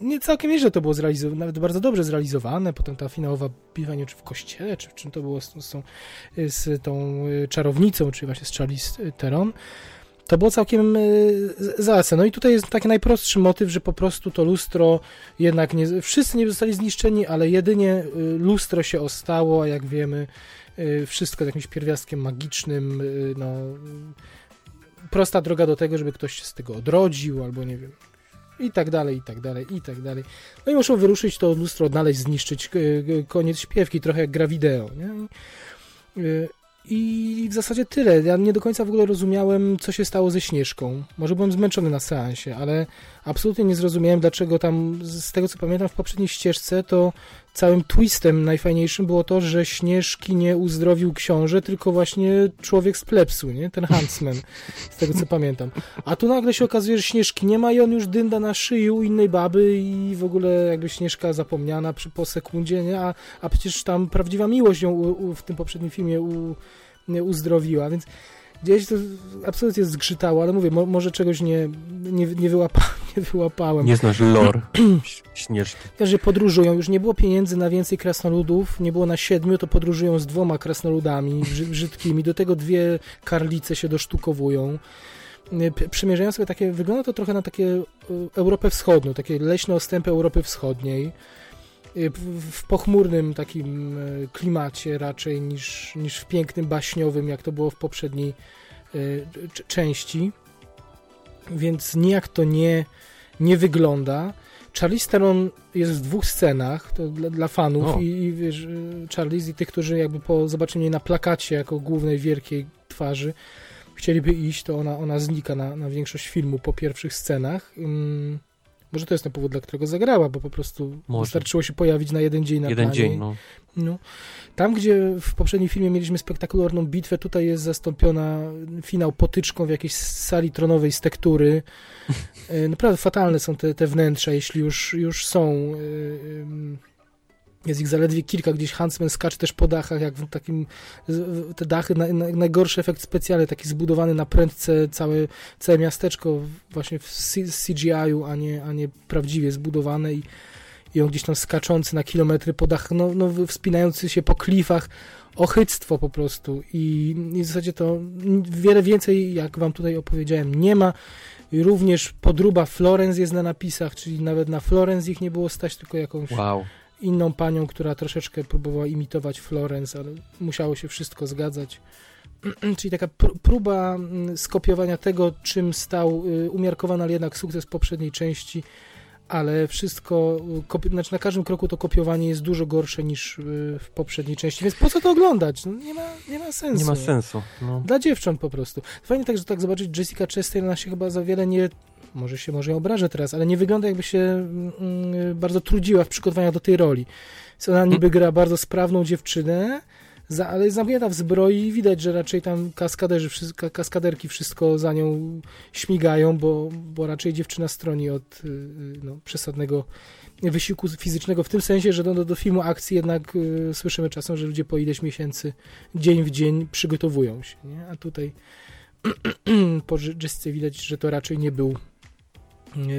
nie całkiem nieźle to było zrealizowane, nawet bardzo dobrze zrealizowane, potem ta finałowa bitwa, nie czy w kościele, czy w czym to było z, z, tą, z tą czarownicą, czy właśnie z Charlize Theron, to było całkiem e, zacne. No i tutaj jest taki najprostszy motyw, że po prostu to lustro jednak nie, wszyscy nie zostali zniszczeni, ale jedynie e, lustro się ostało, a jak wiemy, e, wszystko z jakimś pierwiastkiem magicznym, no prosta droga do tego, żeby ktoś się z tego odrodził, albo nie wiem, i tak dalej, i tak dalej, i tak dalej. No i muszą wyruszyć to lustro, odnaleźć, zniszczyć, koniec śpiewki, trochę jak gra wideo, nie? I w zasadzie tyle. Ja nie do końca w ogóle rozumiałem, co się stało ze Śnieżką. Może byłem zmęczony na seansie, ale absolutnie nie zrozumiałem, dlaczego tam, z tego co pamiętam w poprzedniej ścieżce, to całym twistem najfajniejszym było to, że Śnieżki nie uzdrowił książę, tylko właśnie człowiek z plepsu, nie? Ten Huntsman, z tego co pamiętam. A tu nagle się okazuje, że Śnieżki nie ma i on już dynda na szyi u innej baby i w ogóle jakby Śnieżka zapomniana przy, po sekundzie, nie? A, a przecież tam prawdziwa miłość ją u, u, w tym poprzednim filmie u, uzdrowiła, więc gdzieś to absolutnie zgrzytało, ale mówię, mo, może czegoś nie, nie, nie, wyłapa, nie wyłapałem. Nie znasz lore Śnieżki. Że podróżują, już nie było pieniędzy na więcej krasnoludów, nie było na siedmiu, to podróżują z dwoma krasnoludami brzy- brzydkimi, do tego dwie karlice się dosztukowują. Y, Przymierzają sobie takie, wygląda to trochę na takie y, Europę Wschodnią, takie leśne ostępy Europy Wschodniej, w, w pochmurnym takim y, klimacie raczej niż, niż w pięknym, baśniowym, jak to było w poprzedniej y, c- części. Więc nijak to nie, nie wygląda. Charlize Theron jest w dwóch scenach, to dla, dla fanów O. i, i wiesz, y, Charlize i tych, którzy jakby po zobaczeniu jej na plakacie jako głównej wielkiej twarzy chcieliby iść, to ona, ona znika na, na większość filmu po pierwszych scenach. Ym, może to jest ten powód, dla którego zagrała, bo po prostu Może. wystarczyło się pojawić na jeden dzień na Jeden planie. dzień, no. No. Tam, gdzie w poprzednim filmie mieliśmy spektakularną bitwę, tutaj jest zastąpiona finał potyczką w jakiejś sali tronowej z tektury. E, Naprawdę fatalne są te, te wnętrza, jeśli już, już są. e, em, Jest ich zaledwie kilka, gdzieś Huntsman skacze też po dachach, jak w takim, te dachy, na, na, najgorszy efekt specjalny, taki zbudowany na prędce całe, całe miasteczko właśnie w CGI-u, a nie, a nie prawdziwie zbudowane i i on gdzieś tam skaczący na kilometry po dachach, no, no wspinający się po klifach, ochyctwo po prostu i, i w zasadzie to wiele więcej, jak wam tutaj opowiedziałem, nie ma. I również podruba Florence jest na napisach, czyli nawet na Florence ich nie było stać, tylko jakąś Wow. Inną panią, która troszeczkę próbowała imitować Florence, ale musiało się wszystko zgadzać. Czyli taka pr- próba mm, skopiowania tego, czym stał y, umiarkowany, ale jednak sukces poprzedniej części, ale wszystko, y, znaczy na każdym kroku to kopiowanie jest dużo gorsze niż y, w poprzedniej części, więc po co to oglądać? No, nie, ma, nie ma sensu. Nie ma sensu. No. Dla dziewcząt po prostu. Fajnie także tak zobaczyć Jessica Chastain, ona się chyba za wiele nie, może się może obrażę teraz, ale nie wygląda jakby się mm, mm, bardzo trudziła w przygotowaniach do tej roli. Więc ona niby gra bardzo sprawną dziewczynę, za, ale jest zamknięta w zbroi i widać, że raczej tam kaskaderzy, wszystko, kaskaderki wszystko za nią śmigają, bo, bo raczej dziewczyna stroni od y, y, no, przesadnego wysiłku fizycznego w tym sensie, że do, do, do filmu akcji jednak y, słyszymy czasem, że ludzie po ileś miesięcy, dzień w dzień przygotowują się, nie? a tutaj po Jessice widać, że to raczej nie był y,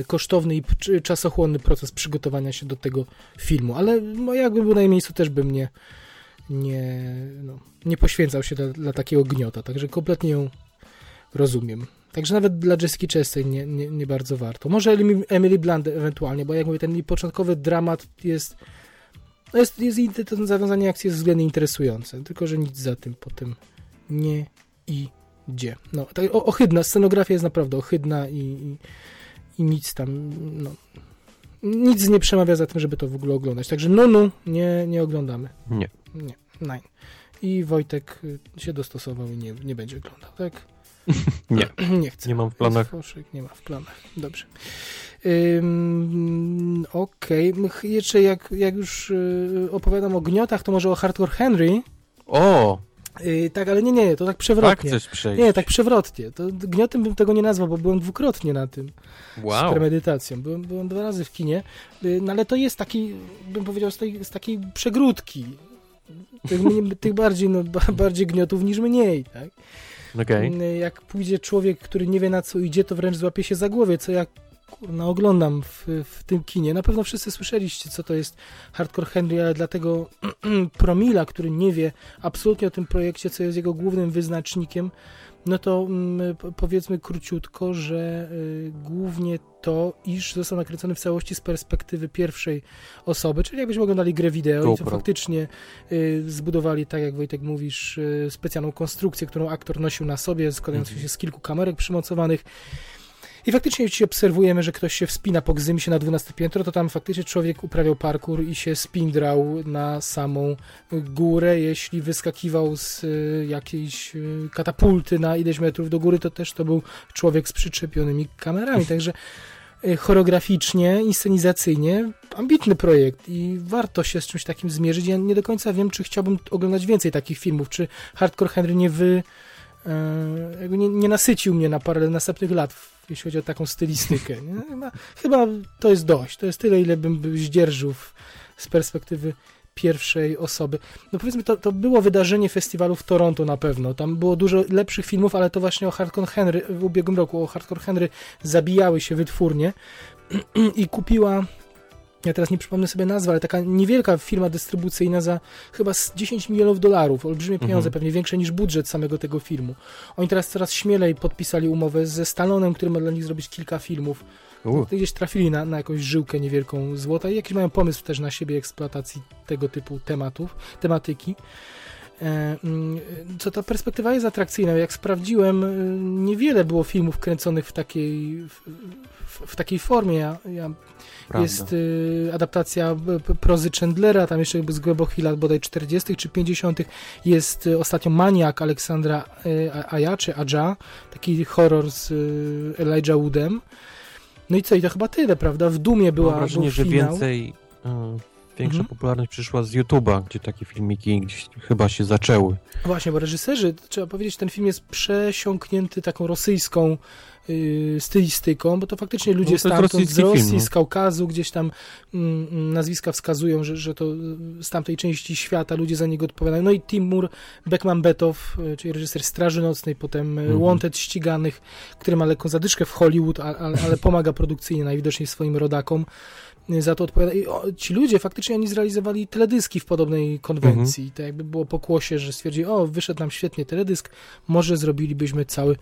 kosztowny i czasochłonny proces przygotowania się do tego filmu, ale no, jakbym był na miejscu, też bym nie, nie, no, nie poświęcał się dla, dla takiego gniota, także kompletnie ją rozumiem. Także nawet dla Jessica Chastain nie, nie, nie bardzo warto. Może Emily- Blunt ewentualnie, bo jak mówię, ten początkowy dramat jest no jest, jest i to zawiązanie akcji jest względnie interesujące, tylko że nic za tym potem nie idzie. No, tak, ohydna, scenografia jest naprawdę ohydna i, i, i nic tam, no, nic nie przemawia za tym, żeby to w ogóle oglądać. Także no, no, nie, nie oglądamy. Nie. Nie, nein. I Wojtek y, się dostosował i nie, nie będzie oglądał, tak? Nie. nie chce. Nie mam w planach. Foszek nie ma w planach. Dobrze. Okej. Okay. Jeszcze jak, jak już y, opowiadam o gniotach, to może o Hardcore Henry. O, Y, tak, ale nie, nie, to tak tak przewrotnie. chcesz przejść. nie, tak przewrotnie. To gniotem bym tego nie nazwał, bo byłem dwukrotnie na tym z Wow. premedytacją. Byłem, byłem dwa razy w kinie, y, no ale to jest taki, bym powiedział, z, tej, z takiej przegródki. Tych, tych bardziej, no, ba- bardziej gniotów niż mniej, tak? Okej. Y, Jak pójdzie człowiek, który nie wie na co idzie, to wręcz złapie się za głowę, co ja kurna oglądam w, w tym kinie. Na pewno wszyscy słyszeliście, co to jest Hardcore Henry, ale dlatego Promila, który nie wie absolutnie o tym projekcie, co jest jego głównym wyznacznikiem, no to mm, po- powiedzmy króciutko, że y, głównie to, iż został nakręcony w całości z perspektywy pierwszej osoby, czyli jakbyśmy oglądali grę wideo i to faktycznie y, zbudowali, tak jak Wojtek mówisz, y, specjalną konstrukcję, którą aktor nosił na sobie, składającą Mhm. się z kilku kamerek przymocowanych. I faktycznie, jeśli obserwujemy, że ktoś się wspina po gzymie się na 12 piętro, to tam faktycznie człowiek uprawiał parkour i się spindrał na samą górę. Jeśli wyskakiwał z y, jakiejś y, katapulty na ileś metrów do góry, to też to był człowiek z przyczepionymi kamerami. Także y, choreograficznie, inscenizacyjnie ambitny projekt i warto się z czymś takim zmierzyć. Ja nie do końca wiem, czy chciałbym oglądać więcej takich filmów, czy Hardcore Henry nie wy... nie, nie nasycił mnie na parę następnych lat, jeśli chodzi o taką stylistykę. Nie? Chyba, chyba to jest dość. To jest tyle, ile bym by zdzierżył z perspektywy pierwszej osoby. No powiedzmy, to, to było wydarzenie festiwalu w Toronto na pewno. Tam było dużo lepszych filmów, ale to właśnie o Hardcore Henry w ubiegłym roku, o Hardcore Henry zabijały się wytwórnie i kupiła ja teraz nie przypomnę sobie nazwy, ale taka niewielka firma dystrybucyjna za chyba z 10 milionów dolarów, olbrzymie pieniądze, Mhm. pewnie większe niż budżet samego tego filmu. Oni teraz coraz śmielej podpisali umowę ze Stallonem, który ma dla nich zrobić kilka filmów. Gdzieś trafili na, na jakąś żyłkę niewielką złota i jakiś mają pomysł też na siebie eksploatacji tego typu tematów, tematyki. E, mm, Co ta perspektywa jest atrakcyjna. Jak sprawdziłem, y, niewiele było filmów kręconych w takiej, w, w, takiej formie. Ja, ja jest y, adaptacja p- prozy Chandlera, tam jeszcze z głębokich lat bodaj 40. czy 50. Jest y, ostatnio Maniak Aleksandra y, Aja, czy Aja, taki horror z y, Elijah Woodem. No i co, i to chyba tyle, prawda? W Dumie była Mam wrażenie, był że finał. więcej, y, większa Mhm. popularność przyszła z YouTube'a, gdzie takie filmiki gdzieś chyba się zaczęły. Właśnie, bo reżyserzy, trzeba powiedzieć, ten film jest przesiąknięty taką rosyjską y, stylistyką, bo to faktycznie ludzie No, to stamtąd, z Rosji, film, no. z Kaukazu, gdzieś tam mm, mm, nazwiska wskazują, że, że to y, z tamtej części świata ludzie za niego odpowiadają. No i Timur Bekmambetow, y, czyli reżyser Straży Nocnej, potem Mhm. Wanted Ściganych, który ma lekką zadyszkę w Hollywood, a- ale, ale pomaga produkcyjnie najwidoczniej swoim rodakom. Za to odpowiada. I o, ci ludzie faktycznie oni zrealizowali teledyski w podobnej konwencji. Mhm. To jakby było pokłosie, że stwierdzili, o, wyszedł nam świetnie teledysk, może zrobilibyśmy cały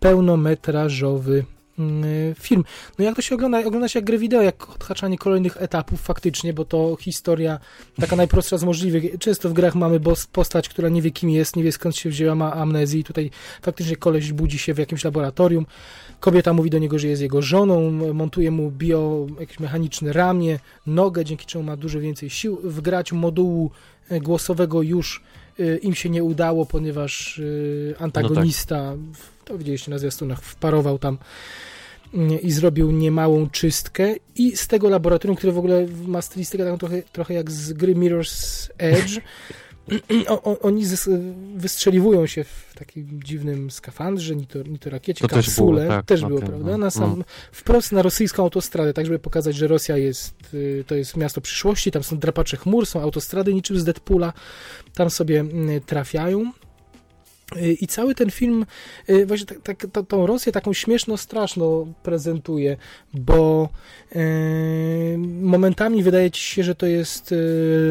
pełnometrażowy mm, film. No jak to się ogląda? Ogląda się jak grę wideo, jak odhaczanie kolejnych etapów faktycznie, bo to historia taka najprostsza z możliwych. Często w grach mamy postać, która nie wie kim jest, nie wie skąd się wzięła, ma amnezję i tutaj faktycznie koleś budzi się w jakimś laboratorium. Kobieta mówi do niego, że jest jego żoną, montuje mu bio, jakieś mechaniczne ramię, nogę, dzięki czemu ma dużo więcej sił. Wgrać modułu e, głosowego już e, im się nie udało, ponieważ e, antagonista, w- to widzieliście na zwiastunach, wparował tam mm, i zrobił niemałą czystkę i z tego laboratorium, które w ogóle ma stylistykę taką trochę, trochę jak z gry Mirror's Edge, o, oni wystrzeliwują się w takim dziwnym skafandrze, ni to, ni to rakiecie, To też kapsule. było, tak, też było, tym, prawda? no. Na sam, Mm. Wprost na rosyjską autostradę, tak żeby pokazać, że Rosja jest, y, to jest miasto przyszłości, tam są drapacze chmur, są autostrady niczym z Deadpoola, tam sobie mm, trafiają. Y, I cały ten film y, właśnie tak, tak, to, tą Rosję taką śmieszno straszną prezentuje, bo y, momentami wydaje ci się, że to jest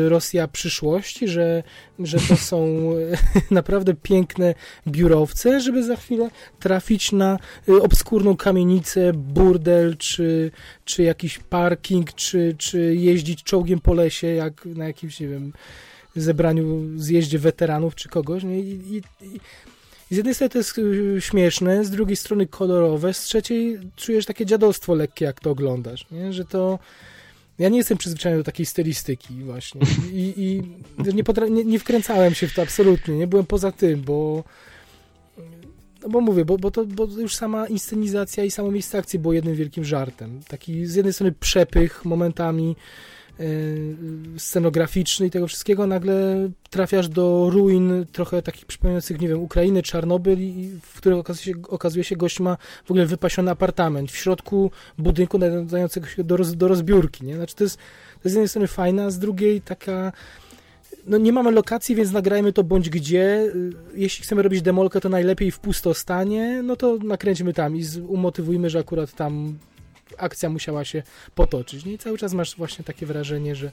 Rosja przyszłości, że, że to są naprawdę piękne biurowce, żeby za chwilę trafić na obskurną kamienicę, burdel, czy, czy jakiś parking, czy, czy jeździć czołgiem po lesie, jak na jakimś, nie wiem, zebraniu, zjeździe weteranów czy kogoś. Nie? I, i, i i z jednej strony to jest y, śmieszne, z drugiej strony kolorowe, z trzeciej czujesz takie dziadostwo lekkie, jak to oglądasz, nie? że to... Ja nie jestem przyzwyczajony do takiej stylistyki właśnie i, i nie, potra- nie, nie wkręcałem się w to absolutnie, nie byłem poza tym, bo no bo mówię, bo, bo to bo już sama inscenizacja i samo miejsce akcji było jednym wielkim żartem. Taki z jednej strony przepych momentami scenograficzny i tego wszystkiego, nagle trafiasz do ruin trochę takich przypominających, nie wiem, Ukrainy, Czarnobyl, w których okazuje się, okazuje się gość ma w ogóle wypasiony apartament w środku budynku nadającego się do, roz, do rozbiórki, nie? Znaczy to jest, to jest z jednej strony fajna, a z drugiej taka no nie mamy lokacji, więc nagrajmy to bądź gdzie. Jeśli chcemy robić demolkę, to najlepiej w pustostanie, no to nakręćmy tam i umotywujmy, że akurat tam akcja musiała się potoczyć. Nie? I cały czas masz właśnie takie wrażenie, że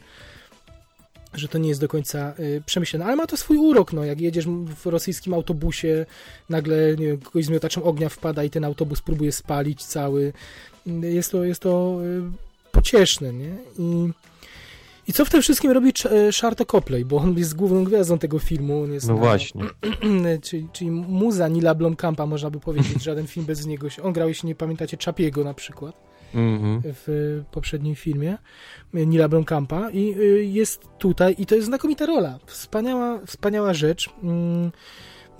że to nie jest do końca y, przemyślane, ale ma to swój urok, no, jak jedziesz w rosyjskim autobusie, nagle, nie wiem, kogoś z miotaczem ognia wpada i ten autobus próbuje spalić cały, Y, jest to, jest to y, pocieszne, nie, i i co w tym wszystkim robi Ch- Charlotte Copley, bo on jest główną gwiazdą tego filmu. On jest No na- właśnie. czyli, czyli muza Nila Blomkampa, można by powiedzieć. Żaden film bez niego. się- On grał, jeśli nie pamiętacie, Chapiego na przykład Mhm. w poprzednim filmie Nila Blomkampa i y, jest tutaj i to jest znakomita rola. Wspaniała, wspaniała rzecz. Mm,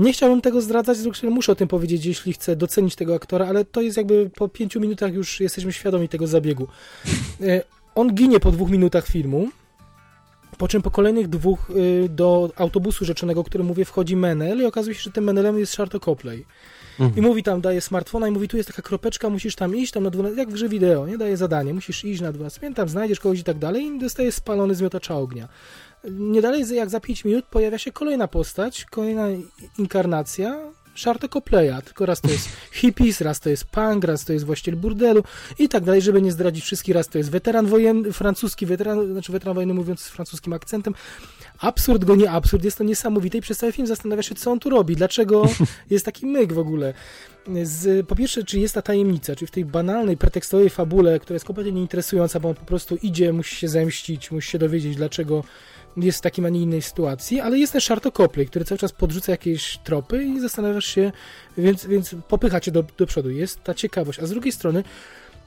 Nie chciałbym tego zdradzać, zresztą muszę o tym powiedzieć, jeśli chcę docenić tego aktora, ale to jest jakby po pięciu minutach już jesteśmy świadomi tego zabiegu. E, On ginie po dwóch minutach filmu, po czym po kolejnych dwóch y, do autobusu rzeczonego, o którym mówię, wchodzi Menel i okazuje się, że tym Menelem jest Charlotte Copley. I Mhm. mówi tam, daje smartfona i mówi, tu jest taka kropeczka, musisz tam iść, tam na 12, jak w grze wideo, nie? Daje zadanie, musisz iść na 12 minut, tam znajdziesz kogoś i tak dalej i dostajesz spalony z miotacza ognia. Nie dalej jak za 5 minut pojawia się kolejna postać, kolejna inkarnacja Charlotte Copleya, tylko raz to jest hippies, raz to jest punk, raz to jest właściciel burdelu i tak dalej, żeby nie zdradzić wszystkich, raz to jest weteran wojenny, francuski weteran, znaczy weteran wojenny mówiąc z francuskim akcentem. Absurd go nie absurd, jest to niesamowite i przez cały film zastanawiasz się, co on tu robi, dlaczego jest taki myk w ogóle. Z, po pierwsze, czy jest ta tajemnica, czy w tej banalnej, pretekstowej fabule, która jest kompletnie nieinteresująca, bo on po prostu idzie, musi się zemścić, musi się dowiedzieć, dlaczego jest w takiej, a nie innej sytuacji, ale jest też Charto Copley, który cały czas podrzuca jakieś tropy i zastanawiasz się, więc, więc popycha cię do, do przodu. Jest ta ciekawość. A z drugiej strony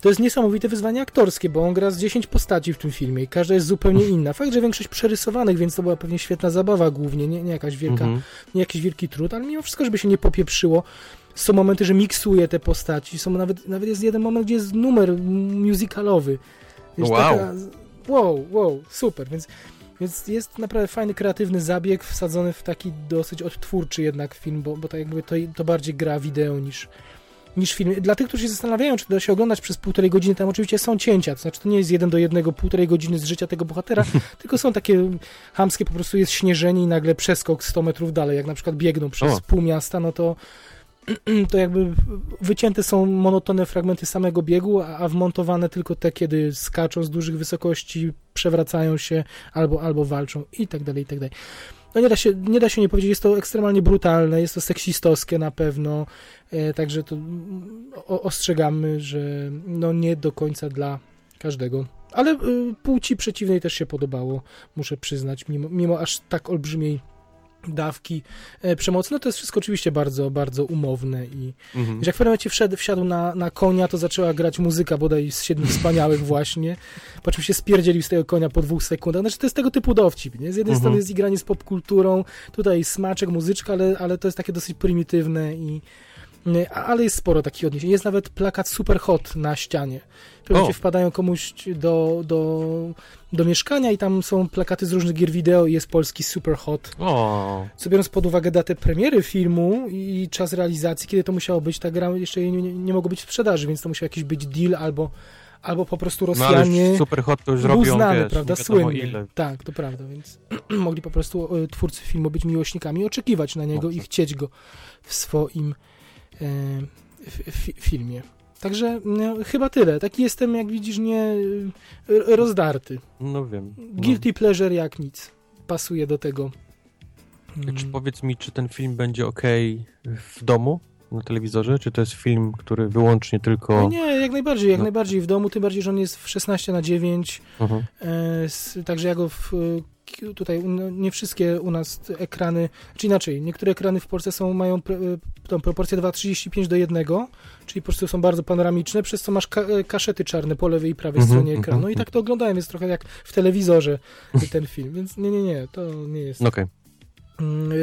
to jest niesamowite wyzwanie aktorskie, bo on gra z 10 postaci w tym filmie i każda jest zupełnie inna. Fakt, że większość przerysowanych, więc to była pewnie świetna zabawa głównie, nie, nie jakaś wielka, Mhm. nie jakiś wielki trud, ale mimo wszystko, żeby się nie popieprzyło, są momenty, że miksuje te postaci, są nawet, nawet jest jeden moment, gdzie jest numer musicalowy. Wiesz, Wow. Taka, wow, wow, super, więc, więc jest naprawdę fajny, kreatywny zabieg wsadzony w taki dosyć odtwórczy jednak film, bo, bo tak jakby to, to bardziej gra wideo niż, niż film. Dla tych, którzy się zastanawiają, czy da się oglądać przez półtorej godziny, tam oczywiście są cięcia, to znaczy to nie jest jeden do jednego półtorej godziny z życia tego bohatera, tylko są takie hamskie, po prostu jest śnieżenie i nagle przeskok 100 metrów dalej, jak na przykład biegną przez O. pół miasta, no to to jakby wycięte są monotonne fragmenty samego biegu, a, a wmontowane tylko te, kiedy skaczą z dużych wysokości, przewracają się albo, albo walczą i tak dalej, i tak dalej. No nie da, się, nie da się nie powiedzieć, jest to ekstremalnie brutalne, jest to seksistowskie na pewno, e, także to mm, o, ostrzegamy, że no nie do końca dla każdego. Ale y, płci przeciwnej też się podobało, muszę przyznać, mimo, mimo aż tak olbrzymiej dawki e, przemocy. No to jest wszystko oczywiście bardzo, bardzo umowne i Mhm. jak w pewnym momencie wszedł, wsiadł na, na konia, to zaczęła grać muzyka bodaj z Siedmiu Wspaniałych właśnie, po czym się spierdzielił z tego konia po dwóch sekundach. Znaczy to jest tego typu dowcip, nie? Z jednej Mhm. strony jest igranie z popkulturą, tutaj smaczek, muzyczka, ale, ale to jest takie dosyć prymitywne i Ale jest sporo takich odniesień. Jest nawet plakat super hot na ścianie. Momencie wpadają komuś do, do, do mieszkania i tam są plakaty z różnych gier wideo i jest polski super hot. O, Co biorąc pod uwagę datę premiery filmu i czas realizacji, kiedy to musiało być, ta gra jeszcze nie, nie, mogło być w sprzedaży, więc to musiał jakiś być deal albo, albo po prostu no Rosjanie... już super hot to już robią, znany, wiesz, prawda, słynny. Tak, to prawda, więc mogli po prostu e, twórcy filmu być miłośnikami, oczekiwać na niego i Dobrze. chcieć go w swoim e, f, fi- filmie. Także no, chyba tyle. Taki jestem, jak widzisz, nie e, rozdarty. No wiem. No. Guilty pleasure jak nic. Pasuje do tego. Czy Mm. powiedz mi, czy ten film będzie ok w domu, na telewizorze, czy to jest film, który wyłącznie tylko... No nie, jak najbardziej, jak No. najbardziej w domu, tym bardziej, że on jest w 16 na 9 Mhm. E, s- Także ja go w, e, tutaj, no, nie wszystkie u nas ekrany, czy inaczej, niektóre ekrany w Polsce są, mają e, tą proporcję 2,35 do 1, czyli po prostu są bardzo panoramiczne, przez co masz ka- e, kaszety czarne po lewej i prawej Mhm, stronie mhm, ekranu i tak to oglądałem, jest trochę jak w telewizorze ten film, więc nie, nie, nie, to nie jest... Okej. Mm, e,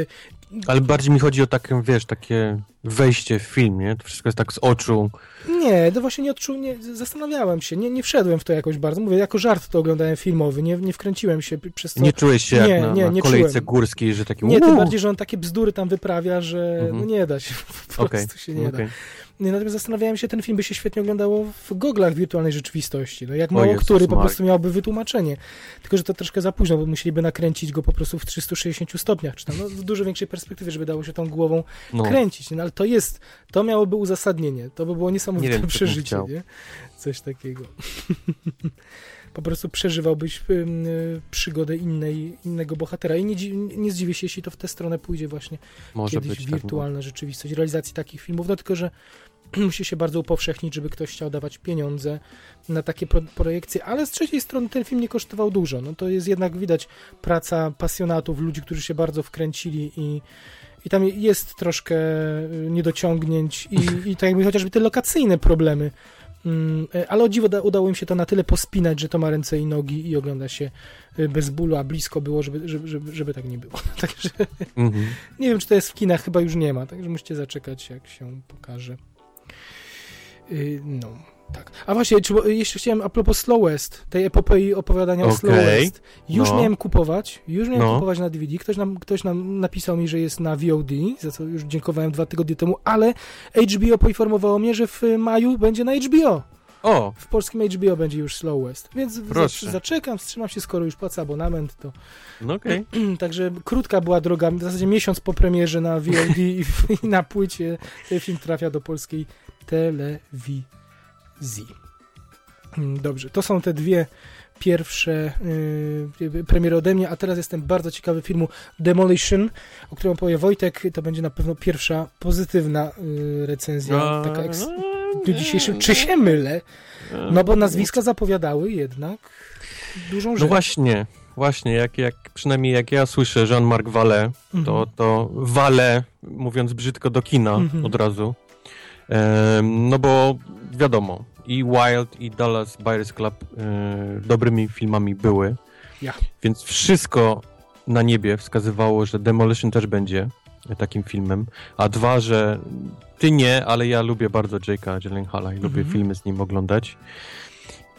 Ale bardziej mi chodzi o takie, wiesz, takie wejście w film, nie? To wszystko jest tak z oczu. Nie, to właśnie nie odczuł, nie, zastanawiałem się, nie, nie wszedłem w to jakoś bardzo, mówię, jako żart to oglądałem filmowy, nie, nie wkręciłem się przez co... Nie czułeś się Nie, jak na, nie, na nie kolejce czułem. górskiej, że taki Nie, tym bardziej, że on takie bzdury tam wyprawia, że Mhm. no nie da się, po prostu się nie da. Natomiast zastanawiałem się, ten film by się świetnie oglądało w goglach wirtualnej rzeczywistości. No jak mało Jezus który po prostu miałby wytłumaczenie. Tylko, że to troszkę za późno, bo musieliby nakręcić go po prostu w 360 stopniach, czy tam no, w dużo większej perspektywie, żeby dało się tą głową No. kręcić. No, ale to jest, to miałoby uzasadnienie. To by było niesamowite Nie wiem, przeżycie, nie? Coś takiego. po prostu przeżywałbyś y, przygodę innej, innego bohatera. I nie, nie zdziwię się, jeśli to w tę stronę pójdzie właśnie Może kiedyś być tak, no. wirtualna rzeczywistość, realizacji takich filmów, no tylko, że musi się bardzo upowszechnić, żeby ktoś chciał dawać pieniądze na takie pro projekcje, ale z trzeciej strony ten film nie kosztował dużo, no to jest jednak widać praca pasjonatów, ludzi, którzy się bardzo wkręcili i i tam jest troszkę y, niedociągnięć i, i tak jakby chociażby te lokacyjne problemy. Mm, e, Ale o dziwo da, udało im się to na tyle pospinać, że to ma ręce i nogi i ogląda się y, bez bólu, a blisko było, żeby, żeby, żeby, żeby tak nie było. Także Mhm. nie wiem, czy to jest w kinach, chyba już nie ma, także musicie zaczekać, jak się pokaże. Yy, no, tak. A właśnie, czy, jeszcze chciałem, a propos Slow West, tej epopei opowiadania o Slow. West, już No. miałem kupować, już miałem No. kupować na DVD, ktoś nam, ktoś nam napisał mi, że jest na VOD, za co już dziękowałem dwa tygodnie temu, ale HBO poinformowało mnie, że w maju będzie na HBO. O, W polskim HBO będzie już Slow West, więc Proszę. zac- zaczekam, wstrzymam się, skoro już płacę abonament, to no okej. Także krótka była droga, w zasadzie miesiąc po premierze na VOD i, i na płycie ten film trafia do polskiej telewizji. Mm, Dobrze, to są te dwie pierwsze yy, premiery ode mnie, a teraz jestem bardzo ciekawy filmu Demolition, o którym opowie Wojtek. To będzie na pewno pierwsza pozytywna yy, recenzja, taka eks- w dniu dzisiejszym. Czy się mylę? No bo nazwiska zapowiadały jednak dużą No rzecz. właśnie, właśnie, jak, jak przynajmniej jak ja słyszę Jean-Marc Vallée, to, Mhm. to wale, mówiąc brzydko, do kina Mhm. od razu. No bo wiadomo, i Wild, i Dallas Buyers Club e, dobrymi filmami były. Ja. Więc wszystko na niebie wskazywało, że Demolition też będzie takim filmem. A dwa, że ty nie, ale ja lubię bardzo Jake'a Gyllenhaala i lubię Mhm. filmy z nim oglądać.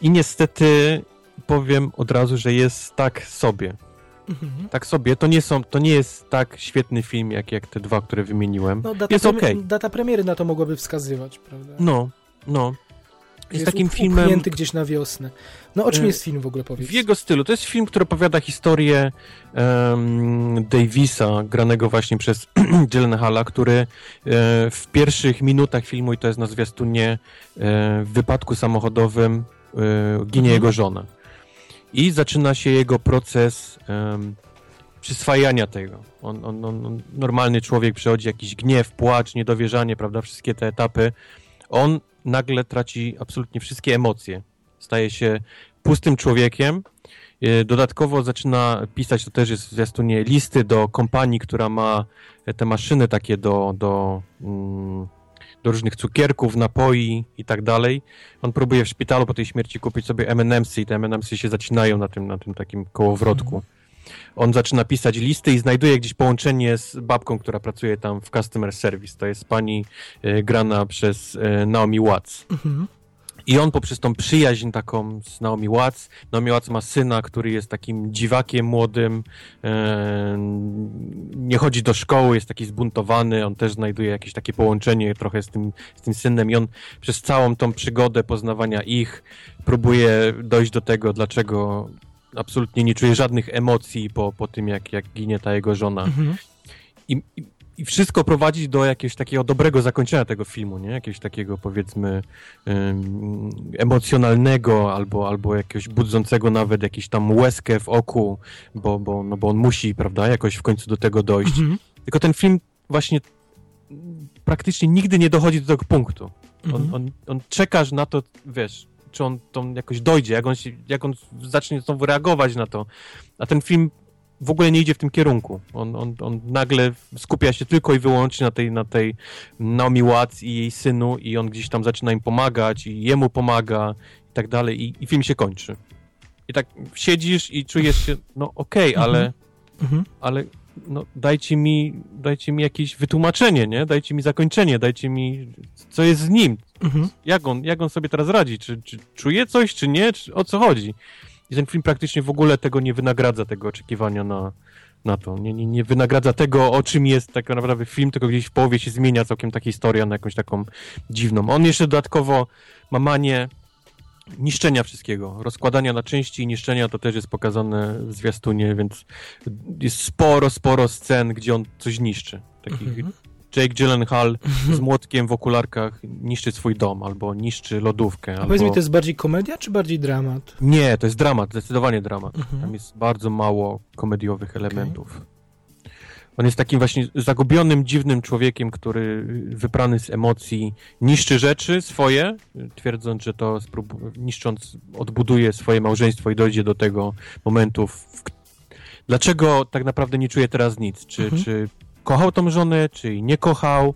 I niestety powiem od razu, że jest tak sobie. Mhm. Tak sobie. To nie, są, to nie jest tak świetny film, jak, jak te dwa, które wymieniłem. No, data, jest okej. data premiery na to mogłaby wskazywać, prawda? No, no. Jest, takim up- filmem gdzieś na wiosnę. No o czym E, jest film w ogóle, powiedz? w jego stylu. To jest film, który opowiada historię em, Davisa, granego właśnie przez Gyllenhaala, który e, w pierwszych minutach filmu, i to jest na zwiastunie, e, w wypadku samochodowym e, ginie Mhm. jego żona. I zaczyna się jego proces em, przyswajania tego. On, on, on, normalny człowiek przechodzi jakiś gniew, płacz, niedowierzanie, prawda, wszystkie te etapy. On nagle traci absolutnie wszystkie emocje. Staje się pustym człowiekiem. E, Dodatkowo zaczyna pisać, to też jest w zwiastunie, listy do kompanii, która ma te maszyny takie do, do, mm, do różnych cukierków, napoi i tak dalej. On próbuje w szpitalu po tej śmierci kupić sobie M&M'sy i te M&M'sy się zacinają na tym, na tym takim kołowrotku. on zaczyna pisać listy i znajduje gdzieś połączenie z babką, która pracuje tam w customer service. To jest pani e, grana przez e, Naomi Watts. Mhm. I on poprzez tą przyjaźń taką z Naomi Watts, Naomi Watts ma syna, który jest takim dziwakiem młodym, e, nie chodzi do szkoły, jest taki zbuntowany, on też znajduje jakieś takie połączenie trochę z tym, z tym synem i on przez całą tą przygodę poznawania ich próbuje dojść do tego, dlaczego absolutnie nie czuje żadnych emocji po, po tym, jak, jak ginie ta jego żona. Mhm. I, i, i wszystko prowadzi do jakiegoś takiego dobrego zakończenia tego filmu, nie? Jakiegoś takiego powiedzmy ym, emocjonalnego albo, albo jakiegoś budzącego nawet jakiś tam łezkę w oku, bo, bo, no bo on musi, prawda, jakoś w końcu do tego dojść. Mhm. Tylko ten film właśnie praktycznie nigdy nie dochodzi do tego punktu. On, Mhm. on, on czekasz na to, wiesz, czy on to jakoś dojdzie, jak on, się, jak on zacznie znowu reagować na to. A ten film w ogóle nie idzie w tym kierunku. On, on, on nagle skupia się tylko i wyłącznie na tej, na tej Naomi Watts i jej synu i on gdzieś tam zaczyna im pomagać i jemu pomaga i tak dalej i, i film się kończy. I tak siedzisz i czujesz się, no okej, ale, Mhm. ale no, dajcie mi, dajcie mi jakieś wytłumaczenie, nie? Dajcie mi zakończenie, dajcie mi, co jest z nim, Mhm. jak on, jak on sobie teraz radzi, czy, czy czuje coś, czy nie, czy, o co chodzi. I ten film praktycznie w ogóle tego nie wynagradza, tego oczekiwania na, na to. Nie, nie, nie wynagradza tego, o czym jest tak naprawdę film, tylko gdzieś w połowie się zmienia całkiem ta historia na jakąś taką dziwną. On jeszcze dodatkowo ma manię niszczenia wszystkiego, rozkładania na części i niszczenia, to też jest pokazane w zwiastunie, więc jest sporo, sporo scen, gdzie on coś niszczy. Takich Mhm. Jake Gyllenhaal z młotkiem w okularkach niszczy swój dom, albo niszczy lodówkę. A albo... powiedz mi, to jest bardziej komedia, czy bardziej dramat? Nie, to jest dramat, zdecydowanie dramat. Mhm. Tam jest bardzo mało komediowych elementów. On jest takim właśnie zagubionym, dziwnym człowiekiem, który wyprany z emocji niszczy rzeczy swoje, twierdząc, że to niszcząc odbuduje swoje małżeństwo i dojdzie do tego momentu, w... dlaczego tak naprawdę nie czuje teraz nic. Czy, Mhm. czy kochał tą żonę, czy jej nie kochał.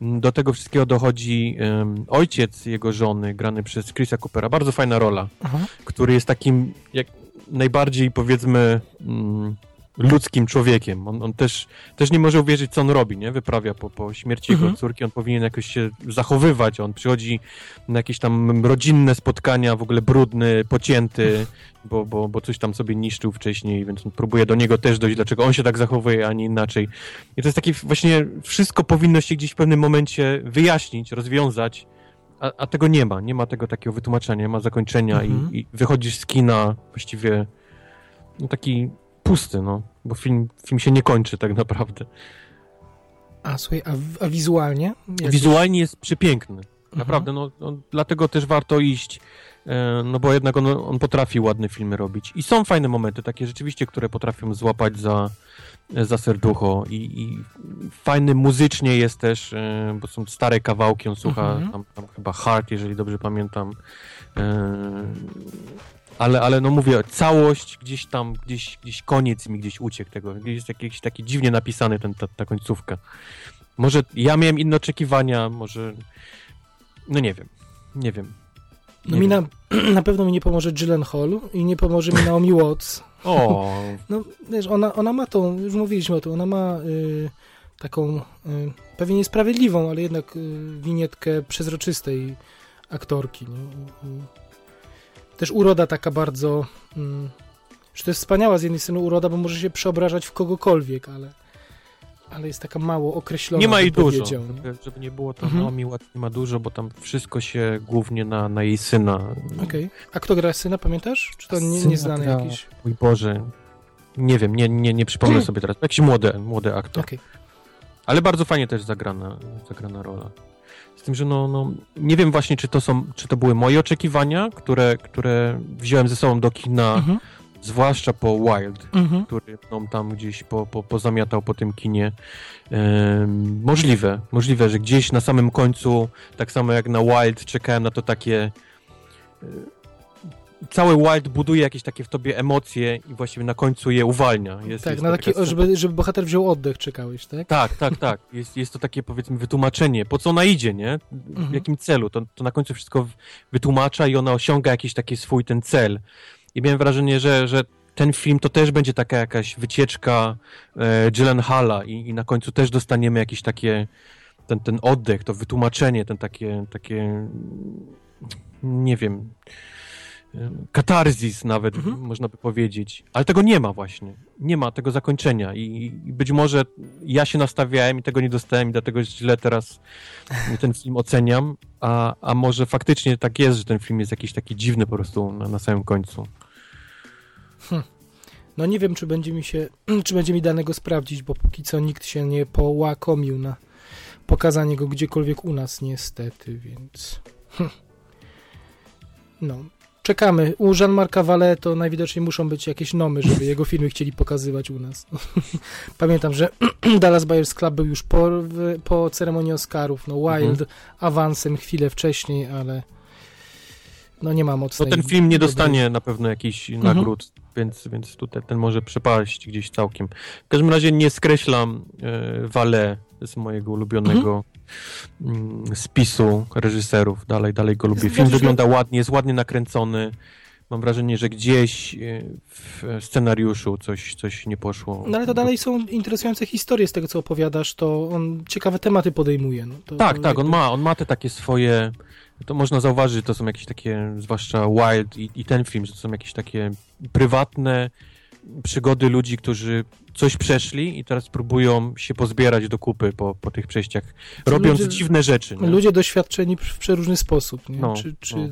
Do tego wszystkiego dochodzi em, ojciec jego żony, grany przez Chrisa Coopera. Bardzo fajna rola Aha. który jest takim jak najbardziej powiedzmy mm, ludzkim człowiekiem. On, on też, też nie może uwierzyć, co on robi, nie? Wyprawia po, po śmierci Mhm. jego córki, on powinien jakoś się zachowywać, on przychodzi na jakieś tam rodzinne spotkania, w ogóle brudny, pocięty, bo, bo, bo coś tam sobie niszczył wcześniej, więc on próbuje do niego też dojść, dlaczego on się tak zachowuje, a nie inaczej. I to jest takie właśnie, wszystko powinno się gdzieś w pewnym momencie wyjaśnić, rozwiązać, a, a tego nie ma, nie ma tego takiego wytłumaczenia, nie ma zakończenia Mhm. i, i wychodzisz z kina właściwie no taki pusty, no, bo film, film się nie kończy tak naprawdę. A słuchaj, a, a wizualnie? Jak- Wizualnie jest przepiękny, Mhm. naprawdę, no, no dlatego też warto iść, e, no bo jednak on, on potrafi ładne filmy robić i są fajne momenty, takie rzeczywiście, które potrafią złapać za, za serducho i, i fajny muzycznie jest też, e, bo są stare kawałki, on słucha Mhm. tam, tam chyba Heart, jeżeli dobrze pamiętam. E, ale, ale no mówię, całość gdzieś tam, gdzieś, gdzieś koniec mi gdzieś uciekł tego. Gdzieś jest jakiś taki dziwnie napisany ten, ta, ta końcówka. Może ja miałem inne oczekiwania, może... No nie wiem. Nie wiem. No Nie mi wiem. na, na pewno mi nie pomoże Gyllenhaal i nie pomoże mi Naomi Watts. O, No wiesz, ona, ona ma tą, już mówiliśmy o tym, ona ma y, taką y, pewnie niesprawiedliwą, ale jednak y, winietkę przezroczystej aktorki. Nie? I, i też uroda taka bardzo, mm, że to jest wspaniała z jednej strony uroda, bo może się przeobrażać w kogokolwiek, ale, ale jest taka mało określona. nie ma jej dużo. nie? Żeby, nie było to Mhm. Naomi Watts nie ma dużo, bo tam wszystko się głównie na, na jej syna. Okej. A kto gra syna, pamiętasz? Czy to nie, nieznany jakiś? Mój Boże. Nie wiem, nie, nie, nie przypomnę sobie teraz. Jakiś młody, młody aktor. Okej. Ale bardzo fajnie też zagrana, zagrana rola. Tym, że no, no, nie wiem właśnie, czy to są, czy to były moje oczekiwania, które, które wziąłem ze sobą do kina, Mhm. zwłaszcza po Wild, Mhm. który mną tam gdzieś po, po, pozamiatał po tym kinie. Em, możliwe, możliwe, że gdzieś na samym końcu, tak samo jak na Wild, czekałem na to takie... Cały Wild buduje jakieś takie w tobie emocje i właściwie na końcu je uwalnia. Jest, Tak, jest na taki, żeby, żeby bohater wziął oddech, czekałeś, tak? tak, tak, tak. Jest, jest to takie powiedzmy wytłumaczenie, po co ona idzie, nie? W Mhm. jakim celu? To, to na końcu wszystko wytłumacza i ona osiąga jakiś taki swój ten cel. I miałem wrażenie, że, że ten film to też będzie taka jakaś wycieczka e, Gyllenhaala i, i na końcu też dostaniemy jakieś takie ten, ten oddech, to wytłumaczenie, ten takie, takie nie wiem, katarzis nawet, mhm. można by powiedzieć. Ale tego nie ma właśnie. Nie ma tego zakończenia i, i być może ja się nastawiałem i tego nie dostałem i dlatego źle teraz ten film oceniam, a, a może faktycznie tak jest, że ten film jest jakiś taki dziwny po prostu na, na samym końcu. Hm. No nie wiem, czy będzie mi się, czy będzie mi danego sprawdzić, bo póki co nikt się nie połakomił na pokazanie go gdziekolwiek u nas niestety, więc... Hm. No, czekamy. U Jean-Marca Vallée to najwidoczniej muszą być jakieś nomy, żeby jego filmy chcieli pokazywać u nas. Pamiętam, że Dallas Buyers Club był już po, po ceremonii Oscarów. No Wild mhm. awansem chwilę wcześniej, ale no nie ma mocnej... No ten film nie dostanie na pewno jakichś mhm. nagród, więc, więc tutaj ten może przepaść gdzieś całkiem. W każdym razie nie skreślam e, Vallée z mojego ulubionego mhm. Mm, spisu reżyserów. Dalej, dalej go lubię. Film wygląda ładnie, jest ładnie nakręcony. Mam wrażenie, że gdzieś e, w scenariuszu coś, coś nie poszło. No ale to dalej są interesujące historie z tego, co opowiadasz, to on ciekawe tematy podejmuje. No, to, tak, tak, on ma, on ma te takie swoje, to można zauważyć, że to są jakieś takie, zwłaszcza Wild i, i ten film, że to są jakieś takie prywatne przygody ludzi, którzy coś przeszli i teraz próbują się pozbierać do kupy po, po tych przejściach, robiąc ludzie, dziwne rzeczy. Nie? Ludzie doświadczeni w przeróżny sposób. Nie? No, czy, czy, no.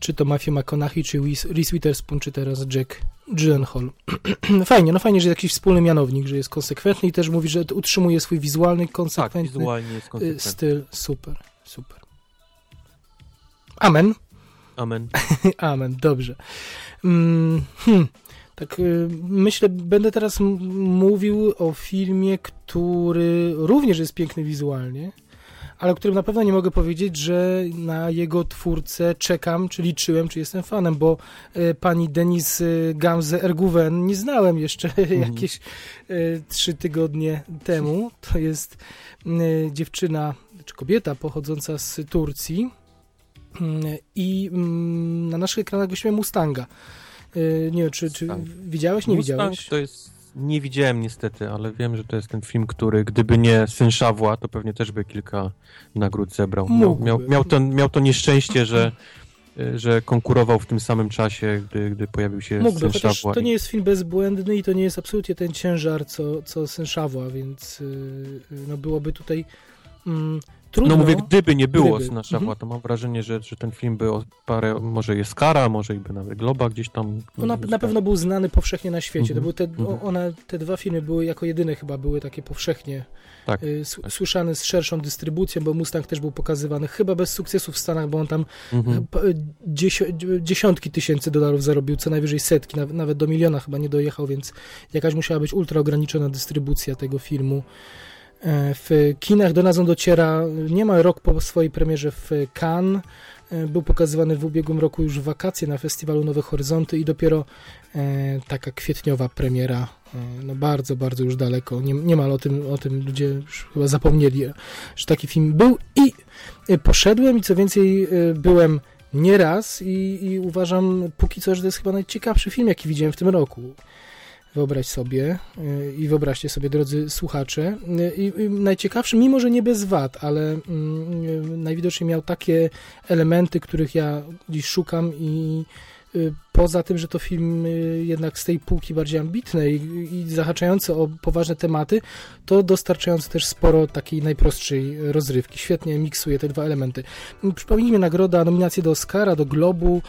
czy to Matthew McConaughey, czy Reese Witherspoon, czy teraz Jack Gyllenhaal. fajnie, no fajnie, że jest jakiś wspólny mianownik, że jest konsekwentny i też mówi, że utrzymuje swój wizualny, konsekwentny tak, wizualnie jest konsekwentny. styl. Super, super. Amen. Amen. Amen, dobrze. Mm, hmm. Tak, y, myślę, będę teraz mówił o filmie, który również jest piękny wizualnie, ale o którym na pewno nie mogę powiedzieć, że na jego twórcę czekam, czy liczyłem, czy jestem fanem, bo y, pani Denis y, Gamze Erguven nie znałem jeszcze mhm. jakieś trzy tygodnie temu. To jest dziewczyna, czy kobieta pochodząca z Turcji i mm, na naszych ekranach gościłem Mustanga. Y, nie wiem, czy, czy widziałeś, nie Mustang widziałeś? to jest... Nie widziałem niestety, ale wiem, że to jest ten film, który gdyby nie Syn Szawła, to pewnie też by kilka nagród zebrał. Miał, miał, miał, to, miał to nieszczęście, że y, że konkurował w tym samym czasie, gdy, gdy pojawił się Mógłby, chociaż to nie jest film bezbłędny i to nie jest absolutnie ten ciężar, co, co Syn Szawła, więc yy, no byłoby tutaj mm, Trudno. No mówię, gdyby nie było gdyby. Syna Szawła, mhm. to mam wrażenie, że, że ten film by o parę, może jest kara, może i by nawet Globa gdzieś tam... No na, na pewno był znany powszechnie na świecie. Mhm. To były te, mhm. one, te dwa filmy były jako jedyne chyba były takie powszechnie tak. y, słyszane z szerszą dystrybucją, bo Mustang też był pokazywany chyba bez sukcesu w Stanach, bo on tam mhm. dziesiątki tysięcy dolarów zarobił, co najwyżej setki, nawet do miliona chyba nie dojechał, więc jakaś musiała być ultra ograniczona dystrybucja tego filmu. E, w kinach do nas on dociera niemal rok po swojej premierze w Cannes. E, był pokazywany w ubiegłym roku już w wakacje na festiwalu Nowe Horyzonty i dopiero e, taka kwietniowa premiera, no bardzo, bardzo już daleko. Nie, niemal o tym, o tym ludzie już chyba zapomnieli, że taki film był i poszedłem i co więcej byłem nieraz i, i uważam póki co, że to jest chyba najciekawszy film, jaki widziałem w tym roku. Wyobraź sobie y, i wyobraźcie sobie, drodzy słuchacze. Y, I, najciekawszy, mimo że nie bez wad, ale mm, najwidoczniej miał takie elementy, których ja dziś szukam i y, poza tym, że to film jednak z tej półki bardziej ambitnej i zahaczający o poważne tematy, to dostarczający też sporo takiej najprostszej rozrywki. Świetnie miksuje te dwa elementy. Przypomnijmy nagroda, nominacje do Oscara, do Globu,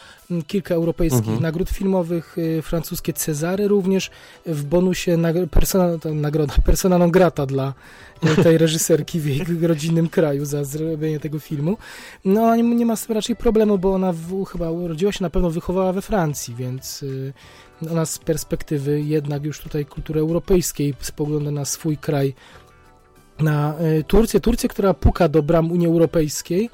kilka europejskich mhm. nagród filmowych, francuskie Cezary również, w bonusie persona, nagroda persona non grata dla tej reżyserki w jej rodzinnym kraju za zrobienie tego filmu. No, nie, nie ma z tym raczej problemu, bo ona w, chyba urodziła się, na pewno wychowała we Francji, więc y, ona z perspektywy jednak już tutaj kultury europejskiej spogląda na swój kraj, na y, Turcję. Turcję, która puka do bram Unii Europejskiej,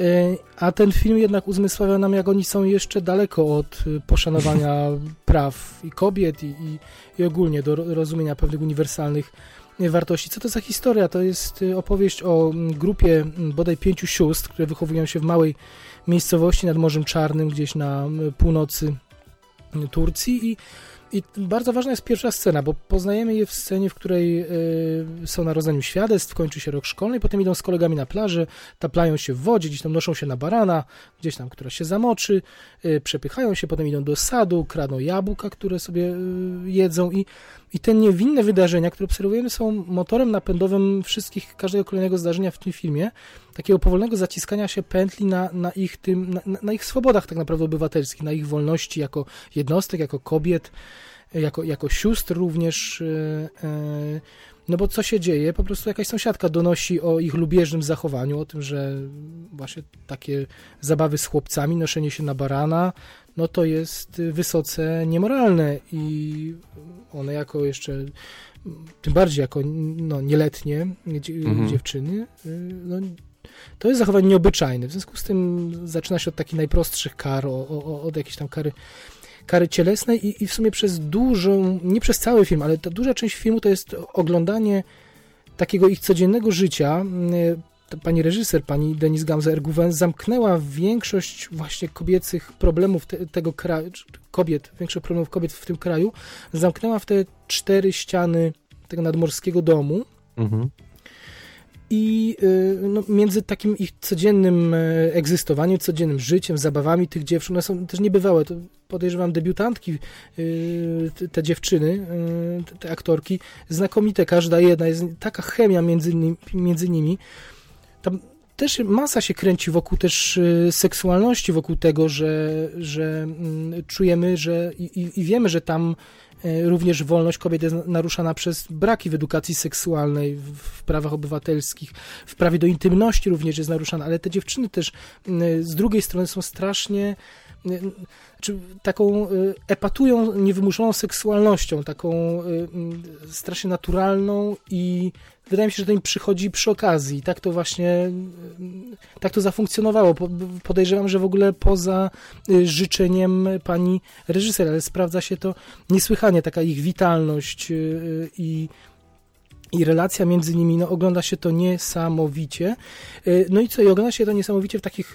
y, a ten film jednak uzmysławia nam, jak oni są jeszcze daleko od poszanowania praw i kobiet i, i, i ogólnie do rozumienia pewnych uniwersalnych wartości. Co to za historia? To jest opowieść o mm, grupie mm, bodaj pięciu sióstr, które wychowują się w małej miejscowości nad Morzem Czarnym, gdzieś na północy Turcji. I i bardzo ważna jest pierwsza scena, bo poznajemy je w scenie, w której y, są na rozdaniu świadectw, kończy się rok szkolny, potem idą z kolegami na plaży, taplają się w wodzie, gdzieś tam noszą się na barana, gdzieś tam, która się zamoczy, y, przepychają się, potem idą do sadu, kradną jabłka, które sobie y, jedzą i, i te niewinne wydarzenia, które obserwujemy, są motorem napędowym wszystkich, każdego kolejnego zdarzenia w tym filmie, takiego powolnego zaciskania się pętli na, na ich tym, na, na ich swobodach tak naprawdę obywatelskich, na ich wolności jako jednostek, jako kobiet, jako, jako sióstr również. No bo co się dzieje? Po prostu jakaś sąsiadka donosi o ich lubieżnym zachowaniu, o tym, że właśnie takie zabawy z chłopcami, noszenie się na barana, no to jest wysoce niemoralne i one jako jeszcze, tym bardziej jako no, nieletnie mhm. dziewczyny, no, to jest zachowanie nieobyczajne. W związku z tym zaczyna się od takich najprostszych kar, o, o, od jakiejś tam kary kary cielesnej i, i w sumie przez dużą, nie przez cały film, ale ta duża część filmu to jest oglądanie takiego ich codziennego życia. Pani reżyser, pani Denise Gamza-Erguven zamknęła większość właśnie kobiecych problemów te, tego kraju, kobiet, większość problemów kobiet w tym kraju, zamknęła w te cztery ściany tego nadmorskiego domu. Mhm i y, no, między takim ich codziennym e, egzystowaniem, codziennym życiem, zabawami tych dziewczyn, one są też niebywałe. To podejrzewam debiutantki, y, te dziewczyny, y, te aktorki, znakomite, każda jedna, jest taka chemia między, między nimi. Tam też masa się kręci wokół też seksualności, wokół tego, że, że mm, czujemy, że i, i wiemy, że tam E, również wolność kobiet jest naruszana przez braki w edukacji seksualnej, w prawach obywatelskich, w prawie do intymności również jest naruszana, ale te dziewczyny też z drugiej strony są strasznie czy taką epatują niewymuszoną seksualnością, taką strasznie naturalną i wydaje mi się, że to im przychodzi przy okazji. Tak to właśnie, tak to zafunkcjonowało. Podejrzewam, że w ogóle poza y, życzeniem pani reżyser, ale sprawdza się to niesłychanie, taka ich witalność y, y, i i relacja między nimi, no ogląda się to niesamowicie. No i co, i ogląda się to niesamowicie w takich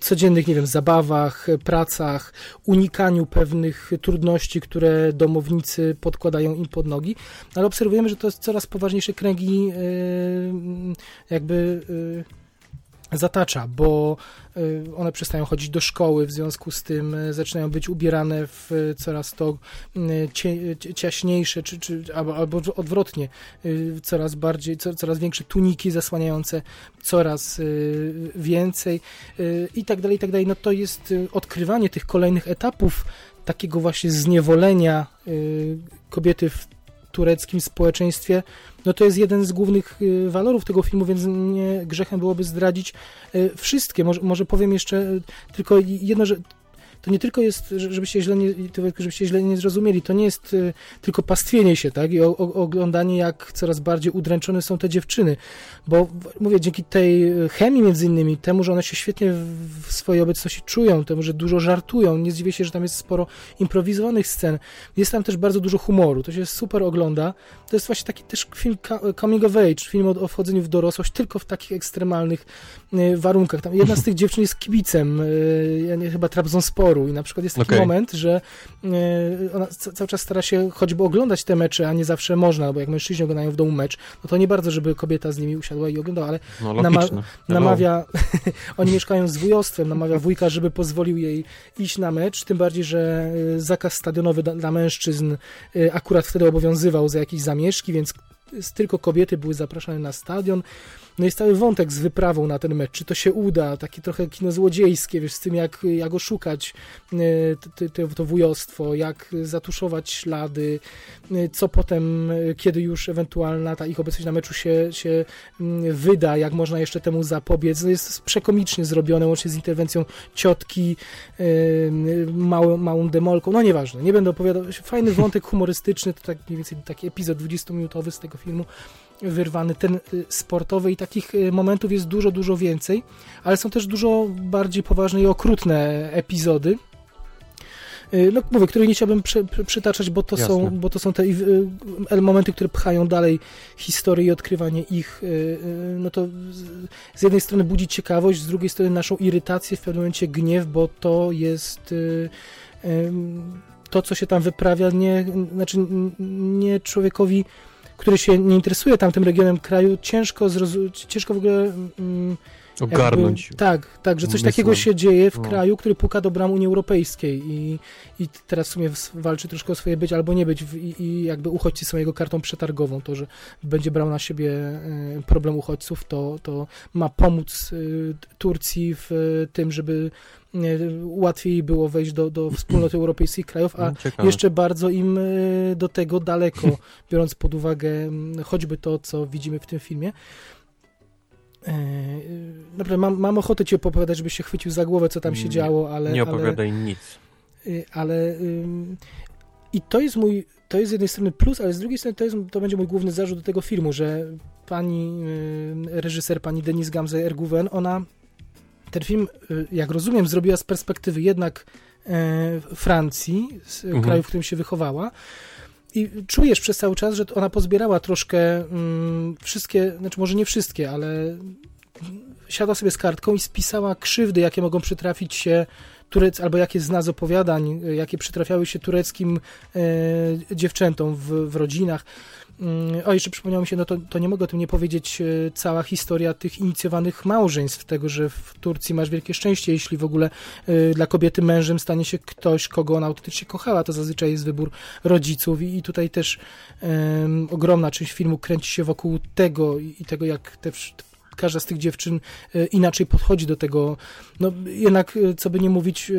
codziennych, nie wiem, zabawach, pracach, unikaniu pewnych trudności, które domownicy podkładają im pod nogi, ale obserwujemy, że to jest coraz poważniejsze kręgi jakby zatacza, bo y, one przestają chodzić do szkoły, w związku z tym y, zaczynają być ubierane w coraz to y, ciaśniejsze, czy, czy, albo, albo odwrotnie, coraz bardziej, coraz większe tuniki zasłaniające coraz więcej i tak dalej, i tak dalej. No to jest odkrywanie tych kolejnych etapów takiego właśnie zniewolenia kobiety w tureckim społeczeństwie, no to jest jeden z głównych y, walorów tego filmu, więc nie grzechem byłoby zdradzić y, wszystkie. Może, może powiem jeszcze y, tylko jedno, że to nie tylko jest, żebyście źle nie, żebyście źle nie zrozumieli, to nie jest y, tylko pastwienie się, tak, i o, o, oglądanie, jak coraz bardziej udręczone są te dziewczyny, bo mówię, dzięki tej chemii między innymi, temu, że one się świetnie w swojej obecności czują, temu, że dużo żartują, nie zdziwię się, że tam jest sporo improwizowanych scen, jest tam też bardzo dużo humoru, to się super ogląda, to jest właśnie taki też film coming of age, film o, o wchodzeniu w dorosłość, tylko w takich ekstremalnych y, warunkach. Tam jedna z tych dziewczyn jest kibicem, y, ja nie, chyba Trabzonspor i na przykład jest taki okay. moment, że e, ona cały czas stara się choćby oglądać te mecze, a nie zawsze można, bo jak mężczyźni oglądają w domu mecz, no to nie bardzo, żeby kobieta z nimi usiadła i oglądała, ale no, nama namawia, oni mieszkają z wujostwem, namawia wujka, żeby pozwolił jej iść na mecz, tym bardziej, że e, zakaz stadionowy dla mężczyzn e, akurat wtedy obowiązywał za jakieś zamieszki, więc tylko kobiety były zapraszane na stadion. No jest cały wątek z wyprawą na ten mecz, czy to się uda, takie trochę kino złodziejskie, wiesz, z tym jak, jak oszukać e, to wujostwo, jak zatuszować ślady, e, co potem, e, kiedy już ewentualna ta ich obecność na meczu się, się mm, wyda, jak można jeszcze temu zapobiec. No jest przekomicznie zrobione, łącznie z interwencją ciotki, małą, małą demolką, no nieważne, nie będę opowiadał. Fajny wątek humorystyczny, to tak mniej więcej taki epizod 20-minutowy z tego filmu wyrwany, ten y, sportowy i takich y, momentów jest dużo, dużo więcej, ale są też dużo bardziej poważne i okrutne epizody. y, no mówię, których nie chciałbym przy, przy, przytaczać, bo to, są, bo to są te momenty, które pchają dalej historię i odkrywanie ich, no to z jednej strony budzi ciekawość, z drugiej strony naszą irytację, w pewnym momencie gniew, bo to jest to, co się tam wyprawia, nie, znaczy nie człowiekowi, który się nie interesuje tamtym regionem kraju, ciężko, ciężko w ogóle mm, Ogarnąć. Jakby, tak, tak, że coś takiego się dzieje w no. kraju, który puka do bram Unii Europejskiej i, i teraz w sumie walczy troszkę o swoje być albo nie być i, i jakby uchodźcy są jego kartą przetargową. To, że będzie brał na siebie e, problem uchodźców, to, to ma pomóc e, Turcji w tym, żeby e, łatwiej było wejść do, do wspólnoty europejskich krajów, a Ciekawe. jeszcze bardzo im do tego daleko, biorąc pod uwagę choćby to, co widzimy w tym filmie. Naprawdę, mam, mam ochotę ci opowiadać, żebyś się chwycił za głowę, co tam się działo, ale... Nie opowiadaj ale, nic. Ale... I to jest mój... To jest z jednej strony plus, ale z drugiej strony to, jest, to będzie mój główny zarzut do tego filmu, że pani reżyser, pani Denise Gamze-Erguven, ona ten film, y, jak rozumiem, zrobiła z perspektywy jednak e, Francji, z mhm. kraju, w którym się wychowała, i czujesz przez cały czas, że ona pozbierała troszkę mm, wszystkie, znaczy może nie wszystkie, ale siadła sobie z kartką i spisała krzywdy, jakie mogą przytrafić się Turec, albo jakie zna z opowiadań, jakie przytrafiały się tureckim e, dziewczętom w, w rodzinach. Mm, o, jeszcze przypomniało mi się, no to, to nie mogę o tym nie powiedzieć, e, cała historia tych inicjowanych małżeństw, tego, że w Turcji masz wielkie szczęście, jeśli w ogóle e, dla kobiety mężem stanie się ktoś, kogo ona autentycznie kochała, to zazwyczaj jest wybór rodziców i, i tutaj też um, ogromna część filmu kręci się wokół tego i, tego, jak te każda z tych dziewczyn e, inaczej podchodzi do tego, no jednak, co by nie mówić,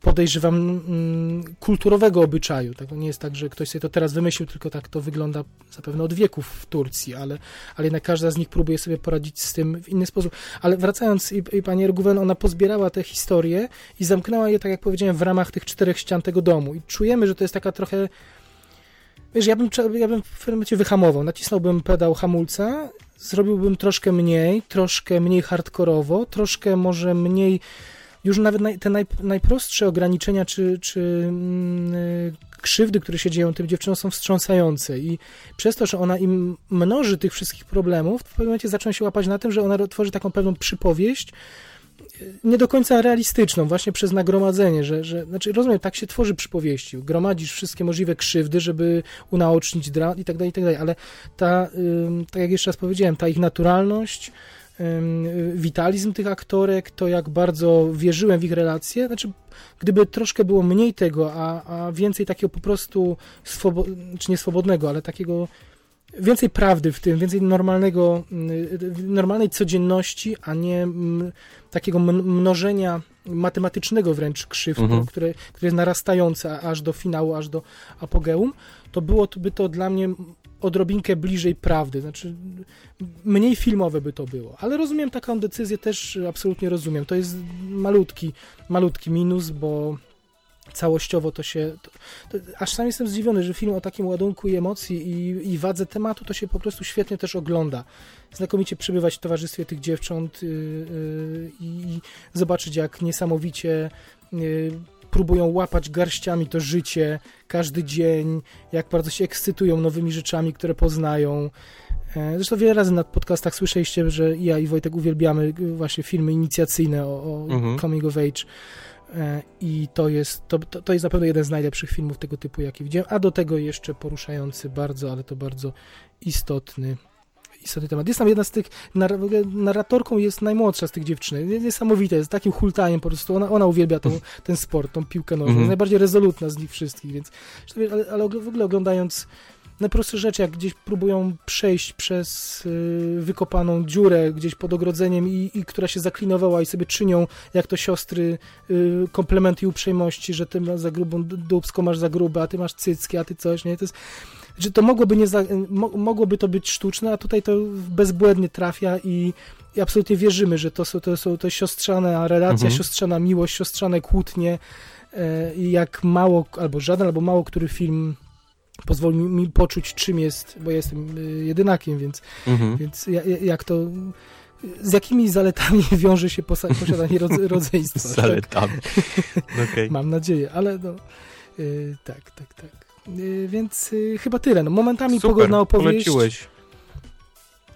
podejrzewam, mm, kulturowego obyczaju. Tak? Nie jest tak, że ktoś sobie to teraz wymyślił, tylko tak to wygląda zapewne od wieków w Turcji, ale, ale jednak każda z nich próbuje sobie poradzić z tym w inny sposób. Ale wracając, i, i pani Erguven, ona pozbierała te historie i zamknęła je, tak jak powiedziałem, w ramach tych czterech ścian tego domu. I czujemy, że to jest taka trochę Wiesz, ja bym, ja bym w pewnym momencie wyhamował, nacisnąłbym pedał hamulca, zrobiłbym troszkę mniej, troszkę mniej hardkorowo, troszkę może mniej już nawet naj, te naj, najprostsze ograniczenia czy, czy yy, krzywdy, które się dzieją tym dziewczynom są wstrząsające i przez to, że ona im mnoży tych wszystkich problemów, w pewnym momencie zaczną się łapać na tym, że ona tworzy taką pewną przypowieść, y, nie do końca realistyczną, właśnie przez nagromadzenie, że, że znaczy rozumiem, tak się tworzy przypowieści, gromadzisz wszystkie możliwe krzywdy, żeby unaocznić dramat i tak dalej, i tak dalej, ale ta, tak jak jeszcze raz powiedziałem, ta ich naturalność, witalizm tych aktorek, to jak bardzo wierzyłem w ich relacje. Znaczy, gdyby troszkę było mniej tego, a, a więcej takiego po prostu, swobo- czy nie swobodnego, ale takiego więcej prawdy w tym, więcej normalnego, normalnej codzienności, a nie takiego mnożenia matematycznego wręcz krzywdy, mhm. które, które jest narastające aż do finału, aż do apogeum, to byłoby to dla mnie odrobinkę bliżej prawdy, znaczy mniej filmowe by to było, ale rozumiem taką decyzję, też absolutnie rozumiem. To jest malutki, malutki minus, bo całościowo to się. To, to, aż sam jestem zdziwiony, że film o takim ładunku i emocji i, i wadze tematu to się po prostu świetnie też ogląda. Znakomicie przybywać w towarzystwie tych dziewcząt yy, yy, i zobaczyć, jak niesamowicie. Próbują łapać garściami to życie każdy dzień, jak bardzo się ekscytują nowymi rzeczami, które poznają. E, zresztą wiele razy na podcastach słyszeliście, że ja i Wojtek uwielbiamy właśnie filmy inicjacyjne o, o mhm. coming of age. E, I to jest, to, to jest na pewno jeden z najlepszych filmów tego typu, jaki widziałem, a do tego jeszcze poruszający bardzo, ale to bardzo istotny istotny temat. Jest tam jedna z tych, narratorką jest najmłodsza z tych dziewczyn. Niesamowite, jest takim hultaniem po prostu. Ona, ona uwielbia tą, ten sport, tą piłkę nożną. Mm -hmm. Najbardziej rezolutna z nich wszystkich, więc ale, ale w ogóle oglądając najprostsze rzeczy, jak gdzieś próbują przejść przez y, wykopaną dziurę gdzieś pod ogrodzeniem i, i, która się zaklinowała i sobie czynią, jak to siostry, y, komplementy i uprzejmości, że ty masz za grubą dubską, masz za grube, a ty masz cycki, a ty coś, nie? To jest że to mogłoby, nie za, mo, mogłoby to być sztuczne, a tutaj to bezbłędnie trafia i, i absolutnie wierzymy, że to są to, są, to siostrzana relacja, mhm. siostrzana miłość, siostrzane kłótnie e, i jak mało, albo żaden, albo mało który film pozwoli mi, poczuć, czym jest, bo ja jestem e, jedynakiem, więc, mhm. więc jak to z jakimi zaletami wiąże się posiadanie rodze- rodzeństwa. tak? Zaletami. Okej. Mam nadzieję, ale no, y, tak, tak, tak. Y, więc y, chyba tyle. No, momentami Super, pogodna opowieść, poleciłeś.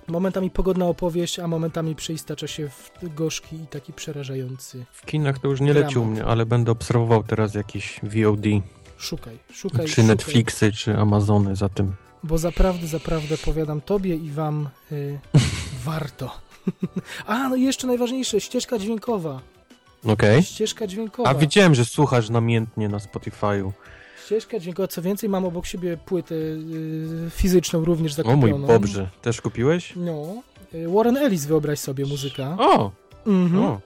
momentami pogodna opowieść, a momentami przeistacza się w gorzki i taki przerażający. W kinach to już nie leci u Dramat. mnie, ale będę obserwował teraz jakieś VOD, Szukaj, szukaj, czy szukaj. Netflixy, czy Amazony za tym. Bo zaprawdę, zaprawdę powiadam tobie i wam y, warto. A, no i jeszcze najważniejsze, ścieżka dźwiękowa. Okej. Ścieżka dźwiękowa. A widziałem, że słuchasz namiętnie na Spotify'u. Ścieżka dźwiękowa, co więcej, mam obok siebie płytę y, fizyczną również O zakupioną. mój Bobrze, też kupiłeś? No. y, Warren Ellis, wyobraź sobie, muzyka. O, Mhm. o,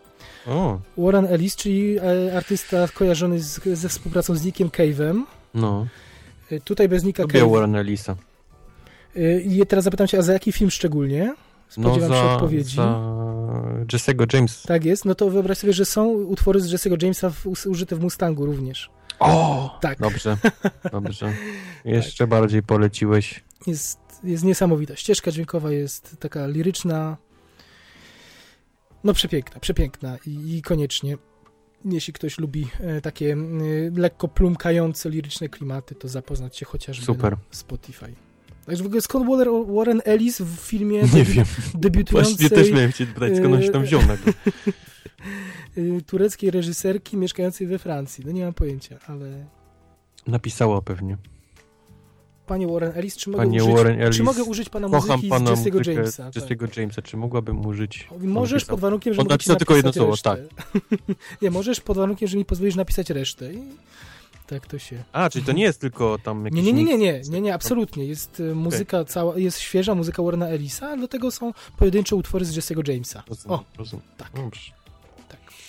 o, Warren Ellis, czyli e, artysta kojarzony z, ze współpracą z Nickiem Cave'em. no. Y, Tutaj bez Nicka Lubię Cave'a. Warren Ellisa. I teraz zapytam cię, a za jaki film szczególnie? No Spodziewam się za, odpowiedzi. za Jesse'ego James. Tak jest, no to wyobraź sobie, że są utwory z Jesse'ego Jamesa w, użyte w Mustangu również. O, Tak. Dobrze, dobrze. Jeszcze bardziej poleciłeś. Jest, jest niesamowita. Ścieżka dźwiękowa jest taka liryczna. No przepiękna, przepiękna i, i koniecznie. Jeśli ktoś lubi e, takie e, lekko plumkające liryczne klimaty, to zapoznać się chociażby Super. na Spotify. Także w ogóle skąd Warren- Warren Ellis w filmie Nie debi- wiem. debiutującej Właśnie też miałem cię pytać, skąd on się tam wziął nagle. tureckiej reżyserki mieszkającej we Francji. No nie mam pojęcia, ale Napisała pewnie. panie Warren Ellis, czy mogę, Panie użyć, Warren Ellis, czy mogę użyć pana muzyki pana z Jesse'ego muzykę Jamesa? Tak. Jamesa. Czy mogłabym użyć? Możesz pod warunkiem, że On mogę napisał tylko jedno słowo, resztę. nie, możesz pod warunkiem, że mi pozwolisz napisać resztę. I tak to się... A, czyli to nie jest tylko tam jakiś Nie, nie, nie, nie, nie, nie, nie, absolutnie. Jest y, muzyka cała, jest świeża muzyka Warrena Ellisa, a do tego są pojedyncze utwory z Jesse'ego Jamesa. Rozumiem, O, rozumiem. tak. Dobrze.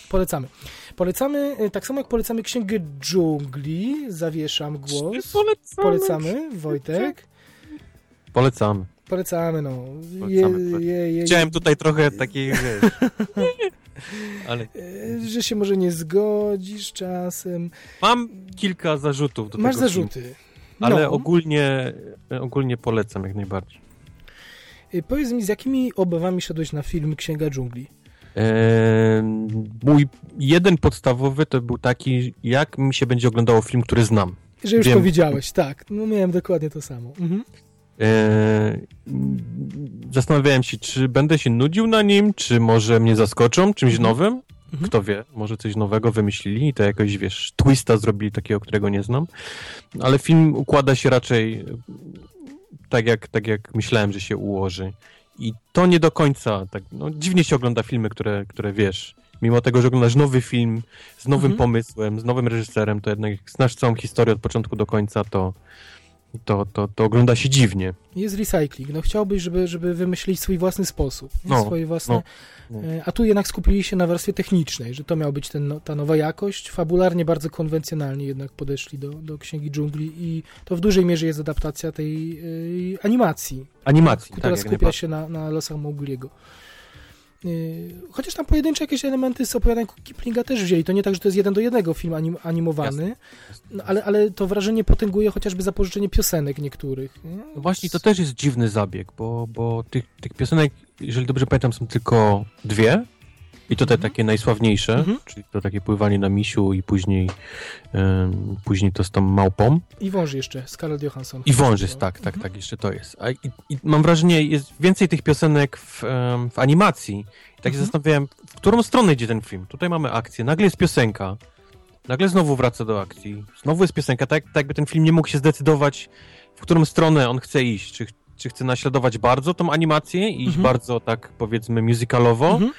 Polecamy. Polecamy, y, tak samo jak polecamy Księgę Dżungli, zawieszam głos. Polecamy. Polecamy, Wojtek. Polecamy. Polecamy, no. Polecamy. Chciałem tutaj trochę takiej, wiesz... Ale E, Że się może nie zgodzisz czasem. mam kilka zarzutów do Masz tego filmu, zarzuty. ale No. ogólnie, ogólnie polecam jak najbardziej. Y, Powiedz mi, z jakimi obawami szedłeś na film Księga Dżungli? Mój jeden podstawowy to był taki, jak mi się będzie oglądało film, który znam. Że już Wiem. to widziałeś, tak. No miałem dokładnie to samo. Mhm. Eee, zastanawiałem się, czy będę się nudził na nim, czy może mnie zaskoczą czymś Mhm. nowym. Mhm. Kto wie, może coś nowego wymyślili i to jakoś, wiesz, twista zrobili takiego, którego nie znam. Ale film układa się raczej e, tak jak, tak jak myślałem, że się ułoży. I to nie do końca, tak, no, dziwnie się ogląda filmy, które, które wiesz, mimo tego, że oglądasz nowy film z nowym Mhm. pomysłem, z nowym reżyserem, to jednak znasz całą historię od początku do końca, to, to, to, to ogląda się dziwnie. Jest recycling. No chciałbyś, żeby, żeby wymyślić swój własny sposób. No, Swoje własne... no, no. A tu jednak skupili się na warstwie technicznej, że to miał być ten, no, ta nowa jakość. Fabularnie bardzo konwencjonalnie jednak podeszli do, do Księgi Dżungli i to w dużej mierze jest adaptacja tej e, animacji. Animacji, która tak, skupia się na, na losach Mowgliego. Yy, Chociaż tam pojedyncze jakieś elementy z opowiadań Kiplinga też wzięli. To nie tak, że to jest jeden do jednego film anim, animowany, no, ale, ale to wrażenie potęguje chociażby zapożyczenie piosenek niektórych. nie? No właśnie, to też jest dziwny zabieg, bo, bo tych, tych piosenek, jeżeli dobrze pamiętam, są tylko dwie. I tutaj takie najsławniejsze, Mhm. czyli to takie pływanie na misiu i później, później to z tą małpą. I wąż jeszcze, Scarlett Johansson. I wążysz, tak, tak, Mhm. tak, jeszcze to jest. A, i, I mam wrażenie, jest więcej tych piosenek w, w animacji. I tak się Mhm. zastanawiałem, w którą stronę idzie ten film. Tutaj mamy akcję, nagle jest piosenka, nagle znowu wraca do akcji, znowu jest piosenka, tak, tak jakby ten film nie mógł się zdecydować, w którą stronę on chce iść. Czy, czy chce naśladować bardzo tą animację i iść Mhm. bardzo, tak powiedzmy, musicalowo, Mhm.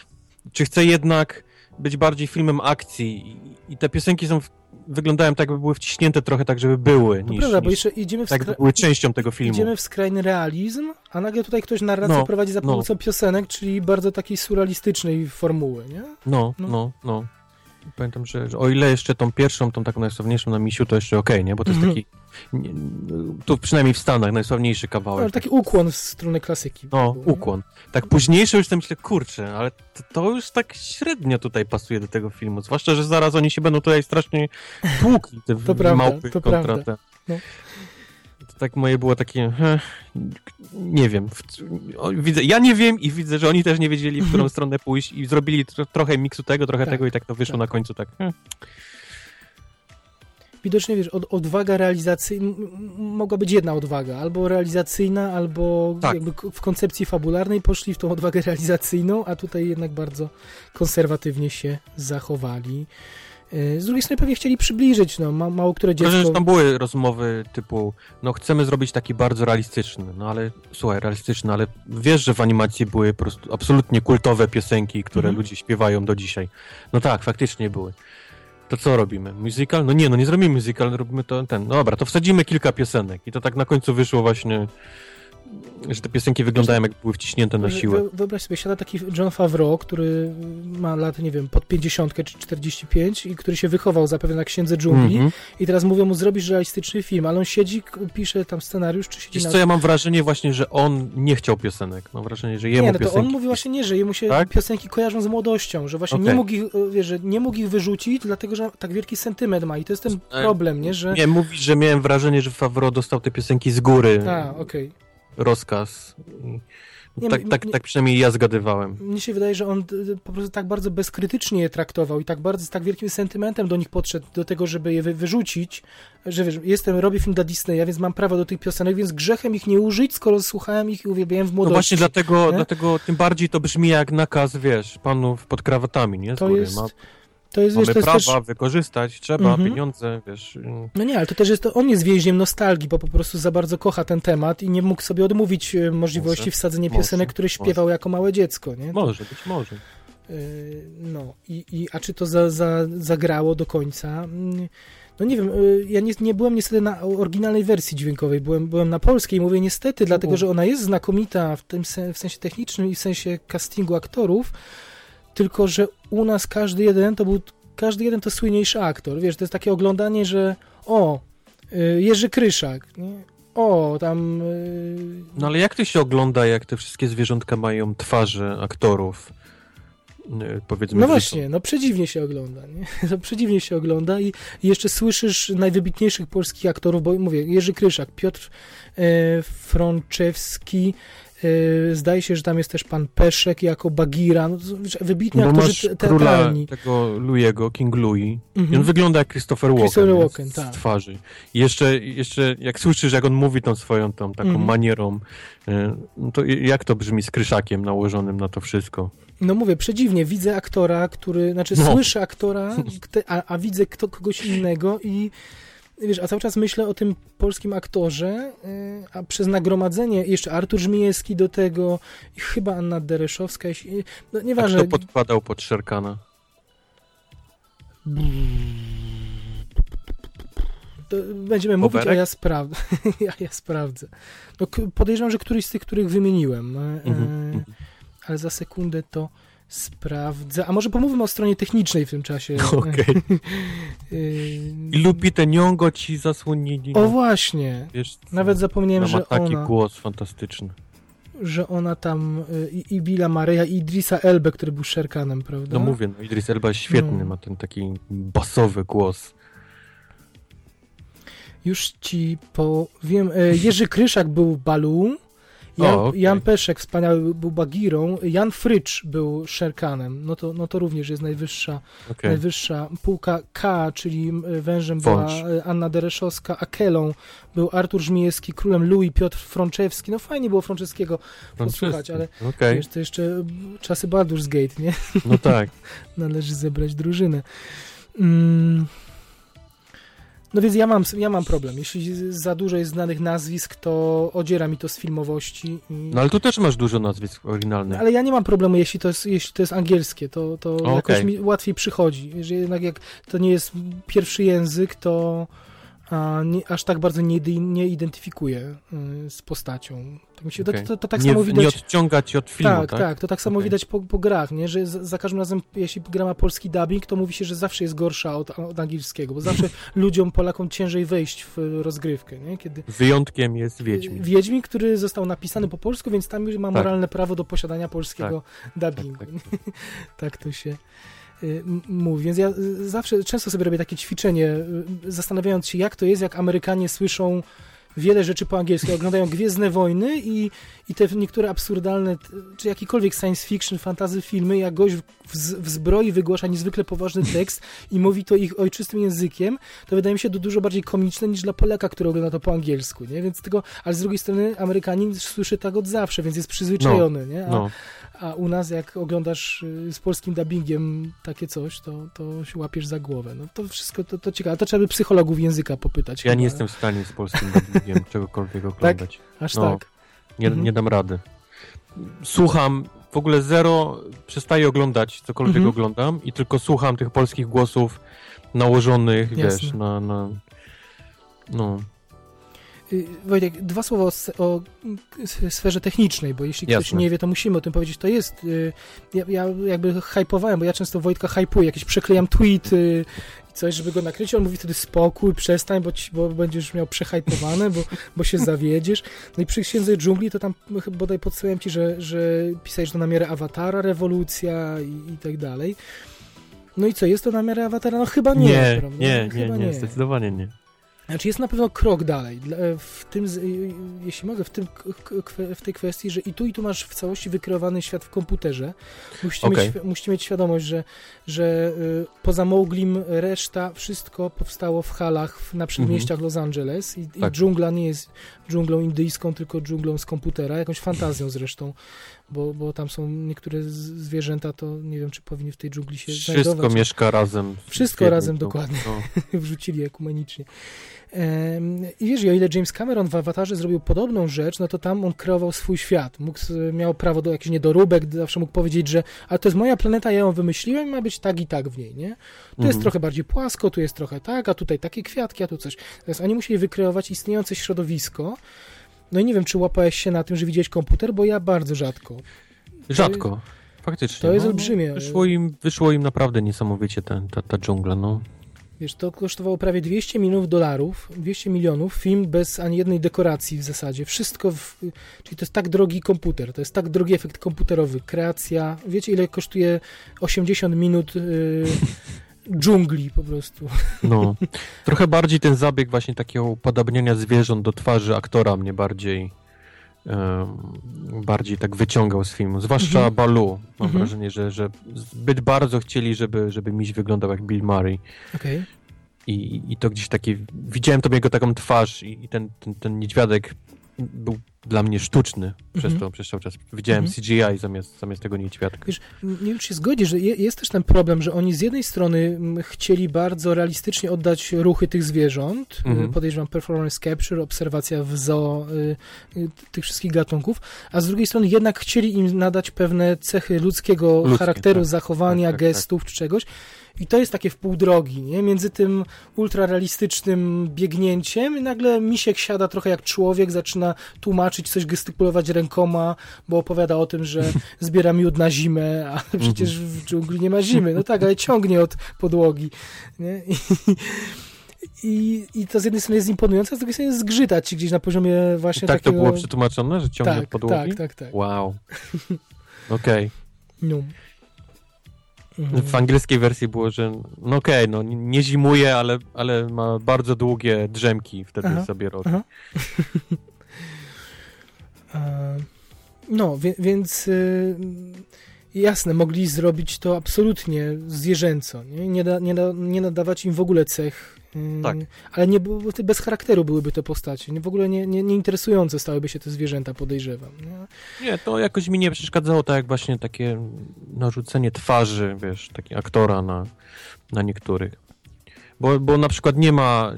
Czy chce jednak być bardziej filmem akcji. I, te piosenki są, w- wyglądają tak, jakby były wciśnięte trochę tak, żeby były, To niż, prawda, bo niż jeszcze idziemy w, tak, skra- jakby były częścią tego filmu. idziemy w skrajny realizm, a nagle tutaj ktoś narrację No, prowadzi za no. pomocą piosenek, czyli bardzo takiej surrealistycznej formuły, nie? No, No. no, no. Pamiętam, że, że o ile jeszcze tą pierwszą, tą taką najsławniejszą na misiu, to jeszcze okej, nie? Bo to jest Mhm. taki, nie, tu przynajmniej w Stanach, najsławniejszy kawałek. taki ukłon w stronę klasyki. No, ukłon. Tak późniejsze już tam myślę, kurczę, ale to, to już tak średnio tutaj pasuje do tego filmu. Zwłaszcza, że zaraz oni się będą tutaj strasznie tłukli, te To prawda, małpy to kontra prawda. No. Tak moje było takie, he, nie wiem, widzę, ja nie wiem i widzę, że oni też nie wiedzieli, w którą stronę pójść i zrobili tro, trochę miksu tego, trochę Tak, tego i tak to wyszło tak. na końcu tak. he. Widocznie, wiesz, od, odwaga realizacyjna, mogła być jedna odwaga, albo realizacyjna, albo Tak. jakby w koncepcji fabularnej poszli w tą odwagę realizacyjną, a tutaj jednak bardzo konserwatywnie się zachowali. E, Z drugiej strony pewnie chcieli przybliżyć, no, ma, mało które dziecko... tam były rozmowy typu, no chcemy zrobić taki bardzo realistyczny, no ale słuchaj, realistyczny, ale wiesz, że w animacji były po prostu absolutnie kultowe piosenki, które Mhm. ludzie śpiewają do dzisiaj. No tak, faktycznie były. To co robimy? Musical? No nie, no nie zrobimy musical, robimy to ten. No dobra, to wsadzimy kilka piosenek. I to tak na końcu wyszło właśnie, że te piosenki wyglądają jak były wciśnięte na siłę. wy- Wyobraź sobie, siada taki John Favreau, który ma lat, nie wiem, pod 50 czy 45 i który się wychował zapewne na Księdze Dżungli Mhm. i teraz mówią mu, zrobisz realistyczny film, ale on siedzi, pisze tam scenariusz, czy siedzi Wiesz na... co, ja mam wrażenie właśnie, że on nie chciał piosenek. Mam wrażenie, że jemu Nie, no to piosenki... on mówi właśnie nie, że jemu się Tak? piosenki kojarzą z młodością, że właśnie nie Okej. mógł ich, e, wiesz, że nie mógł ich wyrzucić, dlatego że tak wielki sentyment ma i to jest ten E, problem, nie, że... Nie, mówisz, że miałem wrażenie, że Favreau dostał te piosenki z góry. A, okej. Rozkaz. Nie, tak, tak, nie- tak przynajmniej ja zgadywałem. Mnie się wydaje, że on d- d- po prostu tak bardzo bezkrytycznie je traktował i tak bardzo z tak wielkim sentymentem do nich podszedł, do tego, żeby je wy, wyrzucić, że wiesz, jestem, robię film dla Disneya, więc mam prawo do tych piosenek, więc grzechem ich nie użyć, skoro słuchałem ich i uwielbiałem w No młodości. właśnie dlatego, nie? dlatego tym bardziej to brzmi jak nakaz, wiesz, panów pod krawatami, nie? Z To góry. jest, Ma, to jest, wiesz, mamy to jest prawa też... wykorzystać, trzeba, Mhm. pieniądze, wiesz. No nie, ale to też jest, on jest więźniem nostalgii, bo po prostu za bardzo kocha ten temat i nie mógł sobie odmówić e, możliwości Może, wsadzenia może, piosenek, które śpiewał jako małe dziecko, nie? Może, być może. Yy, No, i, i, a czy to za, za, zagrało do końca? Mm, No nie wiem, yy, ja nie, nie byłem niestety na oryginalnej wersji dźwiękowej, byłem, byłem na polskiej, mówię niestety, dlatego że ona jest znakomita w tym sen, w sensie technicznym i w sensie castingu aktorów, tylko że u nas każdy jeden to był, każdy jeden to słynniejszy aktor, wiesz, to jest takie oglądanie, że o, yy, Jerzy Kryszak, nie? o, tam... yy, No ale jak to się ogląda, jak te wszystkie zwierzątka mają twarze aktorów? y, Powiedzmy, No właśnie, no przedziwnie się ogląda, nie? To przedziwnie się ogląda i jeszcze słyszysz najwybitniejszych polskich aktorów, bo mówię, Jerzy Kryszak, Piotr e, Frączewski, zdaje się, że tam jest też pan Peszek jako Bagira, no, wybitni Bo aktorzy teatralni. tego Louiego, King Louis. I Mhm. on wygląda jak Christopher Walken, Christopher? Walken, z, tak. z twarzy. I jeszcze, jeszcze jak słyszysz, jak on mówi tą swoją tą taką Mhm. manierą, y, no to jak to brzmi z kryszakiem nałożonym na to wszystko? No mówię, przedziwnie, widzę aktora, który, znaczy No. słyszę aktora, a, a widzę kto, kogoś innego i wiesz, a cały czas myślę o tym polskim aktorze, y, a przez nagromadzenie jeszcze Artur Żmijewski do tego i chyba Anna Dereszowska, jeśli- no A nieważne. kto podkładał pod Szerkana? To będziemy mówić, a Boberek? ja sprawdzę. ja, ja sprawdzę. No, podejrzewam, że któryś z tych, których wymieniłem, e, Mhm, mhm. ale za sekundę to sprawdzę. A może pomówmy o stronie technicznej w tym czasie. Okej. Y, I Lupite Nyong'o ci zasłonili. O no, właśnie. wiesz? Nawet zapomniałem, Ona ma że taki ona, głos fantastyczny. że ona tam y, i, i Billa Mareya i Idrisa Elbe, który był Sherkanem, prawda? No mówię, no Idris Elba jest świetny, No. ma ten taki basowy głos. Już ci powiem. E, Jerzy Kryszak był Balu. Jan, O, okej. Jan Peszek wspaniały był Bagirą. Jan Frycz był Sherkanem. No to, no to również jest najwyższa, Okej. najwyższa półka K, czyli wężem Wąż. była e, Anna Dereszowska, a Kelą był Artur Żmijewski, królem Louis Piotr Frączewski. No fajnie było Frączewskiego posłuchać, ale Okej, wiesz, to jeszcze czasy Baldur's Gate, nie? no tak. należy zebrać drużynę. Mm. No więc ja mam, ja mam problem. Jeśli za dużo jest znanych nazwisk, to odziera mi to z filmowości. I... No ale tu też masz dużo nazwisk oryginalnych. Ale ja nie mam problemu, jeśli to jest, jeśli to jest angielskie, to, to jakoś mi łatwiej przychodzi. Jeżeli jednak jak to nie jest pierwszy język, to a, nie, aż tak bardzo nie, nie identyfikuję y, z postacią. Tak mi się, Okej. to, to, to tak nie, samo widać. nie odciąga ci od filmu, tak, tak? tak, to tak samo Okej. widać po, po grach, nie? że za, za każdym razem, jeśli gra ma polski dubbing, to mówi się, że zawsze jest gorsza od, od angielskiego, bo zawsze ludziom, Polakom ciężej wejść w rozgrywkę, nie? Kiedy Wyjątkiem jest Wiedźmin. Wiedźmin, który został napisany po polsku, więc tam już ma Tak. moralne prawo do posiadania polskiego dubbingu. tak, Tak, tak to się y, mówi. Więc ja y, zawsze, często sobie robię takie ćwiczenie, y, zastanawiając się, jak to jest, jak Amerykanie słyszą wiele rzeczy po angielsku. Oglądają Gwiezdne Wojny i, i te niektóre absurdalne, czy jakikolwiek science fiction, fantazy filmy, jak gość w, w zbroi wygłasza niezwykle poważny tekst i mówi to ich ojczystym językiem, to wydaje mi się to dużo bardziej komiczne niż dla Polaka, który ogląda to po angielsku, nie? Więc tego, ale z drugiej strony Amerykanin słyszy tak od zawsze, więc jest przyzwyczajony, no, nie? A, no. a u nas jak oglądasz y, z polskim dubbingiem takie coś, to, to się łapiesz za głowę. No to wszystko to, to ciekawe. To trzeba by psychologów języka popytać. Ja chyba. nie jestem w stanie z polskim dubbingiem czegokolwiek oglądać. Aż no. tak. Nie, Mhm. nie dam rady. Słucham, w ogóle zero, przestaję oglądać cokolwiek Mhm. oglądam i tylko słucham tych polskich głosów nałożonych, Jasne. wiesz, na, na... No, Y, Wojtek, dwa słowa o, o sferze technicznej, bo jeśli ktoś Jasne. nie wie, to musimy o tym powiedzieć. To jest, y, ja, ja jakby hypowałem, bo ja często Wojtka hypuję, jakieś przeklejam tweet coś, żeby go nakryć, on mówi wtedy spokój, przestań, bo, ci, bo będziesz miał przehypowane, bo, bo się zawiedziesz. No i przy Księdze Dżungli to tam bodaj podstawiałem ci, że, że pisałeś to na miarę awatara, rewolucja i, i tak dalej. No i co, jest to na miarę awatara? No chyba nie, nie, prawda? nie, nie, Chyba nie, zdecydowanie nie. Znaczy jest na pewno krok dalej. Dla- W tym, y, jeśli mogę, w, tym, w tej kwestii, że i tu, i tu masz w całości wykreowany świat w komputerze. Musicie, Okej. mieć, musicie mieć świadomość, że, że y, poza Mowglim reszta, wszystko powstało w halach na przedmieściach Los Angeles i, i Tak. dżungla nie jest dżunglą indyjską, tylko dżunglą z komputera, jakąś fantazją zresztą, bo, bo tam są niektóre zwierzęta, to nie wiem, czy powinny w tej dżungli się Wszystko znajdować. mieszka razem. Wszystko razem, dokładnie. No. wrzucili ekumenicznie. I wiesz, o ile James Cameron w Awatarze zrobił podobną rzecz, no to tam on kreował swój świat. Mógł, miał prawo do jakichś niedoróbek, zawsze mógł powiedzieć, że a to jest moja planeta, ja ją wymyśliłem i ma być tak i tak w niej, nie? Tu jest Mhm. trochę bardziej płasko, tu jest trochę tak, a tutaj takie kwiatki, a tu coś. Teraz oni musieli wykreować istniejące środowisko. No i nie wiem, czy łapałeś się na tym, że widziałeś komputer, bo ja bardzo rzadko. Rzadko. Faktycznie. to jest no, olbrzymie. Wyszło im, wyszło im naprawdę niesamowicie ten, ta, ta dżungla, no. Wiesz, to kosztowało prawie 200 milionów dolarów, 200 milionów, film bez ani jednej dekoracji w zasadzie. Wszystko, w, czyli to jest tak drogi komputer, to jest tak drogi efekt komputerowy, kreacja. Wiecie, ile kosztuje 80 minut y, dżungli po prostu. No, trochę bardziej ten zabieg właśnie takiego upodabniania zwierząt do twarzy aktora mnie bardziej bardziej tak wyciągał z filmu, zwłaszcza Mhm. Balu. Mam Mhm. wrażenie, że, że zbyt bardzo chcieli, żeby, żeby miś wyglądał jak Bill Murray. Okej. I, I to gdzieś takie, widziałem to jego taką twarz i, i ten, ten, ten niedźwiadek był dla mnie sztuczny przez, Mhm. to, przez cały czas. Widziałem Mhm. CGI zamiast, zamiast tego niedźwiadka. Wiesz, nie wiem, czy się zgodzisz, że je, jest też ten problem, że oni z jednej strony mm, chcieli bardzo realistycznie oddać ruchy tych zwierząt, Mhm. y, podejrzewam performance capture, obserwacja w zoo y, y, tych wszystkich gatunków, a z drugiej strony jednak chcieli im nadać pewne cechy ludzkiego Ludzkie, charakteru, tak. zachowania, Tak, tak, gestów czy czegoś. I to jest takie w pół drogi, nie? Między tym ultrarealistycznym biegnięciem i nagle misiek siada trochę jak człowiek, zaczyna tłumaczyć coś, gestykulować rękoma, bo opowiada o tym, że zbiera miód na zimę, a przecież w dżungli nie ma zimy. No tak, ale ciągnie od podłogi. Nie? I, i, I to z jednej strony jest imponujące, a z drugiej strony jest zgrzytać ci gdzieś na poziomie właśnie tak takiego... to było przetłumaczone, że ciągnie tak, od podłogi? tak, tak, tak. Wow. Okej. No. Mhm. W angielskiej wersji było, że no okej, no nie zimuje, ale, ale ma bardzo długie drzemki wtedy Aha, sobie robi. E, No, wie, więc y, jasne, mogli zrobić to absolutnie zwierzęco, nie, nie, da, nie, da, nie nadawać im w ogóle cech. Y, Tak. Ale nie, bez charakteru byłyby te postacie. W ogóle nie, nie, nie interesujące stałyby się te zwierzęta, podejrzewam. Nie? Nie, to jakoś mi nie przeszkadzało, tak jak właśnie takie narzucenie twarzy, wiesz, taki aktora na, na niektórych. Bo, bo na przykład nie ma,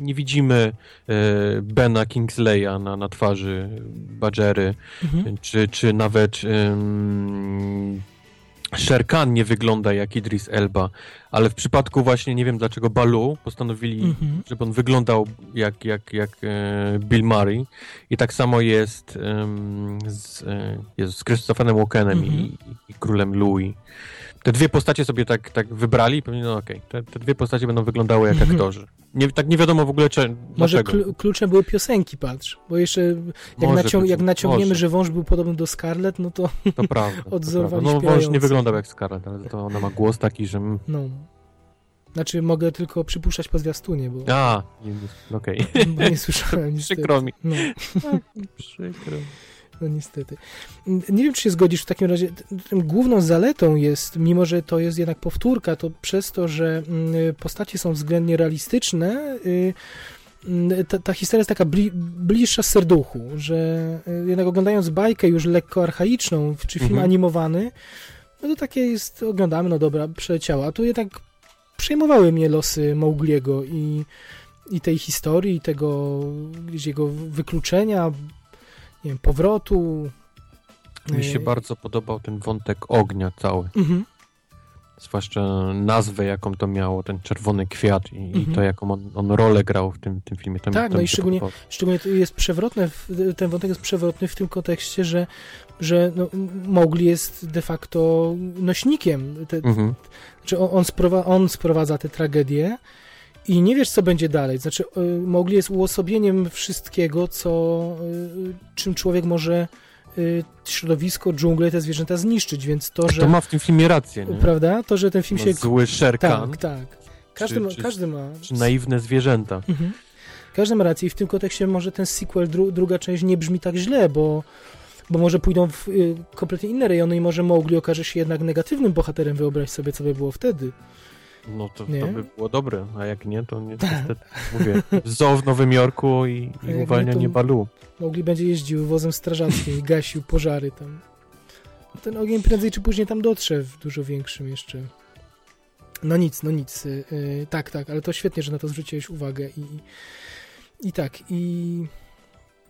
nie widzimy e, Bena Kingsleya na, na twarzy Badgery, Mhm. czy, czy nawet um, Sher Khan nie wygląda jak Idris Elba, ale w przypadku właśnie, nie wiem dlaczego Balu postanowili, Mhm. żeby on wyglądał jak, jak, jak e, Bill Murray i tak samo jest em, z, e, Jezu, z Christopherem Walkenem Mhm. i, i królem Louis. Te dwie postacie sobie tak, tak wybrali i pewnie, no okej, te, te dwie postacie będą wyglądały jak Mhm. aktorzy. Nie, tak nie wiadomo w ogóle, czy, Może klu- kluczem były piosenki, patrz. Bo jeszcze jak, nacią- kluczem, jak naciągniemy, może. że wąż był podobny do Scarlett, no to To prawda. No wąż śpiewający. nie wyglądał jak Scarlett, ale to ona ma głos taki, że... mm, no. Znaczy, mogę tylko przypuszczać po zwiastunie, bo, A, okej. bo nie słyszałem. Przykro mi. No, Przykro. No niestety. Nie wiem, czy się zgodzisz w takim razie. Główną zaletą jest, mimo że to jest jednak powtórka, to przez to, że mm, postacie są względnie realistyczne, y, mm, ta, ta historia jest taka bli, bliższa serduchu, że y, jednak oglądając bajkę już lekko archaiczną, czy film Mhm. animowany, no to takie jest, oglądamy, no dobra, przeleciało. A tu jednak przejmowały mnie losy Maugliego i, i tej historii, i tego gdzieś jego wykluczenia, nie wiem, powrotu. Mi się Y, bardzo podobał ten wątek ognia cały. Mhm. Zwłaszcza nazwę, jaką to miało, ten czerwony kwiat i, i Mhm. to, jaką on, on rolę grał w tym, tym filmie. To Tak, no mi i się szczególnie- podobało. Szczególnie jest przewrotne, ten wątek jest przewrotny w tym kontekście, że, że no, Mowgli jest de facto nośnikiem. Te, Mhm. Znaczy on, on, sprowa- on sprowadza tę tragedię i nie wiesz, co będzie dalej. Znaczy, y, Mowgli jest uosobieniem wszystkiego, co, y, czym człowiek może y, środowisko, dżunglę, te zwierzęta zniszczyć, więc to, że... To ma w tym filmie rację, nie? Prawda? To, że ten film No, się... Zły Sherkan, Tak, tak. Każdy, Czy- ma, czy- każdy ma... czy naiwne zwierzęta. Mhm. Każdy ma rację i w tym kontekście może ten sequel, dru, druga część nie brzmi tak źle, bo, bo może pójdą w y, kompletnie inne rejony i może Mowgli okaże się jednak negatywnym bohaterem, wyobraź sobie, co by było wtedy. No to, Nie? to by było dobre, a jak nie, to nie, niestety, mówię, zoo w Nowym Jorku i, i nie, uwalnianie to- balu. Mowgli będzie jeździł wozem strażackim i gasił pożary tam. Ten ogień prędzej czy później tam dotrze w dużo większym jeszcze. No nic, no nic. y, y, tak, tak, ale to świetnie, że na to zwróciłeś uwagę i, i tak, i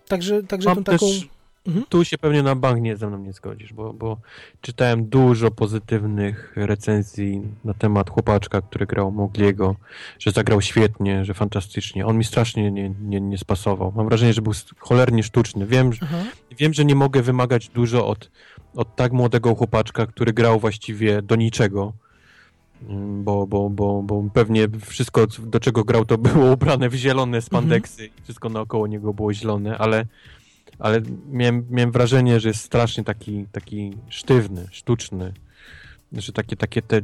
także, także Mam tą taką... też, Mhm. tu się pewnie na bank nie ze mną nie zgodzisz, bo, bo czytałem dużo pozytywnych recenzji na temat chłopaczka, który grał Mogliego, że zagrał świetnie, że fantastycznie. On mi strasznie nie, nie, nie spasował. Mam wrażenie, że był cholernie sztuczny. Wiem, że- Aha. wiem, że nie mogę wymagać dużo od, od tak młodego chłopaczka, który grał właściwie do niczego. Mm, Bo, bo, bo, bo pewnie wszystko, do czego grał, to było ubrane w zielone spandeksy i wszystko naokoło niego było zielone, ale, ale miałem, miałem wrażenie, że jest strasznie taki, taki sztywny, sztuczny. Że takie, takie te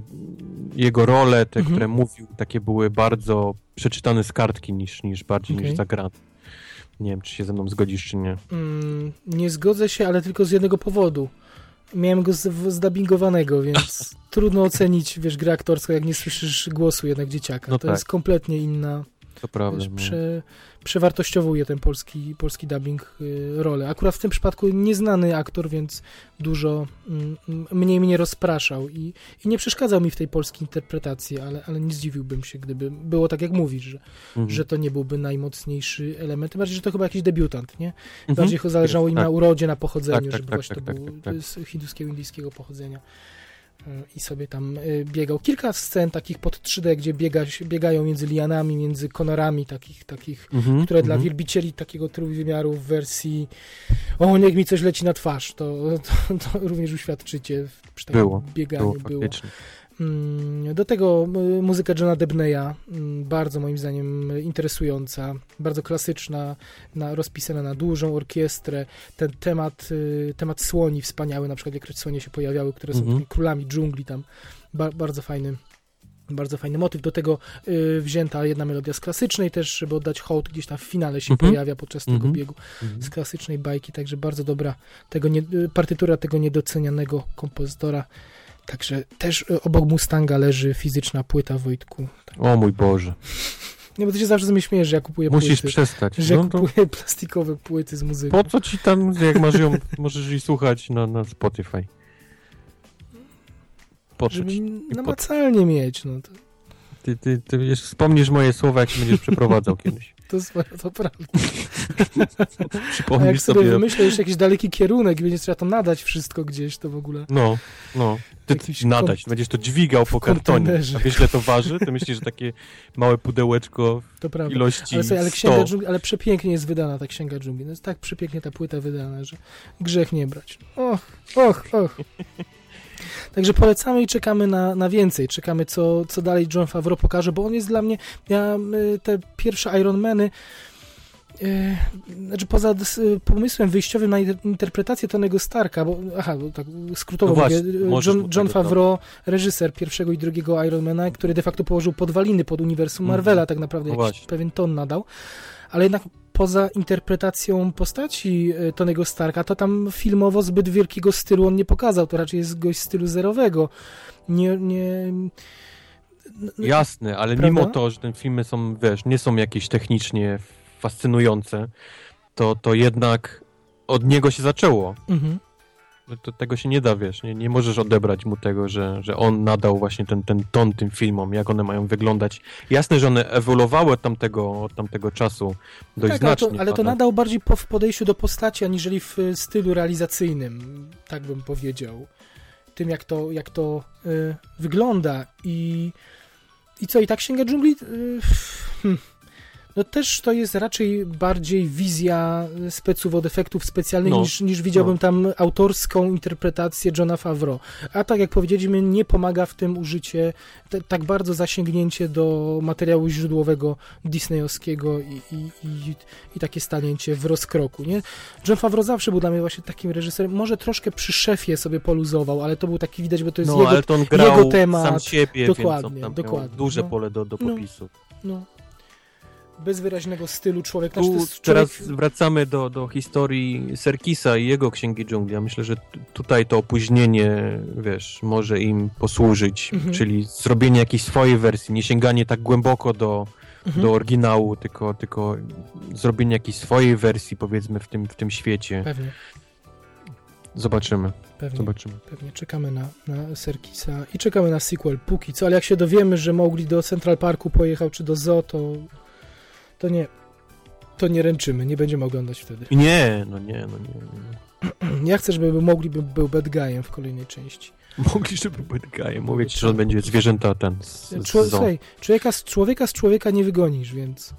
jego role, te, Mhm. które mówił, takie były bardzo przeczytane z kartki niż, niż bardziej Okej. niż zagrane. Nie wiem, czy się ze mną zgodzisz, czy nie. Mm, nie zgodzę się, ale tylko z jednego powodu. Miałem go z- zdabingowanego, więc trudno ocenić, wiesz, grę aktorską, jak nie słyszysz głosu jednak dzieciaka. No to tak. jest kompletnie inna, To prawda. wiesz, no. prze, przewartościowuje ten polski, polski dubbing y, rolę. Akurat w tym przypadku nieznany aktor, więc dużo mm, mniej mnie rozpraszał i, i nie przeszkadzał mi w tej polskiej interpretacji, ale, ale nie zdziwiłbym się, gdyby było tak, jak mówisz, że, Mhm. że to nie byłby najmocniejszy element. Tym bardziej, że to chyba jakiś debiutant, nie? Mhm. Bardziej zależało im tak. na urodzie, na pochodzeniu, Tak, tak, żeby tak, właśnie tak, to tak, był tak, tak. z hinduskiego, indyjskiego pochodzenia. I sobie tam y, biegał. Kilka scen takich pod 3D, gdzie biega, biegają między lianami, między konarami takich, takich Mhm, które dla mhm. wielbicieli takiego trójwymiaru w wersji o, niech mi coś leci na twarz, to, to, to również uświadczycie w- przy takim Było, bieganiu. Było Było, Do tego y, muzyka Johna Debneya, mm, bardzo moim zdaniem y, interesująca, bardzo klasyczna, na, rozpisana na dużą orkiestrę. Ten temat, y, temat słoni wspaniały, na przykład jak słonie się pojawiały, które są Mhm. królami dżungli tam. Ba, bardzo fajny. Bardzo fajny motyw. Do tego y, wzięta jedna melodia z klasycznej też, żeby oddać hołd, gdzieś tam w finale się Mhm. pojawia podczas tego Mhm. biegu Mhm. z klasycznej bajki, także bardzo dobra tego nie, partytura tego niedocenianego kompozytora. Także też y, obok Mustanga leży fizyczna płyta Wojtku. Tak. O mój Boże. Nie, bo ty się zawsze ze śmiejesz, że ja kupuję Musisz płyty. przestać. Że No to kupuję plastikowe płyty z muzyką. po co ci tam, jak masz ją, możesz jej słuchać na, na Spotify. Po co ci? namacalnie mieć, no to, Ty, ty, ty wiesz, wspomnisz moje słowa, jak się będziesz przeprowadzał kiedyś. To, to prawda. A Przypomnisz jak sobie sobie... wymyślę jeszcze jakiś daleki kierunek i będzie trzeba to nadać wszystko gdzieś, to w ogóle No, no. Ty Jakiś nadać, kon- będziesz to dźwigał po kartonie. A wiesz, ile to waży? To myślisz, że takie małe pudełeczko to prawda. ilości Ale, sobie, ale 100. księga dżungli, ale przepięknie jest wydana ta księga dżungli. No jest tak przepięknie ta płyta wydana, że grzech nie brać. Och, och, och. Także polecamy i czekamy na, na więcej. Czekamy, co, co dalej John Favreau pokaże, bo on jest dla mnie. Ja y, te pierwsze Ironmany. e, znaczy poza dys- pomysłem wyjściowym na inter- interpretację Tonego Starka, bo aha, bo tak skrótowo No właśnie, mówię, John, John. Favreau, reżyser pierwszego i drugiego Ironmana, który de facto położył podwaliny pod uniwersum Mhm. Marvela, tak naprawdę No jakiś właśnie. pewien ton nadał, ale jednak poza interpretacją postaci e, Tonego Starka, to tam filmowo zbyt wielkiego stylu on nie pokazał, to raczej jest gość stylu zerowego. Nie, nie... Jasne, ale Prawda? mimo to, że te filmy są, wiesz, nie są jakieś technicznie fascynujące, to, to jednak od niego się zaczęło. Mhm. No To tego się nie da, wiesz, nie, nie możesz odebrać mu tego, że, że on nadał właśnie ten, ten ton tym filmom, jak one mają wyglądać. Jasne, że one ewoluowały od tamtego, od tamtego czasu dość Tak, ale to, znacznie. ale to nadał bardziej po, w podejściu do postaci, aniżeli w y, stylu realizacyjnym, tak bym powiedział. Tym, jak to, jak to y, wygląda. I, I co, i tak Księga Dżungli? Y, hmm. No też to jest raczej bardziej wizja speców od efektów specjalnych, No, niż, niż widziałbym no. tam autorską interpretację Johna Favreau. A tak jak powiedzieliśmy, nie pomaga w tym użycie, te, tak bardzo zasięgnięcie do materiału źródłowego disneyowskiego i, i, i, i takie stanięcie w rozkroku, nie? John Favreau zawsze był dla mnie właśnie takim reżyserem, może troszkę przy szefie sobie poluzował, ale to był taki widać, bo to jest no, jego, ale to on grał jego temat. sam siebie, Dokładnie, więc on tam dokładnie, duże no. pole do, do No. popisu. no, bez wyraźnego stylu człowiek. Znaczy, Tu jest teraz człowiek, wracamy do, do historii Serkisa i jego Księgi Dżungli. Ja myślę, że tutaj to opóźnienie, wiesz, może im posłużyć, Mhm. czyli zrobienie jakiejś swojej wersji, nie sięganie tak głęboko do, Mhm. do oryginału, tylko, tylko zrobienie jakiejś swojej wersji, powiedzmy, w tym, w tym świecie. Pewnie, Zobaczymy, pewnie. zobaczymy. Pewnie czekamy na, na Serkisa i czekamy na sequel póki co, ale jak się dowiemy, że Mowgli do Central Parku pojechał czy do zoo, to, to nie to nie ręczymy, nie będziemy oglądać wtedy. Nie, no nie, no nie. nie. Ja chcę, żeby Mowgli był, był bad guyem w kolejnej części. Mogli, żeby był bad guy. Mówię ci, że on będzie zwierzęta ten z, z słuchaj, człowieka z, człowieka z człowieka nie wygonisz, więc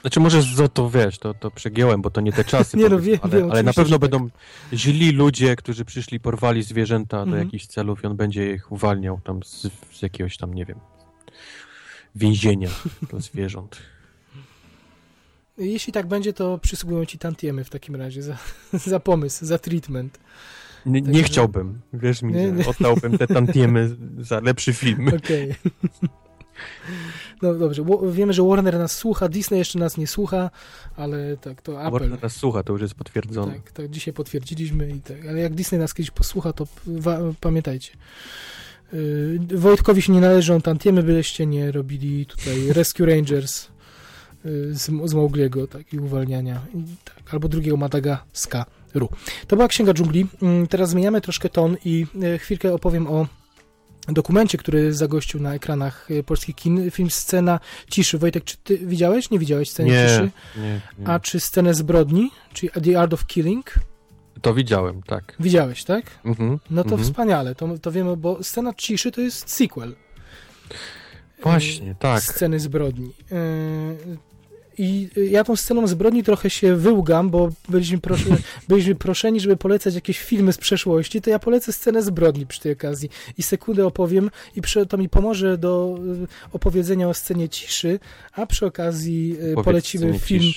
Znaczy może z zoo to wiesz, to, to przegięłem, bo to nie te czasy. Nie no, ale, wiem, ale na pewno tak. będą źli ludzie, którzy przyszli, porwali zwierzęta do Mhm. jakichś celów i on będzie ich uwalniał tam z, z jakiegoś tam, nie wiem, więzienia dla zwierząt. Jeśli tak będzie, to przysługują ci tantiemy w takim razie za, za pomysł, za treatment. Nie, nie Także- chciałbym, wierz mi, Nie, że nie. oddałbym te tantiemy za lepszy film. Okej. No dobrze, wiemy, że Warner nas słucha, Disney jeszcze nas nie słucha, ale tak, to Apple. Warner nas słucha, to już jest potwierdzone. Tak, tak, dzisiaj potwierdziliśmy i tak, ale jak Disney nas kiedyś posłucha, to pamiętajcie. Yy, Wojtkowi się nie należą tantiemy, byleście nie robili tutaj Rescue Rangers z, z Maugliego, tak, i uwalniania, i, tak, albo drugiego Madagaskaru. To była Księga Dżungli. Yy, Teraz zmieniamy troszkę ton i yy, chwilkę opowiem o dokumencie, który zagościł na ekranach yy, polskich kin. Film Scena Ciszy. Wojtek, czy ty widziałeś? Nie widziałeś Sceny Nie, Ciszy? nie, nie. A czy Scenę Zbrodni, czyli The Art of Killing? To widziałem, tak. Widziałeś, tak? Mhm, No to mhm. wspaniale, to, to wiemy, bo Scena Ciszy to jest sequel. Właśnie, tak. Sceny zbrodni. I ja tą sceną zbrodni trochę się wyłgam, bo byliśmy, prosze, byliśmy proszeni, żeby polecać jakieś filmy z przeszłości, to ja polecę scenę zbrodni przy tej okazji i sekundę opowiem i przy, to mi pomoże do y, opowiedzenia o scenie ciszy, a przy okazji y, Powiedz, polecimy film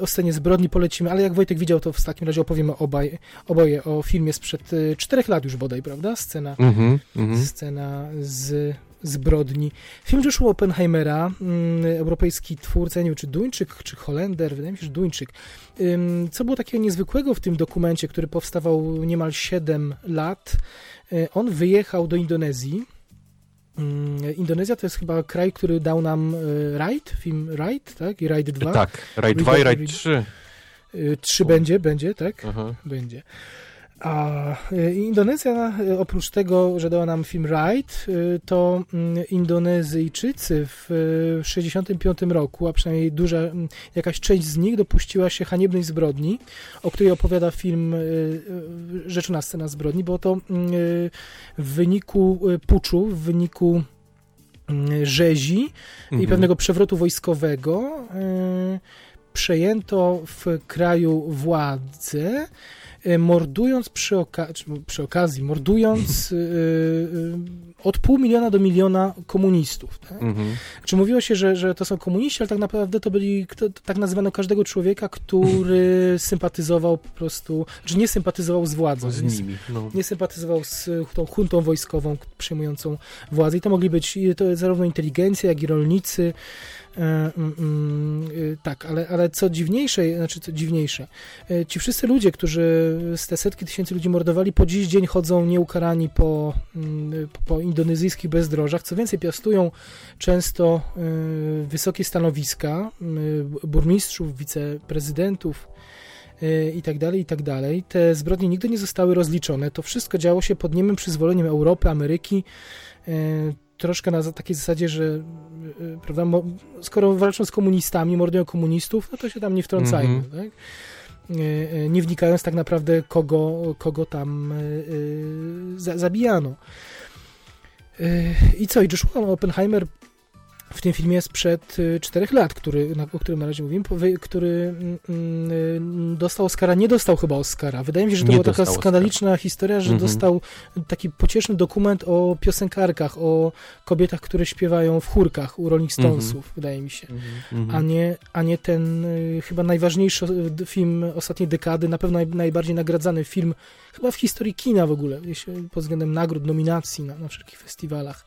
o scenie zbrodni polecimy, ale jak Wojtek widział, to w takim razie opowiemy obaj, oboje o filmie sprzed y, czterech lat już bodaj, prawda? Scena, Mhm, mhm. scena z zbrodni. Film Joshua Oppenheimera, mm, europejski twórca, nie wiem czy Duńczyk, czy Holender, wydaje mi się, że Duńczyk. Co było takiego niezwykłego w tym dokumencie, który powstawał niemal 7 lat? Y, On wyjechał do Indonezji. Ym, Indonezja to jest chyba kraj, który dał nam y, Raid, film Raid, tak? I Raid 2. Tak, Raid 2 i Raid 3. Y, Trzy będzie, będzie, tak? Aha. Będzie. A y, Indonezja, y, oprócz tego, że dała nam film Ride, y, to mm, Indonezyjczycy w y, 65 roku, a przynajmniej duża, jakaś część z nich dopuściła się haniebnej zbrodni, o której opowiada film Rzeczona scena zbrodni, bo to w wyniku puczu, w wyniku rzezi i Mhm. pewnego przewrotu wojskowego przejęto w kraju władzę, mordując przy, oka- czy przy okazji, mordując y, y, od pół miliona do miliona komunistów. Tak? Mhm. Czy mówiło się, że, że to są komuniści, ale tak naprawdę to byli, tak nazywano każdego człowieka, który sympatyzował po prostu, że nie sympatyzował z władzą. Z nimi. No. nie sympatyzował z tą huntą wojskową przejmującą władzę. I to mogli być to zarówno inteligencja, jak i rolnicy. E, mm, mm, e, tak, ale, ale co dziwniejsze, znaczy co dziwniejsze, e, ci wszyscy ludzie, którzy z te setki tysięcy ludzi mordowali, po dziś dzień chodzą nieukarani po, mm, po indonezyjskich bezdrożach. Co więcej, piastują często e, wysokie stanowiska burmistrzów, wiceprezydentów i tak dalej, i tak dalej. Te zbrodnie nigdy nie zostały rozliczone. To wszystko działo się pod niemym przyzwoleniem Europy, Ameryki, troszkę na takiej zasadzie, że e, prawda, mo- skoro walczą z komunistami, mordują komunistów, no to się tam nie wtrącajmy, Mhm. tak? E, e, Nie wnikając tak naprawdę, kogo, kogo tam za, zabijano. I co? I Joshua Oppenheimer w tym filmie sprzed y, czterech lat, który, na, o którym na razie mówimy, który mm, mm, dostał Oscara, nie dostał chyba Oscara. Wydaje mi się, że to Nie była taka skandaliczna historia, że Mhm. dostał taki pocieszny dokument o piosenkarkach, o kobietach, które śpiewają w chórkach u Rolling Stonesów, wydaje mi się. Mhm. A nie, a nie ten y, chyba najważniejszy y, film ostatniej dekady, na pewno naj, najbardziej nagradzany film chyba w historii kina w ogóle, pod względem nagród, nominacji na, na wszelkich festiwalach.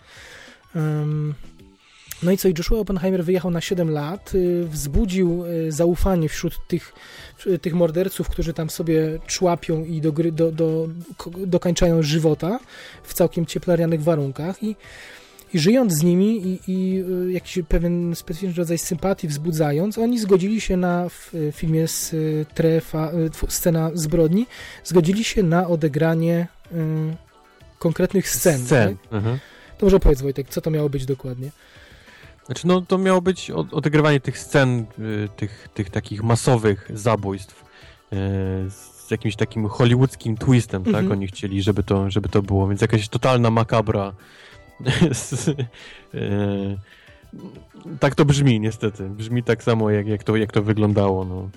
Em, no i co, i Joshua Oppenheimer wyjechał na 7 lat, y, wzbudził y, zaufanie wśród tych, y, tych morderców, którzy tam sobie człapią i do, gry, do, do, dokańczają żywota w całkiem cieplarianych warunkach i i żyjąc z nimi i, i jakiś pewien specyficzny rodzaj sympatii wzbudzając, oni zgodzili się na w filmie z trefa, scena zbrodni, zgodzili się na odegranie y, konkretnych scen. Scen. Tak? Mhm. To może opowiedz Wojtek, co to miało być dokładnie? Znaczy, no to miało być od- odegrywanie tych scen, y, tych, tych takich masowych zabójstw y, z jakimś takim hollywoodzkim twistem, Mhm. tak? Oni chcieli, żeby to, żeby to było, więc jakaś totalna makabra. y, tak to brzmi niestety. Brzmi tak samo, jak, jak, to, jak to wyglądało. No.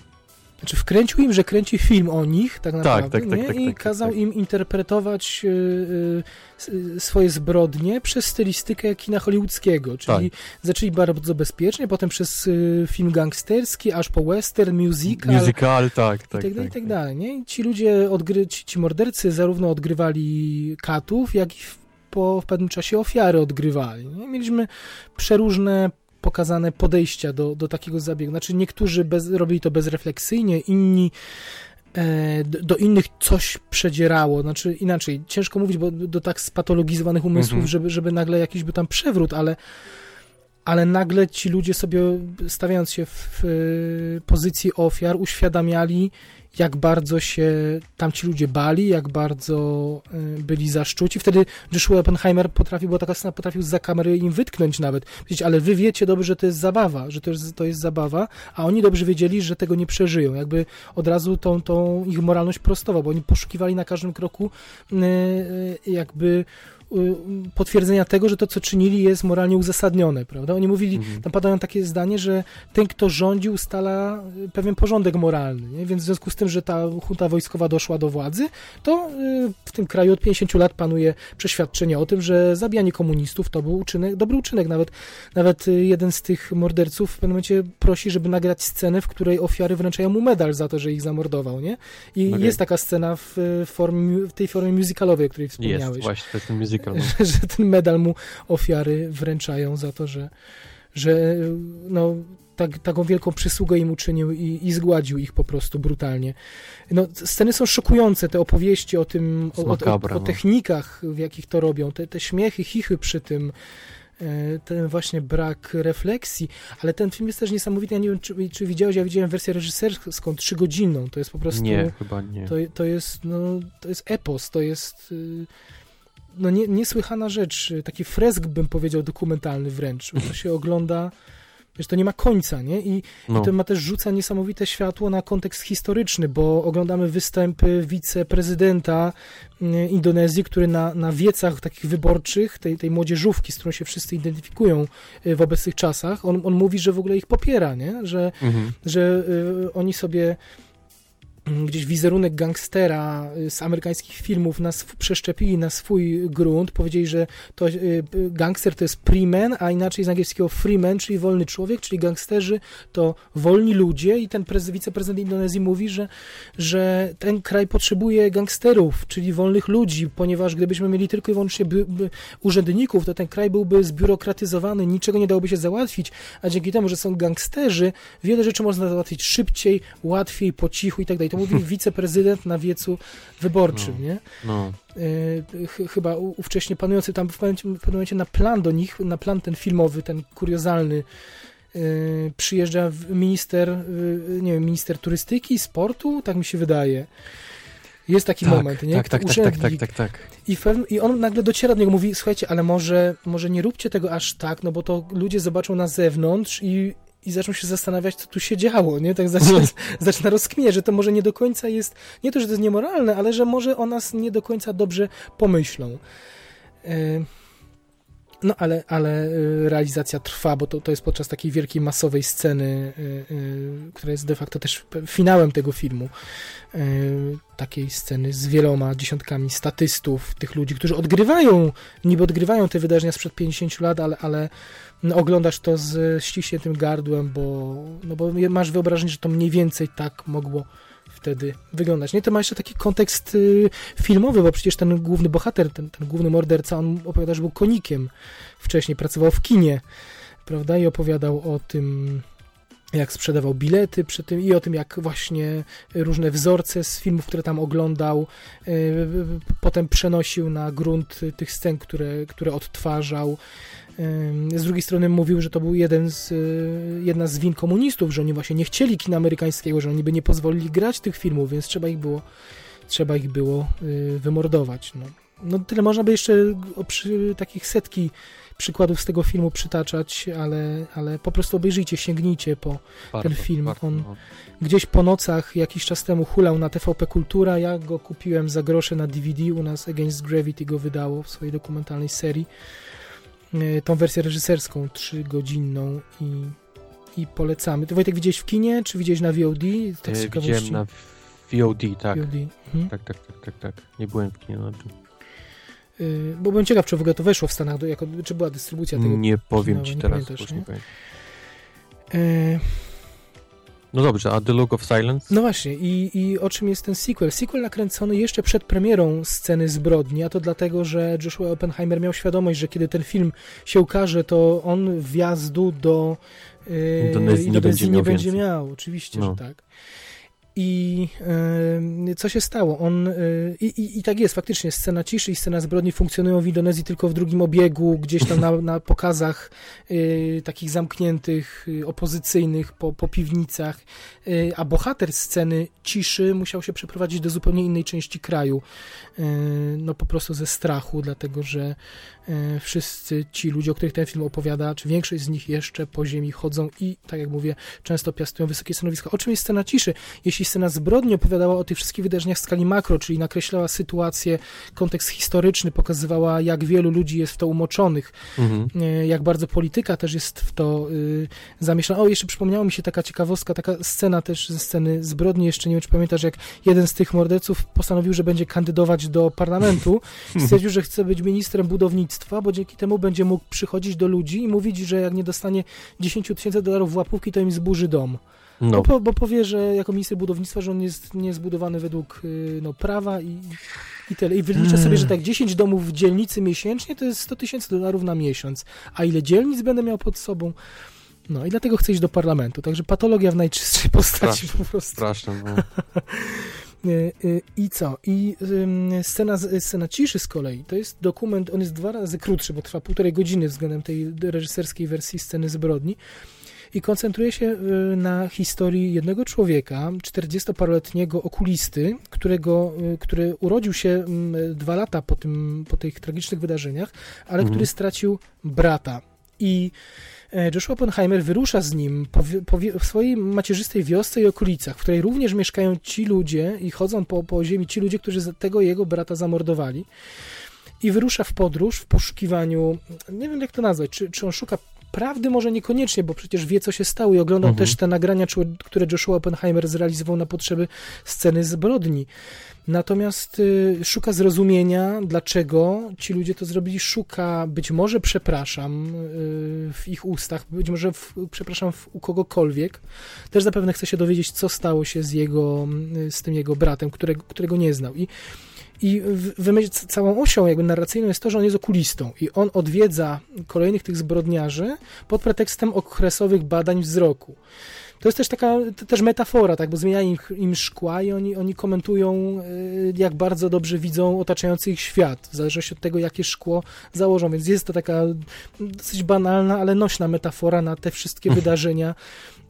Znaczy wkręcił im, że kręci film o nich, tak naprawdę, tak, tak, nie? tak, i tak, kazał tak. im interpretować y, y, s- y, swoje zbrodnie przez stylistykę kina hollywoodzkiego, czyli Tak. zaczęli bardzo bezpiecznie, potem przez y, film gangsterski, aż po western, musical, Musical, tak, tak. i tak dalej, i tak, tak dalej, nie? I ci ludzie, odgry, ci, ci mordercy zarówno odgrywali katów, jak i w, po w pewnym czasie ofiary odgrywali. Nie? Mieliśmy przeróżne pokazane podejścia do, do takiego zabiegu. Znaczy niektórzy bez, robili to bezrefleksyjnie, inni e, do, innych coś przedzierało. Znaczy inaczej, ciężko mówić, bo do, do tak spatologizowanych umysłów, Mhm. żeby, żeby nagle jakiś był tam przewrót, ale ale nagle ci ludzie sobie, stawiając się w, w pozycji ofiar, uświadamiali, jak bardzo się tamci ludzie bali, jak bardzo y, byli zaszczuci. Wtedy Joshua Oppenheimer potrafił, bo taka scena potrafił za kamery im wytknąć nawet. Powiedzieć, ale wy wiecie dobrze, że to jest zabawa, że to jest, to jest zabawa, a oni dobrze wiedzieli, że tego nie przeżyją. Jakby od razu tą, tą ich moralność prostował, bo oni poszukiwali na każdym kroku y, y, jakby potwierdzenia tego, że to, co czynili, jest moralnie uzasadnione, prawda? Oni mówili, Mhm. tam padają takie zdanie, że ten, kto rządzi, ustala y, pewien porządek moralny, nie? więc w związku z tym, że ta junta wojskowa doszła do władzy, to y, w tym kraju od 50 lat panuje przeświadczenie o tym, że zabijanie komunistów to był uczynek, dobry uczynek. Nawet, nawet y, jeden z tych morderców w pewnym momencie prosi, żeby nagrać scenę, w której ofiary wręczają mu medal za to, że ich zamordował, nie? I Okej. jest taka scena w, y, formie, w tej formie musicalowej, o której Jest, wspomniałeś właśnie, to jest ten musical. No. że, ten medal mu ofiary wręczają za to, że, że no, tak, taką wielką przysługę im uczynił i, i zgładził ich po prostu brutalnie. No, sceny są szokujące, te opowieści o tym, o, o, o, o no. technikach, w jakich to robią, te, te śmiechy, chichy przy tym, e, ten właśnie brak refleksji, ale ten film jest też niesamowity, ja nie wiem, czy, czy widziałeś, ja widziałem wersję reżyserską, trzygodzinną, to jest po prostu... Nie, chyba nie. To, to, jest, no, to jest epos, to jest y, no, nie, niesłychana rzecz, taki fresk bym powiedział dokumentalny wręcz, bo to się ogląda, wiesz, to nie ma końca, nie? I, No. i to ma też rzuca niesamowite światło na kontekst historyczny, bo oglądamy występy wiceprezydenta y, Indonezji, który na, na wiecach takich wyborczych, tej, tej młodzieżówki, z którą się wszyscy identyfikują y, w obecnych czasach, on, on mówi, że w ogóle ich popiera, nie? Że, Mhm. że y, oni sobie mm, gdzieś wizerunek gangstera z amerykańskich filmów nas przeszczepili na swój grunt, powiedzieli, że to y, gangster to jest preman, a inaczej z angielskiego freeman, czyli wolny człowiek, czyli gangsterzy to wolni ludzie i ten prez, wiceprezydent Indonezji mówi, że, że ten kraj potrzebuje gangsterów, czyli wolnych ludzi, ponieważ gdybyśmy mieli tylko i wyłącznie by, by urzędników, to ten kraj byłby zbiurokratyzowany, niczego nie dałoby się załatwić, a dzięki temu, że są gangsterzy, wiele rzeczy można załatwić szybciej, łatwiej, po cichu i tak dalej. To mówi wiceprezydent na wiecu wyborczym, No. nie? No. Y, ch- chyba ówcześnie panujący tam w pewnym, w pewnym momencie na plan do nich, na plan ten filmowy, ten kuriozalny, y, przyjeżdża minister, y, nie wiem, minister turystyki, sportu, tak mi się wydaje. Jest taki tak, moment, nie? Tak, tak, tak, tak, tak, tak, tak. I, pewnym, I on nagle dociera do niego, mówi, słuchajcie, ale może, może nie róbcie tego aż tak, no bo to ludzie zobaczą na zewnątrz i, i zaczną się zastanawiać, co tu się działo, nie? Tak zaczyna, zaczyna rozkminiać, że to może nie do końca jest, nie to, że to jest niemoralne, ale że może o nas nie do końca dobrze pomyślą. E, No, ale, ale y, realizacja trwa, bo to, to jest podczas takiej wielkiej, masowej sceny, y, y, która jest de facto też finałem tego filmu. Takiej sceny z wieloma dziesiątkami statystów, tych ludzi, którzy odgrywają, niby odgrywają te wydarzenia sprzed 50 lat, ale, ale no, oglądasz to z ściśniętym gardłem, bo, no, bo masz wyobrażenie, że to mniej więcej tak mogło wtedy wyglądać. Nie, to ma jeszcze taki kontekst y, filmowy, bo przecież ten główny bohater, ten, ten główny morderca, on opowiada, że był konikiem wcześniej, pracował w kinie, prawda, i opowiadał o tym, jak sprzedawał bilety przy tym i o tym, jak właśnie różne wzorce z filmów, które tam oglądał, y, potem przenosił na grunt tych scen, które, które odtwarzał. Z drugiej strony mówił, że to był jeden z, y, jedna z win komunistów, że oni właśnie nie chcieli kina amerykańskiego, że oni by nie pozwolili grać tych filmów, więc trzeba ich było, trzeba ich było y, wymordować. No. no tyle można by jeszcze przy takich setki przykładów z tego filmu przytaczać, ale, ale po prostu obejrzyjcie, sięgnijcie po Warto, film, warto, on- no. gdzieś po nocach jakiś czas temu hulał na TVP Kultura. Ja go kupiłem za grosze na DVD. U nas Against Gravity go wydało w swojej dokumentalnej serii. E, Tą wersję reżyserską, trzygodzinną i, i polecamy. Ty Wojtek widziałeś w kinie, czy widziałeś na VOD? Tak E. Widziałem na VOD, tak. VOD. Mhm. Tak, tak, tak, tak, tak. Nie byłem w kinie na tym. Y, Bo byłem ciekaw, czy w ogóle to weszło w Stanach, do, jako, czy była dystrybucja tego. Nie powiem no, ci nie teraz. pamiętasz, już nie? nie powiem. E, No dobrze, a The Look of Silence? No właśnie, i, i o czym jest ten sequel? Sequel nakręcony jeszcze przed premierą sceny zbrodni, a to dlatego, że Joshua Oppenheimer miał świadomość, że kiedy ten film się ukaże, to on wjazdu do yy, Indonezji nie będzie miał będzie miał. Oczywiście, No. że tak. I co się stało? On, yy, i, i, tak jest, faktycznie scena ciszy i scena zbrodni funkcjonują w Indonezji tylko w drugim obiegu, gdzieś tam na, na pokazach yy, takich zamkniętych, yy, opozycyjnych, po, po piwnicach, a bohater sceny ciszy musiał się przeprowadzić do zupełnie innej części kraju. No po prostu ze strachu, dlatego że wszyscy ci ludzie, o których ten film opowiada, czy większość z nich jeszcze po ziemi chodzą i, tak jak mówię, często piastują wysokie stanowiska. O czym jest scena ciszy? Jeśli scena zbrodni opowiadała o tych wszystkich wydarzeniach w skali makro, czyli nakreślała sytuację, kontekst historyczny, pokazywała, jak wielu ludzi jest w to umoczonych, Mhm. e, jak bardzo polityka też jest w to y, zamieszana. O, jeszcze przypomniała mi się taka ciekawostka, taka scena też ze sceny zbrodni, jeszcze nie wiem, czy pamiętasz, jak jeden z tych morderców postanowił, że będzie kandydować do parlamentu, stwierdził, że chce być ministrem budownictwa, bo dzięki temu będzie mógł przychodzić do ludzi i mówić, że jak nie dostanie 10 tysięcy dolarów w łapówki, to im zburzy dom. No, Bo, bo powie, że jako minister budownictwa, że on jest niezbudowany według y, no, prawa i, i tyle. I wyliczę sobie, że tak 10 domów w dzielnicy miesięcznie to jest 100 tysięcy dolarów na miesiąc. A ile dzielnic będę miał pod sobą? No i dlatego chcę iść do parlamentu. Także patologia w najczystszej postaci Straszne, po prostu. straszne. No. Y, y, I co? I scena, scena ciszy z kolei, to jest dokument, on jest dwa razy krótszy, bo trwa półtorej godziny względem tej reżyserskiej wersji sceny zbrodni i koncentruje się y, na historii jednego człowieka, 40-paroletniego okulisty, którego, y, który urodził się dwa lata po, tym, po tych tragicznych wydarzeniach, ale Mhm. który stracił brata. I e, Joshua Oppenheimer wyrusza z nim po, po, w swojej macierzystej wiosce i okolicach, w której również mieszkają ci ludzie i chodzą po, po ziemi ci ludzie, którzy tego jego brata zamordowali. I wyrusza w podróż w poszukiwaniu, nie wiem jak to nazwać, czy, czy on szuka prawdy może niekoniecznie, bo przecież wie, co się stało i oglądał Mhm. też te nagrania, które Joshua Oppenheimer zrealizował na potrzeby sceny zbrodni. Natomiast y, szuka zrozumienia, dlaczego ci ludzie to zrobili. Szuka, być może przepraszam y, w ich ustach, być może w, przepraszam w, u kogokolwiek. Też zapewne chce się dowiedzieć, co stało się z jego, y, z tym jego bratem, którego, którego nie znał. I i wymyśl, całą osią jakby narracyjną jest to, że on jest okulistą i on odwiedza kolejnych tych zbrodniarzy pod pretekstem okresowych badań wzroku. To jest też taka też metafora, tak, bo zmienia im, im szkła i oni, oni komentują, y, jak bardzo dobrze widzą otaczający ich świat, w zależności od tego, jakie szkło założą, więc jest to taka dosyć banalna, ale nośna metafora na te wszystkie wydarzenia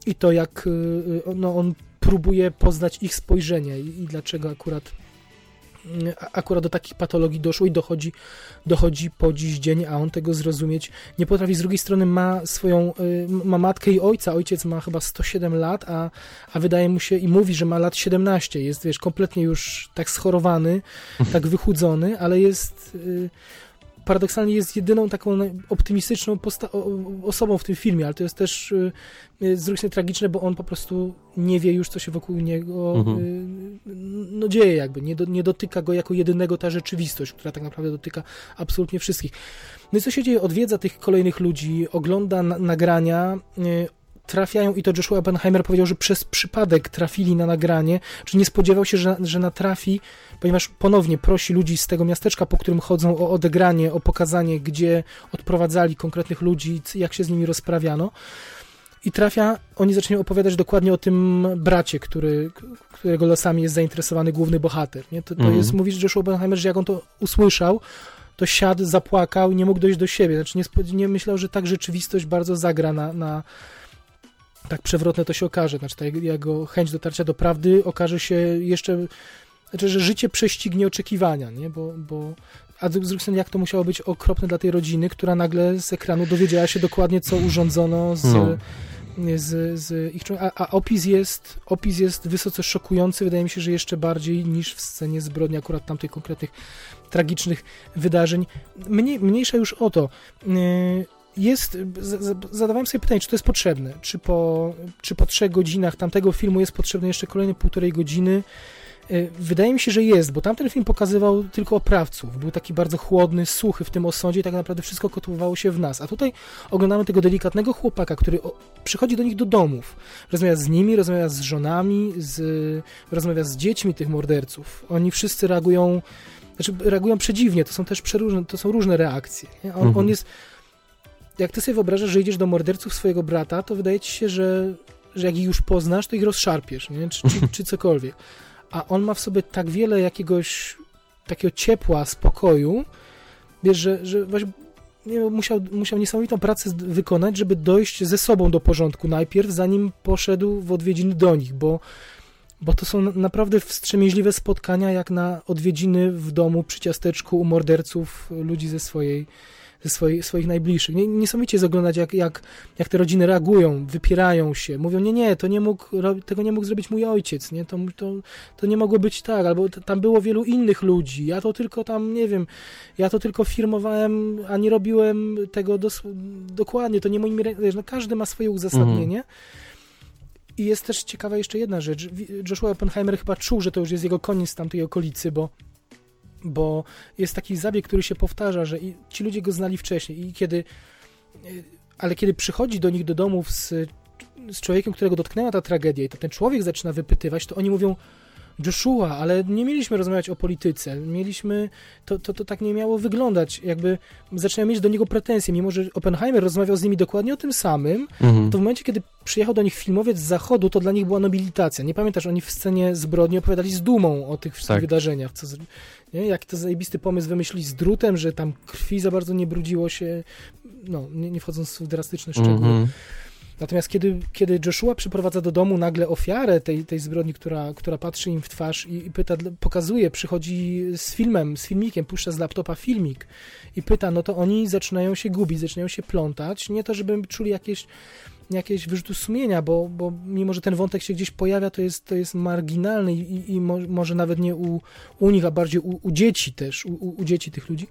i to, jak y, y, no, on próbuje poznać ich spojrzenie i, i dlaczego akurat akurat do takich patologii doszło i dochodzi, dochodzi po dziś dzień, a on tego zrozumieć nie potrafi. Z drugiej strony ma swoją, y, ma matkę i ojca. Ojciec ma chyba 107 lat, a, a wydaje mu się i mówi, że ma lat 17. Jest, wiesz, kompletnie już tak schorowany, tak wychudzony, ale jest... Paradoksalnie jest jedyną taką optymistyczną osobą w tym filmie, ale to jest też y, y, z drugiej strony tragiczne, bo on po prostu nie wie już, co się wokół niego Mhm. y, no, dzieje, jakby. Nie, do, nie dotyka go jako jedynego ta rzeczywistość, która tak naprawdę dotyka absolutnie wszystkich. No i co się dzieje? Odwiedza tych kolejnych ludzi, ogląda na, nagrania, trafiają i to Joshua Oppenheimer powiedział, że przez przypadek trafili na nagranie, czy nie spodziewał się, że, że natrafi, ponieważ ponownie prosi ludzi z tego miasteczka, po którym chodzą o odegranie, o pokazanie, gdzie odprowadzali konkretnych ludzi, jak się z nimi rozprawiano. I trafia, oni zaczynają opowiadać dokładnie o tym bracie, który, którego losami jest zainteresowany główny bohater. Nie? To, to Mhm. jest, mówisz Joshua Oppenheimer, że jak on to usłyszał, to siadł, zapłakał i nie mógł dojść do siebie. Znaczy nie, nie myślał, że tak rzeczywistość bardzo zagra na, na tak przewrotne to się okaże. Znaczy ta jego- chęć dotarcia do prawdy okaże się jeszcze, znaczy, że życie prześcignie oczekiwania, nie? Bo, bo a z drugiej strony jak to musiało być okropne dla tej rodziny, która nagle z ekranu dowiedziała się dokładnie, co urządzono z, No. z, z ich człon- a, a opis jest opis jest wysoce szokujący, wydaje mi się, że jeszcze bardziej niż w scenie zbrodni akurat tamtych konkretnych tragicznych wydarzeń. Mniej, mniejsza już o to. Yy, Jest, zadawałem sobie pytanie, czy to jest potrzebne, czy po, czy po trzech godzinach tamtego filmu jest potrzebne jeszcze kolejne półtorej godziny. Yy, Wydaje mi się, że jest, bo tamten film pokazywał tylko oprawców. Był taki bardzo chłodny, suchy w tym osądzie i tak naprawdę wszystko kotłowało się w nas. A tutaj oglądamy tego delikatnego chłopaka, który przychodzi do nich do domów. Rozmawia z nimi, rozmawia z żonami, z, rozmawia z dziećmi tych morderców. Oni wszyscy reagują, znaczy reagują przedziwnie, to są też przeróżne, to są różne reakcje. On, Mhm. on jest, jak ty sobie wyobrażasz, że idziesz do morderców swojego brata, to wydaje ci się, że, że jak ich już poznasz, to ich rozszarpiesz, nie? Czy, czy, czy cokolwiek. A on ma w sobie tak wiele jakiegoś takiego ciepła, spokoju, wiesz, że, że właśnie nie, musiał, musiał niesamowitą pracę wykonać, żeby dojść ze sobą do porządku najpierw, zanim poszedł w odwiedziny do nich, bo, bo to są na- naprawdę wstrzemięźliwe spotkania, jak na odwiedziny w domu przy ciasteczku u morderców ludzi ze swojej ze swoich, swoich najbliższych. Nie, niesamowicie jest oglądać, jak, jak, jak te rodziny reagują, wypierają się, mówią, nie, nie, to nie mógł, tego nie mógł zrobić mój ojciec, nie, to, to, to nie mogło być tak, albo tam było wielu innych ludzi, ja to tylko tam, nie wiem, ja to tylko firmowałem, a nie robiłem tego dos- dokładnie, to nie moimi, rę- wiesz, no każdy ma swoje uzasadnienie. I jest też ciekawa jeszcze jedna rzecz. Joshua Oppenheimer chyba czuł, że to już jest jego koniec z tamtej okolicy, bo, bo jest taki zabieg, który się powtarza, że ci ludzie go znali wcześniej i kiedy y, ale kiedy przychodzi do nich do domów z, z człowiekiem, którego dotknęła ta tragedia i to ten człowiek zaczyna wypytywać, to oni mówią Joshua, ale nie mieliśmy rozmawiać o polityce, mieliśmy, to, to, to tak nie miało wyglądać, jakby zaczynają mieć do niego pretensje, mimo że Oppenheimer rozmawiał z nimi dokładnie o tym samym, Mhm. to w momencie, kiedy przyjechał do nich filmowiec z zachodu, to dla nich była nobilitacja. Nie pamiętasz, oni w scenie zbrodni opowiadali z dumą o tych wszystkich Tak. wydarzeniach. Co, nie? Jak to zajebisty pomysł wymyślili z drutem, że tam krwi za bardzo nie brudziło się, no, nie, nie wchodząc w drastyczne szczegóły. Mhm. Natomiast kiedy, kiedy Joshua przyprowadza do domu nagle ofiarę tej, tej zbrodni, która, która patrzy im w twarz i, i pyta, pokazuje, przychodzi z filmem, z filmikiem, puszcza z laptopa filmik i pyta, no to oni zaczynają się gubić, zaczynają się plątać. Nie to, żeby czuli jakieś, jakieś wyrzuty sumienia, bo, bo mimo, że ten wątek się gdzieś pojawia, to jest, to jest marginalny i, i mo, może nawet nie u, u nich, a bardziej u, u dzieci też, u, u dzieci tych ludzi.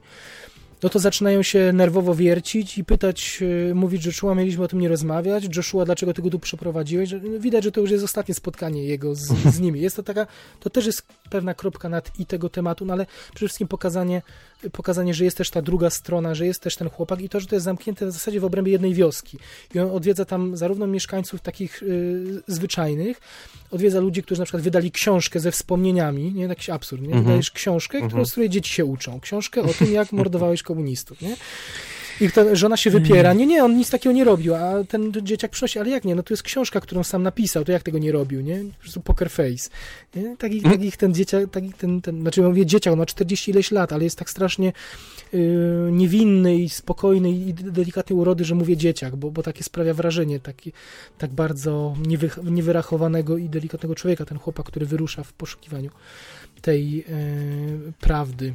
No to zaczynają się nerwowo wiercić i pytać, e, mówić Joshua, mieliśmy o tym nie rozmawiać, Joshua, dlaczego ty go tu przeprowadziłeś? Że- no Widać, że to już jest ostatnie spotkanie jego z, z nimi. Jest to taka, to też jest pewna kropka nad i tego tematu, no ale przede wszystkim pokazanie, pokazanie, że jest też ta druga strona, że jest też ten chłopak i to, że to jest zamknięte w zasadzie w obrębie jednej wioski. I on odwiedza tam zarówno mieszkańców takich y, zwyczajnych, odwiedza ludzi, którzy na przykład wydali książkę ze wspomnieniami, nie, jakiś absurd, nie? Mhm. Wydajesz książkę, którą, Mhm. z której dzieci się uczą. Książkę o tym, jak mordowałeś komunistów, nie? I ta żona się wypiera, nie, nie, on nic takiego nie robił, a ten dzieciak przynosi, ale jak nie, no to jest książka, którą sam napisał, to jak tego nie robił, nie? Po prostu poker face, nie? Takich, Mm. takich ten dzieciak, takich ten, ten, znaczy ja mówię dzieciak, on ma 40 ileś lat, ale jest tak strasznie yy, niewinny i spokojny i delikatnej urody, że mówię dzieciak, bo, bo takie sprawia wrażenie, taki, tak bardzo niewy, niewyrachowanego i delikatnego człowieka, ten chłopak, który wyrusza w poszukiwaniu tej yy, prawdy.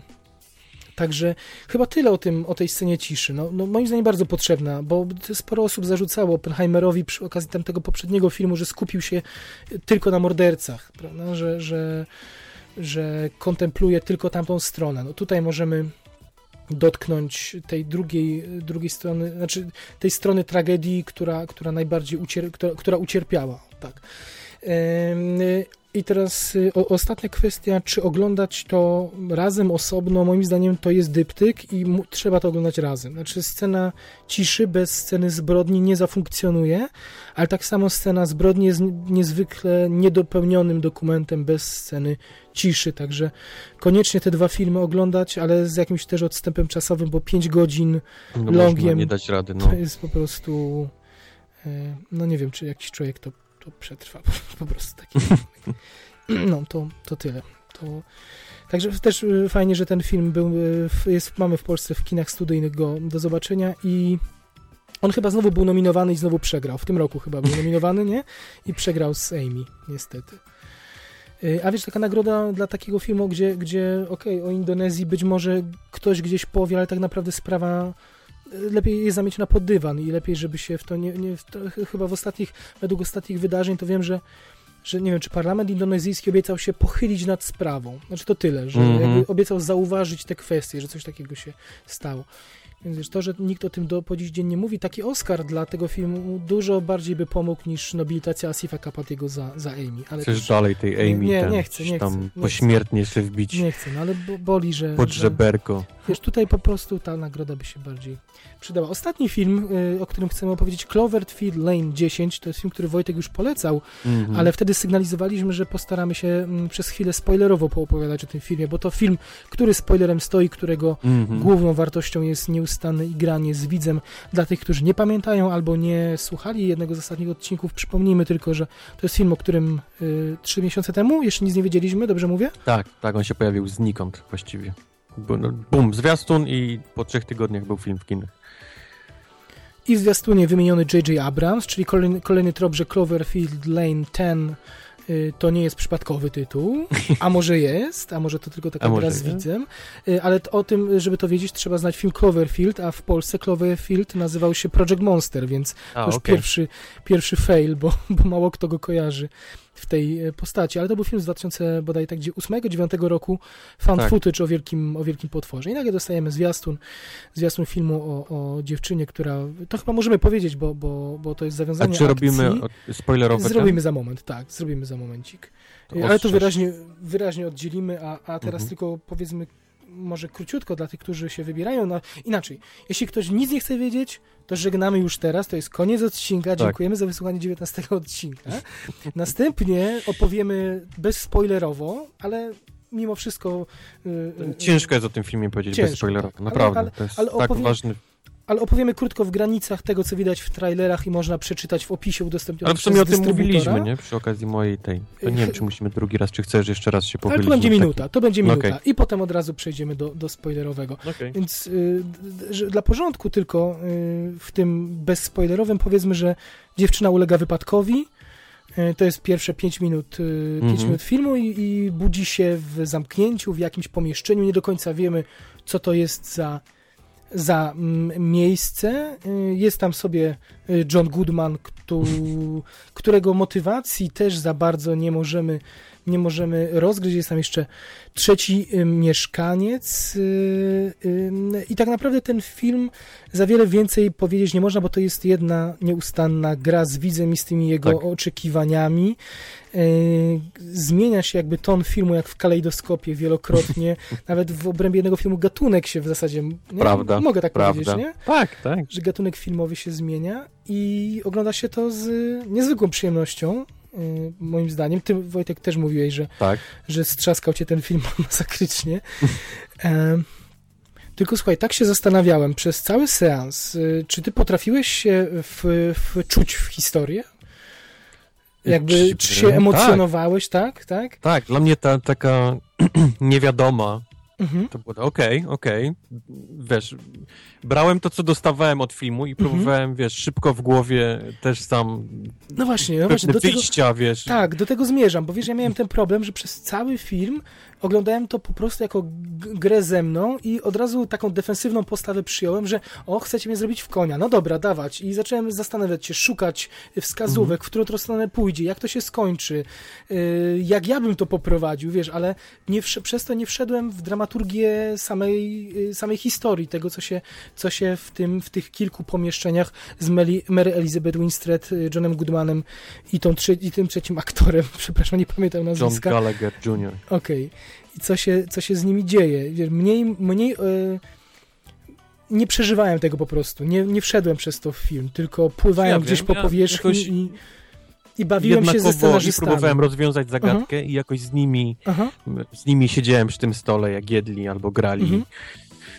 Także chyba tyle o tym, o tej scenie ciszy. No, no moim zdaniem bardzo potrzebna, bo sporo osób zarzucało Oppenheimerowi przy okazji tamtego poprzedniego filmu, że skupił się tylko na mordercach, prawda? Że, że, że kontempluje tylko tamtą stronę. No tutaj możemy dotknąć tej drugiej, drugiej strony, znaczy tej strony tragedii, która, która najbardziej ucier- która, która ucierpiała. Tak. I teraz y, o, ostatnia kwestia, czy oglądać to razem, osobno, moim zdaniem to jest dyptyk i mu, trzeba to oglądać razem. Znaczy scena ciszy bez sceny zbrodni nie zafunkcjonuje, ale tak samo scena zbrodni jest ni- niezwykle niedopełnionym dokumentem bez sceny ciszy, także koniecznie te dwa filmy oglądać, ale z jakimś też odstępem czasowym, bo 5 godzin No, Longiem. nie dać rady, no. to jest po prostu e, no nie wiem, czy jakiś człowiek to, to przetrwa, po prostu taki no to, to tyle. To, także też e, fajnie, że ten film był, w- jest, mamy w Polsce w kinach studyjnych go do zobaczenia i on chyba znowu był nominowany i znowu przegrał. W tym roku chyba był nominowany, nie? I przegrał z Amy, niestety. E, A wiesz, taka nagroda dla takiego filmu, gdzie, gdzie okej, o Indonezji być może ktoś gdzieś powie, ale tak naprawdę sprawa lepiej jest zamieć na pod dywan i lepiej, żeby się w to nie... nie w to, ch- chyba w ostatnich, według ostatnich wydarzeń to wiem, że że nie wiem, czy parlament indonezyjski obiecał się pochylić nad sprawą. Znaczy to tyle, że Mhm. jakby obiecał zauważyć te kwestie, że coś takiego się stało. Więc wiesz, to, że nikt o tym do, po dziś dzień nie mówi, taki Oscar dla tego filmu dużo bardziej by pomógł niż nobilitacja Asifa Kapatiego za, za Amy. Ale Chcesz też dalej tej Amy Nie, ten, nie chcę, nie tam chcę, nie chcę. pośmiertnie się wbić nie chcę, no ale bo, boli, że, pod że żeberko. wiesz, tutaj po prostu ta nagroda by się bardziej przydała. Ostatni film, y, o którym chcemy opowiedzieć, Cloverfield Lane 10, to jest film, który Wojtek już polecał, Mhm. ale wtedy sygnalizowaliśmy, że postaramy się mm, przez chwilę spoilerowo poopowiadać o tym filmie, bo to film, który spoilerem stoi, którego Mhm. główną wartością jest nieustanne igranie z widzem. Dla tych, którzy nie pamiętają albo nie słuchali jednego z ostatnich odcinków, przypomnijmy tylko, że to jest film, o którym y, trzy miesiące temu jeszcze nic nie wiedzieliśmy, dobrze mówię? Tak, tak, on się pojawił znikąd właściwie. No, Bum, zwiastun i po trzech tygodniach był film w kinach. I w zwiastunie wymieniony J.J. Abrams, czyli kolejny, kolejny trop, że Cloverfield Lane 10 y, to nie jest przypadkowy tytuł, a może jest, a może to tylko taka gra z widzem, Y, ale o tym, żeby to wiedzieć, trzeba znać film Cloverfield, a w Polsce Cloverfield nazywał się Project Monster, więc A, to już okej. pierwszy, pierwszy fail, bo, bo mało kto go kojarzy w tej e, postaci, ale to był film z 2000 bodaj tak 8-9 roku, found Tak. footage o wielkim, o wielkim potworze. I nagle dostajemy zwiastun, zwiastun filmu o, o dziewczynie, która, to chyba możemy powiedzieć, bo, bo, bo to jest A zawiązanie czy robimy akcji. od- spoilerowe? ten? Zrobimy za moment, tak, zrobimy za momencik. To Ale to wyraźnie, wyraźnie oddzielimy, a, a teraz Mhm. tylko powiedzmy może króciutko dla tych, którzy się wybierają. No, inaczej, jeśli ktoś nic nie chce wiedzieć, to żegnamy już teraz, to jest koniec odcinka, Tak. dziękujemy za wysłuchanie 19 odcinka. Następnie opowiemy bezspoilerowo, ale mimo wszystko... y, y, Ciężko jest o tym filmie powiedzieć Ciężko, bez spoilerów. tak. Ale- Naprawdę, ale- to jest ale tak opowie- ważny. Ale opowiemy krótko w granicach tego, co widać w trailerach i można przeczytać w opisie udostępnionym Ale w sumie o tym mówiliśmy, nie? Przy okazji mojej tej. To nie wiem, czy musimy drugi raz, czy chcesz jeszcze raz się Ale pochylić. to będzie taki- minuta, to będzie No minuta. okej. I potem od razu przejdziemy do, do spoilerowego. Okej. Więc y, dla porządku tylko y, w tym bezspoilerowym powiedzmy, że dziewczyna ulega wypadkowi. Y, To jest pierwsze 5 minut, y, pięć Mhm. minut filmu i, i budzi się w zamknięciu, w jakimś pomieszczeniu. Nie do końca wiemy, co to jest za, za mm, miejsce. Y, Jest tam sobie y, John Goodman, któ- którego motywacji też za bardzo nie możemy nie możemy rozgryźć. Jest tam jeszcze trzeci y, mieszkaniec y, y, i tak naprawdę ten film za wiele więcej powiedzieć nie można, bo to jest jedna nieustanna gra z widzem i z tymi jego Tak. oczekiwaniami. Zmienia się jakby ton filmu, jak w kalejdoskopie wielokrotnie. Nawet w obrębie jednego filmu gatunek się w zasadzie... Nie? Prawda, Mogę tak Prawda. powiedzieć, nie? Tak, tak. że gatunek filmowy się zmienia i ogląda się to z niezwykłą przyjemnością, moim zdaniem. Ty, Wojtek, też mówiłeś, że, Tak. że strzaskał cię ten film masakrycznie. Tylko słuchaj, tak się zastanawiałem przez cały seans, y, czy ty potrafiłeś się w, wczuć w historię? Jakby, czy się Tak. emocjonowałeś, tak? Tak? Tak, dla mnie ta taka niewiadoma Mhm. to było okej, okej. Wiesz, brałem to, co dostawałem od filmu i próbowałem, wiesz, szybko w głowie też sam No właśnie, no właśnie, do tego, wyjścia, wiesz. Tak, do tego zmierzam, bo wiesz, ja miałem ten problem, że przez cały film oglądałem to po prostu jako grę ze mną i od razu taką defensywną postawę przyjąłem, że o, chcecie mnie zrobić w konia, no dobra, dawać. I zacząłem zastanawiać się, szukać wskazówek, w którą stronę pójdzie, jak to się skończy, yy, jak ja bym to poprowadził, wiesz, ale nie przez to nie wszedłem w dramaturgię samej, yy, samej historii, tego, co się, co się w, tym, w tych kilku pomieszczeniach z Meli, Mary Elizabeth Winstead, yy, Johnem Goodmanem i, tą i tym trzecim aktorem, przepraszam, nie pamiętam John nazwiska. Gallagher Jr. Okej. I co się, co się z nimi dzieje? Mniej, mniej e, nie przeżywałem tego po prostu. Nie, nie wszedłem przez to w film, tylko pływałem Ja gdzieś wiem, po ja powierzchni jakoś i, i bawiłem się ze scenarzystami. próbowałem rozwiązać zagadkę i jakoś z nimi, Aha. z nimi siedziałem przy tym stole, jak jedli albo grali. Mhm.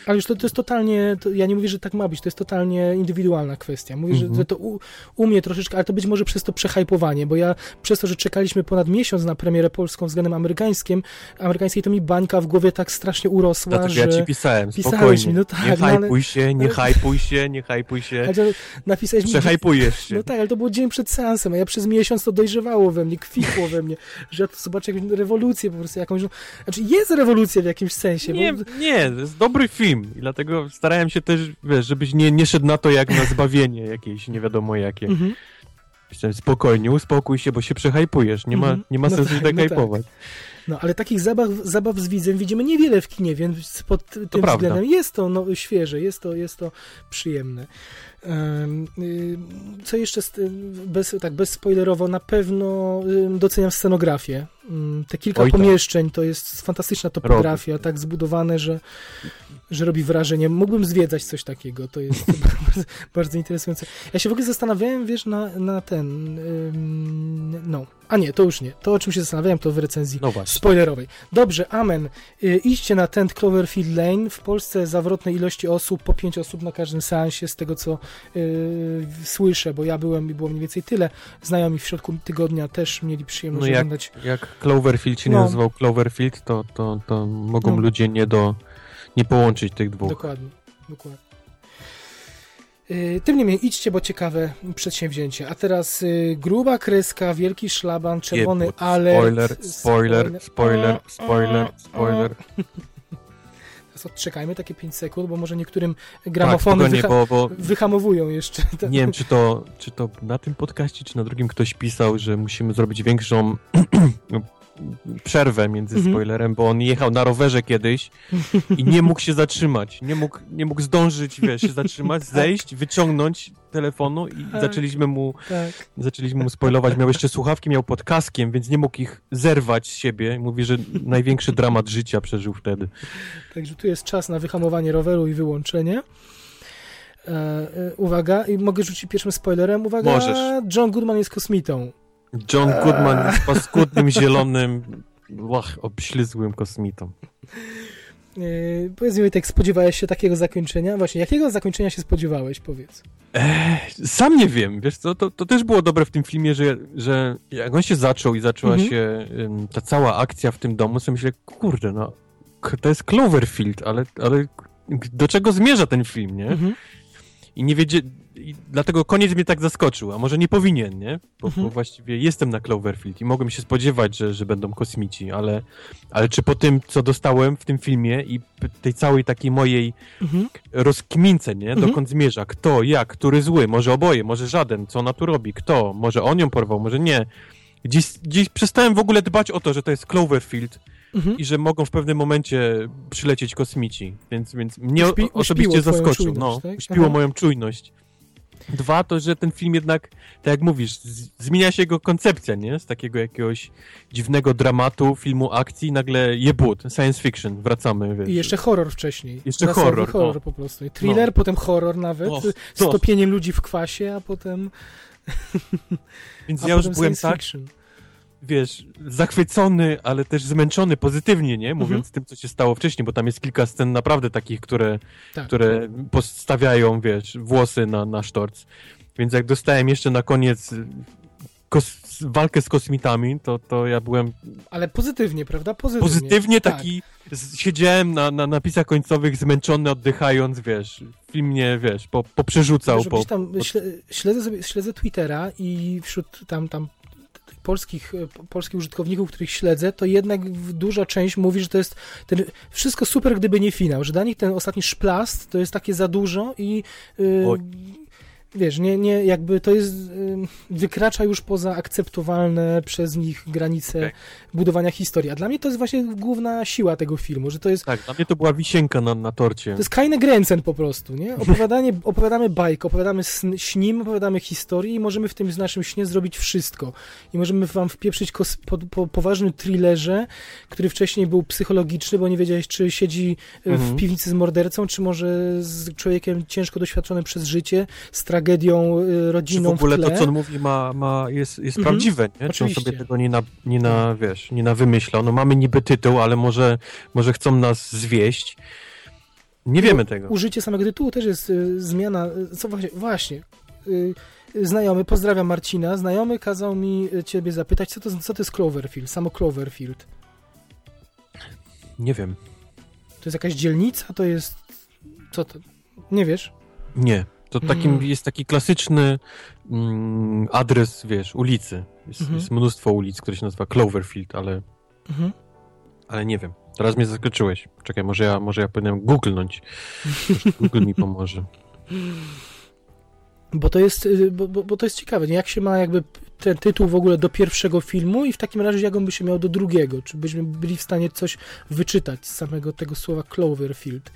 Ale już to, to jest totalnie, to, ja nie mówię, że tak ma być, to jest totalnie indywidualna kwestia. Mówię, że, Mhm. że to u, u mnie troszeczkę, ale to być może przez to przehajpowanie, bo ja przez to, że czekaliśmy ponad miesiąc na premierę polską względem amerykańskim, amerykańskiej, to mi bańka w głowie tak strasznie urosła, Dlatego że... ja ci pisałem, Pisałeś mi, no tak, nie no ale- hajpuj się, nie hajpuj się, nie hajpuj się. Ale to napisałeś mi... Przehajpujesz się. No tak, ale to było dzień przed seansem, a ja przez miesiąc to dojrzewało we mnie, kwitło we mnie, że ja to zobaczę jakąś rewolucję po prostu, jakąś... Znaczy jest rewolucja w jakimś sensie, Nie, bo... nie, to jest dobry film i dlatego starałem się też, wiesz, żebyś nie, nie szedł na to jak na zbawienie jakieś, nie wiadomo jakie. Mhm. Spokojnie, uspokój się, bo się przehajpujesz, nie ma, Mhm. nie ma No sensu tak, się tak no tak. hajpować. No, ale takich zabaw, zabaw z widzem widzimy niewiele w kinie, więc pod tym prawda. względem jest to no, świeże, jest to, jest to przyjemne. Y, Co jeszcze, bez, tak bezspoilerowo, na pewno doceniam scenografię. Ym, Te kilka Oj tak. pomieszczeń to jest fantastyczna topografia, tak zbudowane, że, że robi wrażenie. Mógłbym zwiedzać coś takiego, to jest bardzo, bardzo interesujące. Ja się w ogóle zastanawiałem, wiesz, na, na ten, a nie, to już nie. To, o czym się zastanawiałem, to w recenzji No spoilerowej. Dobrze, amen. Y, idźcie na tent Cloverfield Lane. W Polsce zawrotnej ilości osób, po pięć osób na każdym seansie, z tego co y, słyszę, bo ja byłem i było mniej więcej tyle. Znajomi w środku tygodnia też mieli przyjemność No jak- oglądać. Jak Cloverfield się No. nazywał Cloverfield, to, to, to mogą No. ludzie nie do nie połączyć tych dwóch. Dokładnie, dokładnie. Y, Tym niemniej idźcie, bo ciekawe przedsięwzięcie. A teraz y, gruba kreska, wielki szlaban, czerwony Jebut. alert. Spoiler, spoiler, spoiler, spoiler, spoiler. Teraz odczekajmy takie 5 sekund, bo może niektórym Tak, gramofony spokojnie, wyha- bo, bo wyhamowują jeszcze. nie wiem, czy to, czy to na tym podcaście, czy na drugim ktoś pisał, że musimy zrobić większą przerwę między Mhm. spoilerem, bo on jechał na rowerze kiedyś i nie mógł się zatrzymać. Nie mógł, nie mógł zdążyć, wiesz, się zatrzymać, zejść, wyciągnąć telefonu i Tak. zaczęliśmy mu Tak. Zaczęliśmy mu spoilować, miał jeszcze słuchawki, miał pod kaskiem, więc nie mógł ich zerwać z siebie. Mówi, że największy dramat życia przeżył wtedy. Także tu jest czas na wyhamowanie roweru i wyłączenie. E, e, uwaga, i mogę rzucić pierwszym spoilerem. Uwaga, Możesz. John Goodman jest kosmitą. John Goodman jest paskudnym, zielonym, łach, obślizgłym kosmitą. E, powiedz mi, tak spodziewałeś się takiego zakończenia? Właśnie, jakiego zakończenia się spodziewałeś, powiedz? Sam nie wiem, wiesz co, to, to też było dobre w tym filmie, że, że jak on się zaczął i zaczęła Mhm. się ta cała akcja w tym domu, sobie myślę, kurde, no, to jest Cloverfield, ale, ale do czego zmierza ten film, nie? Mhm. I nie wiedzie... I dlatego koniec mnie tak zaskoczył, a może nie powinien, nie? Bo, Mhm. bo właściwie jestem na Cloverfield i mogłem się spodziewać, że, że będą kosmici, ale, ale czy po tym, co dostałem w tym filmie i tej całej takiej mojej Mhm. rozkmince, nie? Mhm. Dokąd zmierza, kto, jak, który zły, może oboje, może żaden, co ona tu robi, kto, może on ją porwał, może nie. Gdzieś, gdzieś przestałem w ogóle dbać o to, że to jest Cloverfield Mhm. i że mogą w pewnym momencie przylecieć kosmici, więc, więc mnie Uśpi- osobiście zaskoczył, czujność, no, tak? uśpiło Aha. moją czujność. Dwa, to że ten film jednak, tak jak mówisz, zmienia się jego koncepcja, nie? Z takiego jakiegoś dziwnego dramatu, filmu akcji, nagle jebut, science fiction, wracamy, wiesz. I jeszcze horror wcześniej. Jeszcze horror, horror no. po prostu. I thriller, No. potem horror nawet, No, z no. ludzi w kwasie, a potem, Więc a ja już potem byłem science tak, fiction. Wiesz, zachwycony, ale też zmęczony pozytywnie, nie? Mówiąc Mhm. tym, co się stało wcześniej, bo tam jest kilka scen naprawdę takich, które, Tak. które postawiają, wiesz, włosy na, na sztorc. Więc jak dostałem jeszcze na koniec y, walkę z kosmitami, to, to ja byłem Ale pozytywnie, prawda? Pozytywnie. pozytywnie Tak. taki, z, siedziałem na, na napisach końcowych zmęczony, oddychając, wiesz, film mnie, wiesz, po, poprzerzucał, po, gdzieś tam śle, śledzę, sobie, śledzę Twittera i wśród tam, tam polskich, e, po- polskich użytkowników, których śledzę, to jednak duża część mówi, że to jest ten, wszystko super, gdyby nie finał, że dla nich ten ostatni szplast to jest takie za dużo i y, Oj. Wiesz, nie, nie, jakby to jest, y, wykracza już poza akceptowalne przez nich granice Okej. budowania historii, a dla mnie to jest właśnie główna siła tego filmu, że to jest Tak, dla mnie to była wisienka na, na torcie. to jest Keine Grenzen po prostu, nie? Opowiadanie, opowiadamy bajkę, opowiadamy sn, śnim, opowiadamy historię i możemy w tym naszym śnie zrobić wszystko. I możemy wam wpieprzyć kos, po, po poważnym thrillerze, który wcześniej był psychologiczny, bo nie wiedziałeś, czy siedzi e, w Mhm. piwnicy z mordercą, czy może z człowiekiem ciężko doświadczonym przez życie, z tragedią e, Czy w rodzinną ogóle to, co on mówi, ma, ma, jest, jest Mhm. prawdziwe, nie? Czy on Oczywiście. sobie tego nie na, nie na, wiesz, nie na wymyślał. No mamy niby tytuł, ale może, może chcą nas zwieść. Nie wiemy tego. Użycie samego tytułu też jest y, zmiana. y, Co właśnie, właśnie y, y, znajomy, pozdrawiam Marcina, znajomy kazał mi y, ciebie zapytać, co to, co to jest Cloverfield, samo Cloverfield. Nie wiem. To jest jakaś dzielnica, to jest... Co to? Nie wiesz? Nie. To takim Mm. jest taki klasyczny mm, adres, wiesz, ulicy. Jest, Mhm. jest mnóstwo ulic, które się nazywa Cloverfield, ale, Mhm. ale nie wiem. Teraz mnie zaskoczyłeś. Czekaj, może ja, może ja powinienem googlnąć. Google mi pomoże. Bo to jest, y, bo, bo, bo to jest ciekawe, nie? jak się ma jakby ten tytuł w ogóle do pierwszego filmu i w takim razie jak on by się miał do drugiego, czy byśmy byli w stanie coś wyczytać z samego tego słowa Cloverfield.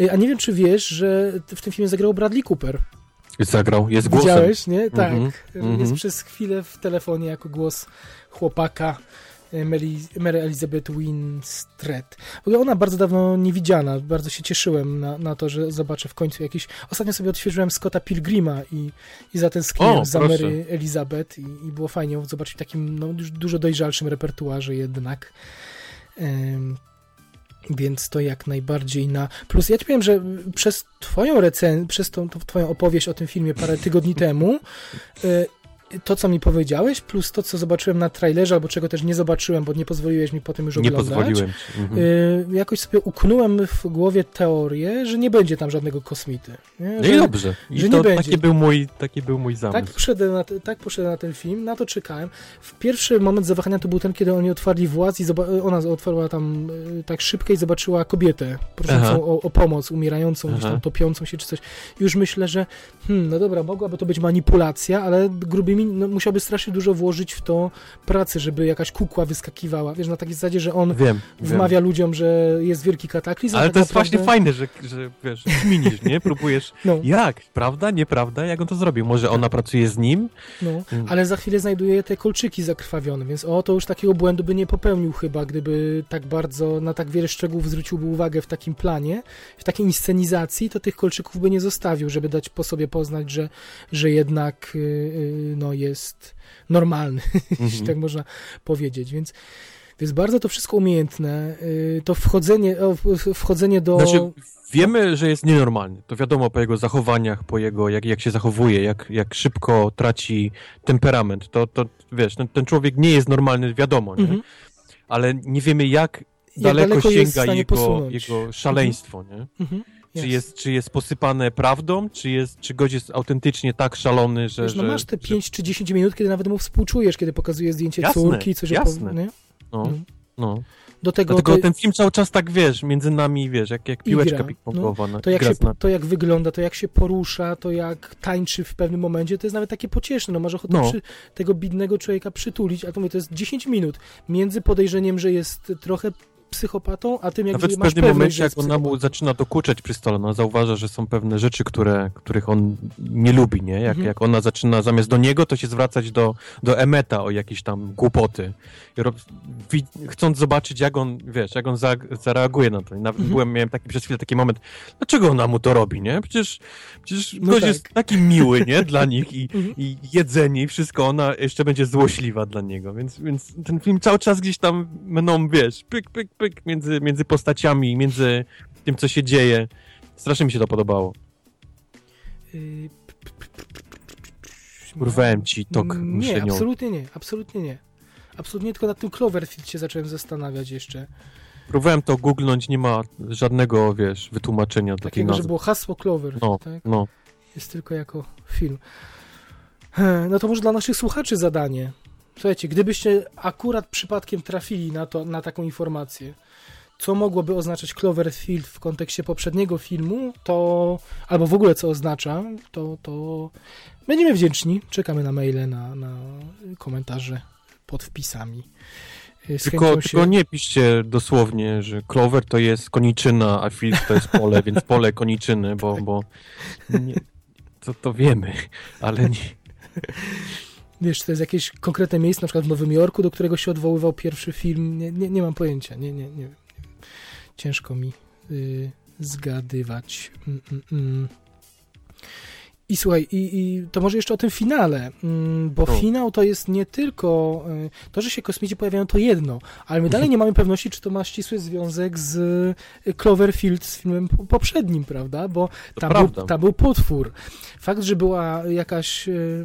Y, A nie wiem, czy wiesz, że w tym filmie zagrał Bradley Cooper. Zagrał, jest głosem. Widziałeś, nie? Tak. Mhm, Jest mhm. przez chwilę w telefonie jako głos chłopaka Mary, Elizabeth Winstead. W ogóle ona bardzo dawno niewidziana. Bardzo się cieszyłem na, na to, że zobaczę w końcu jakiś... Ostatnio sobie odświeżyłem Scotta Pilgrima i, i za ten O, za proszę. Mary Elizabeth i, i było fajnie ją zobaczyć w takim no, duż- dużo dojrzalszym repertuarze jednak. Więc to jak najbardziej na. Plus ja ci powiem, że przez twoją recenzję, przez tą, tą twoją opowieść o tym filmie parę tygodni temu, y, to co mi powiedziałeś, plus to co zobaczyłem na trailerze, albo czego też nie zobaczyłem, bo nie pozwoliłeś mi potem już Nie oglądać. pozwoliłem ci. Mhm. y, jakoś sobie uknąłem w głowie teorię, że nie będzie tam żadnego kosmity. Nie? No Że- i dobrze. I że to nie będzie. taki był mój, taki był mój zamysł. tak poszedłem, na te, tak poszedłem na ten film, na to czekałem. W pierwszy moment zawahania to był ten, kiedy oni otwarli właz i zoba- ona otwarła tam y, tak szybko i zobaczyła kobietę proszącą o, o pomoc, umierającą, gdzieś tam topiącą się czy coś. Już myślę, że hmm, no dobra, mogłaby to być manipulacja, ale grubymi no, musiałby strasznie dużo włożyć w to pracy, żeby jakaś kukła wyskakiwała. Wiesz, na takiej zasadzie, że on Wiem, wiem. wmawia ludziom, że jest wielki kataklizm. Ale tak to jest naprawdę- właśnie fajne, że, że wiesz, kminisz, nie? Próbujesz, No, jak? Prawda? Nieprawda? Jak on to zrobił? Może ona pracuje z nim? no. Mm. Ale za chwilę znajduje te kolczyki zakrwawione, więc o, to już takiego błędu by nie popełnił chyba, gdyby tak bardzo, na tak wiele szczegółów zwróciłby uwagę w takim planie, w takiej inscenizacji, to tych kolczyków by nie zostawił, żeby dać po sobie poznać, że, że jednak y, y, no, jest normalny, jeśli Mhm. tak można powiedzieć, więc więc bardzo to wszystko umiejętne, y, to wchodzenie, wchodzenie do... Znaczy, wiemy, że jest nienormalny. To wiadomo po jego zachowaniach, po jego, jak, jak się zachowuje, jak, jak szybko traci temperament. To, to wiesz, ten, ten człowiek nie jest normalny, wiadomo, nie? Mhm. Ale nie wiemy, jak, Jak daleko, daleko jest sięga jego, posunąć. jego szaleństwo, nie? Mhm, Czy jest, czy jest posypane prawdą, czy, jest, czy gość jest autentycznie tak szalony, że... Wiesz, no że, masz te że- 5 czy 10 minut, kiedy nawet mu współczujesz, kiedy pokazuje zdjęcie Jasne, córki, coś jasne. opowie? No, Mhm. no. Do tego Dlatego to, ten film cały czas tak, wiesz, między nami, wiesz, jak, jak piłeczka gra, ping-pongowa. no, to, jak się, to jak wygląda, to jak się porusza, to jak tańczy w pewnym momencie, to jest nawet takie pocieszne. No masz ochotę No. przy, tego bidnego człowieka przytulić, a to mówię, to jest 10 minut między podejrzeniem, że jest trochę psychopatą, a tym jak Nawet w pewnym momencie, jak ona mu zaczyna dokuczać przy stole, no zauważa, że są pewne rzeczy, które, których on nie lubi, nie? Jak, Mhm. jak ona zaczyna zamiast do niego, to się zwracać do, do Emeta o jakieś tam głupoty. Rob, chcąc zobaczyć, jak on, wiesz, jak on za, zareaguje na to. I nawet Mhm. byłem, miałem taki przez chwilę taki moment, dlaczego ona mu to robi, nie? Przecież, przecież No ktoś tak. jest taki miły, nie? Dla nich i, Mhm. i jedzenie i wszystko, ona jeszcze będzie złośliwa dla niego, więc, więc ten film cały czas gdzieś tam będą, wiesz, pyk, pyk, pyk między, między postaciami, między tym, co się dzieje. Strasznie mi się to podobało. Urwałem ci tok Nie, myśleniowy. absolutnie nie, absolutnie nie. Absolutnie tylko nad tym Cloverfield się zacząłem zastanawiać jeszcze. Próbowałem to googlnąć, nie ma żadnego, wiesz, wytłumaczenia do tej Takiego, że było hasło Cloverfield, No, tak? no. Jest tylko jako film. E, No to może dla naszych słuchaczy zadanie. Słuchajcie, gdybyście akurat przypadkiem trafili na, to, na taką informację, co mogłoby oznaczać Cloverfield w kontekście poprzedniego filmu, to albo w ogóle co oznacza, to, to będziemy wdzięczni. Czekamy na maile, na, na komentarze pod wpisami. Z Tylko, chęcią tylko się- nie piszcie dosłownie, że Clover to jest koniczyna, a field to jest pole, więc pole koniczyny, bo, bo nie, to, to wiemy, ale nie. Wiesz, to jest jakieś konkretne miejsce, na przykład w Nowym Jorku, do którego się odwoływał pierwszy film. Nie, nie, nie mam pojęcia. Nie, nie, nie, wiem. Ciężko mi y, zgadywać. Mm, mm, mm. I słuchaj, i, i to może jeszcze o tym finale, mm, bo No. finał to jest nie tylko y, to, że się kosmici pojawiają, to jedno, ale my dalej nie mamy pewności, czy to ma ścisły związek z y, Cloverfield, z filmem po- poprzednim, prawda? Bo tam był, tam był potwór. Fakt, że była jakaś y,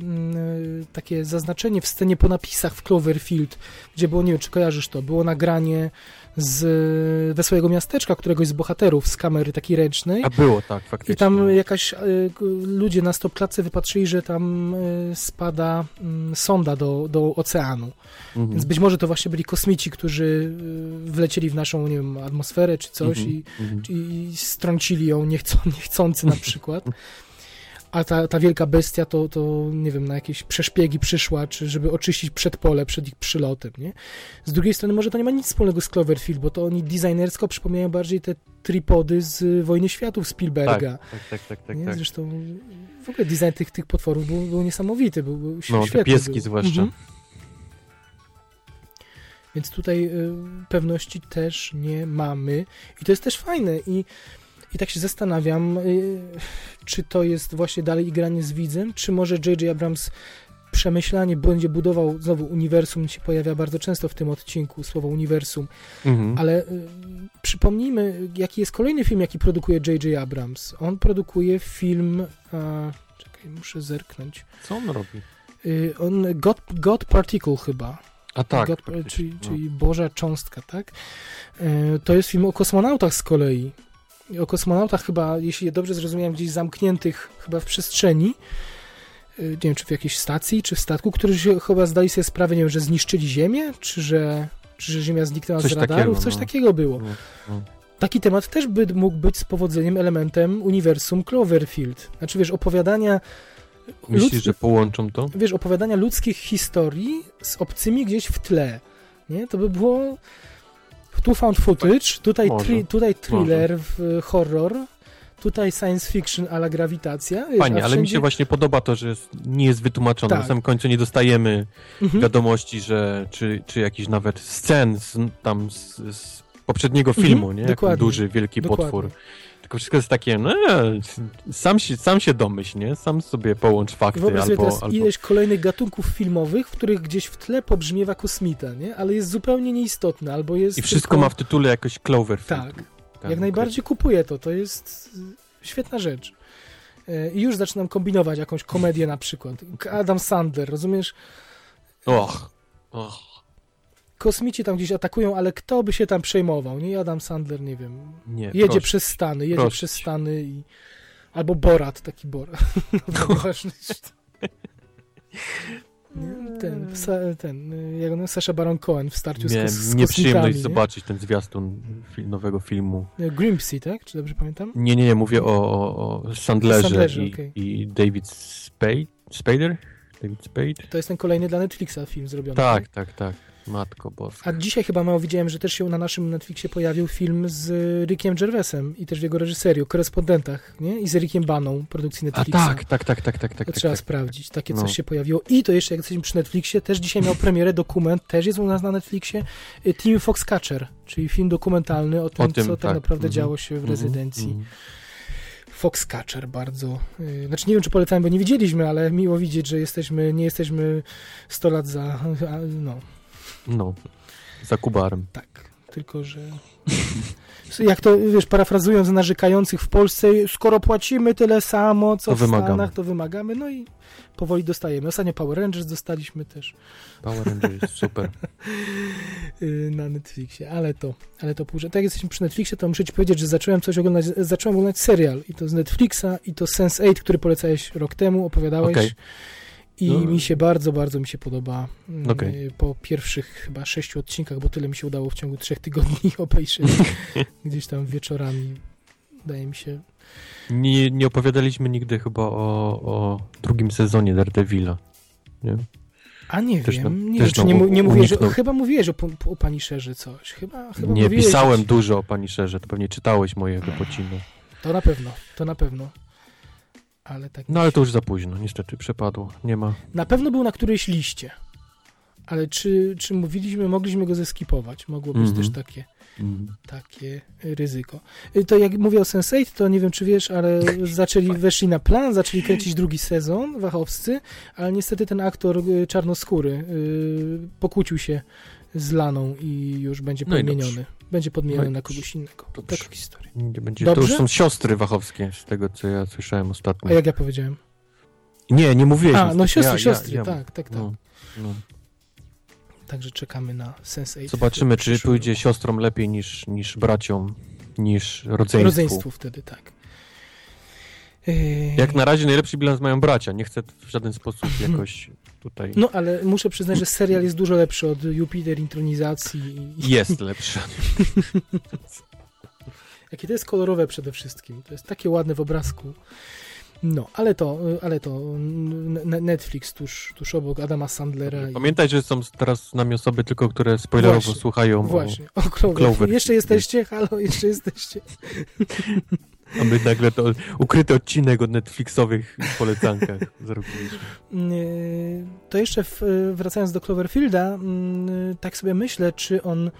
takie zaznaczenie w scenie po napisach w Cloverfield, gdzie było, nie wiem, czy kojarzysz to, było nagranie z Wesołego Miasteczka, któregoś z bohaterów z kamery takiej ręcznej. A było tak, faktycznie. I tam jakaś y, k- ludzie na stopklatce wypatrzyli, że tam y, spada y, sonda do, do oceanu. Mhm. Więc być może to właśnie byli kosmici, którzy y, wlecieli w naszą, nie wiem, atmosferę czy coś Mhm, i, mhm. i strącili ją niechcą, niechcący na przykład. A ta, ta wielka bestia to, to, nie wiem, na jakieś przeszpiegi przyszła, czy żeby oczyścić przedpole przed ich przylotem, nie? Z drugiej strony może to nie ma nic wspólnego z Cloverfield, bo to oni designersko przypominają bardziej te tripody z Wojny Światów Spielberga. Tak, tak, tak, tak, nie? tak. Zresztą w ogóle design tych, tych potworów był, był niesamowity, był, był No, świetny. pieski był. zwłaszcza. Mhm. Więc tutaj y, pewności też nie mamy. I to jest też fajne. I, i tak się zastanawiam, y, czy to jest właśnie dalej granie z widzem, czy może J.J. Abrams przemyślanie będzie budował, znowu uniwersum się pojawia bardzo często w tym odcinku, słowo uniwersum, Mhm. ale y, przypomnijmy, jaki jest kolejny film, jaki produkuje J.J. Abrams. On produkuje film, a, czekaj, muszę zerknąć, Co on robi? y, on, God, God Particle chyba, A tak. God, faktycznie, czyli, no. czyli Boża Cząstka, tak? E, To jest film o kosmonautach z kolei. O kosmonautach chyba, jeśli dobrze zrozumiałem, gdzieś zamkniętych chyba w przestrzeni. E, Nie wiem, czy w jakiejś stacji, czy w statku, którzy się chyba zdali sobie sprawę, nie wiem, że zniszczyli Ziemię, czy że, czy że Ziemia zniknęła Coś z radarów, takiego, coś no. takiego było. No, no. Taki temat też by mógł być z powodzeniem elementem uniwersum Cloverfield. Znaczy, wiesz, opowiadania Myślisz, Ludz- że połączą to? wiesz, opowiadania ludzkich historii z obcymi gdzieś w tle. Nie? To by było tu found footage, tutaj, tri, tutaj thriller, w, horror, tutaj science fiction ala grawitacja. Wiesz, Fajnie, a ale mi wszędzie- się właśnie podoba to, że jest, nie jest wytłumaczone. Tak. Na samym końcu nie dostajemy Mhm. wiadomości, że czy, czy jakiś nawet scen z, tam z, z poprzedniego Mhm, filmu, nie? Jak dokładnie, duży, wielki dokładnie. potwór. Tylko wszystko jest takie, no, sam się, sam się domyśl, nie? Sam sobie połącz fakty Wyobraź albo... teraz albo... ileś kolejnych gatunków filmowych, w których gdzieś w tle pobrzmiewa kosmita, nie? Ale jest zupełnie nieistotny, albo jest I wszystko tylko... ma w tytule jakoś Cloverfield. Tak, Tak, jak najbardziej kupuję to, to jest y, świetna rzecz. Y, I już zaczynam kombinować jakąś komedię na przykład. Adam Sandler, rozumiesz? Och, och. Kosmici tam gdzieś atakują, ale kto by się tam przejmował? Nie Adam Sandler, nie wiem. Nie, Jedzie proszę. przez Stany, jedzie Proszę przez. Stany i... Albo Borat, taki Borat. No, ważny. Nie? ten, ten jak on, Sasha Baron Cohen w starciu z, Miałem z nieprzyjemność nie? zobaczyć ten zwiastun fi- nowego filmu. Grimsey, tak? Czy dobrze pamiętam? Nie, nie, nie, mówię o, o, Sandlerze, Sandlerze, i, okej. i David Spade. Spader? David Spade? To jest ten kolejny dla Netflixa film zrobiony. Tak, tak, tak. Matko boska. A dzisiaj chyba mało widziałem, że też się na naszym Netflixie pojawił film z Rickiem Gervaisem i też w jego reżyseriu, Korespondentach, nie? I z Rickiem Baną, produkcji A Netflixa. tak, tak, tak, tak, tak, tak. To tak, trzeba tak. sprawdzić. Takie No. coś się pojawiło. I to jeszcze, jak jesteśmy przy Netflixie, też dzisiaj miał premierę dokument, też jest u nas na Netflixie, y, Team Foxcatcher, czyli film dokumentalny o tym, tym, co tak, tak. naprawdę Mhm. działo się w Mhm, rezydencji. mhm. Foxcatcher bardzo. y, Znaczy nie wiem, czy polecałem, bo nie widzieliśmy, ale miło widzieć, że jesteśmy, nie jesteśmy 100 lat za. a, No, No, za kubarem. tak. Tylko, że. Jak to, wiesz, parafrazując narzekających w Polsce, skoro płacimy tyle samo, co To w wymagamy. Stanach, to wymagamy, no i powoli dostajemy. Ostatnio Power Rangers dostaliśmy też Power Rangers jest super. y, na Netflixie, ale to, ale to że tak jak jesteśmy przy Netflixie, to muszę ci powiedzieć, że zacząłem coś oglądać, zacząłem oglądać serial i to z Netflixa i to Sense8, który polecałeś rok temu, opowiadałeś. Okej. I No. mi się bardzo, bardzo mi się podoba. mm, Okej. Po pierwszych chyba sześciu odcinkach, bo tyle mi się udało w ciągu trzech tygodni obejrzeć. Gdzieś tam wieczorami. Wydaje mi się. Nie, nie opowiadaliśmy nigdy chyba o, o drugim sezonie Daredevila. Nie? A nie Też wiem, nam- nie, też wiem, nam nie, nie o, uniknął. chyba mówiłeś o, o, Pani Szerze coś. Chyba, chyba Nie, pisałem że- dużo o Pani Szerze, to pewnie czytałeś mojego pocinu. To na pewno, to na pewno. Ale tak. No ale to już za późno, niestety przepadło. Nie ma. Na pewno był na którejś liście. Ale czy, czy mówiliśmy, mogliśmy go zeskipować? Mogło być Mhm. też takie. Mm. takie ryzyko. Y, To jak mówię o Sense8, to nie wiem, czy wiesz, ale zaczęli, weszli na plan, zaczęli kręcić drugi sezon, wachowscy, ale niestety ten aktor y, czarnoskóry y, pokłócił się z Laną i już będzie No podmieniony. Będzie podmieniony No na kogoś innego. Dobrze. Taka historia. Będzie. To już są siostry wachowskie, z tego co ja słyszałem ostatnio. A jak ja powiedziałem? Nie, nie mówiłeś. A, no siostry, ja, siostry, ja, tak, tak, tak. No, no. Także czekamy na Sense8. Zobaczymy, czy pójdzie siostrom lepiej niż, niż braciom, niż rodzeństwu. Rodzeństwu wtedy, tak. Jak na razie najlepszy bilans mają bracia. Nie chcę w żaden sposób jakoś tutaj... No, ale muszę przyznać, że serial jest dużo lepszy od Jupiter Intronizacji. I... Jest lepszy. Jakie to jest kolorowe przede wszystkim. To jest takie ładne w obrazku. No, ale to, ale to Netflix tuż, tuż obok Adama Sandlera. i- Pamiętaj, że są teraz z nami osoby tylko, które spoilerowo Właśnie, słuchają, Właśnie, o Clover. Clover. Jeszcze jesteście? Halo, jeszcze jesteście? a my nagle to ukryty odcinek o Netflixowych polecankach zrobiliśmy. To jeszcze wracając do Cloverfielda, mm, tak sobie myślę, czy on.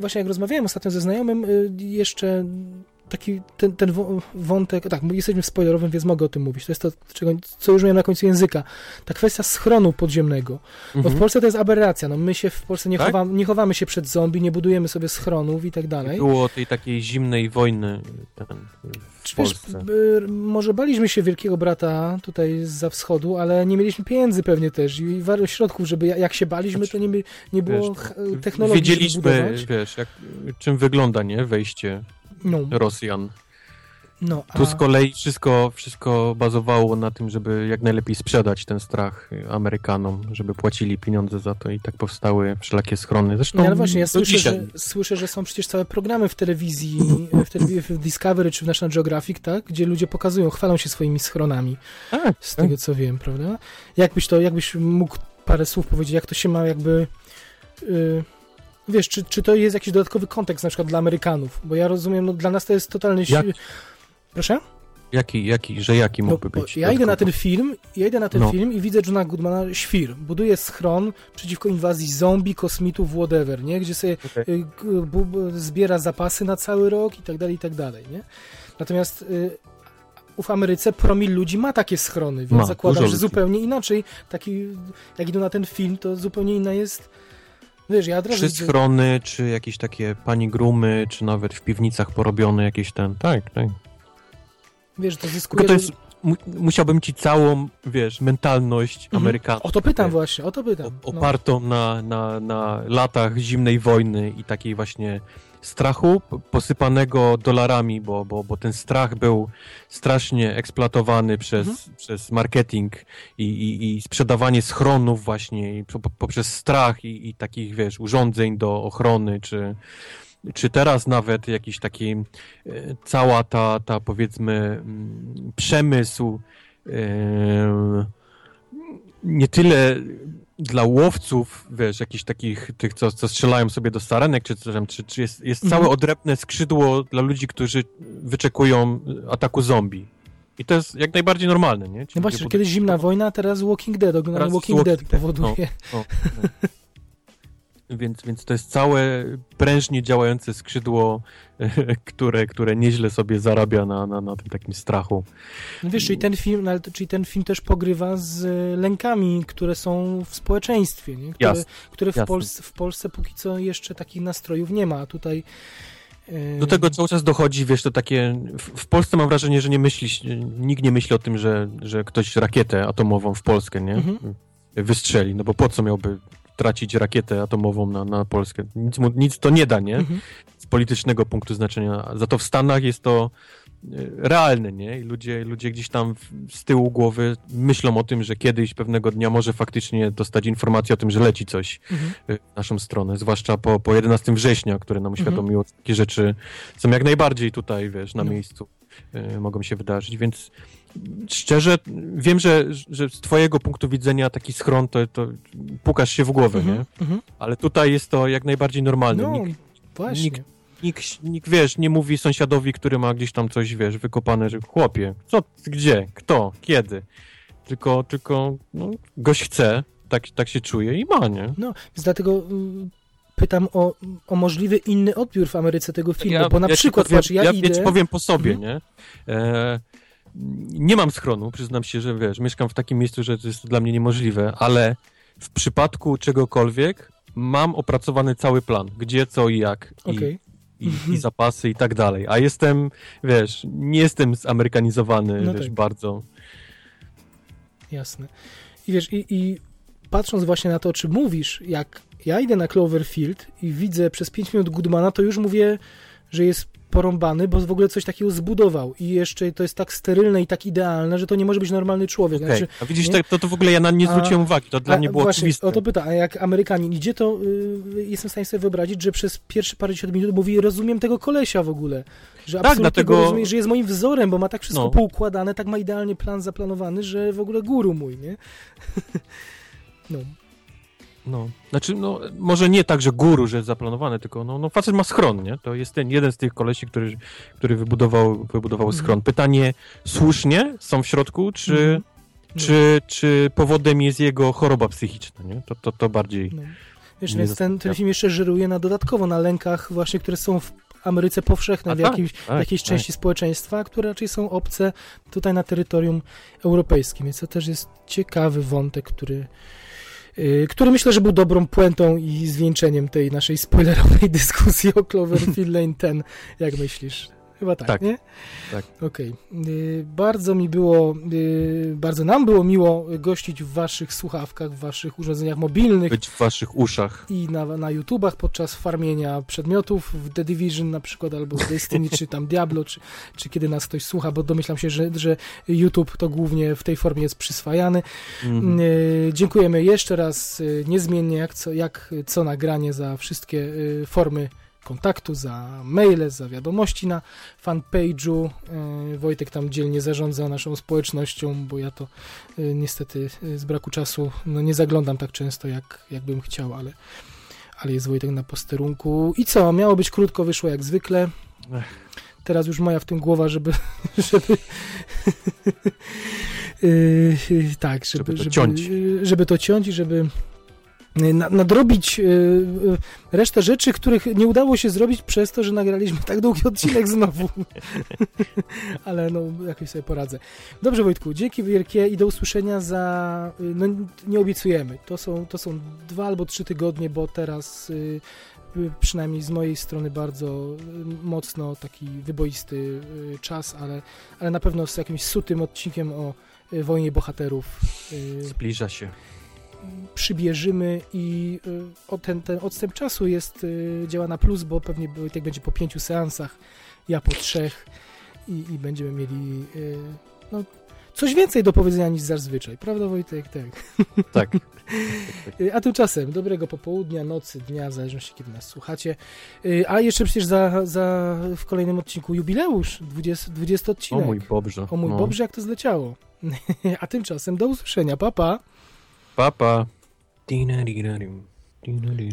Właśnie jak rozmawiałem ostatnio ze znajomym, y, jeszcze taki ten, ten wątek. Tak, jesteśmy w spoilerowym, więc mogę o tym mówić. To jest to, czego, co już miałem na końcu języka. Ta kwestia schronu podziemnego. Bo w Mhm. Polsce to jest aberracja. No, my się w Polsce nie, Tak? chowamy, nie chowamy się przed zombie, nie budujemy sobie schronów i tak dalej. Było tej takiej zimnej wojny ten, w Wiesz, Polsce. b- może baliśmy się Wielkiego Brata tutaj za wschodu, ale nie mieliśmy pieniędzy pewnie też i wielu środków, żeby ja- jak się baliśmy, to nie, by- nie było Wiesz, ch- technologii, Wiedzieliśmy, wiesz, jak, czym wygląda, nie, wejście No, Rosjan. no, a, Tu z kolei wszystko, wszystko bazowało na tym, żeby jak najlepiej sprzedać ten strach Amerykanom, żeby płacili pieniądze za to i tak powstały wszelakie schrony. Zresztą no, ale właśnie, ja słyszę że, słyszę, że są przecież całe programy w telewizji, w, telewi- w Discovery czy w National Geographic, tak, gdzie ludzie pokazują, chwalą się swoimi schronami, Tak, z tak. tego co wiem, prawda? Jakbyś to, jakbyś mógł parę słów powiedzieć, jak to się ma jakby... y, Wiesz, czy, czy to jest jakiś dodatkowy kontekst na przykład dla Amerykanów? Bo ja rozumiem, no dla nas to jest totalny... Jak? Proszę? Jaki, jaki, że jaki No, mógłby bo być? ja idę na ten film, ja idę na ten No. film i widzę Johna Goodmana świr. Buduje schron przeciwko inwazji zombie, kosmitów, whatever, nie? Gdzie sobie y, bu- zbiera zapasy na cały rok i tak dalej, i tak dalej, nie? Natomiast y, w Ameryce promil ludzi ma takie schrony, więc Ma, zakładam, że zupełnie inaczej, taki, jak idą na ten film, to zupełnie inna jest, wiesz, ja Czy widzę- schrony, czy jakieś takie pani grumy, czy nawet w piwnicach porobione jakieś ten, tak, tak. wiesz, to zyskuje... To jest, mu, musiałbym ci całą, wiesz, mentalność Mhm. O to pytam wiesz, właśnie, o to pytam. o- No. Opartą na, na, na latach zimnej wojny i takiej właśnie strachu posypanego dolarami, bo, bo, bo ten strach był strasznie eksploatowany przez, Mhm. przez marketing i, i, i sprzedawanie schronów właśnie poprzez strach i, i takich, wiesz, urządzeń do ochrony, czy, czy teraz nawet jakiś taki e, cała ta, ta powiedzmy mm, przemysł e, nie tyle dla łowców, wiesz, jakichś takich, tych, co, co strzelają sobie do sarenek, czy, czy, czy, czy jest, jest Mhm. całe odrębne skrzydło dla ludzi, którzy wyczekują ataku zombie. I to jest jak najbardziej normalne, nie? Ci No właśnie, kiedyś zimna wojna, teraz Walking Dead, oglądanie Walking, Walking Dead Dead, powoduje. no. Więc, więc to jest całe prężnie działające skrzydło, które, które nieźle sobie zarabia na, na, na tym takim strachu. No wiesz, czyli ten film, no, ale czyli ten film też pogrywa z e, lękami, które są w społeczeństwie, nie? które, Jasne, które w, jasne. Polsce, w Polsce póki co jeszcze takich nastrojów nie ma, tutaj e, Do tego cały czas dochodzi, wiesz, to takie. W, w Polsce mam wrażenie, że nie myśli, nikt nie myśli o tym, że, że ktoś rakietę atomową w Polskę, nie? Mhm. Wystrzeli. No bo po co miałby tracić rakietę atomową na, na Polskę? Nic, mu, nic to nie da, nie? Mhm. Z politycznego punktu znaczenia. Za to w Stanach jest to e, realne, nie? I ludzie, ludzie gdzieś tam z tyłu głowy myślą o tym, że kiedyś, pewnego dnia może faktycznie dostać informację o tym, że leci coś Mhm. w naszą stronę, zwłaszcza po, po 11 września, które nam uświadomiło, że takie rzeczy są jak najbardziej tutaj, wiesz, na No. miejscu y, mogą się wydarzyć, więc szczerze wiem, że, że z twojego punktu widzenia taki schron to, to pukasz się w głowę, Mhm. nie? Mhm. Ale tutaj jest to jak najbardziej normalne. No, Nikt, właśnie. nikt- nikt, nikt, wiesz, nie mówi sąsiadowi, który ma gdzieś tam coś, wiesz, wykopane, że chłopie, co, gdzie, kto, kiedy? Tylko, tylko no, gość chce, tak, tak się czuje i ma, nie? No, więc dlatego mm, pytam o, o możliwy inny odbiór w Ameryce tego filmu, bo na ci przykład, powiem, patrz, ja, ja, idę... ja ci powiem po sobie, Mhm. nie? E, nie mam schronu, przyznam się, że wiesz, mieszkam w takim miejscu, że to jest dla mnie niemożliwe, ale w przypadku czegokolwiek mam opracowany cały plan, gdzie, co i jak. I, Okej. i, i zapasy i tak dalej. A jestem, wiesz, nie jestem zamerykanizowany, No wiesz, tak. bardzo. Jasne. I wiesz, i, i patrząc właśnie na to, czy mówisz, jak ja idę na Cloverfield i widzę przez 5 minut Goodmana, to już mówię, że jest porąbany, bo w ogóle coś takiego zbudował i jeszcze to jest tak sterylne i tak idealne, że to nie może być normalny człowiek. Okej. Znaczy, A widzisz, nie? to, to, w ogóle ja na nie A- zwróciłem uwagi, to dla a, mnie było właśnie, oczywiste. O to pyta, a jak Amerykanin idzie, to y, jestem w stanie sobie wyobrazić, że przez pierwsze parędziesiąt minut mówi, rozumiem tego kolesia w ogóle. Że Tak, absolutnie dlatego- go rozumie, że jest moim wzorem, bo ma tak wszystko No. poukładane, tak ma idealnie plan zaplanowany, że w ogóle guru mój, nie? no. No, znaczy, no, może nie tak, że guru, że jest zaplanowane, tylko no, no facet ma schron, nie? To jest ten jeden z tych kolesi, który, który wybudował, wybudował Mhm. schron. Pytanie, słusznie są w środku, czy, Mhm. No. czy, czy powodem jest jego choroba psychiczna, nie? To, to, to bardziej... No. Wiesz, Nie więc ten, ten film jeszcze żyruje na dodatkowo na lękach właśnie, które są w Ameryce powszechne, A w, tak, jakimś, w tak, jakiejś tak. części społeczeństwa, które raczej są obce tutaj na terytorium europejskim. Więc to też jest ciekawy wątek, który, który myślę, że był dobrą puentą i zwieńczeniem tej naszej spoilerowej dyskusji o Cloverfield Lane 10. Jak myślisz? Chyba tak, Tak, nie? tak. Okej. Yy, Bardzo mi było, yy, bardzo nam było miło gościć w waszych słuchawkach, w waszych urządzeniach mobilnych Być w waszych uszach. i na, na YouTubach podczas farmienia przedmiotów w The Division na przykład, albo w Destiny, czy tam Diablo, czy, czy kiedy nas ktoś słucha, bo domyślam się, że, że YouTube to głównie w tej formie jest przyswajany. Mhm. Yy, dziękujemy jeszcze raz yy, niezmiennie jak co, jak co nagranie za wszystkie formy kontaktu, za maile, za wiadomości na fanpage'u. Yy, Wojtek tam dzielnie zarządza naszą społecznością, bo ja to yy, niestety yy, z braku czasu no, nie zaglądam tak często, jak, jak bym chciał, ale, ale jest Wojtek na posterunku. I co? Miało być krótko, wyszło jak zwykle. Ech. Teraz już moja w tym głowa, żeby żeby yy, tak, żeby, Żeby to ciąć. żeby to ciąć i żeby nadrobić yy, yy, resztę rzeczy, których nie udało się zrobić przez to, że nagraliśmy tak długi odcinek znowu. Ale no, jakoś sobie poradzę. Dobrze, Wojtku, dzięki wielkie i do usłyszenia za... No, nie obiecujemy. To są, to są dwa albo trzy tygodnie, bo teraz y, przynajmniej z mojej strony bardzo y, mocno taki wyboisty y, czas, ale, ale na pewno z jakimś sutym odcinkiem o y, wojnie bohaterów y, Zbliża się. Przybierzemy i y, o ten, ten odstęp czasu jest y, działa na plus, bo pewnie Wojtek będzie po pięciu seansach, ja po trzech i, i będziemy mieli y, no, coś więcej do powiedzenia niż zazwyczaj, prawda Wojtek? Tak. Tak. Y, A tymczasem dobrego popołudnia, nocy, dnia, w zależności kiedy nas słuchacie. A jeszcze przecież za, za w kolejnym odcinku jubileusz, 20, 20 O odcinek. mój Bobrze. O mój no. Bobrze, jak to zleciało. A tymczasem do usłyszenia, papa. Pa. Papá. Dinari, dinari, dinari,